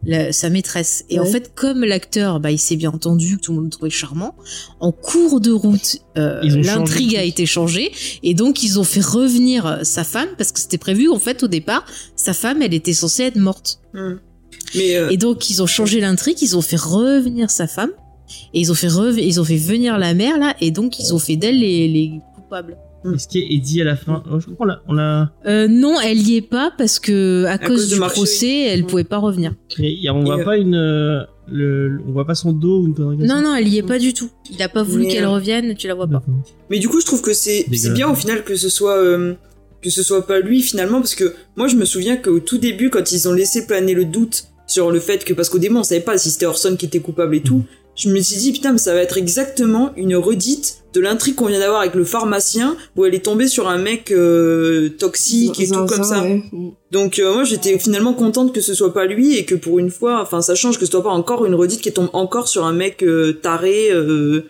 Speaker 1: la- sa maîtresse. Et en fait, comme l'acteur, bah, il s'est bien entendu, que tout le monde le trouvait charmant, en cours de route, euh, l'intrigue a été changée. Et donc, ils ont fait revenir euh, sa femme, parce que c'était prévu, en fait, au départ, sa femme, elle était censée être morte.
Speaker 3: Hmm. Mais euh,
Speaker 1: Et donc ils ont changé l'intrigue, ils ont fait revenir sa femme et ils ont fait rev- ils ont fait venir la mère là et donc ils ont fait d'elle les, les coupables.
Speaker 2: Est-ce qu'il est dit à la fin oh, Je crois qu'on l'a. On l'a...
Speaker 1: Euh, non, elle y est pas parce que à, cause,
Speaker 3: cause de
Speaker 1: du
Speaker 3: Mark
Speaker 1: procès, elle
Speaker 3: Mm.
Speaker 1: pouvait pas revenir.
Speaker 2: Et, et on voit
Speaker 3: Et, euh,
Speaker 2: pas une. euh, Le, on voit pas son dos ou une connerie
Speaker 1: Non non, elle y est pas du tout. Il a pas voulu
Speaker 3: Mais,
Speaker 1: qu'elle revienne, tu la vois pas.
Speaker 3: Mais du coup, je trouve que c'est bien au final que ce soit euh, que ce soit pas lui finalement parce que moi je me souviens qu'au tout début quand ils ont laissé planer le doute sur le fait que parce qu'au début on savait pas si c'était Orson qui était coupable et tout, je me suis dit putain mais ça va être exactement une redite de l'intrigue qu'on vient d'avoir avec le pharmacien où elle est tombée sur un mec euh, toxique et tout comme ça.
Speaker 4: ouais.
Speaker 3: Donc euh, moi j'étais finalement contente que ce soit pas lui et que pour une fois, enfin ça change que ce soit pas encore une redite qui tombe encore sur un mec euh, taré. euh,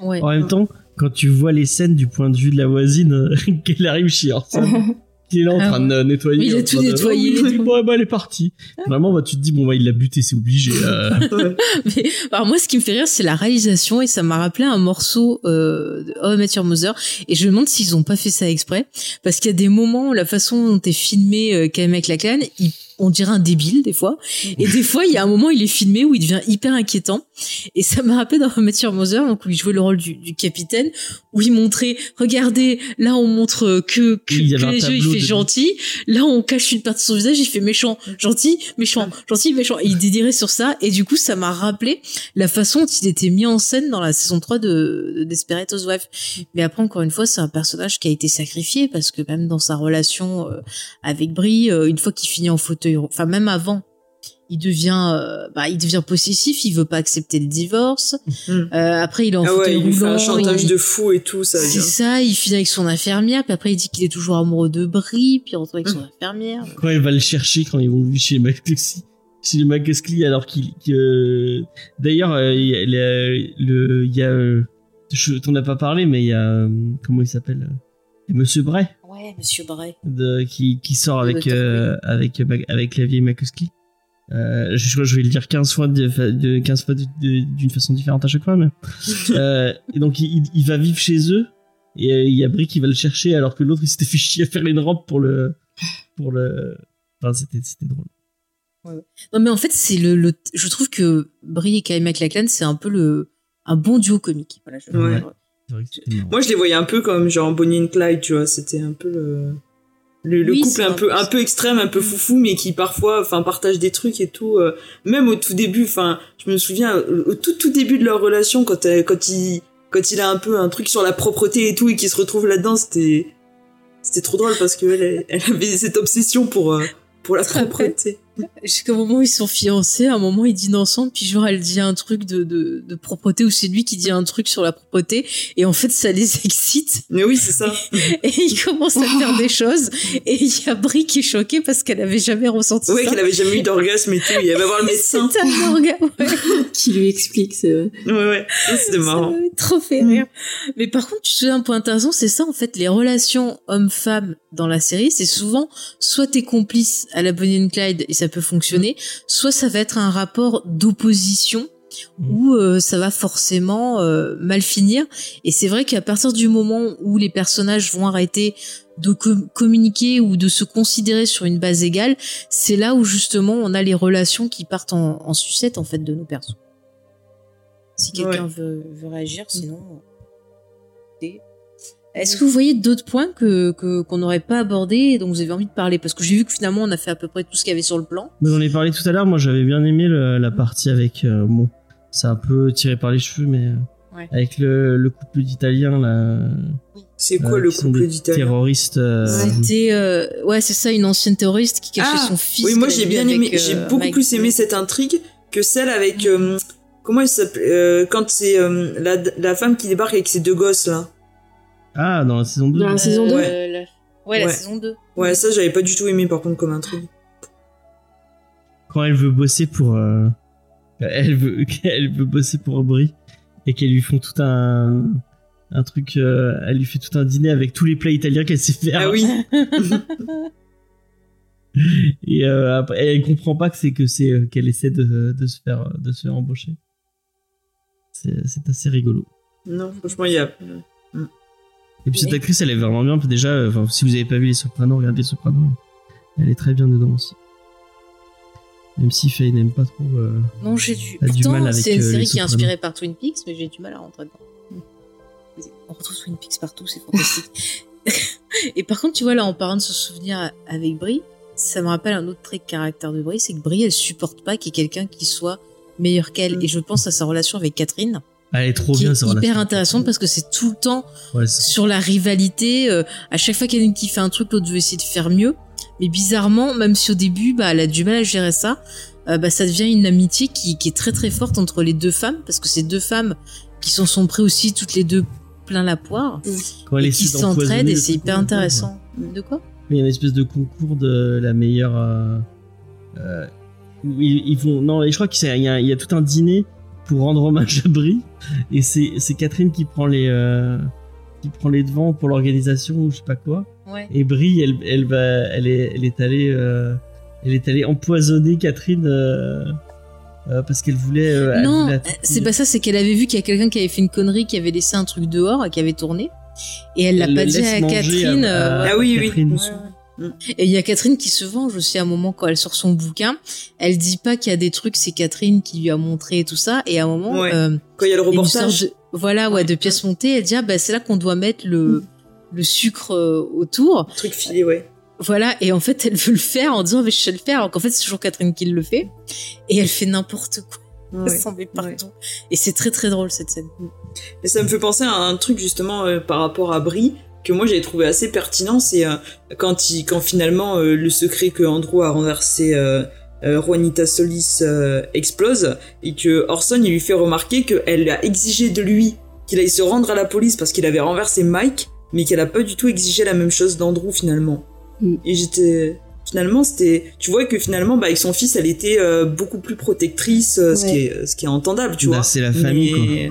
Speaker 1: Ouais.
Speaker 2: En même temps, quand tu vois les scènes du point de vue de la voisine, qu'elle arrive chez Orson, qui est là en
Speaker 1: Ah
Speaker 2: train de nettoyer.
Speaker 1: Oui, il a tout
Speaker 2: train de-
Speaker 1: nettoyé.
Speaker 2: Oh, oui, bon, bah, elle est partie. Vraiment, bah, tu te dis, bon, bah, il l'a buté, c'est obligé. euh.
Speaker 1: Mais, alors moi, ce qui me fait rire, c'est la réalisation et ça m'a rappelé un morceau euh, de How I Met Your Mother et je me demande s'ils ont pas fait ça exprès parce qu'il y a des moments où la façon dont est filmé euh, Kyle MacLachlan, il on dirait un débile des fois. Et des fois il y a un moment il est filmé où il devient hyper inquiétant. Et ça m'a rappelé dans Your Mother donc où il jouait le rôle du, du capitaine où il montrait regardez là on montre que que,
Speaker 2: Oui,
Speaker 1: les yeux il fait
Speaker 2: de-
Speaker 1: gentil. Là on cache une partie de son visage il fait méchant gentil méchant gentil méchant. Et il dédirait sur ça. Et du coup ça m'a rappelé la façon dont il était mis en scène dans la saison 3 de, de Desperate Housewives. Mais après, encore une fois, c'est un personnage qui a été sacrifié parce que même dans sa relation euh, avec Brie, euh, une fois qu'il finit en fauteuil, enfin même avant, il devient, euh, bah, il devient possessif, il veut pas accepter le divorce.
Speaker 3: Mm.
Speaker 1: Euh, après, il est en
Speaker 3: Ah ouais, il fait un chantage
Speaker 1: il-
Speaker 3: de fou et tout ça.
Speaker 1: C'est ça, il finit avec son infirmière, puis après il dit qu'il est toujours amoureux de Brie, puis il retrouve avec son infirmière.
Speaker 2: quand elle va le chercher quand ils vont lui chez les chez les alors qu'il que d'ailleurs euh, il y a le il y a euh, je t'en as pas parlé mais il y a comment il s'appelle Monsieur Bray
Speaker 1: Ouais. Monsieur Bray.
Speaker 2: de, qui, qui sort avec,
Speaker 1: Le
Speaker 2: euh, avec, avec la vieille Makoski. Euh, je, je crois que je vais le dire 15 fois de, de 15 fois de- de- d'une façon différente à chaque fois, mais. euh, et donc, il, il va vivre chez eux, et euh, il y a Brie qui va le chercher, alors que l'autre, il s'était fait chier à faire une rampe pour le. Pour le. Enfin, c'était, c'était drôle.
Speaker 1: Non, mais en fait, c'est le, le, je trouve que Brie et Kyle MacLachlan, c'est un peu le, un bon duo comique. Voilà, je
Speaker 3: Ouais.
Speaker 2: Vrai que.
Speaker 3: Moi, je les voyais un peu comme genre Bonnie and Clyde, tu vois. C'était un peu le, le, le
Speaker 1: Oui,
Speaker 3: couple un peu, un peu extrême, un peu foufou, mais qui parfois, enfin, partage des trucs et tout. euh, même au tout début, enfin, je me souviens au tout tout début de leur relation, quand elle- quand il quand il a un peu un truc sur la propreté et tout et qu'il se retrouve là-dedans, c'était c'était trop drôle parce que elle, elle avait cette obsession pour euh, pour la propreté.
Speaker 1: Jusqu'au moment où ils sont fiancés, à un moment ils dînent ensemble, puis genre elle dit un truc de, de, de propreté, ou c'est lui qui dit un truc sur la propreté, et en fait ça les excite,
Speaker 3: Mais oui, c'est ça.
Speaker 1: et ils commencent à faire des choses, et il y a Brie qui est choquée parce qu'elle avait jamais ressenti
Speaker 3: Ouais,
Speaker 1: ça.
Speaker 3: qu'elle avait jamais eu d'orgasme et tout. Il va voir le médecin.
Speaker 1: C'était un orgasme, ouais.
Speaker 4: qui lui explique, c'est vrai.
Speaker 3: Ouais, ouais. Ça marrant.
Speaker 1: trop fait rire. Mais par contre, tu te souviens un point intéressant, c'est ça en fait, les relations homme-femme dans la série, c'est souvent soit t'es complice à la Bonnie and Clyde et ça peut fonctionner, soit ça va être un rapport d'opposition
Speaker 2: Mm.
Speaker 1: où euh, ça va forcément euh, mal finir. Et c'est vrai qu'à partir du moment où les personnages vont arrêter de com- communiquer ou de se considérer sur une base égale, c'est là où justement on a les relations qui partent en, en sucette en fait de nos persos. Si quelqu'un veut, veut réagir, sinon. Est-ce que vous voyez d'autres points que qu'on n'aurait pas abordés et dont vous avez envie de parler? Parce que j'ai vu que finalement on a fait à peu près tout ce qu'il y avait sur le plan.
Speaker 2: Mais on en a parlé tout à l'heure, moi j'avais bien aimé le- la partie avec. euh, bon, c'est un peu tiré par les cheveux, mais. euh,
Speaker 1: Ouais.
Speaker 2: Avec le, le couple d'Italiens, là.
Speaker 3: C'est quoi
Speaker 2: euh,
Speaker 3: le couple d'Italiens
Speaker 2: Terroristes. euh,
Speaker 1: C'était euh, ouais c'est ça une ancienne terroriste qui cachait
Speaker 3: Ah,
Speaker 1: son fils.
Speaker 3: Oui, moi j'ai bien aimé,
Speaker 1: euh,
Speaker 3: j'ai beaucoup
Speaker 1: Mike
Speaker 3: plus aimé cette intrigue que celle avec euh, comment elle s'appelle euh, quand c'est euh, la, la femme qui débarque avec ses deux gosses là.
Speaker 2: Ah, dans la saison 2.
Speaker 4: Dans la saison 2
Speaker 1: Euh, la- Ouais, la saison 2.
Speaker 3: Ouais, ça j'avais pas du tout aimé par contre comme intrigue.
Speaker 2: Quand elle veut bosser pour. euh, elle, veut, elle veut bosser pour Brie et qu'elle lui font tout un. Un truc. euh, elle lui fait tout un dîner avec tous les plats italiens qu'elle sait faire.
Speaker 3: Ah oui,
Speaker 2: Et euh, après, elle comprend pas que c'est que c'est euh, qu'elle essaie de, de se faire de se faire embaucher. C'est c'est assez rigolo.
Speaker 3: non franchement il y a.
Speaker 2: Et puis cette actrice, elle est vraiment bien. Déjà, euh, enfin, si vous avez pas vu Les Sopranos, regardez Les Sopranos. Elle est très bien dedans aussi. Même si Faye n'aime pas trop. euh,
Speaker 1: Non, j'ai du.
Speaker 2: Du
Speaker 1: Pourtant,
Speaker 2: mal avec,
Speaker 1: c'est une
Speaker 2: euh,
Speaker 1: série qui est inspirée par Twin Peaks, mais j'ai du mal à rentrer dedans. On retrouve Twin Peaks partout, c'est fantastique. Et par contre, tu vois, là, en parlant de se souvenir avec Brie, ça me rappelle un autre trait de caractère de Brie, c'est que Brie, elle supporte pas qu'il y ait quelqu'un qui soit meilleur qu'elle.
Speaker 3: Mm.
Speaker 1: Et je pense à sa relation avec Catherine,
Speaker 2: Elle est trop
Speaker 1: qui
Speaker 2: bien,
Speaker 1: est hyper
Speaker 2: relation.
Speaker 1: intéressante parce que c'est tout le temps
Speaker 2: Ouais,
Speaker 1: sur la rivalité. euh, à chaque fois qu'il y en a une qui fait un truc, l'autre veut essayer de faire mieux. Mais bizarrement, même si au début, bah, elle a du mal à gérer ça, euh, bah, ça devient une amitié qui, qui est très très forte entre les deux femmes, parce que c'est deux femmes qui s'en sont pris aussi toutes les deux plein la poire,
Speaker 2: Quand elle
Speaker 1: et qui s'entraident, et c'est hyper intéressant. De quoi?
Speaker 2: Il y a une espèce de concours de la meilleure. euh, euh, ils, ils vont. Non, et je crois qu'il y a tout un dîner pour rendre hommage à Brie. Et c'est c'est Catherine qui prend les. euh, qui prend les devants pour l'organisation ou je sais pas quoi.
Speaker 1: Ouais.
Speaker 2: Et Brie, elle, elle, va, elle, est, elle est allée. euh, elle est allée empoisonner Catherine. euh, euh, parce qu'elle voulait. euh,
Speaker 1: Non, c'est pas ça, c'est qu'elle avait vu qu'il y a quelqu'un qui avait fait une connerie, qui avait laissé un truc dehors, qui avait tourné. Et elle l'a pas dit à Catherine.
Speaker 2: à-
Speaker 1: euh,
Speaker 2: à
Speaker 3: Ah oui, oui.
Speaker 2: Catherine.
Speaker 1: Et il y a Catherine qui se venge aussi à un moment quand elle sort son bouquin. Elle dit pas qu'il y a des trucs, c'est Catherine qui lui a montré et tout ça. Et à un moment,
Speaker 3: Ouais.
Speaker 1: euh,
Speaker 3: Quand il y a le reportage.
Speaker 1: de, voilà, ouais, de pièces montées. Elle dit ah bah c'est là qu'on doit mettre le le sucre euh, autour.
Speaker 3: Truc filé, ouais.
Speaker 1: Voilà. Et en fait, elle veut le faire en disant mais je sais le faire. Alors qu'en fait, c'est toujours Catherine qui le fait. Et elle fait n'importe quoi.
Speaker 3: Ouais.
Speaker 1: Met partout. Et c'est très très drôle cette scène.
Speaker 3: Et ça me fait penser à un truc justement euh, par rapport à Brie que moi j'avais trouvé assez pertinent, c'est euh, quand il, quand finalement euh, le secret que Andrew a renversé euh, euh, Juanita Solis euh, explose et que Orson il lui fait remarquer qu'elle a exigé de lui qu'il aille se rendre à la police parce qu'il avait renversé Mike, mais qu'elle a pas du tout exigé la même chose d'Andrew finalement.
Speaker 4: Mm.
Speaker 3: Et j'étais finalement c'était tu vois que finalement bah avec son fils elle était euh, beaucoup plus protectrice euh, ce qui est ce qui est entendable tu
Speaker 2: Bah,
Speaker 3: vois
Speaker 2: c'est la famille,
Speaker 3: mais,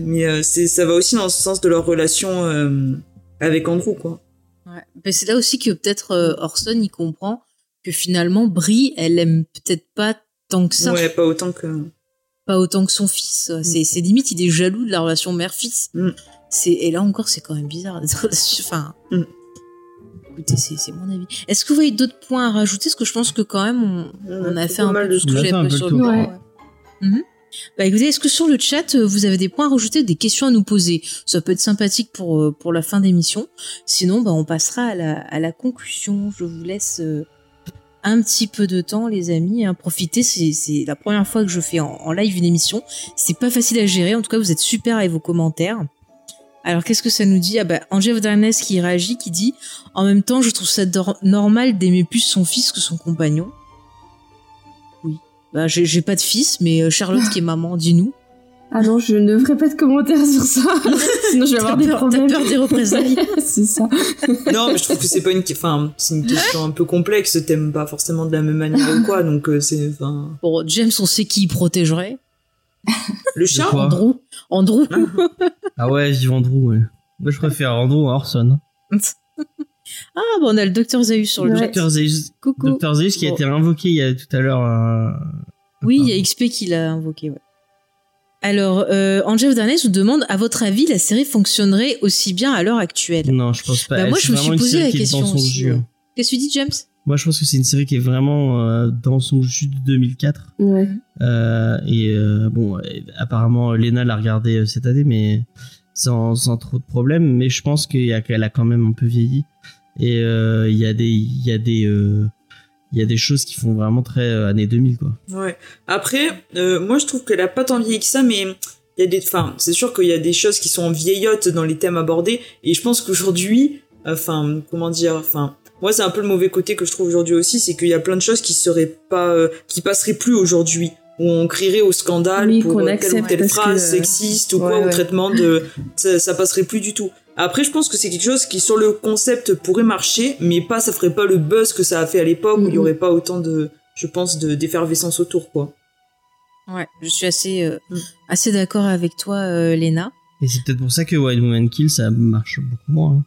Speaker 3: mais euh, c'est ça va aussi dans le sens de leur relation euh, avec Andrew quoi
Speaker 1: Ouais. Mais c'est là aussi que peut-être euh, Orson il comprend que finalement Brie, elle aime peut-être pas tant que ça,
Speaker 3: Ouais, pas autant que.
Speaker 1: pas autant que son fils. C'est c'est limite il est jaloux de la relation mère-fils.
Speaker 3: Mm.
Speaker 1: C'est et là encore c'est quand même bizarre. Enfin,
Speaker 3: Mm.
Speaker 1: écoutez c'est c'est mon avis. Est-ce que vous voyez d'autres points à rajouter? Parce que je pense que quand même on, on a fait un peu tout ce que j'avais sur
Speaker 2: le
Speaker 4: ouais.
Speaker 1: Mhm. Bah écoutez, est-ce que sur le chat, euh, vous avez des points à rajouter, des questions à nous poser? Ça peut être sympathique pour, euh, la fin d'émission. Sinon, bah, on passera à la, conclusion. Je vous laisse euh, un petit peu de temps, les amis. Hein. Profitez, c'est la première fois que je fais en, live une émission. C'est pas facile à gérer. En tout cas, vous êtes super avec vos commentaires. Alors, qu'est-ce que ça nous dit? Ah bah, Angèle Darnès qui réagit, qui dit « En même temps, je trouve ça normal d'aimer plus son fils que son compagnon. ». Bah, j'ai j'ai pas de fils, mais euh, Charlotte qui est maman, dis-nous.
Speaker 4: Ah non, je ne ferai pas de commentaires sur ça. Sinon, je vais avoir
Speaker 1: T'as
Speaker 4: des
Speaker 1: peur-
Speaker 4: problèmes.
Speaker 1: T'as peur des représailles
Speaker 4: c'est ça.
Speaker 3: Non, mais je trouve que c'est pas une, enfin, c'est une question un peu complexe. T'aimes pas forcément de la même manière ou quoi, donc euh, c'est, enfin,
Speaker 1: Bon, James, on sait qui il protégerait.
Speaker 3: le chat.
Speaker 2: quoi
Speaker 1: Andrew. Andrew.
Speaker 2: Ah ouais, Yves Andrew, ouais. Moi, je préfère Andrew à Orson.
Speaker 1: Ah, bon, on a le docteur Zayus sur le
Speaker 4: Ouais.
Speaker 1: chat.
Speaker 2: Dr. Zeus,
Speaker 1: Coucou.
Speaker 2: Zeus qui a été invoqué il y a tout à l'heure. euh,
Speaker 1: Oui, il y a XP qui l'a invoqué, ouais. Alors, euh, Angel Darnès nous demande, à votre avis, la série fonctionnerait aussi bien à l'heure actuelle?
Speaker 2: Non, je pense pas.
Speaker 1: Bah, moi, je me suis posé la question aussi. Qu'est-ce que tu dis, James?
Speaker 2: Moi, je pense que c'est une série qui est vraiment euh, dans son jus de 2004.
Speaker 4: Ouais.
Speaker 2: Euh, et euh, bon, apparemment, Lena l'a regardé euh, cette année, mais sans, trop de problèmes. Mais je pense qu'elle a quand même un peu vieilli. Et il y a des choses qui font vraiment très euh, années 2000, quoi.
Speaker 3: Ouais. Après, euh, moi je trouve qu'elle a pas tant vieilli que ça, mais il y a des, enfin, c'est sûr qu'il y a des choses qui sont vieillottes dans les thèmes abordés, et je pense qu'aujourd'hui, enfin, comment dire, enfin, moi c'est un peu le mauvais côté que je trouve aujourd'hui aussi, c'est qu'il y a plein de choses qui seraient pas, euh, qui passeraient plus aujourd'hui. Où on crierait au scandale
Speaker 4: Oui,
Speaker 3: pour
Speaker 4: qu'on
Speaker 3: euh, telle ou
Speaker 4: accepte
Speaker 3: telle phrase
Speaker 4: que, euh,
Speaker 3: sexiste ou
Speaker 4: ouais,
Speaker 3: quoi, au
Speaker 4: ouais.
Speaker 3: traitement de, ça, ça passerait plus du tout. Après, je pense que c'est quelque chose qui, sur le concept, pourrait marcher, mais pas, ça ferait pas le buzz que ça a fait à l'époque, où il y
Speaker 4: Mhm.
Speaker 3: aurait pas autant de, je pense, de, d'effervescence autour, quoi.
Speaker 1: Ouais, je suis assez, euh,
Speaker 3: Mm.
Speaker 1: assez d'accord avec toi, euh, Léna.
Speaker 2: Et c'est peut-être pour ça que Wild Woman Kill, ça marche beaucoup moins. hein.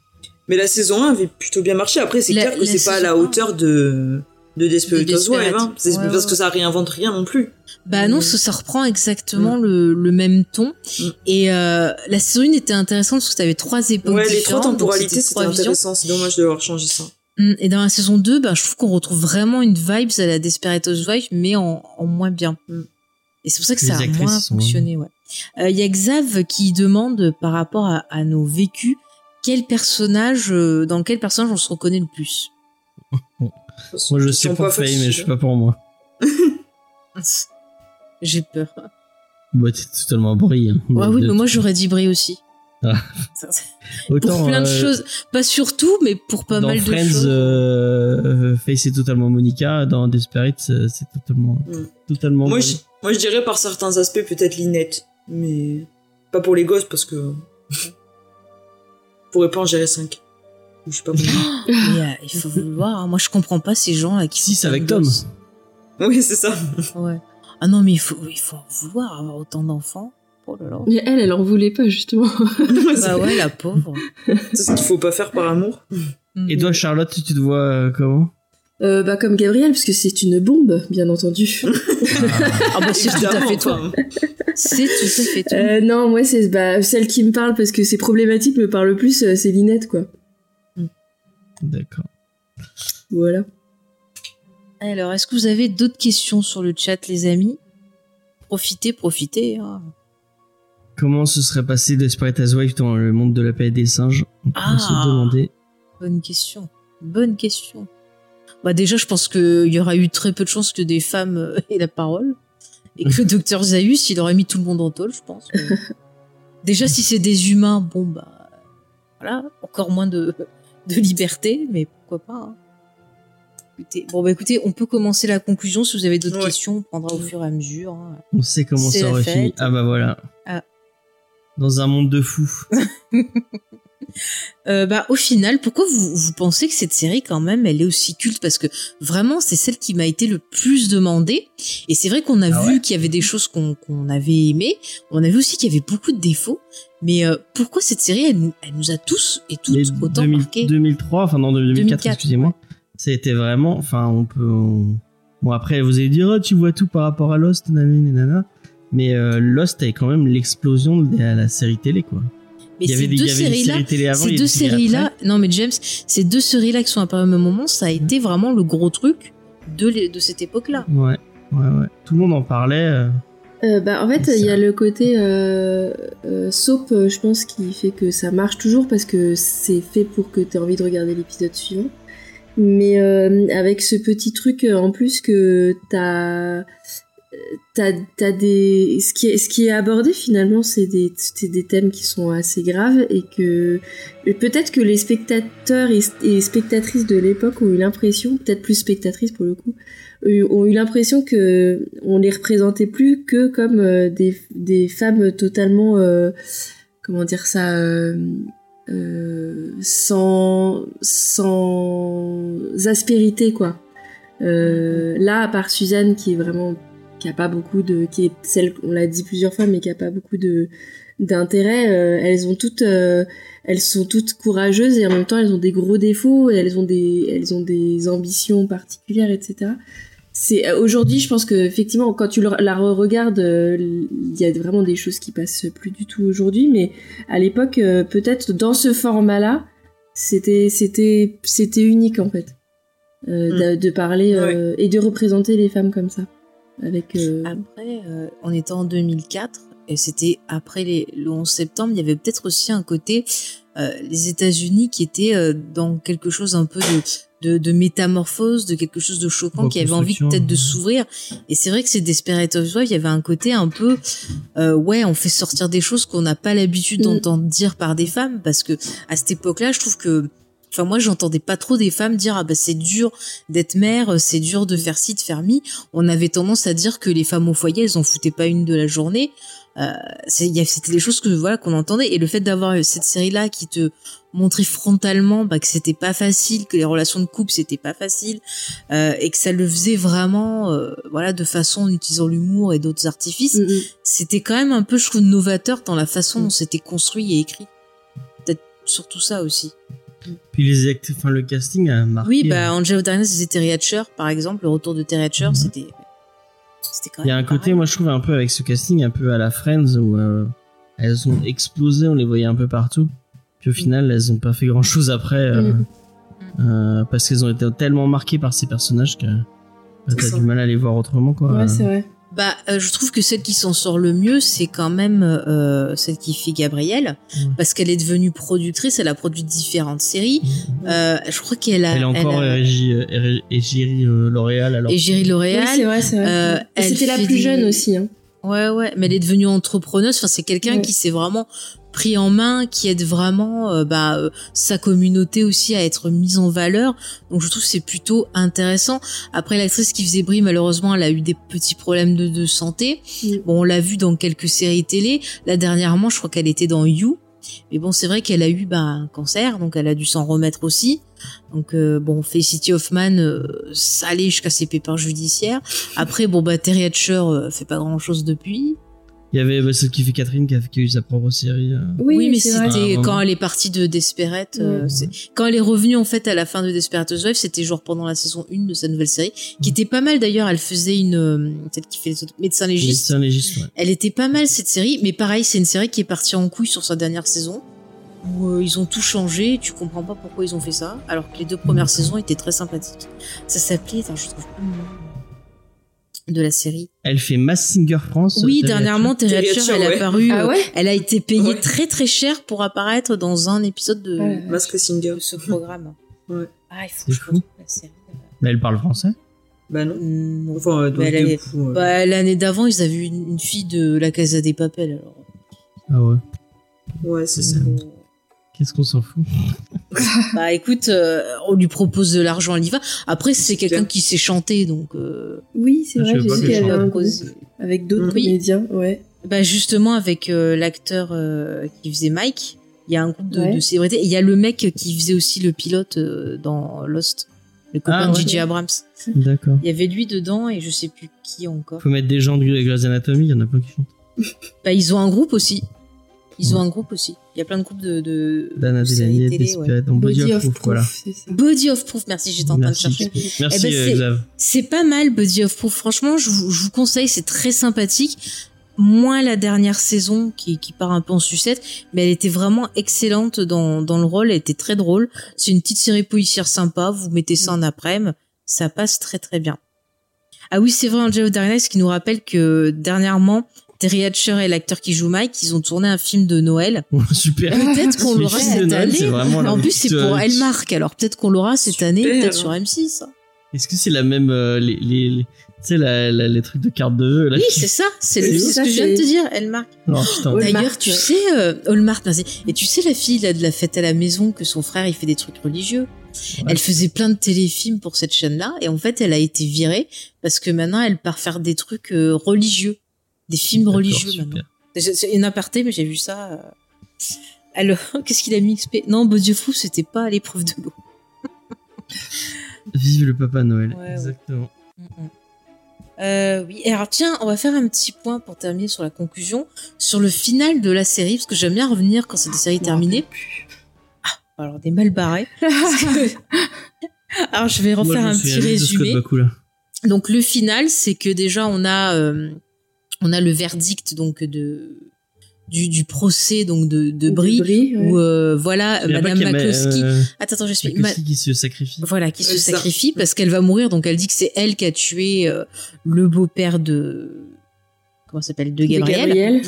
Speaker 3: Mais la saison 1 avait plutôt bien marché. Après, c'est
Speaker 1: La-
Speaker 3: clair que c'est pas à la hauteur de, de Desperate
Speaker 1: De
Speaker 3: Housewives, hein. C'est
Speaker 1: Ouais,
Speaker 3: parce
Speaker 1: ouais,
Speaker 3: que ça réinvente rien non plus.
Speaker 1: Bah non,
Speaker 3: Mm.
Speaker 1: ça reprend exactement le, le même ton.
Speaker 3: Mm.
Speaker 1: Et euh, la saison 1 était intéressante parce que t'avais trois époques
Speaker 3: ouais, les trois temporalités, c'était
Speaker 1: trois visions.
Speaker 3: intéressant. C'est dommage de avoir changé ça.
Speaker 1: Mm, Et dans la saison 2, bah, je trouve qu'on retrouve vraiment une vibes à la Desperate Housewives, mais en, en moins bien.
Speaker 3: Mm.
Speaker 1: Et c'est pour ça que
Speaker 2: Les
Speaker 1: ça a moins fonctionné, ouais. Euh, Il y a Xav qui demande euh, par rapport à, à nos vécus, quel personnage, euh, dans quel personnage on se reconnaît le plus?
Speaker 2: Moi, je suis pour Faye, mais je suis pas pour moi.
Speaker 1: J'ai peur.
Speaker 2: Bah, t'es totalement brillant.
Speaker 1: Ouais, oui, mais moi j'aurais dit Brie aussi.
Speaker 2: Ah. Autant,
Speaker 1: pour plein de
Speaker 2: euh,
Speaker 1: choses, pas surtout, mais pour pas
Speaker 2: dans
Speaker 1: mal
Speaker 2: Friends,
Speaker 1: de choses.
Speaker 2: euh, euh, Faye c'est totalement Monica. Dans Desperate, c'est c'est totalement,
Speaker 3: Mm.
Speaker 2: totalement.
Speaker 3: Moi
Speaker 2: Brie.
Speaker 3: je, moi, je dirais par certains aspects peut-être Linette. Mais pas pour les gosses parce que. je pourrais pas en gérer 5. Je sais pas comment.
Speaker 1: Mais, euh, il faut vouloir. hein. Moi, je comprends pas ces gens là qui.
Speaker 2: Six
Speaker 1: font
Speaker 2: avec Tom.
Speaker 3: oui, c'est ça.
Speaker 1: Ouais. Ah non, mais il faut, il faut en vouloir avoir autant d'enfants. Oh là là.
Speaker 4: Mais elle, elle en voulait pas, justement.
Speaker 1: Bah ouais, la pauvre.
Speaker 3: C'est ce qu'il faut pas faire par amour.
Speaker 2: Et toi, Charlotte, tu te vois euh, comment?
Speaker 4: Euh, bah, comme Gabriel, parce que c'est une bombe, bien entendu.
Speaker 1: Ah bah c'est tout à fait toi. C'est tout à fait toi.
Speaker 4: Euh, non, moi, c'est bah, celle qui me parle parce que c'est problématique me parle le plus, c'est Linette, quoi.
Speaker 2: D'accord.
Speaker 4: Voilà.
Speaker 1: Alors, est-ce que vous avez d'autres questions sur le chat, les amis? Profitez, profitez. hein.
Speaker 2: Comment se serait passé Desperate Housewives dans le monde de la paix des singes? On peut
Speaker 1: Ah.
Speaker 2: se demander.
Speaker 1: Bonne question. Bonne question. Bah déjà, je pense qu'il y aura eu très peu de chances que des femmes euh, aient la parole. Et que le docteur Zaius, il aurait mis tout le monde en tôle, je pense. déjà, si c'est des humains, bon, bah... Voilà, encore moins de, de liberté, mais pourquoi pas. hein. Écoutez, bon, bah écoutez, on peut commencer la conclusion. Si vous avez d'autres
Speaker 3: Ouais.
Speaker 1: questions, on prendra au fur et à mesure. hein.
Speaker 2: On sait comment ça aurait fini. Ah bah voilà.
Speaker 1: Ah.
Speaker 2: Dans un monde de fous.
Speaker 1: Euh, bah au final, pourquoi vous, vous pensez que cette série quand même elle est aussi culte? Parce que vraiment c'est celle qui m'a été le plus demandée. Et c'est vrai qu'on a
Speaker 2: Ah
Speaker 1: vu
Speaker 2: ouais
Speaker 1: qu'il y avait des choses qu'on avait aimées. On a vu aussi qu'il y avait beaucoup de défauts. Mais euh, pourquoi cette série elle, nous- elle nous a tous et toutes
Speaker 2: Mais
Speaker 1: autant
Speaker 2: 2000
Speaker 1: marqué
Speaker 2: 2003, enfin non, 2004,
Speaker 1: 2004,
Speaker 2: excusez-moi. C'était vraiment, enfin, on peut. on- Bon, après, vous allez dire, oh, tu vois tout par rapport à Lost, nanani, nanana. Mais euh, Lost avait quand même l'explosion de la série télé, quoi.
Speaker 1: Mais
Speaker 2: il y avait,
Speaker 1: ces deux séries-là, ces deux séries-là, non mais James, ces deux séries-là qui sont apparues au même moment, ça a été vraiment le gros truc de, les- de cette époque-là.
Speaker 2: Ouais, ouais, ouais. Tout le monde en parlait. euh.
Speaker 4: Euh, bah, en fait, il y a le côté euh, euh, soap, je pense, qui fait que ça marche toujours parce que c'est fait pour que tu aies envie de regarder l'épisode suivant. Mais euh, avec ce petit truc en plus que t'as t'as des ce qui est ce qui est abordé finalement c'est des c'est des thèmes qui sont assez graves et que peut-être que les spectateurs et, spectatrices de l'époque ont eu l'impression peut-être plus spectatrices pour le coup ont eu l'impression que on les représentait plus que comme euh, des, des femmes totalement euh, comment dire ça euh, sans sans aspérité quoi. Là à part Suzanne qui est vraiment qui a pas beaucoup de qui est celle on l'a dit plusieurs fois mais qui a pas beaucoup de d'intérêt euh, elles ont toutes euh, elles sont toutes courageuses et en même temps elles ont des gros défauts et elles ont des elles ont des ambitions particulières etc c'est euh, aujourd'hui je pense que effectivement quand tu la regardes il y a vraiment des choses qui passent plus du tout aujourd'hui mais à l'époque peut-être dans ce format là c'était c'était c'était unique en fait euh,
Speaker 3: Mm.
Speaker 4: de, de parler euh, et de représenter les femmes comme ça avec euh,
Speaker 1: Après, euh, on était en 2004 et c'était après les, le 11 septembre. Il y avait peut-être aussi un côté euh, les États-Unis qui étaient euh, dans quelque chose un peu de, de, de métamorphose, de quelque chose de choquant, qui avait envie peut-être de s'ouvrir. Et c'est vrai que c'est Desperate Housewives, il y avait un côté un peu euh, ouais, on fait sortir des choses qu'on n'a pas l'habitude
Speaker 4: Mm.
Speaker 1: d'entendre dire par des femmes parce que à cette époque-là, je trouve que Enfin, moi, j'entendais pas trop des femmes dire ah bah c'est dur d'être mère, c'est dur de faire ci, de faire mi. On avait tendance à dire que les femmes au foyer, elles en foutaient pas une de la journée. Euh, c'était des choses que voilà qu'on entendait et le fait d'avoir cette série là qui te montrait frontalement bah, que c'était pas facile, que les relations de couple c'était pas facile euh, et que ça le faisait vraiment euh, voilà de façon en utilisant l'humour et d'autres artifices.
Speaker 4: mm, mm.
Speaker 1: C'était quand même un peu je trouve novateur dans la façon
Speaker 4: Mm.
Speaker 1: dont c'était construit et écrit. Peut-être surtout ça aussi.
Speaker 2: Puis les act- enfin, le casting a marqué.
Speaker 1: Oui, bah Angel of Darkness, c'était Terry Hatcher, par exemple. Le retour de Terry Hatcher,
Speaker 2: Mhm.
Speaker 1: c'était. C'était quand
Speaker 2: Il y a
Speaker 1: même
Speaker 2: un côté, moi je trouve un peu avec ce casting, un peu à la Friends où euh, elles ont explosé, on les voyait un peu partout. Puis au
Speaker 1: Mm.
Speaker 2: final, elles ont pas fait grand chose après euh,
Speaker 4: Mm.
Speaker 2: euh, parce qu'elles ont été tellement marquées par ces personnages que bah, t'as
Speaker 3: ça.
Speaker 2: du mal à les voir autrement quoi.
Speaker 4: ouais c'est vrai
Speaker 1: Bah, euh, je trouve que celle qui s'en sort le mieux, c'est quand même euh, celle qui fait Gabrielle,
Speaker 2: Mhm.
Speaker 1: parce qu'elle est devenue productrice, elle a produit différentes séries. Euh, je crois qu'elle a.
Speaker 2: Elle est encore Égérie L'Oréal alors.
Speaker 1: Égérie
Speaker 4: oui,
Speaker 1: L'Oréal.
Speaker 4: c'est vrai c'est vrai
Speaker 1: Euh,
Speaker 4: c'était la plus
Speaker 1: des-
Speaker 4: jeune aussi hein.
Speaker 1: Ouais, ouais, mais elle est devenue entrepreneuse. Enfin, c'est quelqu'un
Speaker 4: Ouais.
Speaker 1: qui s'est vraiment pris en main, qui aide vraiment euh, bah, euh, sa communauté aussi à être mise en valeur. Donc, je trouve que c'est plutôt intéressant. Après, l'actrice qui faisait Brie, malheureusement, elle a eu des petits problèmes de, de santé. Bon, on l'a vu dans quelques séries télé. Là, dernièrement, je crois qu'elle était dans You. Mais bon, c'est vrai qu'elle a eu bah, un cancer, donc elle a dû s'en remettre aussi. Donc euh, bon, Felicity Hoffman, euh, ça allait jusqu'à ses pépins judiciaires. Après, bon bah Terry Hatcher euh, fait pas grand chose depuis.
Speaker 2: Il y avait bah, celle qui fait Catherine qui a, qui a eu sa propre série. euh.
Speaker 1: Oui, mais c'était
Speaker 2: Ah,
Speaker 1: quand elle est partie de Desperate. euh,
Speaker 4: Ouais.
Speaker 1: Quand elle est revenue en fait à la fin de Desperate Housewives, c'était genre pendant la saison 1 de sa nouvelle série, qui était pas mal d'ailleurs. Elle faisait une euh, celle qui fait les autres médecins légistes.
Speaker 2: Médecin légiste, ouais.
Speaker 1: Elle était pas mal cette série, mais pareil, c'est une série qui est partie en couille sur sa dernière saison. Où euh, ils ont tout changé, tu comprends pas pourquoi ils ont fait ça, alors que les deux premières saisons étaient très sympathiques. Ça s'appelait, attends, je trouve de la série.
Speaker 2: Elle fait Mass Singer France.
Speaker 1: Oui, dernièrement, Terry Hatcher, elle
Speaker 3: ouais.
Speaker 4: ah
Speaker 1: euh,
Speaker 4: ouais
Speaker 1: Elle a été payée
Speaker 3: Ouais.
Speaker 1: très très cher pour apparaître dans un épisode de,
Speaker 4: Ouais.
Speaker 3: Mask Singer.
Speaker 1: ce programme.
Speaker 3: Ouais.
Speaker 1: Ah, il faut que je retrouve la série.
Speaker 2: Mais elle parle français.
Speaker 3: Bah non.
Speaker 1: Non.
Speaker 3: Enfin, euh, euh,
Speaker 1: Bah, l'année d'avant, ils avaient eu une, une fille de la Casa des Papels. Alors.
Speaker 2: Ah ouais.
Speaker 3: ouais, c'est ça.
Speaker 2: Qu'est-ce qu'on s'en fout?
Speaker 1: Bah écoute, euh, on lui propose de l'argent, elle y va. Après, c'est quelqu'un qui sait chanter, donc. Euh,
Speaker 4: oui c'est
Speaker 2: Ah, je
Speaker 4: vrai
Speaker 2: sais
Speaker 4: j'ai
Speaker 2: pas
Speaker 4: vu qu'il y
Speaker 2: je
Speaker 4: avait un
Speaker 1: propose-
Speaker 4: groupe avec d'autres
Speaker 1: Oui.
Speaker 4: comédiens ouais
Speaker 1: Bah justement avec euh, l'acteur euh, qui faisait Mike, Il y a un groupe de,
Speaker 4: Ouais.
Speaker 1: de célébrités. Et il y a le mec qui faisait aussi le pilote euh, dans Lost, le copain
Speaker 2: Ah,
Speaker 1: de
Speaker 2: ouais.
Speaker 1: J.J. Abrams.
Speaker 2: D'accord.
Speaker 1: Il y avait lui dedans et je sais plus qui encore.
Speaker 2: Faut mettre des gens de Grey's Anatomy, il y en a plein qui chantent.
Speaker 1: Bah, ils ont un groupe aussi. Ils ont
Speaker 2: Ouais.
Speaker 1: un groupe aussi. Il y a plein de groupes de, de,
Speaker 2: Dana Delany,
Speaker 1: ouais.
Speaker 2: Desperate, dans Body, of Proof, voilà.
Speaker 1: Body of Proof, merci, j'étais en train de chercher.
Speaker 2: Merci,
Speaker 1: Eh ben,
Speaker 2: euh,
Speaker 1: c'est-
Speaker 2: Xav.
Speaker 1: C'est pas mal, Body of Proof. Franchement, je vous, je vous conseille, c'est très sympathique. Moins la dernière saison qui, qui part un peu en sucette, mais elle était vraiment excellente dans, dans le rôle, elle était très drôle. C'est une petite série policière sympa, vous mettez ça en après-midi, ça passe très très bien. Ah oui, c'est vrai, Angelo Darnay, ce qui nous rappelle que dernièrement, Terry Hatcher et l'acteur qui joue Mike, ils ont tourné un film de Noël.
Speaker 2: Super.
Speaker 1: Peut-être qu'on l'aura cette
Speaker 2: Noël,
Speaker 1: année.
Speaker 2: c'est vraiment la
Speaker 1: En plus, c'est pour
Speaker 2: euh,
Speaker 1: Elmark, alors peut-être qu'on l'aura cette
Speaker 3: Super.
Speaker 1: année, peut-être sur M6. hein.
Speaker 2: Est-ce que c'est la même, euh, les, les, les- tu sais, la, la- les trucs de carte de vœux, là,
Speaker 1: Oui,
Speaker 2: qui-
Speaker 1: c'est ça, c'est ce que je viens de te dire, Elmark.
Speaker 4: Ouais.
Speaker 1: D'ailleurs, tu sais, euh. Et tu sais, la fille là, de la fête à la maison, que son frère, il fait des trucs religieux. Elle faisait plein de téléfilms pour cette chaîne-là, et en fait, elle a été virée parce que maintenant, elle part faire des trucs euh, religieux, des films religieux maintenant. C'est une aparté, mais j'ai vu ça. euh. Alors, qu'est-ce qu'il a mis XP Non, Beau Dieu fou, c'était pas l'épreuve de l'eau.
Speaker 2: Vive le Papa Noël.
Speaker 1: Ouais, ouais.
Speaker 2: Exactement.
Speaker 1: Euh, oui, et alors tiens, on va faire un petit point pour terminer sur la conclusion, sur le final de la série, parce que j'aime bien revenir quand c'est des séries terminées. Ah, alors des mal barrés. Que- alors je vais
Speaker 2: Moi,
Speaker 1: refaire
Speaker 2: je
Speaker 1: un petit résumé. Donc le final, c'est que déjà on a euh, on a le verdict donc de du, du procès donc de, de Brie,
Speaker 4: Brie, ouais.
Speaker 1: où euh, voilà Madame McCloskey.
Speaker 2: euh,
Speaker 1: Attends, attends, je suis. Ma-
Speaker 2: qui se sacrifie.
Speaker 1: voilà, qui se
Speaker 3: C'est ça.
Speaker 1: sacrifie parce qu'elle va mourir. Donc elle dit que c'est elle qui a tué euh, le beau-père de comment ça s'appelle de
Speaker 4: De
Speaker 1: Gabriel.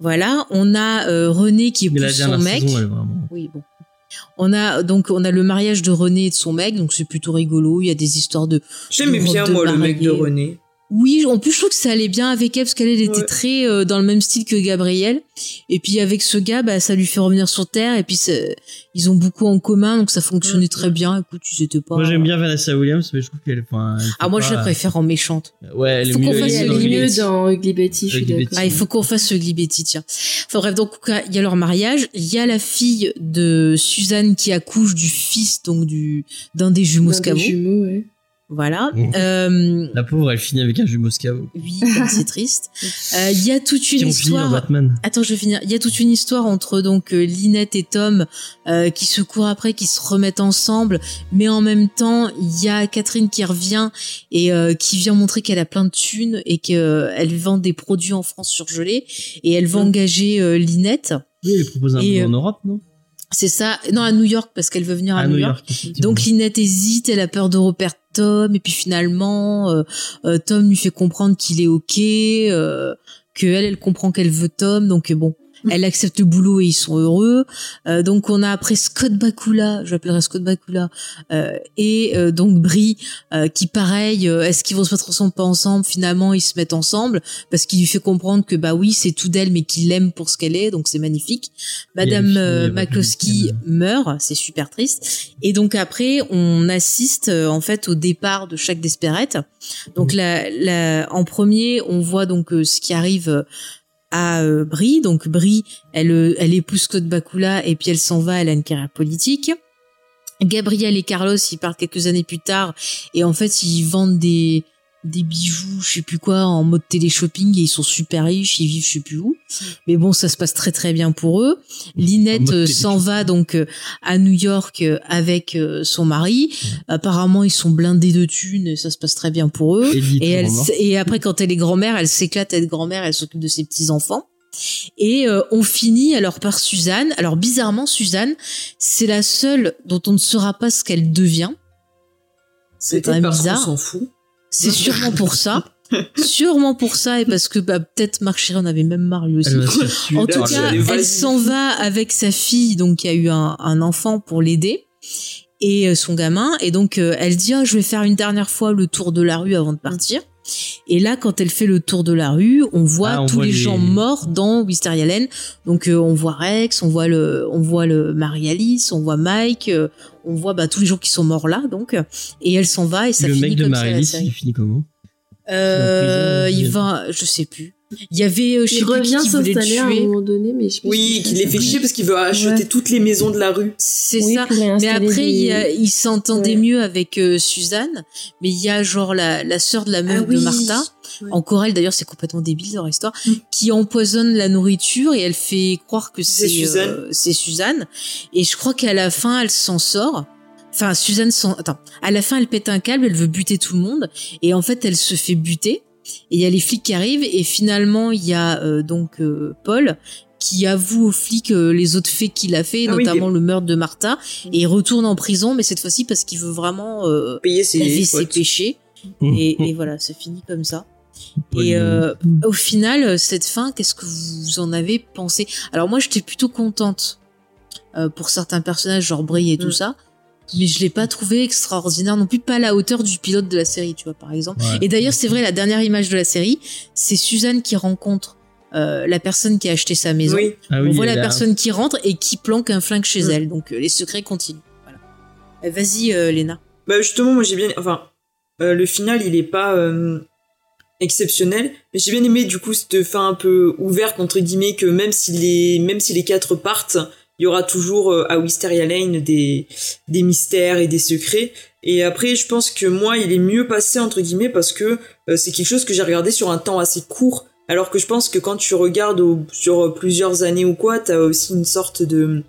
Speaker 1: Voilà, on a euh, René qui épouse son mec.
Speaker 2: saison, elle vraiment.
Speaker 1: Oui, bon. On a donc on a le mariage de René et de son mec, donc c'est plutôt rigolo. Il y a des histoires de
Speaker 3: J'aimais bien, moi, le mec de. René.
Speaker 1: Oui. En plus, je trouve que ça allait bien avec elle parce qu'elle elle était
Speaker 3: Ouais.
Speaker 1: très euh, dans le même style que Gabriel. Et puis avec ce gars, bah ça lui fait revenir sur terre. Et puis c'est- ils ont beaucoup en commun, donc ça fonctionnait
Speaker 3: Ouais.
Speaker 1: très bien. Écoute, tu étais pas.
Speaker 2: Moi, j'aime bien Vanessa Williams, mais je trouve qu'elle. Enfin, elle fait
Speaker 1: Ah moi je la
Speaker 2: pas-
Speaker 1: préfère en méchante.
Speaker 2: Ouais, elle est
Speaker 1: Faut qu'on
Speaker 2: mieux.
Speaker 1: fasse
Speaker 2: est
Speaker 1: le
Speaker 2: dans
Speaker 4: est
Speaker 2: le
Speaker 4: mieux dans Ugly Betty, je suis
Speaker 2: Ugly
Speaker 4: d'accord.
Speaker 2: Betty.
Speaker 1: Ah, il faut qu'on fasse ce Betty, tiens. Enfin bref, donc il y a leur mariage, il y a la fille de Suzanne qui accouche du fils donc du d'un des jumeaux
Speaker 4: Dans des
Speaker 1: Scavo.
Speaker 4: jumeaux, ouais.
Speaker 1: Voilà.
Speaker 2: Mhm.
Speaker 1: Euh,
Speaker 2: La pauvre, elle finit avec un jumeau Scavo.
Speaker 1: oui, c'est triste. Euh, Il y a toute une
Speaker 2: ont fini en
Speaker 1: histoire.
Speaker 2: Batman.
Speaker 1: Attends, je vais finir. Il y a toute une histoire entre donc euh, Lynette et Tom euh, qui se courent après, qui se remettent ensemble, mais en même temps, il y a Catherine qui revient et euh, qui vient montrer qu'elle a plein de thunes et qu'elle vend des produits en France surgelés et elle va
Speaker 4: Mm.
Speaker 1: engager euh, Lynette.
Speaker 2: Oui, elle propose un
Speaker 1: Et,
Speaker 2: peu en Europe, non?
Speaker 1: C'est ça. Non, à New York parce qu'elle veut venir à,
Speaker 2: À
Speaker 1: New York. Donc Lynette hésite, elle a peur de reperdre Tom, et puis finalement, euh, euh, Tom lui fait comprendre qu'il est ok, euh, que elle, elle comprend qu'elle veut Tom, donc bon, elle accepte le boulot et ils sont heureux. Euh, donc on a après Scott Bakula, j'appellerai Scott Bakula, euh, et euh, donc Brie, euh, qui pareil, euh, est-ce qu'ils vont se mettre ensemble pas ensemble? Finalement, ils se mettent ensemble parce qu'il lui fait comprendre que bah oui, c'est tout d'elle, mais qu'il l'aime pour ce qu'elle est, donc c'est magnifique. Madame
Speaker 2: fini
Speaker 1: euh,
Speaker 2: le
Speaker 1: meurt, c'est super triste. Et donc après, on assiste euh, en fait au départ de chaque Desperate. Donc la, la, en premier, on voit donc euh, ce qui arrive euh, à euh, Brie. Donc Brie, elle, euh, elle épouse Scott Bakula et puis elle s'en va, elle a une carrière politique. Gabriel et Carlos, ils partent quelques années plus tard et en fait, ils vendent des des bijoux, je sais plus quoi, en mode télé-shopping et ils sont super riches, ils vivent je sais plus où. Mais bon, ça se passe très très bien pour eux. Linette euh, s'en va donc euh, à New York euh, avec son mari. Apparemment, ils sont blindés de thunes et ça se passe très bien pour eux. Et, elle, après, quand elle est grand-mère, elle s'éclate à être grand-mère, elle s'occupe de ses petits-enfants. Et euh, on finit alors par Suzanne. Alors bizarrement, Suzanne, c'est la seule dont on ne saura pas ce qu'elle devient. C'est quand même bizarre.
Speaker 3: s'en fout.
Speaker 1: C'est sûrement pour ça. sûrement pour ça et parce que bah, peut-être Marc Chiron avait même marre lui aussi.
Speaker 2: Elle faire tuer
Speaker 1: En tout
Speaker 2: le-
Speaker 1: cas, elle s'en va avec sa fille, donc qui a eu un, un enfant pour l'aider, et euh, son gamin. Et donc, euh, elle dit, Ah, je vais faire une dernière fois le tour de la rue avant de partir. Et là, quand elle fait le tour de la rue, on voit
Speaker 2: Ah, on
Speaker 1: tous
Speaker 2: voit
Speaker 1: les,
Speaker 2: les-
Speaker 1: gens morts dans Wisteria Lane. Donc, euh, on voit Rex, on voit le, on voit le Marie-Alice, on voit Mike, euh, on voit bah, tous les gens qui sont morts là. Donc, et elle s'en va et ça
Speaker 2: Le
Speaker 1: finit
Speaker 2: mec de
Speaker 1: comme ça la
Speaker 2: Marie-Lys,
Speaker 1: série.
Speaker 2: il finit comment?
Speaker 1: Euh, il- va, je sais plus. Il y avait, euh, je sais
Speaker 4: Il
Speaker 1: plus
Speaker 4: revient
Speaker 1: qui voulait le
Speaker 4: s'installer à un moment donné, mais je sais pas
Speaker 3: Oui, qu'il les fait chier parce qu'il veut acheter
Speaker 4: Ouais.
Speaker 3: toutes les maisons de la rue.
Speaker 1: C'est
Speaker 4: Oui,
Speaker 1: ça. Mais après,
Speaker 4: des-
Speaker 1: il, s'entendait
Speaker 4: Ouais.
Speaker 1: mieux avec euh, Suzanne. Mais il y a genre la, la sœur de la meuf
Speaker 3: Ah oui.
Speaker 1: de Martha.
Speaker 3: Ouais.
Speaker 1: En chorale, d'ailleurs, c'est complètement débile leur histoire.
Speaker 3: Mm.
Speaker 1: Qui empoisonne la nourriture et elle fait croire que
Speaker 3: C'est Suzanne.
Speaker 1: euh, c'est Suzanne. Et je crois qu'à la fin, elle s'en sort. Enfin, Suzanne s'en... Attends. À la fin, elle pète un câble, elle veut buter tout le monde. Et en fait, elle se fait buter. Et il y a les flics qui arrivent. Et finalement, il y a euh, donc euh, Paul qui avoue aux flics euh, les autres faits qu'il a fait,
Speaker 3: Ah oui,
Speaker 1: notamment le meurtre de Martha. Et il retourne en prison, mais cette fois-ci parce qu'il veut vraiment euh,
Speaker 3: Payer ses
Speaker 1: laver ses
Speaker 3: potes.
Speaker 1: péchés. Et, et voilà, ça finit comme ça. Et euh, au final, cette fin, qu'est-ce que vous en avez pensé? Alors moi, j'étais plutôt contente euh, pour certains personnages, genre Brie et tout
Speaker 3: Mm.
Speaker 1: ça, mais je l'ai pas trouvé extraordinaire non plus, pas à la hauteur du pilote de la série, tu vois, par exemple.
Speaker 2: Ouais.
Speaker 1: Et d'ailleurs, c'est vrai, la dernière image de la série, c'est Suzanne qui rencontre euh, la personne qui a acheté sa maison.
Speaker 3: Oui.
Speaker 2: Ah
Speaker 1: On
Speaker 2: oui,
Speaker 1: voit
Speaker 2: elle
Speaker 1: la personne qui rentre et qui planque un flingue chez
Speaker 3: Mm.
Speaker 1: elle. Donc euh, les secrets continuent. Voilà. Euh, Vas-y, euh, Léna.
Speaker 3: Bah justement, moi j'ai bien, enfin, euh, le final il est pas euh, exceptionnel, mais j'ai bien aimé du coup cette fin un peu ouverte entre guillemets que même si les, même si les quatre partent, il y aura toujours euh, à Wisteria Lane des des mystères et des secrets. Et après, je pense que moi, il est mieux passé entre guillemets parce que euh, c'est quelque chose que j'ai regardé sur un temps assez court. Alors que je pense que quand tu regardes au- sur plusieurs années ou quoi, t'as aussi une sorte de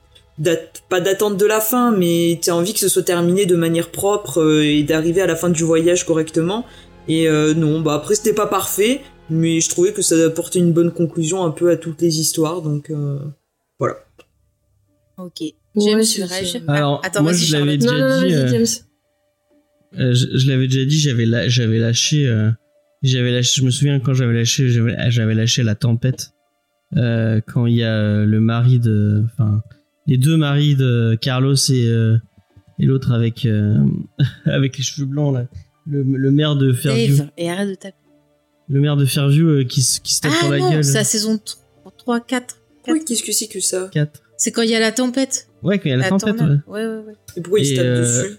Speaker 3: pas d'attente de la fin, mais t'as envie que ce soit terminé de manière propre euh, et d'arriver à la fin du voyage correctement. Et euh, non, bah après c'était pas parfait, mais je trouvais que ça apportait une bonne conclusion un peu à toutes les histoires, donc euh,
Speaker 1: Ok.
Speaker 4: Ouais,
Speaker 1: James,
Speaker 4: c'est-
Speaker 2: Alors,
Speaker 1: attends,
Speaker 2: moi,
Speaker 1: vas-y,
Speaker 2: je l'avais déjà
Speaker 4: non, non,
Speaker 2: dit. euh,
Speaker 4: James.
Speaker 2: Euh, je, je l'avais déjà dit, j'avais la- j'avais lâché, euh, j'avais lâché. Je me souviens quand j'avais lâché, j'avais j'avais lâché la tempête euh, quand il y a le mari de, enfin, les deux maris de Carlos et euh, et l'autre avec euh, avec les cheveux blancs là, le, le maire de Fairview,
Speaker 1: Dave, et arrête de taper.
Speaker 2: le maire de Fairview euh, qui se qui se tape
Speaker 1: Ah
Speaker 2: sur la
Speaker 1: non,
Speaker 2: gueule.
Speaker 1: c'est la saison 3, 4.
Speaker 3: oui, qu'est-ce que c'est que ça?
Speaker 2: 4.
Speaker 1: C'est quand il y a la tempête.
Speaker 2: Ouais, quand il y a la, tempête.
Speaker 1: tornade.
Speaker 2: ouais.
Speaker 1: Ouais, ouais, ouais.
Speaker 3: Et pourquoi il se
Speaker 2: Et,
Speaker 3: tape
Speaker 2: euh,
Speaker 3: dessus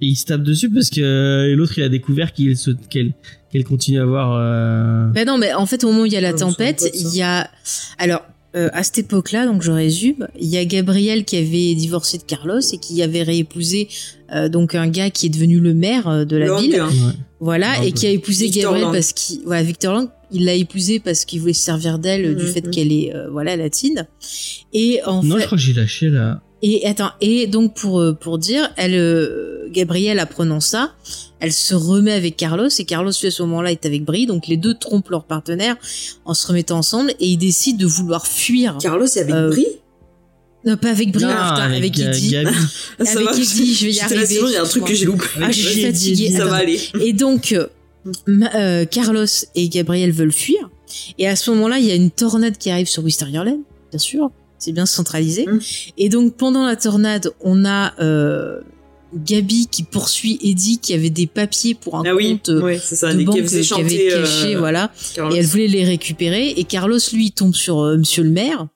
Speaker 2: Et il se tape dessus parce que euh, l'autre il a découvert qu'il se qu'elle qu'elle continue à avoir. euh,
Speaker 1: Ben non, mais en fait, au moment où il y a la
Speaker 3: Ah,
Speaker 1: tempête, il y a. Alors, euh, à cette époque-là, donc je résume, il y a Gabriel qui avait divorcé de Carlos et qui avait réépousé euh, donc un gars qui est devenu le maire de la ville.
Speaker 3: hein.
Speaker 2: ouais.
Speaker 1: Voilà, et qui a épousé
Speaker 3: Victor
Speaker 1: Gabriel
Speaker 3: Lang.
Speaker 1: parce qu'il. Voilà, Victor Lang, il l'a épousé parce qu'il voulait se servir d'elle euh, du
Speaker 3: Mhm.
Speaker 1: fait qu'elle est, euh, voilà, latine. Et en
Speaker 2: Non,
Speaker 1: fait.
Speaker 2: je crois que j'ai lâché là.
Speaker 1: Et attends, et donc pour euh, pour dire, elle, euh, Gabrielle apprenant ça, elle se remet avec Carlos et Carlos lui à ce moment-là est avec Brie, donc les deux trompent leur partenaire en se remettant ensemble et ils décident de vouloir fuir.
Speaker 3: Carlos est avec
Speaker 1: Euh,
Speaker 3: Brie?
Speaker 1: Non, pas avec Brie,
Speaker 2: Non,
Speaker 1: putain, avec, Eddie.
Speaker 2: Gabi.
Speaker 1: Avec Eddie, je vais y arriver,
Speaker 3: il y a un truc que j'ai loupé.
Speaker 1: Ah, je suis fatiguée.
Speaker 3: Ça
Speaker 1: Attends.
Speaker 3: va aller.
Speaker 1: Et donc, euh, Carlos et Gabriel veulent fuir. Et à ce moment-là, il y a une tornade qui arrive sur Wisteria Lane, bien sûr. C'est bien centralisé.
Speaker 3: Mm.
Speaker 1: Et donc, pendant la tornade, on a euh, Gabi qui poursuit Eddie qui avait des papiers pour un
Speaker 3: Ah oui,
Speaker 1: compte euh,
Speaker 3: ça,
Speaker 1: de banque
Speaker 3: qui
Speaker 1: avait caché,
Speaker 3: euh,
Speaker 1: voilà.
Speaker 3: Carlos.
Speaker 1: Et elle voulait les récupérer. Et Carlos, lui, tombe sur euh, Monsieur le maire.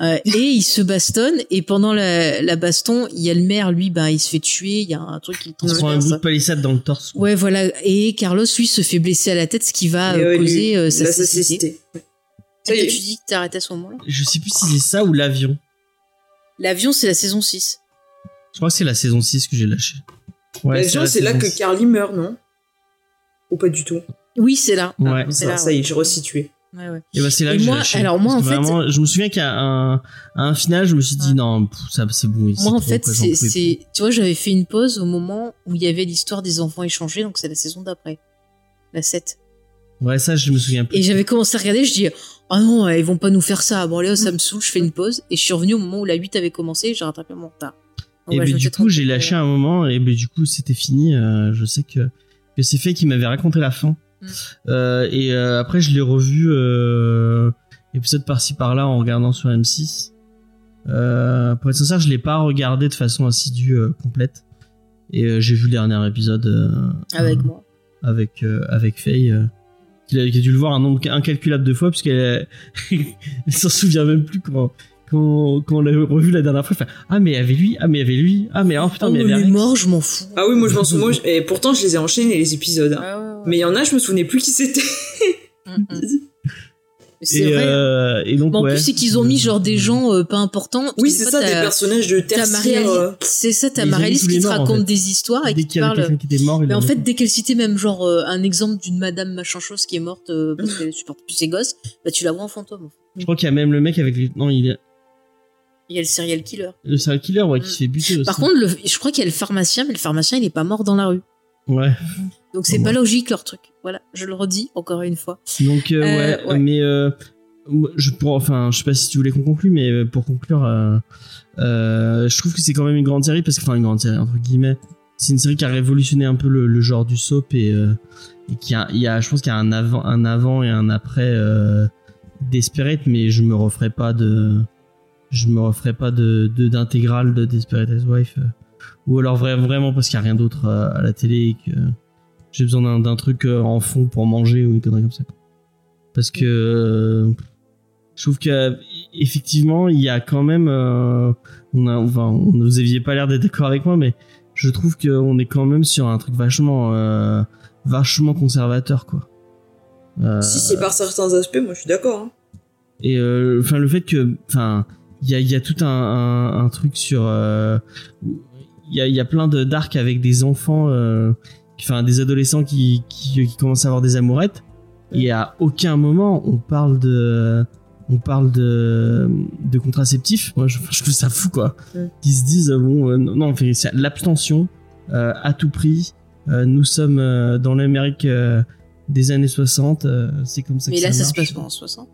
Speaker 1: Euh, et il se bastonne. Et pendant la, la baston, il y a le maire, lui, ben, il se fait tuer. Il y a un truc qui le
Speaker 2: prend un bout de palissade dans le torse.
Speaker 1: Ouais, voilà. Et Carlos, lui, se fait blesser à la tête, ce qui va euh,
Speaker 3: ouais,
Speaker 1: causer
Speaker 3: lui,
Speaker 1: euh, sa cécité. Ça
Speaker 3: Ça y est.
Speaker 1: tu dis que t'as arrêté à ce moment-là?
Speaker 2: Je sais plus si c'est ça ou l'avion.
Speaker 1: L'avion, c'est la saison 6.
Speaker 2: Je crois que c'est la saison 6 que j'ai lâché. Ouais,
Speaker 3: c'est là que
Speaker 2: 6.
Speaker 3: Carly meurt, non? Ou pas du tout?
Speaker 1: Oui, c'est là.
Speaker 2: Ouais.
Speaker 3: Ah,
Speaker 1: c'est
Speaker 3: ça,
Speaker 1: là,
Speaker 3: ça y est, j'ai resitué.
Speaker 1: Ouais, ouais.
Speaker 2: Et bah c'est là
Speaker 1: Et
Speaker 2: que j'ai
Speaker 1: moi-
Speaker 2: lâché.
Speaker 1: alors moi, en fait-
Speaker 2: vraiment, je me souviens qu'à un, à un final, je me suis dit
Speaker 1: Ouais.
Speaker 2: non, pff, ça c'est bon. c'est
Speaker 1: Moi, en
Speaker 2: trop,
Speaker 1: fait, c'est, tu vois, j'avais fait une pause au moment où il y avait l'histoire des enfants échangés, donc c'est la saison d'après. La 7.
Speaker 2: plus. Ouais, ça je me souviens plus.
Speaker 1: Et j'avais commencé à regarder, je dis, oh non, ils vont pas nous faire ça. Bon, allez, ça me saoule, je fais une pause. Et je suis revenu au moment où la 8 avait commencé, et j'ai rattrapé mon retard.
Speaker 2: Et
Speaker 1: bah,
Speaker 2: du coup, j'ai lâché un moment et ben, du coup, c'était fini. euh, je sais que, que c'est fait qui m'avait raconté la fin.
Speaker 1: Mm.
Speaker 2: Euh, et euh, après, je l'ai revu épisode par-ci par-là en regardant sur M6. Euh, pour être sincère, je l'ai pas regardé de façon assidue complète. Et j'ai vu le dernier épisode
Speaker 1: Avec moi.
Speaker 2: avec avec Faye. qu'il a, qu'il a dû le voir un nombre incalculable de fois puisqu'elle elle s'en souvient même plus quand quand, quand on l'a revu la dernière fois, ah mais il y avait lui, ah mais il y avait lui, ah mais oh putain
Speaker 1: Oh,
Speaker 2: mais il y avait Rex.
Speaker 1: morts, je m'en fous.
Speaker 3: Ah oui, moi je m'en souviens. Et pourtant, je les ai enchaînés les épisodes. hein. Mais il y en a, je me souvenais plus qui c'était.
Speaker 1: Mm, mm. C'est vrai. hein.
Speaker 2: euh, et donc
Speaker 1: Mais en
Speaker 2: ouais.
Speaker 1: plus, c'est qu'ils ont mis genre des gens euh, pas importants.
Speaker 3: Oui,
Speaker 1: que
Speaker 3: c'est ça, des personnages de tertiaire. Euh,
Speaker 1: C'est ça, t'as
Speaker 2: les
Speaker 1: qui te
Speaker 2: morts, en
Speaker 1: raconte
Speaker 2: fait.
Speaker 1: des histoires et
Speaker 2: Dès
Speaker 1: qui parle.
Speaker 2: qui était mort,
Speaker 1: Mais en fait,
Speaker 2: fait.
Speaker 1: dès qu'elle citait même genre euh, un exemple d'une madame machin chose qui est morte euh, parce qu'elle supporte plus ses gosses, bah tu la vois en fantôme.
Speaker 2: je crois qu'il y a même le mec avec les non il est
Speaker 1: Il y a le serial killer.
Speaker 2: le serial killer ouais qui
Speaker 1: Mm.
Speaker 2: se fait buter aussi.
Speaker 1: Par contre, le, je crois qu'il y a le pharmacien, mais le pharmacien il est pas mort dans la rue.
Speaker 2: ouais.
Speaker 1: Donc c'est
Speaker 2: Ah
Speaker 1: pas logique leur truc. Voilà, je le redis encore une fois.
Speaker 2: Donc euh, ouais,
Speaker 1: Euh, ouais.
Speaker 2: mais euh, je pour enfin je sais pas si tu voulais qu'on conclue mais euh, pour conclure je trouve que c'est quand même une grande série parce que enfin une grande série entre guillemets c'est une série qui a révolutionné un peu le, le genre du soap et, et qui a il y a je pense qu'il y a un avant un avant et un après Desperate mais je me referai pas de je me referai pas de de- d'intégrale de, Desperate Housewife euh, ou alors vra- vraiment parce qu'il y a rien d'autre euh, à la télé et que j'ai besoin d'un- truc euh, en fond pour manger ou une connerie comme ça parce que euh, je trouve que effectivement il y a quand même euh, on a enfin on, vous aviez pas l'air d'être d'accord avec moi mais je trouve qu'on est quand même sur un truc vachement euh, vachement conservateur quoi
Speaker 3: Si c'est par certains aspects, moi je suis d'accord. hein.
Speaker 2: et enfin le fait que enfin il y a, y a tout un, un, un truc sur euh, il y a, y a plein de d'arcs avec des enfants euh, enfin des adolescents qui, qui qui commencent à avoir des amourettes. Et à aucun moment on parle de on parle de de contraceptifs. Moi je, je trouve ça fou quoi. Qui se disent euh, bon euh, non enfin, c'est l'abstention euh, à tout prix. Euh, nous sommes euh, dans l'Amérique euh, des années 60 euh, c'est comme ça
Speaker 1: Mais
Speaker 2: que
Speaker 1: là, ça, se passe pas en 60.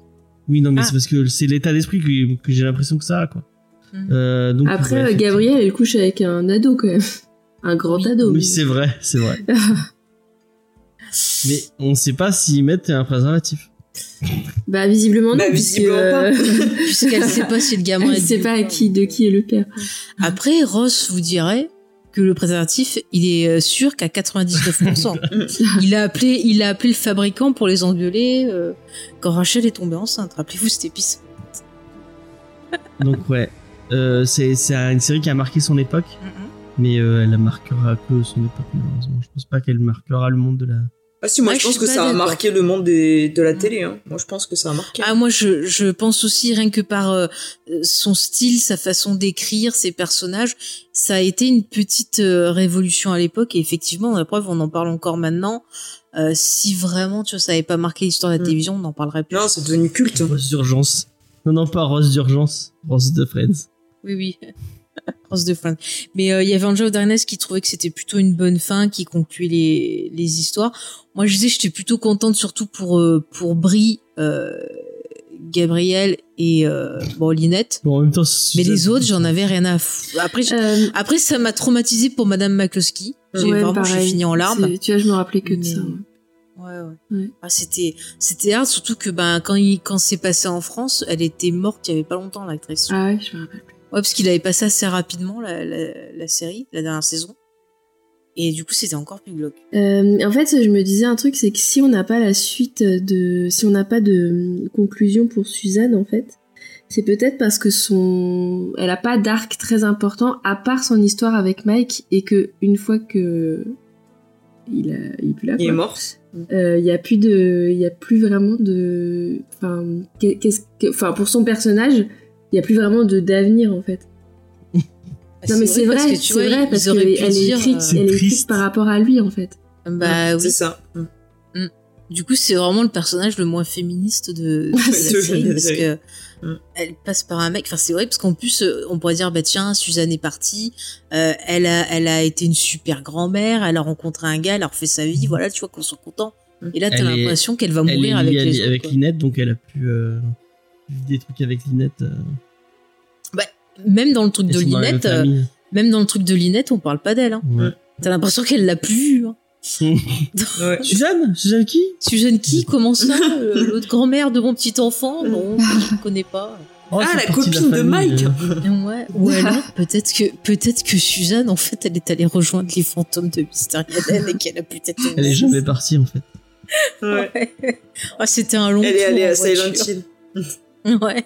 Speaker 2: Oui, non, mais
Speaker 1: Ah.
Speaker 2: c'est parce que c'est l'état d'esprit que, que j'ai l'impression que ça a, quoi.
Speaker 1: Mhm.
Speaker 2: Euh, donc,
Speaker 4: Après,
Speaker 2: ouais.
Speaker 4: Gabriel, elle couche avec un ado quand même. Un grand
Speaker 1: Oui.
Speaker 4: ado.
Speaker 2: Oui, c'est vrai, c'est vrai. mais on sait pas s'ils mettent un préservatif.
Speaker 4: Bah, visiblement non,
Speaker 3: Bah,
Speaker 4: puisque,
Speaker 3: visiblement pas.
Speaker 4: euh,
Speaker 1: Puisqu'elle sait pas si le gamin
Speaker 4: elle
Speaker 1: est
Speaker 4: sait pas à qui, de qui est le père.
Speaker 1: Après, Ross vous dirait que le préservatif, il est euh, sûr qu'à 99%. il a appelé, il a appelé le fabricant pour les engueuler euh, quand Rachel est tombée enceinte. Rappelez-vous cette épisode.
Speaker 2: Donc, ouais. Euh, c'est c'est une série qui a marqué son époque, mais euh, elle ne marquera que son époque, malheureusement. Je pense pas qu'elle marquera le monde de la.
Speaker 3: Ah si, moi
Speaker 1: Ah,
Speaker 3: je
Speaker 1: je
Speaker 3: pense que ça a marqué le monde des, de la télé. Hein. Moi je pense que ça a marqué.
Speaker 1: Ah moi je, je pense aussi rien que par euh, son style, sa façon d'écrire, ses personnages, ça a été une petite euh, révolution à l'époque et effectivement la preuve on en parle encore maintenant. Euh, si vraiment tu vois ça avait pas marqué l'histoire de la
Speaker 3: Mm.
Speaker 1: télévision, on n'en parlerait plus.
Speaker 3: non, c'est devenu culte.
Speaker 2: Rose d'urgence. Non, non, pas Rose d'urgence. Rose de Friends.
Speaker 1: Oui oui. Rose de Friends. Mais euh, il y avait Angelo Darnes qui trouvait que c'était plutôt une bonne fin, qui concluait les, les histoires. Moi je disais j'étais plutôt contente surtout pour euh, pour Brie, euh, Gabriel et euh, bon Linette.
Speaker 2: Bon, en même temps,
Speaker 1: Mais les autres, j'en avais rien à foutre. Après,
Speaker 4: Euh,
Speaker 1: après ça m'a traumatisé pour Madame McCloskey. J'ai
Speaker 4: ouais,
Speaker 1: vraiment, je suis
Speaker 4: pareil.
Speaker 1: finie en larmes.
Speaker 4: Tu vois, je me rappelais que de
Speaker 1: Mais-
Speaker 4: ça. ouais.
Speaker 1: Ouais, ouais.
Speaker 4: Ouais.
Speaker 1: Ah, c'était, c'était hard, surtout que ben quand il, quand c'est passé en France, elle était morte il y avait pas longtemps l'actrice.
Speaker 4: Ah ouais, je me rappelle.
Speaker 1: Ouais, parce qu'il avait passé assez rapidement la, la, la série, la dernière saison. Et du coup, c'était encore plus glauque.
Speaker 4: Euh, en fait, je me disais un truc, c'est que si on n'a pas la suite de, si on n'a pas de conclusion pour Suzanne, en fait, c'est peut-être parce que son, elle a pas d'arc très important à part son histoire avec Mike et que une fois que il a, il est plus là,
Speaker 3: Il est mort.
Speaker 4: Euh, il y a plus de, il y a plus vraiment de, enfin, qu'est- qu'est-ce que, enfin, pour son personnage, il y a plus vraiment de d'avenir en fait. Non mais c'est vrai, c'est
Speaker 1: vois,
Speaker 4: vrai parce qu'elle est
Speaker 1: dire,
Speaker 4: écrite,
Speaker 1: euh,
Speaker 2: C'est
Speaker 4: elle est écrite
Speaker 2: triste.
Speaker 4: par rapport à lui en fait.
Speaker 1: Bah
Speaker 3: C'est
Speaker 1: oui.
Speaker 3: ça.
Speaker 1: Du coup, c'est vraiment le personnage le moins féministe de, de la série parce que
Speaker 3: Mm.
Speaker 1: elle passe par un mec. Enfin, c'est vrai parce qu'en plus, euh, on pourrait dire bah tiens, Suzanne est partie. euh, elle a, elle a été une super grand-mère. Elle a rencontré un gars. Elle a refait sa vie. Voilà, tu vois qu'on soit content. Et là, t'as l'impression qu'elle va
Speaker 2: Elle est
Speaker 1: mourir avec les autres.
Speaker 2: avec. Linette, donc elle a pu euh, des trucs avec Linette. euh,
Speaker 1: Même dans le truc de Linette, euh, même dans le truc de Linette, on parle pas d'elle. Hein.
Speaker 2: Ouais.
Speaker 1: T'as l'impression qu'elle l'a plus vue. Hein.
Speaker 3: Ouais.
Speaker 2: Suzanne Suzanne qui?
Speaker 1: Suzanne qui? Comment ça Euh, L'autre grand-mère de mon petit enfant? Non, je ne connais pas.
Speaker 2: Oh,
Speaker 3: Ah, la copine de,
Speaker 2: famille,
Speaker 3: Mike
Speaker 2: euh.
Speaker 1: Ouais. Ou alors, peut-être que, peut-être que Suzanne, en fait, elle est allée rejoindre les fantômes de Mystery Eden et qu'elle a peut-être.
Speaker 2: Elle est jamais partie en fait.
Speaker 3: Ouais.
Speaker 1: Ah, c'était un long
Speaker 3: Elle est allée à Silent. Hill.
Speaker 1: Ouais.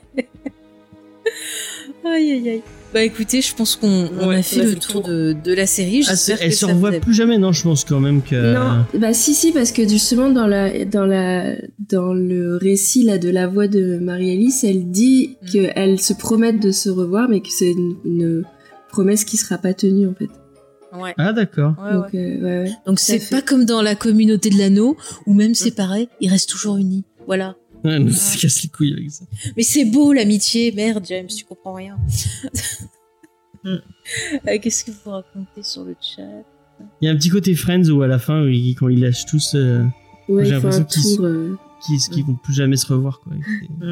Speaker 1: Aïe aïe aïe. Bah écoutez, je pense qu'on on
Speaker 3: Ouais,
Speaker 1: a fait
Speaker 3: on a
Speaker 1: le
Speaker 3: fait
Speaker 1: tour
Speaker 3: tour.
Speaker 1: de, de la série.
Speaker 2: Ah, elle se revoit
Speaker 1: a-
Speaker 2: plus jamais, non Je pense quand même que.
Speaker 4: Non, bah si si parce que justement dans la dans la dans le récit là de la voix de Marie-Alice, elle dit
Speaker 1: Mm.
Speaker 4: qu'elle se promettent de se revoir mais que c'est une, une promesse qui sera pas tenue en fait.
Speaker 1: Ouais.
Speaker 2: Ah, d'accord.
Speaker 1: Ouais,
Speaker 4: Donc
Speaker 1: ouais.
Speaker 4: euh, ouais, ouais.
Speaker 1: Donc
Speaker 4: tout à
Speaker 1: c'est pas comme dans la communauté de l'anneau où même séparés, ils restent toujours unis. Voilà.
Speaker 2: Ouais, nous, se casse les couilles avec ça.
Speaker 1: Mais c'est beau l'amitié, merde James, tu comprends rien.
Speaker 3: Mm.
Speaker 1: Euh, Qu'est-ce que vous racontez sur le chat?
Speaker 2: Il y a un petit côté Friends où à la fin, ils- quand ils lâchent tous, euh,
Speaker 4: Ouais,
Speaker 2: J'ai l'impression qu'ils-
Speaker 4: euh,
Speaker 2: qu'ils qu'ils vont plus jamais se revoir, quoi.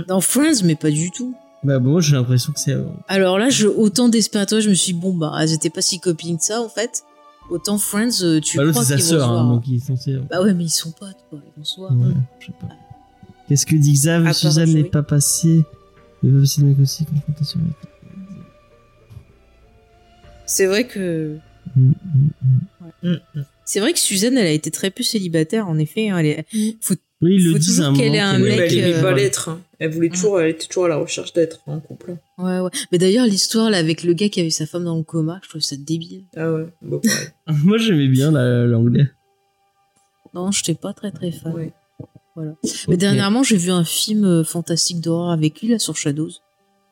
Speaker 1: Dans Friends, mais pas du tout.
Speaker 2: Bah, bon, moi, j'ai l'impression que c'est. euh,
Speaker 1: Alors là, je, autant Desperate je me suis dit, bon bah, elles étaient pas si copines que ça en fait. Autant Friends, tu
Speaker 2: Bah, l'autre,
Speaker 1: crois
Speaker 2: c'est sa
Speaker 1: qu'ils vont se
Speaker 2: sœur,
Speaker 1: voir.
Speaker 2: hein, donc ils sont.
Speaker 1: Bah ouais, mais ils sont potes quoi, ils vont se voir.
Speaker 2: Ouais, je sais pas. Qu'est-ce que dit Xav Suzanne n'est pas passée. Il va passer le mec aussi, confrontation avec.
Speaker 1: C'est vrai que
Speaker 2: Mm, mm, mm.
Speaker 1: c'est vrai que Suzanne, elle a été très peu célibataire en effet. hein, elle est-
Speaker 2: Oui, ils
Speaker 1: Faut
Speaker 2: le disent
Speaker 1: toujours
Speaker 2: à un
Speaker 1: qu'elle ait un
Speaker 3: Oui,
Speaker 2: est-
Speaker 3: mais
Speaker 1: mec,
Speaker 3: elle aimait
Speaker 1: euh,
Speaker 3: pas l'être. hein. Elle voulait toujours, elle était toujours à la recherche d'être en couple.
Speaker 1: Ouais, ouais. Mais d'ailleurs, l'histoire là avec le gars qui avait sa femme dans le coma, je trouve ça débile.
Speaker 3: Ah ouais.
Speaker 2: Moi, j'aimais bien la- l'anglais.
Speaker 1: Non, je n'étais pas très très fan.
Speaker 3: Ouais.
Speaker 1: Voilà. Mais dernièrement, j'ai vu un film euh, fantastique d'horreur avec lui là sur Shadows.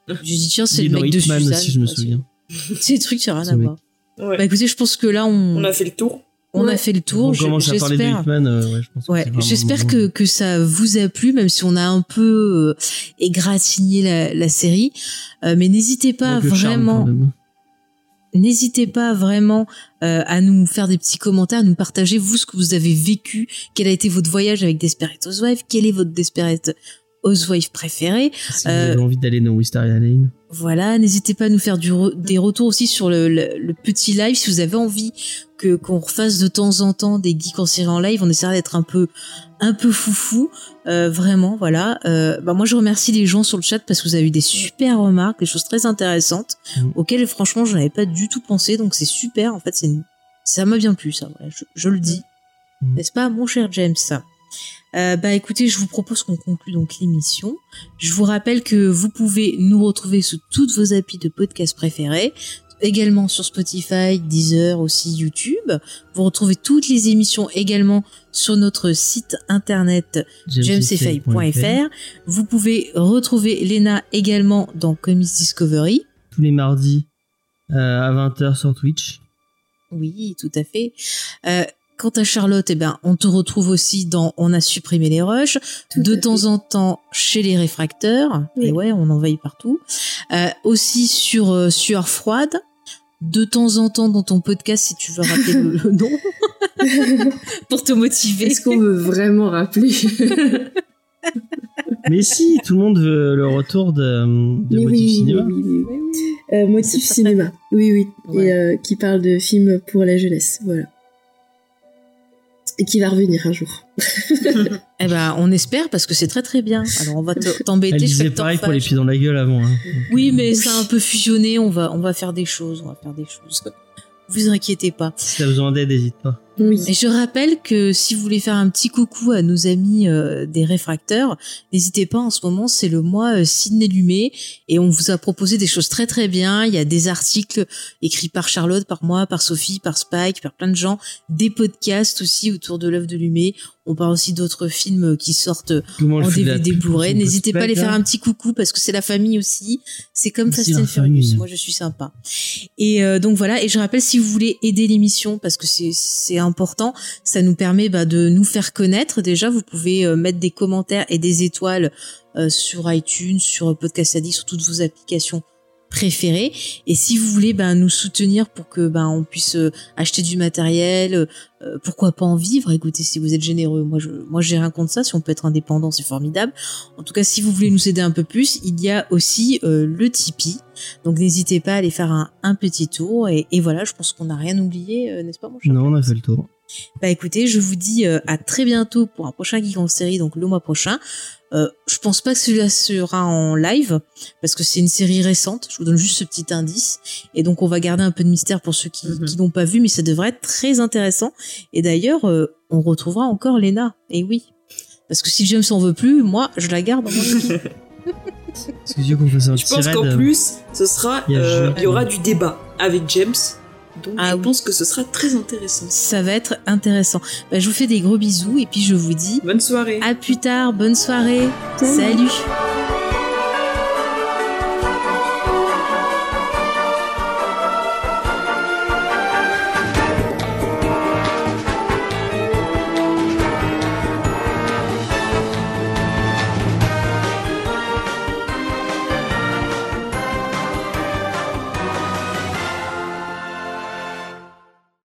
Speaker 1: J'ai dit tiens, c'est le mec de
Speaker 2: Hitman
Speaker 1: Suzanne.
Speaker 2: aussi, je me souviens.
Speaker 1: c'est- des trucs qui n'ont rien à voir.
Speaker 3: Ouais.
Speaker 1: Bah écoutez, je pense que là on,
Speaker 3: On a fait le tour.
Speaker 1: on a fait le tour.
Speaker 2: On
Speaker 1: Je-
Speaker 2: commence à parler de
Speaker 1: J'espère.
Speaker 2: Hitman, euh, ouais, je
Speaker 1: j'espère
Speaker 2: le
Speaker 1: que, que ça vous a plu, même si on a un peu euh, égratigné la, la série. Euh, mais n'hésitez pas vraiment,
Speaker 2: quand même.
Speaker 1: N'hésitez pas vraiment euh, à nous faire des petits commentaires, à nous partager vous ce que vous avez vécu, quel a été votre voyage avec Desperate Housewives, quel est votre Desperate Housewife préféré.
Speaker 2: Si vous avez envie d'aller dans Wisteria Lane.
Speaker 1: Voilà, n'hésitez pas à nous faire du re- des retours aussi sur le, le- le petit live si vous avez envie que qu'on refasse de temps en temps des geeks en série en live. On essaiera d'être un peu un peu foufou, euh, vraiment. Voilà. Euh, bah moi je remercie les gens sur le chat parce que vous avez eu des super remarques, des choses très intéressantes
Speaker 2: Mm.
Speaker 1: auxquelles franchement je n'avais pas du tout pensé. Donc c'est super. En fait, c'est ça m'a bien plu ça. Voilà, je, je le dis,
Speaker 2: Mm.
Speaker 1: n'est-ce pas, mon cher James? Euh, bah écoutez, je vous propose qu'on conclue donc l'émission. Je vous rappelle que vous pouvez nous retrouver sous toutes vos applis de podcast préférés, également sur Spotify, Deezer, aussi YouTube. Vous retrouvez toutes les émissions également sur notre site internet jamesfay.fr. Vous pouvez retrouver Lena également dans Comics Discovery.
Speaker 2: Tous les mardis euh, à 20h sur Twitch.
Speaker 1: Oui, tout à fait. Euh, quant à Charlotte, eh ben, on te retrouve aussi dans On a supprimé les rushs,
Speaker 4: Tout
Speaker 1: de temps
Speaker 4: fait.
Speaker 1: en temps chez les réfracteurs.
Speaker 4: Oui.
Speaker 1: Et ouais, on envahit partout. Euh, aussi sur euh, Sueur froide. De temps en temps dans ton podcast, si tu veux rappeler le, le nom, pour te motiver.
Speaker 4: Est-ce qu'on veut vraiment rappeler
Speaker 2: Mais si, tout le monde veut le retour de, de
Speaker 4: Mais
Speaker 2: Motif
Speaker 4: oui,
Speaker 2: Cinéma.
Speaker 4: oui, oui, oui. Euh, Motif cinéma. Oui, oui.
Speaker 1: Ouais.
Speaker 4: Et euh, qui parle de films pour la jeunesse. Voilà. Et qui va revenir un jour.
Speaker 1: Eh ben, on espère parce que c'est très très bien. Alors on va te- t'embêter.
Speaker 2: Elle
Speaker 1: je
Speaker 2: disait pareil pour les pieds dans la gueule avant. hein.
Speaker 1: Oui, mais ça a un peu fusionné. On va, on va faire des choses. On va faire des choses. Vous inquiétez pas.
Speaker 2: Si t'as besoin d'aide, n'hésite pas.
Speaker 1: Et je rappelle que si vous voulez faire un petit coucou à nos amis euh, des réfracteurs, n'hésitez pas. En ce moment, c'est le mois euh, Sidney Lumet et on vous a proposé des choses très très bien. Il y a des articles écrits par Charlotte, par moi, par Sophie, par Spike, par plein de gens, des podcasts aussi autour de l'œuvre de Lumet. On parle aussi d'autres films qui sortent en DVD Blu-ray. N'hésitez pas à les faire un petit coucou parce que c'est la famille aussi. C'est comme Fast and Furious. Moi, je suis sympa. Et euh, donc voilà. Et je rappelle si vous voulez aider l'émission parce que c'est c'est important, ça nous permet bah, de nous faire connaître. Déjà, vous pouvez euh, mettre des commentaires et des étoiles euh, sur iTunes, sur Podcast Addict, sur toutes vos applications préférées. Et si vous voulez ben, nous soutenir pour que ben, on puisse euh, acheter du matériel, euh, pourquoi pas en vivre Écoutez, si vous êtes généreux, moi je, moi j'ai rien contre ça. Si on peut être indépendant, c'est formidable. En tout cas, si vous voulez nous aider un peu plus, il y a aussi euh, le Tipeee. Donc n'hésitez pas à aller faire un, un petit tour. Et, et voilà, je pense qu'on n'a rien oublié, euh, n'est-ce pas mon cher
Speaker 2: Non, on a fait le tour.
Speaker 1: bah écoutez, je vous dis euh, à très bientôt pour un prochain Geek en série, donc le mois prochain. Euh, je pense pas que celui-là sera en live parce que c'est une série récente. Je vous donne juste ce petit indice et donc on va garder un peu de mystère pour ceux qui, qui l'ont pas vu, mais ça devrait être très intéressant. Et d'ailleurs, euh, on retrouvera encore Lena. Et oui, parce que si James en veut plus, moi je la garde
Speaker 2: un
Speaker 3: Je pense qu'en plus, ce sera,
Speaker 2: Il y
Speaker 3: euh,
Speaker 2: Jules
Speaker 3: il y aura du débat avec James. Donc
Speaker 1: Ah
Speaker 3: je
Speaker 1: oui.
Speaker 3: pense que ce sera très intéressant.
Speaker 1: Ça va être intéressant. Bah, je vous fais des gros bisous et puis je vous dis
Speaker 3: Bonne soirée.
Speaker 1: à plus tard, bonne soirée,
Speaker 4: Salut.
Speaker 1: Salut.